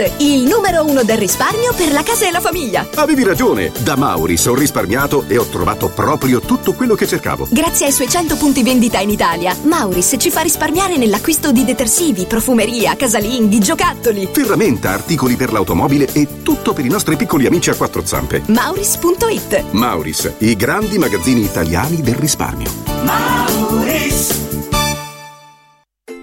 Mauris, il numero uno del risparmio per la casa e la famiglia. Avevi ragione, da Mauris ho risparmiato e ho trovato proprio tutto quello che cercavo. Grazie ai suoi 100 punti vendita in Italia, Mauris ci fa risparmiare nell'acquisto di detersivi, profumeria, casalinghi, giocattoli. Ferramenta, articoli per l'automobile e tutto per i nostri piccoli amici a quattro zampe. Mauris.it Mauris, i grandi magazzini italiani del risparmio. Mauris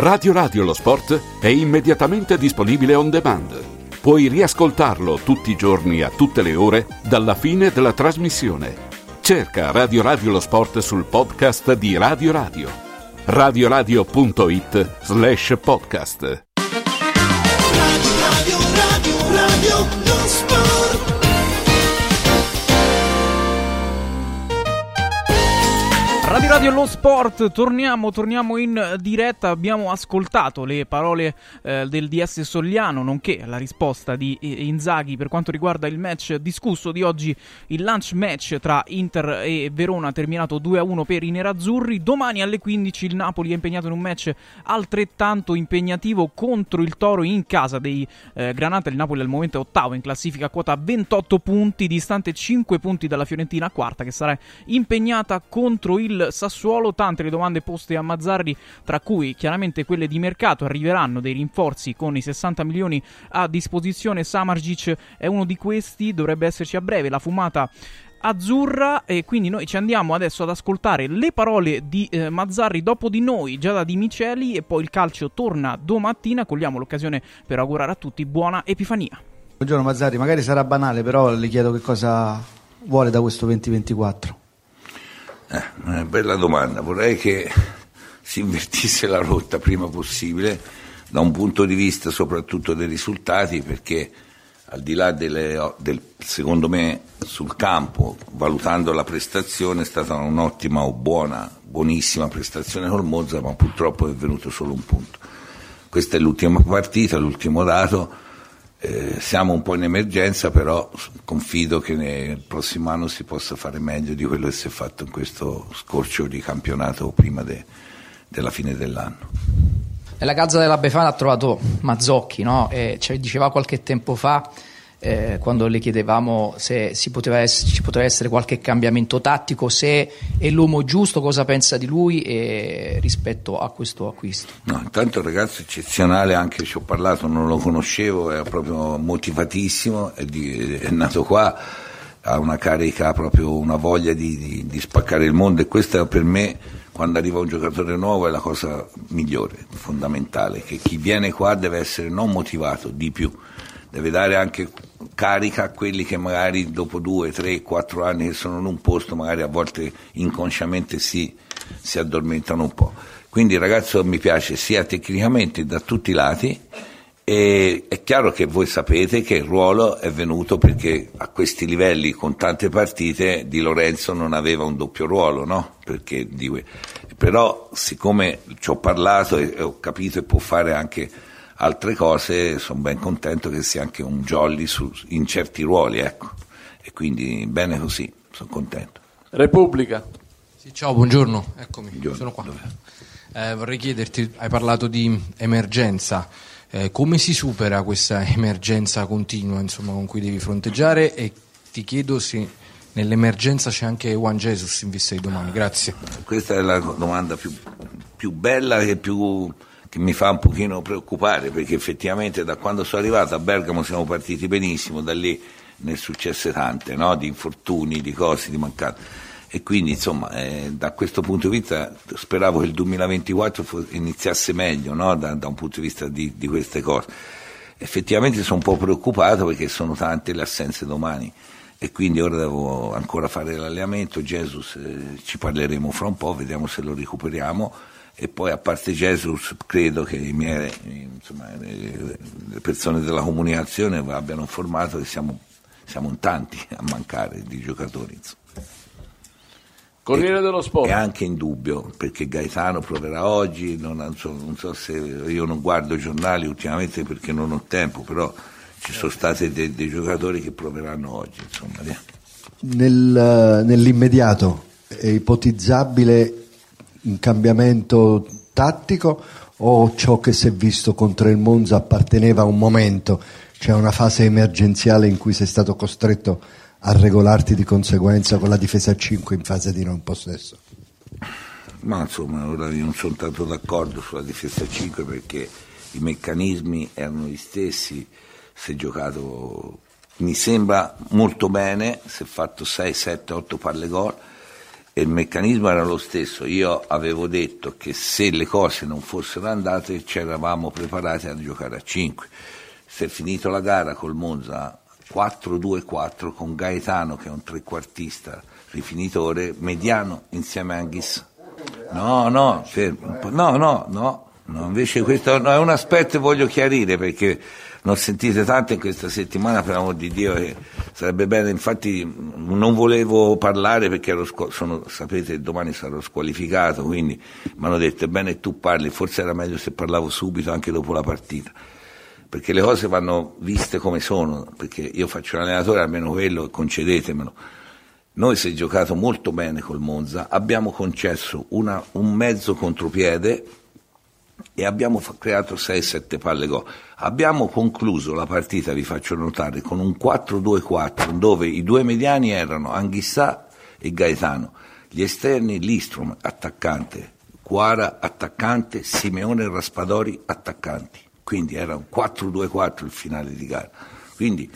Radio Radio Lo Sport è immediatamente disponibile on demand. Puoi riascoltarlo tutti i giorni a tutte le ore dalla fine della trasmissione. Cerca Radio Radio Lo Sport sul podcast di Radio Radio. radioradio.it slash podcast. Sport. Radio Radio Lo Sport, torniamo, torniamo in diretta, abbiamo ascoltato le parole eh, del DS Sogliano, nonché la risposta di eh, Inzaghi per quanto riguarda il match discusso di oggi, il lunch match tra Inter e Verona terminato 2-1 per i nerazzurri, domani alle 15 il Napoli è impegnato in un match altrettanto impegnativo contro il Toro in casa dei eh, Granata, il Napoli al momento è ottavo in classifica, quota 28 punti, distante 5 punti dalla Fiorentina quarta che sarà impegnata contro il Sassuolo, tante le domande poste a Mazzarri, tra cui chiaramente quelle di mercato, arriveranno dei rinforzi con i 60 milioni a disposizione, Samargic è uno di questi, dovrebbe esserci a breve la fumata azzurra e quindi noi ci andiamo adesso ad ascoltare le parole di eh, Mazzarri dopo di noi, Giada Di Miceli e poi il calcio torna domattina, cogliamo l'occasione per augurare a tutti buona Epifania. Buongiorno Mazzarri, magari sarà banale però le chiedo che cosa vuole da questo 2024. Eh, bella domanda, vorrei che si invertisse la rotta prima possibile da un punto di vista soprattutto dei risultati perché al di là delle, del, secondo me sul campo, valutando la prestazione, è stata un'ottima o buona, buonissima prestazione col Monza, ma purtroppo è venuto solo un punto. Questa è l'ultima partita, l'ultimo dato, eh, siamo un po' in emergenza, però confido che nel prossimo anno si possa fare meglio di quello che si è fatto in questo scorcio di campionato prima de, della fine dell'anno. Nella casa della Befana ha trovato Mazzocchi, no? e ci diceva qualche tempo fa, eh, quando le chiedevamo se poteva essere, ci poteva essere qualche cambiamento tattico, se è l'uomo giusto, cosa pensa di lui e, rispetto a questo acquisto. No, intanto un ragazzo eccezionale, anche ci ho parlato, non lo conoscevo, è proprio motivatissimo, è, di, è nato qua, ha una carica, proprio una voglia di, di, di spaccare il mondo e questo per me quando arriva un giocatore nuovo è la cosa migliore, fondamentale, che chi viene qua deve essere non motivato di più, deve dare anche carica a quelli che magari dopo due, tre, quattro anni che sono in un posto magari a volte inconsciamente si, si addormentano un po'. Quindi il ragazzo mi piace sia tecnicamente da tutti i lati e è chiaro che voi sapete che il ruolo è venuto perché a questi livelli, con tante partite, Di Lorenzo non aveva un doppio ruolo, no? Di... Però, siccome ci ho parlato e ho capito e può fare anche altre cose, sono ben contento che sia anche un jolly su... in certi ruoli, ecco. E quindi bene così, sono contento. Repubblica. Sì, ciao, buongiorno, eccomi, buongiorno. sono qua. Eh, vorrei chiederti, hai parlato di emergenza. Eh, come si supera questa emergenza continua insomma, con cui devi fronteggiare e ti chiedo se nell'emergenza c'è anche Juan Jesus in vista di domani. Grazie. Questa è la domanda più, più bella e più che mi fa un pochino preoccupare perché effettivamente da quando sono arrivato a Bergamo siamo partiti benissimo, da lì ne successe tante, no? di infortuni, di cose, di mancate e quindi insomma eh, da questo punto di vista speravo che il 2024 iniziasse meglio no? da, da, un punto di vista di, di, queste cose. Effettivamente sono un po' preoccupato perché sono tante le assenze domani e quindi ora devo ancora fare l'allenamento, Jesus eh, ci parleremo fra un po', vediamo se lo recuperiamo e poi a parte Jesus credo che miei, insomma, le persone della comunicazione abbiano informato che siamo, siamo in tanti a mancare di giocatori. Insomma. Corriere dello Sport. È anche in dubbio perché Gaetano proverà oggi, non, non, so, non, so, se io non guardo i giornali ultimamente perché non ho tempo, però ci sono stati dei, dei giocatori che proveranno oggi. Insomma. Nel, nell'immediato è ipotizzabile un cambiamento tattico o ciò che si è visto contro il Monza apparteneva a un momento, cioè una fase emergenziale in cui sei stato costretto a regolarti di conseguenza con la difesa a 5 in fase di non possesso? Ma insomma, ora io non sono tanto d'accordo sulla difesa a 5 perché i meccanismi erano gli stessi, si è giocato, mi sembra molto bene, si è fatto 6, 7, 8 palle gol e il meccanismo era lo stesso. Io avevo detto che se le cose non fossero andate ci eravamo preparati a giocare a 5. Si è finito la gara col Monza 4-2-4 con Gaetano che è un trequartista rifinitore, mediano insieme a Anghis. No, no, fermo. No, no, no, no, invece questo è un aspetto che voglio chiarire perché ho sentite tante in questa settimana, per amor di Dio, e sarebbe bene, infatti non volevo parlare perché sono, sapete domani sarò squalificato, quindi mi hanno detto bene tu parli, forse era meglio se parlavo subito anche dopo la partita, perché le cose vanno viste come sono, perché io faccio l'allenatore, almeno quello, concedetemelo. Noi si è giocato molto bene col Monza, abbiamo concesso una- un mezzo contropiede e abbiamo creato 6-7 palle gol. Abbiamo concluso la partita, vi faccio notare, con un 4-2-4 dove i due mediani erano Anghissà e Gaetano, gli esterni Listrom, attaccante, Quara, attaccante, Simeone Raspadori, attaccanti. Quindi era un 4-2-4 il finale di gara. Quindi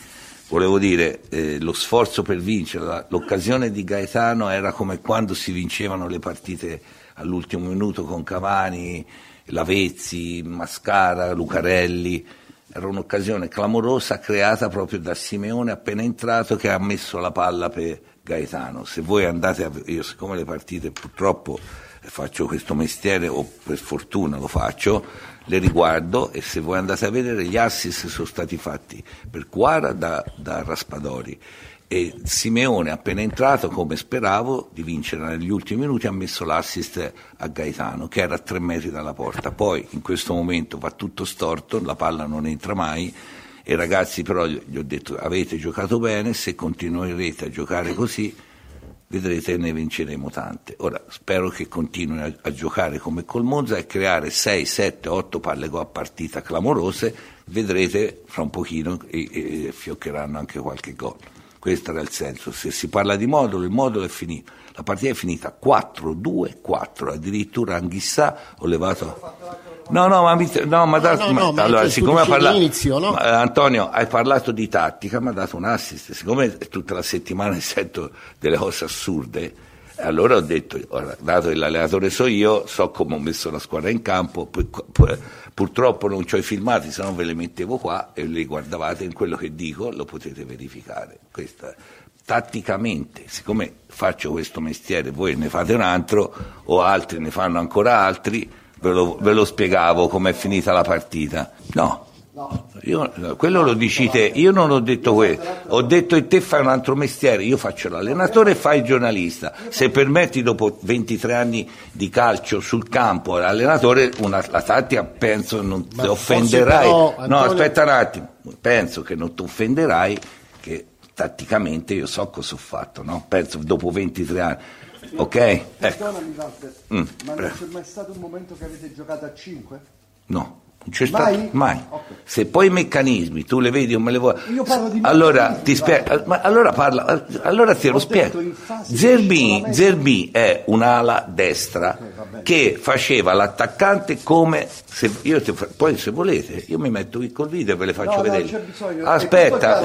volevo dire, eh, lo sforzo per vincere, l'occasione di Gaetano era come quando si vincevano le partite all'ultimo minuto con Cavani, Lavezzi, Mascara, Lucarelli. Era un'occasione clamorosa creata proprio da Simeone appena entrato che ha messo la palla per Gaetano. Se voi andate a... Io siccome le partite purtroppo faccio questo mestiere o per fortuna lo faccio, le riguardo e se voi andate a vedere gli assist sono stati fatti per Quara da, da Raspadori e Simeone appena entrato come speravo di vincere negli ultimi minuti ha messo l'assist a Gaetano che era a tre metri dalla porta poi in questo momento va tutto storto la palla non entra mai e ragazzi però gli ho detto avete giocato bene se continuerete a giocare così vedrete ne vinceremo tante. Ora spero che continuino a, a giocare come col Monza e creare 6, 7, 8 palle a partita clamorose, vedrete fra un pochino e, e fioccheranno anche qualche gol. Questo era il senso. Se si parla di modulo, il modulo è finito. La partita è finita 4-2-4, addirittura Anghissà ho levato... No, no, ma, mi- no, ma, da- No, no, ma- allora, siccome ha parlato, no? Antonio, hai parlato di tattica, mi ha dato un assist. Siccome tutta la settimana sento delle cose assurde, allora ho detto, dato che l'allenatore so io, so come ho messo la squadra in campo, pu- purtroppo non ho i filmati, se no ve li mettevo qua e li guardavate in quello che dico, lo potete verificare. Questa, tatticamente, siccome faccio questo mestiere, voi ne fate un altro o altri ne fanno ancora altri, ve lo, ve lo spiegavo com'è finita la partita. No, io, quello lo dici te, io non ho detto quello, ho detto che te fai un altro mestiere, io faccio l'allenatore e fai il giornalista. Se permetti dopo 23 anni di calcio sul campo l'allenatore, una, la tattica penso non ti offenderai. No, aspetta un attimo, penso che non ti offenderai che tatticamente io so cosa ho fatto, no? Penso dopo 23 anni. Ok? Ecco. Mm, ma non c'è mai stato un momento che avete giocato a 5? No, non c'è Mai? stato mai. Se poi i meccanismi tu le vedi o me le vuoi. Io parlo di Allora ti spiego, ma allora parla, allora te lo Ho spiego. Zerbi, solamente- Zerbi è un'ala destra che faceva l'attaccante come se io fa- poi se volete io mi metto qui col video e ve le faccio No, no, vedere. tutto Aspetta,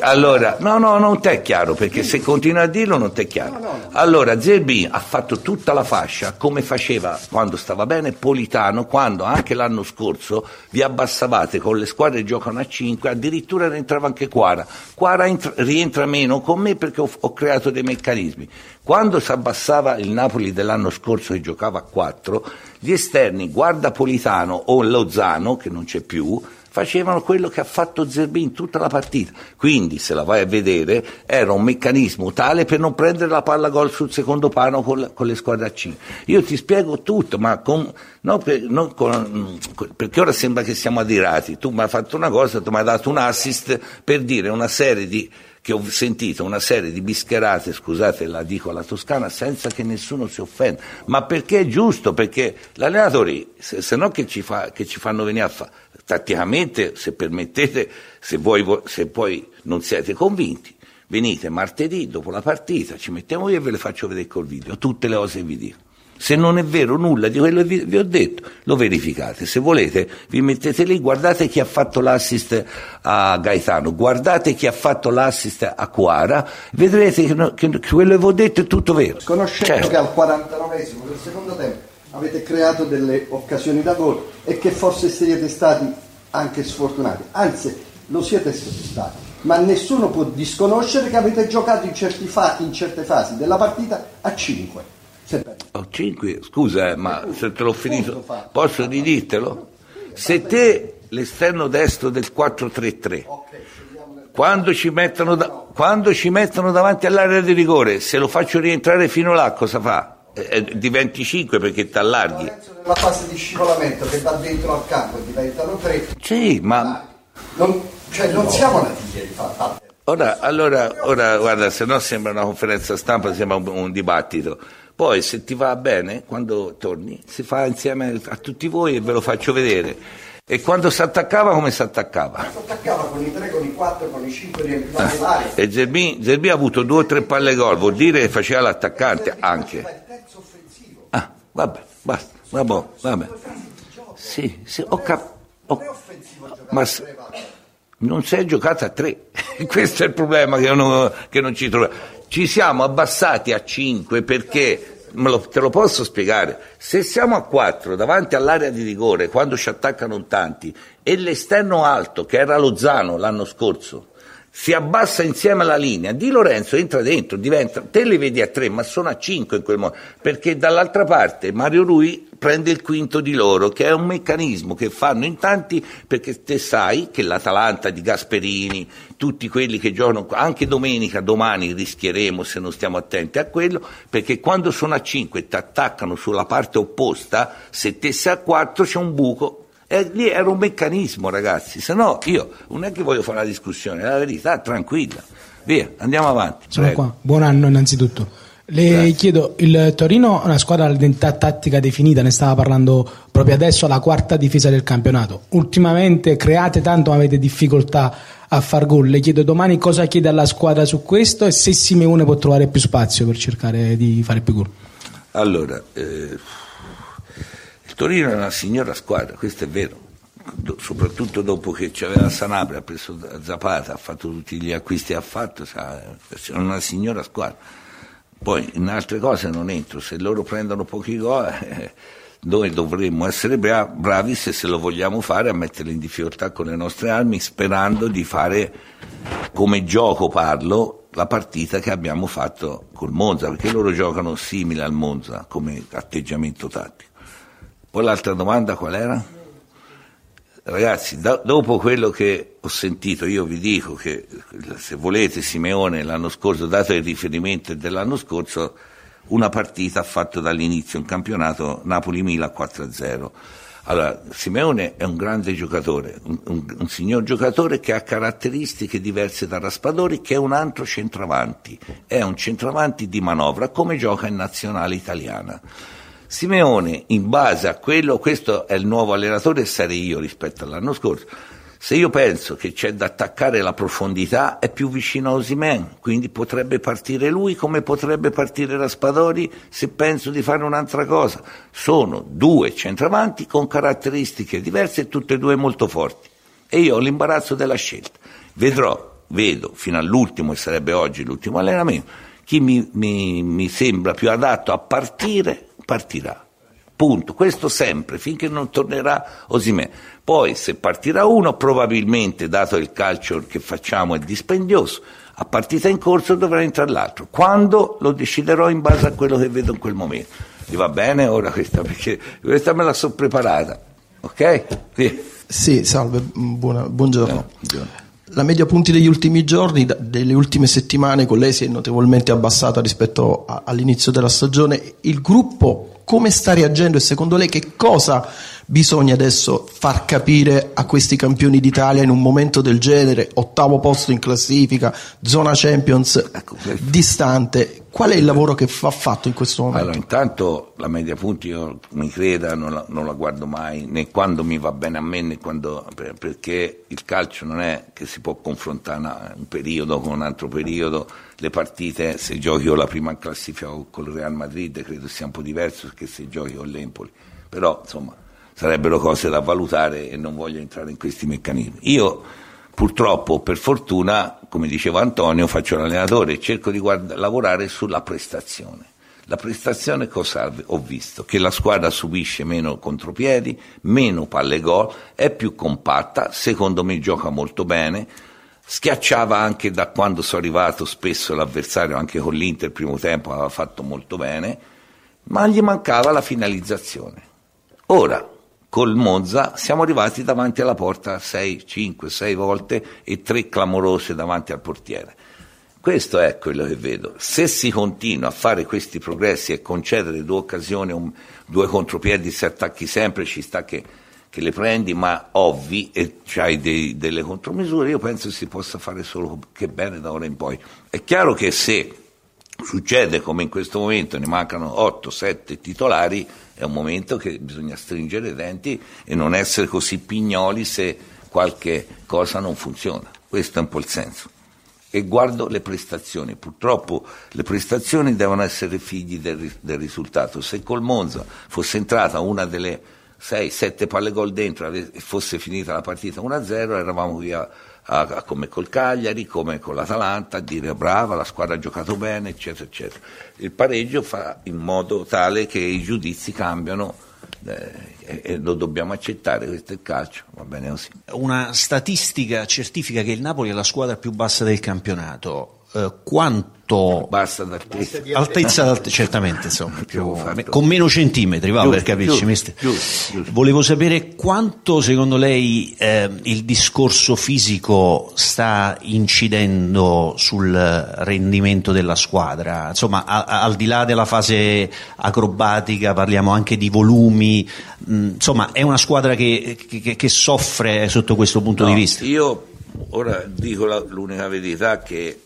allora, no, no, non ti è chiaro perché se continui a dirlo non ti è chiaro. Allora, Zerbi ha fatto tutta la fascia come faceva quando stava bene Politano, quando anche l'anno scorso vi abbassavate con le squadre che giocano a 5, addirittura rientrava anche Quara. Quara entra- rientra meno con me perché ho, ho creato dei meccanismi. Quando si abbassava il Napoli dell'anno scorso che giocava a 4, gli esterni, guarda Politano o Lozano, che non c'è più, facevano quello che ha fatto Zerbi in tutta la partita. Quindi, se la vai a vedere, era un meccanismo tale per non prendere la palla gol sul secondo pano con, con le squadre a 5. Io ti spiego tutto, ma con, non per- con- perché ora sembra che siamo adirati. Tu mi hai fatto una cosa, tu mi hai dato un assist per dire una serie di che ho sentito una serie di bischerate, scusate la dico alla toscana, senza che nessuno si offenda, ma perché è giusto, perché l'allenatore, se, se no che ci, fa, che ci fanno venire a fare, tatticamente, se permettete, se, voi, vo- se poi non siete convinti, venite martedì dopo la partita, ci mettiamo io e ve le faccio vedere col video, tutte le cose che vi dico. Se non è vero nulla di quello che vi, ho detto, lo verificate. Se volete, vi mettete lì, guardate chi ha fatto l'assist a Gaetano, guardate chi ha fatto l'assist a Quara, vedrete che, no- che quello che vi ho detto è tutto vero. Conoscendo Certo. che al 49esimo del secondo tempo avete creato delle occasioni da gol e che forse siete stati anche sfortunati, anzi lo siete stati, ma nessuno può disconoscere che avete giocato in, certi fa- in certe fasi della partita a 5 Ho 5, scusa, eh, ma se te l'ho finito, posso ridirtelo? Se te l'esterno destro del 4-3-3, quando ci, mettono da- quando ci mettono davanti all'area di rigore, se lo faccio rientrare fino là, cosa fa? Eh, eh, diventi 5 perché ti allarghi. La fase di scivolamento che va dentro al campo diventano tre. Sì, ma Non, cioè, non siamo nati ieri, fa parte. Ora, allora, ora, guarda, se no sembra una conferenza stampa, sembra un, un dibattito. Poi, se ti va bene, quando torni, si fa insieme a tutti voi e ve lo faccio vedere. E quando si attaccava, come si attaccava? Si attaccava con i tre, con i quattro, con i cinque riempivano l'area. E Zerbi, Zerbi ha avuto due o tre palle gol, vuol dire che faceva l'attaccante anche. Ah, vabbè, basta, vabbè, vabbè. Sì, sì, ho capito. Ma non si è giocato a tre, questo è il problema che non, che non ci troviamo. Ci siamo abbassati a 5 perché, lo- te lo posso spiegare, se siamo a 4 davanti all'area di rigore, quando ci attaccano tanti, e l'esterno alto, che era Lozano l'anno scorso, si abbassa insieme alla linea, Di Lorenzo entra dentro, diventa, te li vedi a 3, ma sono a 5 in quel modo, perché dall'altra parte Mario Rui prende il quinto di loro, che è un meccanismo che fanno in tanti, perché te sai che l'Atalanta di Gasperini, tutti quelli che giocano, anche domenica, domani rischieremo se non stiamo attenti a quello, perché quando sono a 5 e ti attaccano sulla parte opposta, se te sei a 4 c'è un buco. E lì era un meccanismo, ragazzi, se no io non è che voglio fare una discussione, è la verità, tranquilla. Via, andiamo avanti. Sono prego. qua. Buon anno innanzitutto. Le Grazie. chiedo, il Torino è una squadra all'identità tattica definita, ne stava parlando proprio adesso, la quarta difesa del campionato. Ultimamente create tanto ma avete difficoltà a far gol. Le chiedo domani cosa chiede alla squadra su questo e se Simeone può trovare più spazio per cercare di fare più gol. Allora, eh, Torino è una signora squadra, questo è vero, soprattutto dopo che c'aveva Sanabria, ha preso Zapata, ha fatto tutti gli acquisti che ha fatto, è una signora squadra. Poi in altre cose non entro, se loro prendono pochi gol, eh, noi dovremmo essere bra- bravi se se lo vogliamo fare a metterli in difficoltà con le nostre armi, sperando di fare come gioco parlo la partita che abbiamo fatto col Monza, perché loro giocano simile al Monza come atteggiamento tattico. Poi l'altra domanda qual era? Ragazzi, da- dopo quello che ho sentito, io vi dico che se volete Simeone l'anno scorso, dato il riferimento dell'anno scorso, una partita ha fatto dall'inizio un campionato Napoli-Milan 4-0. Allora, Simeone è un grande giocatore, un, un- un signor giocatore che ha caratteristiche diverse da Raspadori, che è un altro centravanti, è un centravanti di manovra, come gioca in nazionale italiana. Simeone, in base a quello, questo è il nuovo allenatore sarei io rispetto all'anno scorso. Se io penso che c'è da attaccare la profondità, è più vicino a Osimen, quindi potrebbe partire lui come potrebbe partire Raspadori se penso di fare un'altra cosa. Sono due centravanti con caratteristiche diverse e tutte e due molto forti. E io ho l'imbarazzo della scelta. Vedrò, vedo fino all'ultimo, e sarebbe oggi l'ultimo allenamento, chi mi, mi- mi sembra più adatto a partire, partirà. Punto. Questo sempre, finché non tornerà Osimè. Poi, se partirà uno, probabilmente, dato il calcio che facciamo è dispendioso, a partita in corso dovrà entrare l'altro. Quando lo deciderò in base a quello che vedo in quel momento. Gli va bene ora questa? Perché questa me la so preparata. Ok? Sì. Sì, salve, buona- buongiorno. La media punti degli ultimi giorni, delle ultime settimane con lei si è notevolmente abbassata rispetto a- all'inizio della stagione. Il gruppo come sta reagendo e secondo lei che cosa bisogna adesso far capire a questi campioni d'Italia in un momento del genere, ottavo posto in classifica, zona Champions, distante? Qual è il lavoro che va fatto in questo momento? Allora, intanto la media punti, io mi creda, non la, non la guardo mai, né quando mi va bene a me, né quando, per- perché il calcio non è che si può confrontare un periodo con un altro periodo, le partite, se giochi o la prima classifica o col Real Madrid, credo sia un po' diverso che se giochi con l'Empoli, però insomma sarebbero cose da valutare e non voglio entrare in questi meccanismi. Io purtroppo, per fortuna, come diceva Antonio, faccio l'allenatore e cerco di guarda- lavorare sulla prestazione. La prestazione cosa ho visto? Che la squadra subisce meno contropiedi, meno palle gol, è più compatta, secondo me gioca molto bene, schiacciava anche da quando sono arrivato spesso l'avversario, anche con l'Inter il primo tempo aveva fatto molto bene ma gli mancava la finalizzazione. Ora, col Monza siamo arrivati davanti alla porta 6, 5, 6 volte e tre clamorose davanti al portiere. Questo è quello che vedo. Se si continua a fare questi progressi e concedere due occasioni, un, due contropiedi, se attacchi sempre, ci sta che, che le prendi, ma ovvi e c'hai dei, delle contromisure, io penso si possa fare solo che bene da ora in poi. È chiaro che se succede come in questo momento, ne mancano 8-7 titolari, è un momento che bisogna stringere i denti e non essere così pignoli se qualche cosa non funziona. Questo è un po' il senso. E guardo le prestazioni, purtroppo le prestazioni devono essere figli del, del risultato. Se col Monza fosse entrata una delle 6-7 palle gol dentro e fosse finita la partita 1-0, eravamo via come col Cagliari, come con l'Atalanta, a dire brava, la squadra ha giocato bene, eccetera, eccetera. Il pareggio fa in modo tale che i giudizi cambiano eh, e lo dobbiamo accettare, questo è il calcio, va bene così. Una statistica certifica che il Napoli è la squadra più bassa del campionato. Eh, quanto bassa d'altezza, altezza d'alt- certamente insomma, più, con meno centimetri va per capirci mister. volevo sapere quanto secondo lei eh, il discorso fisico sta incidendo sul rendimento della squadra. Insomma a- a- al di là della fase acrobatica parliamo anche di volumi mh, insomma è una squadra che, che- che soffre sotto questo punto No, di vista. Io ora dico la- l'unica verità che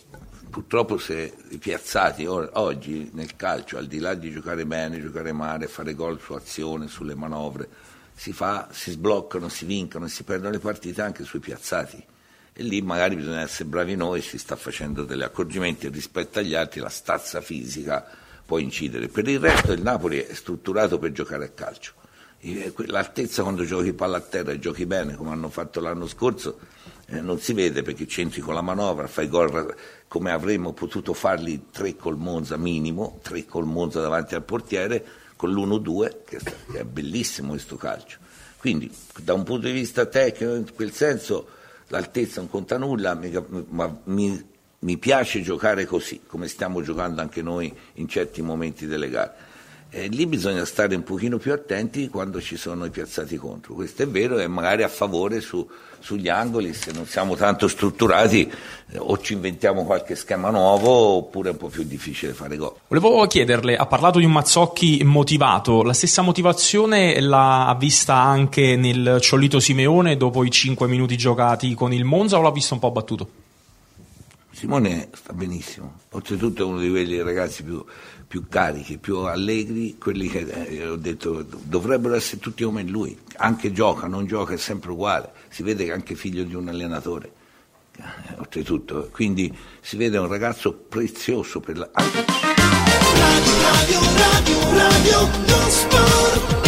purtroppo se i piazzati oggi nel calcio, al di là di giocare bene, giocare male, fare gol su azione, sulle manovre, si, fa, si sbloccano, si vincono, si perdono le partite anche sui piazzati. E lì magari bisogna essere bravi noi, si sta facendo degli accorgimenti rispetto agli altri, la stazza fisica può incidere. Per il resto il Napoli è strutturato per giocare a calcio. Eh, L'altezza quando giochi palla a terra e giochi bene come hanno fatto l'anno scorso eh, non si vede perché c'entri con la manovra, fai gol come avremmo potuto farli tre col Monza minimo, tre col Monza davanti al portiere, con l'1-2 che, è bellissimo questo calcio. Quindi da un punto di vista tecnico, in quel senso, l'altezza non conta nulla, ma mi, mi piace giocare così, come stiamo giocando anche noi in certi momenti delle gare. E lì bisogna stare un pochino più attenti quando ci sono i piazzati contro. Questo è vero e magari a favore su- sugli angoli, se non siamo tanto strutturati eh, o ci inventiamo qualche schema nuovo oppure è un po' più difficile fare gol. Volevo chiederle, ha parlato di un Mazzocchi motivato, la stessa motivazione l'ha vista anche nel Ciolito Simeone dopo i 5 minuti giocati con il Monza o l'ha visto un po' battuto? Simone sta benissimo, oltretutto è uno di quelli ragazzi più, più carichi, più allegri, quelli che eh, ho detto dovrebbero essere tutti come lui, anche gioca, non gioca, è sempre uguale, si vede che è anche figlio di un allenatore, eh, oltretutto. Quindi si vede un ragazzo prezioso per la... Radio, radio, radio, radio, non sport.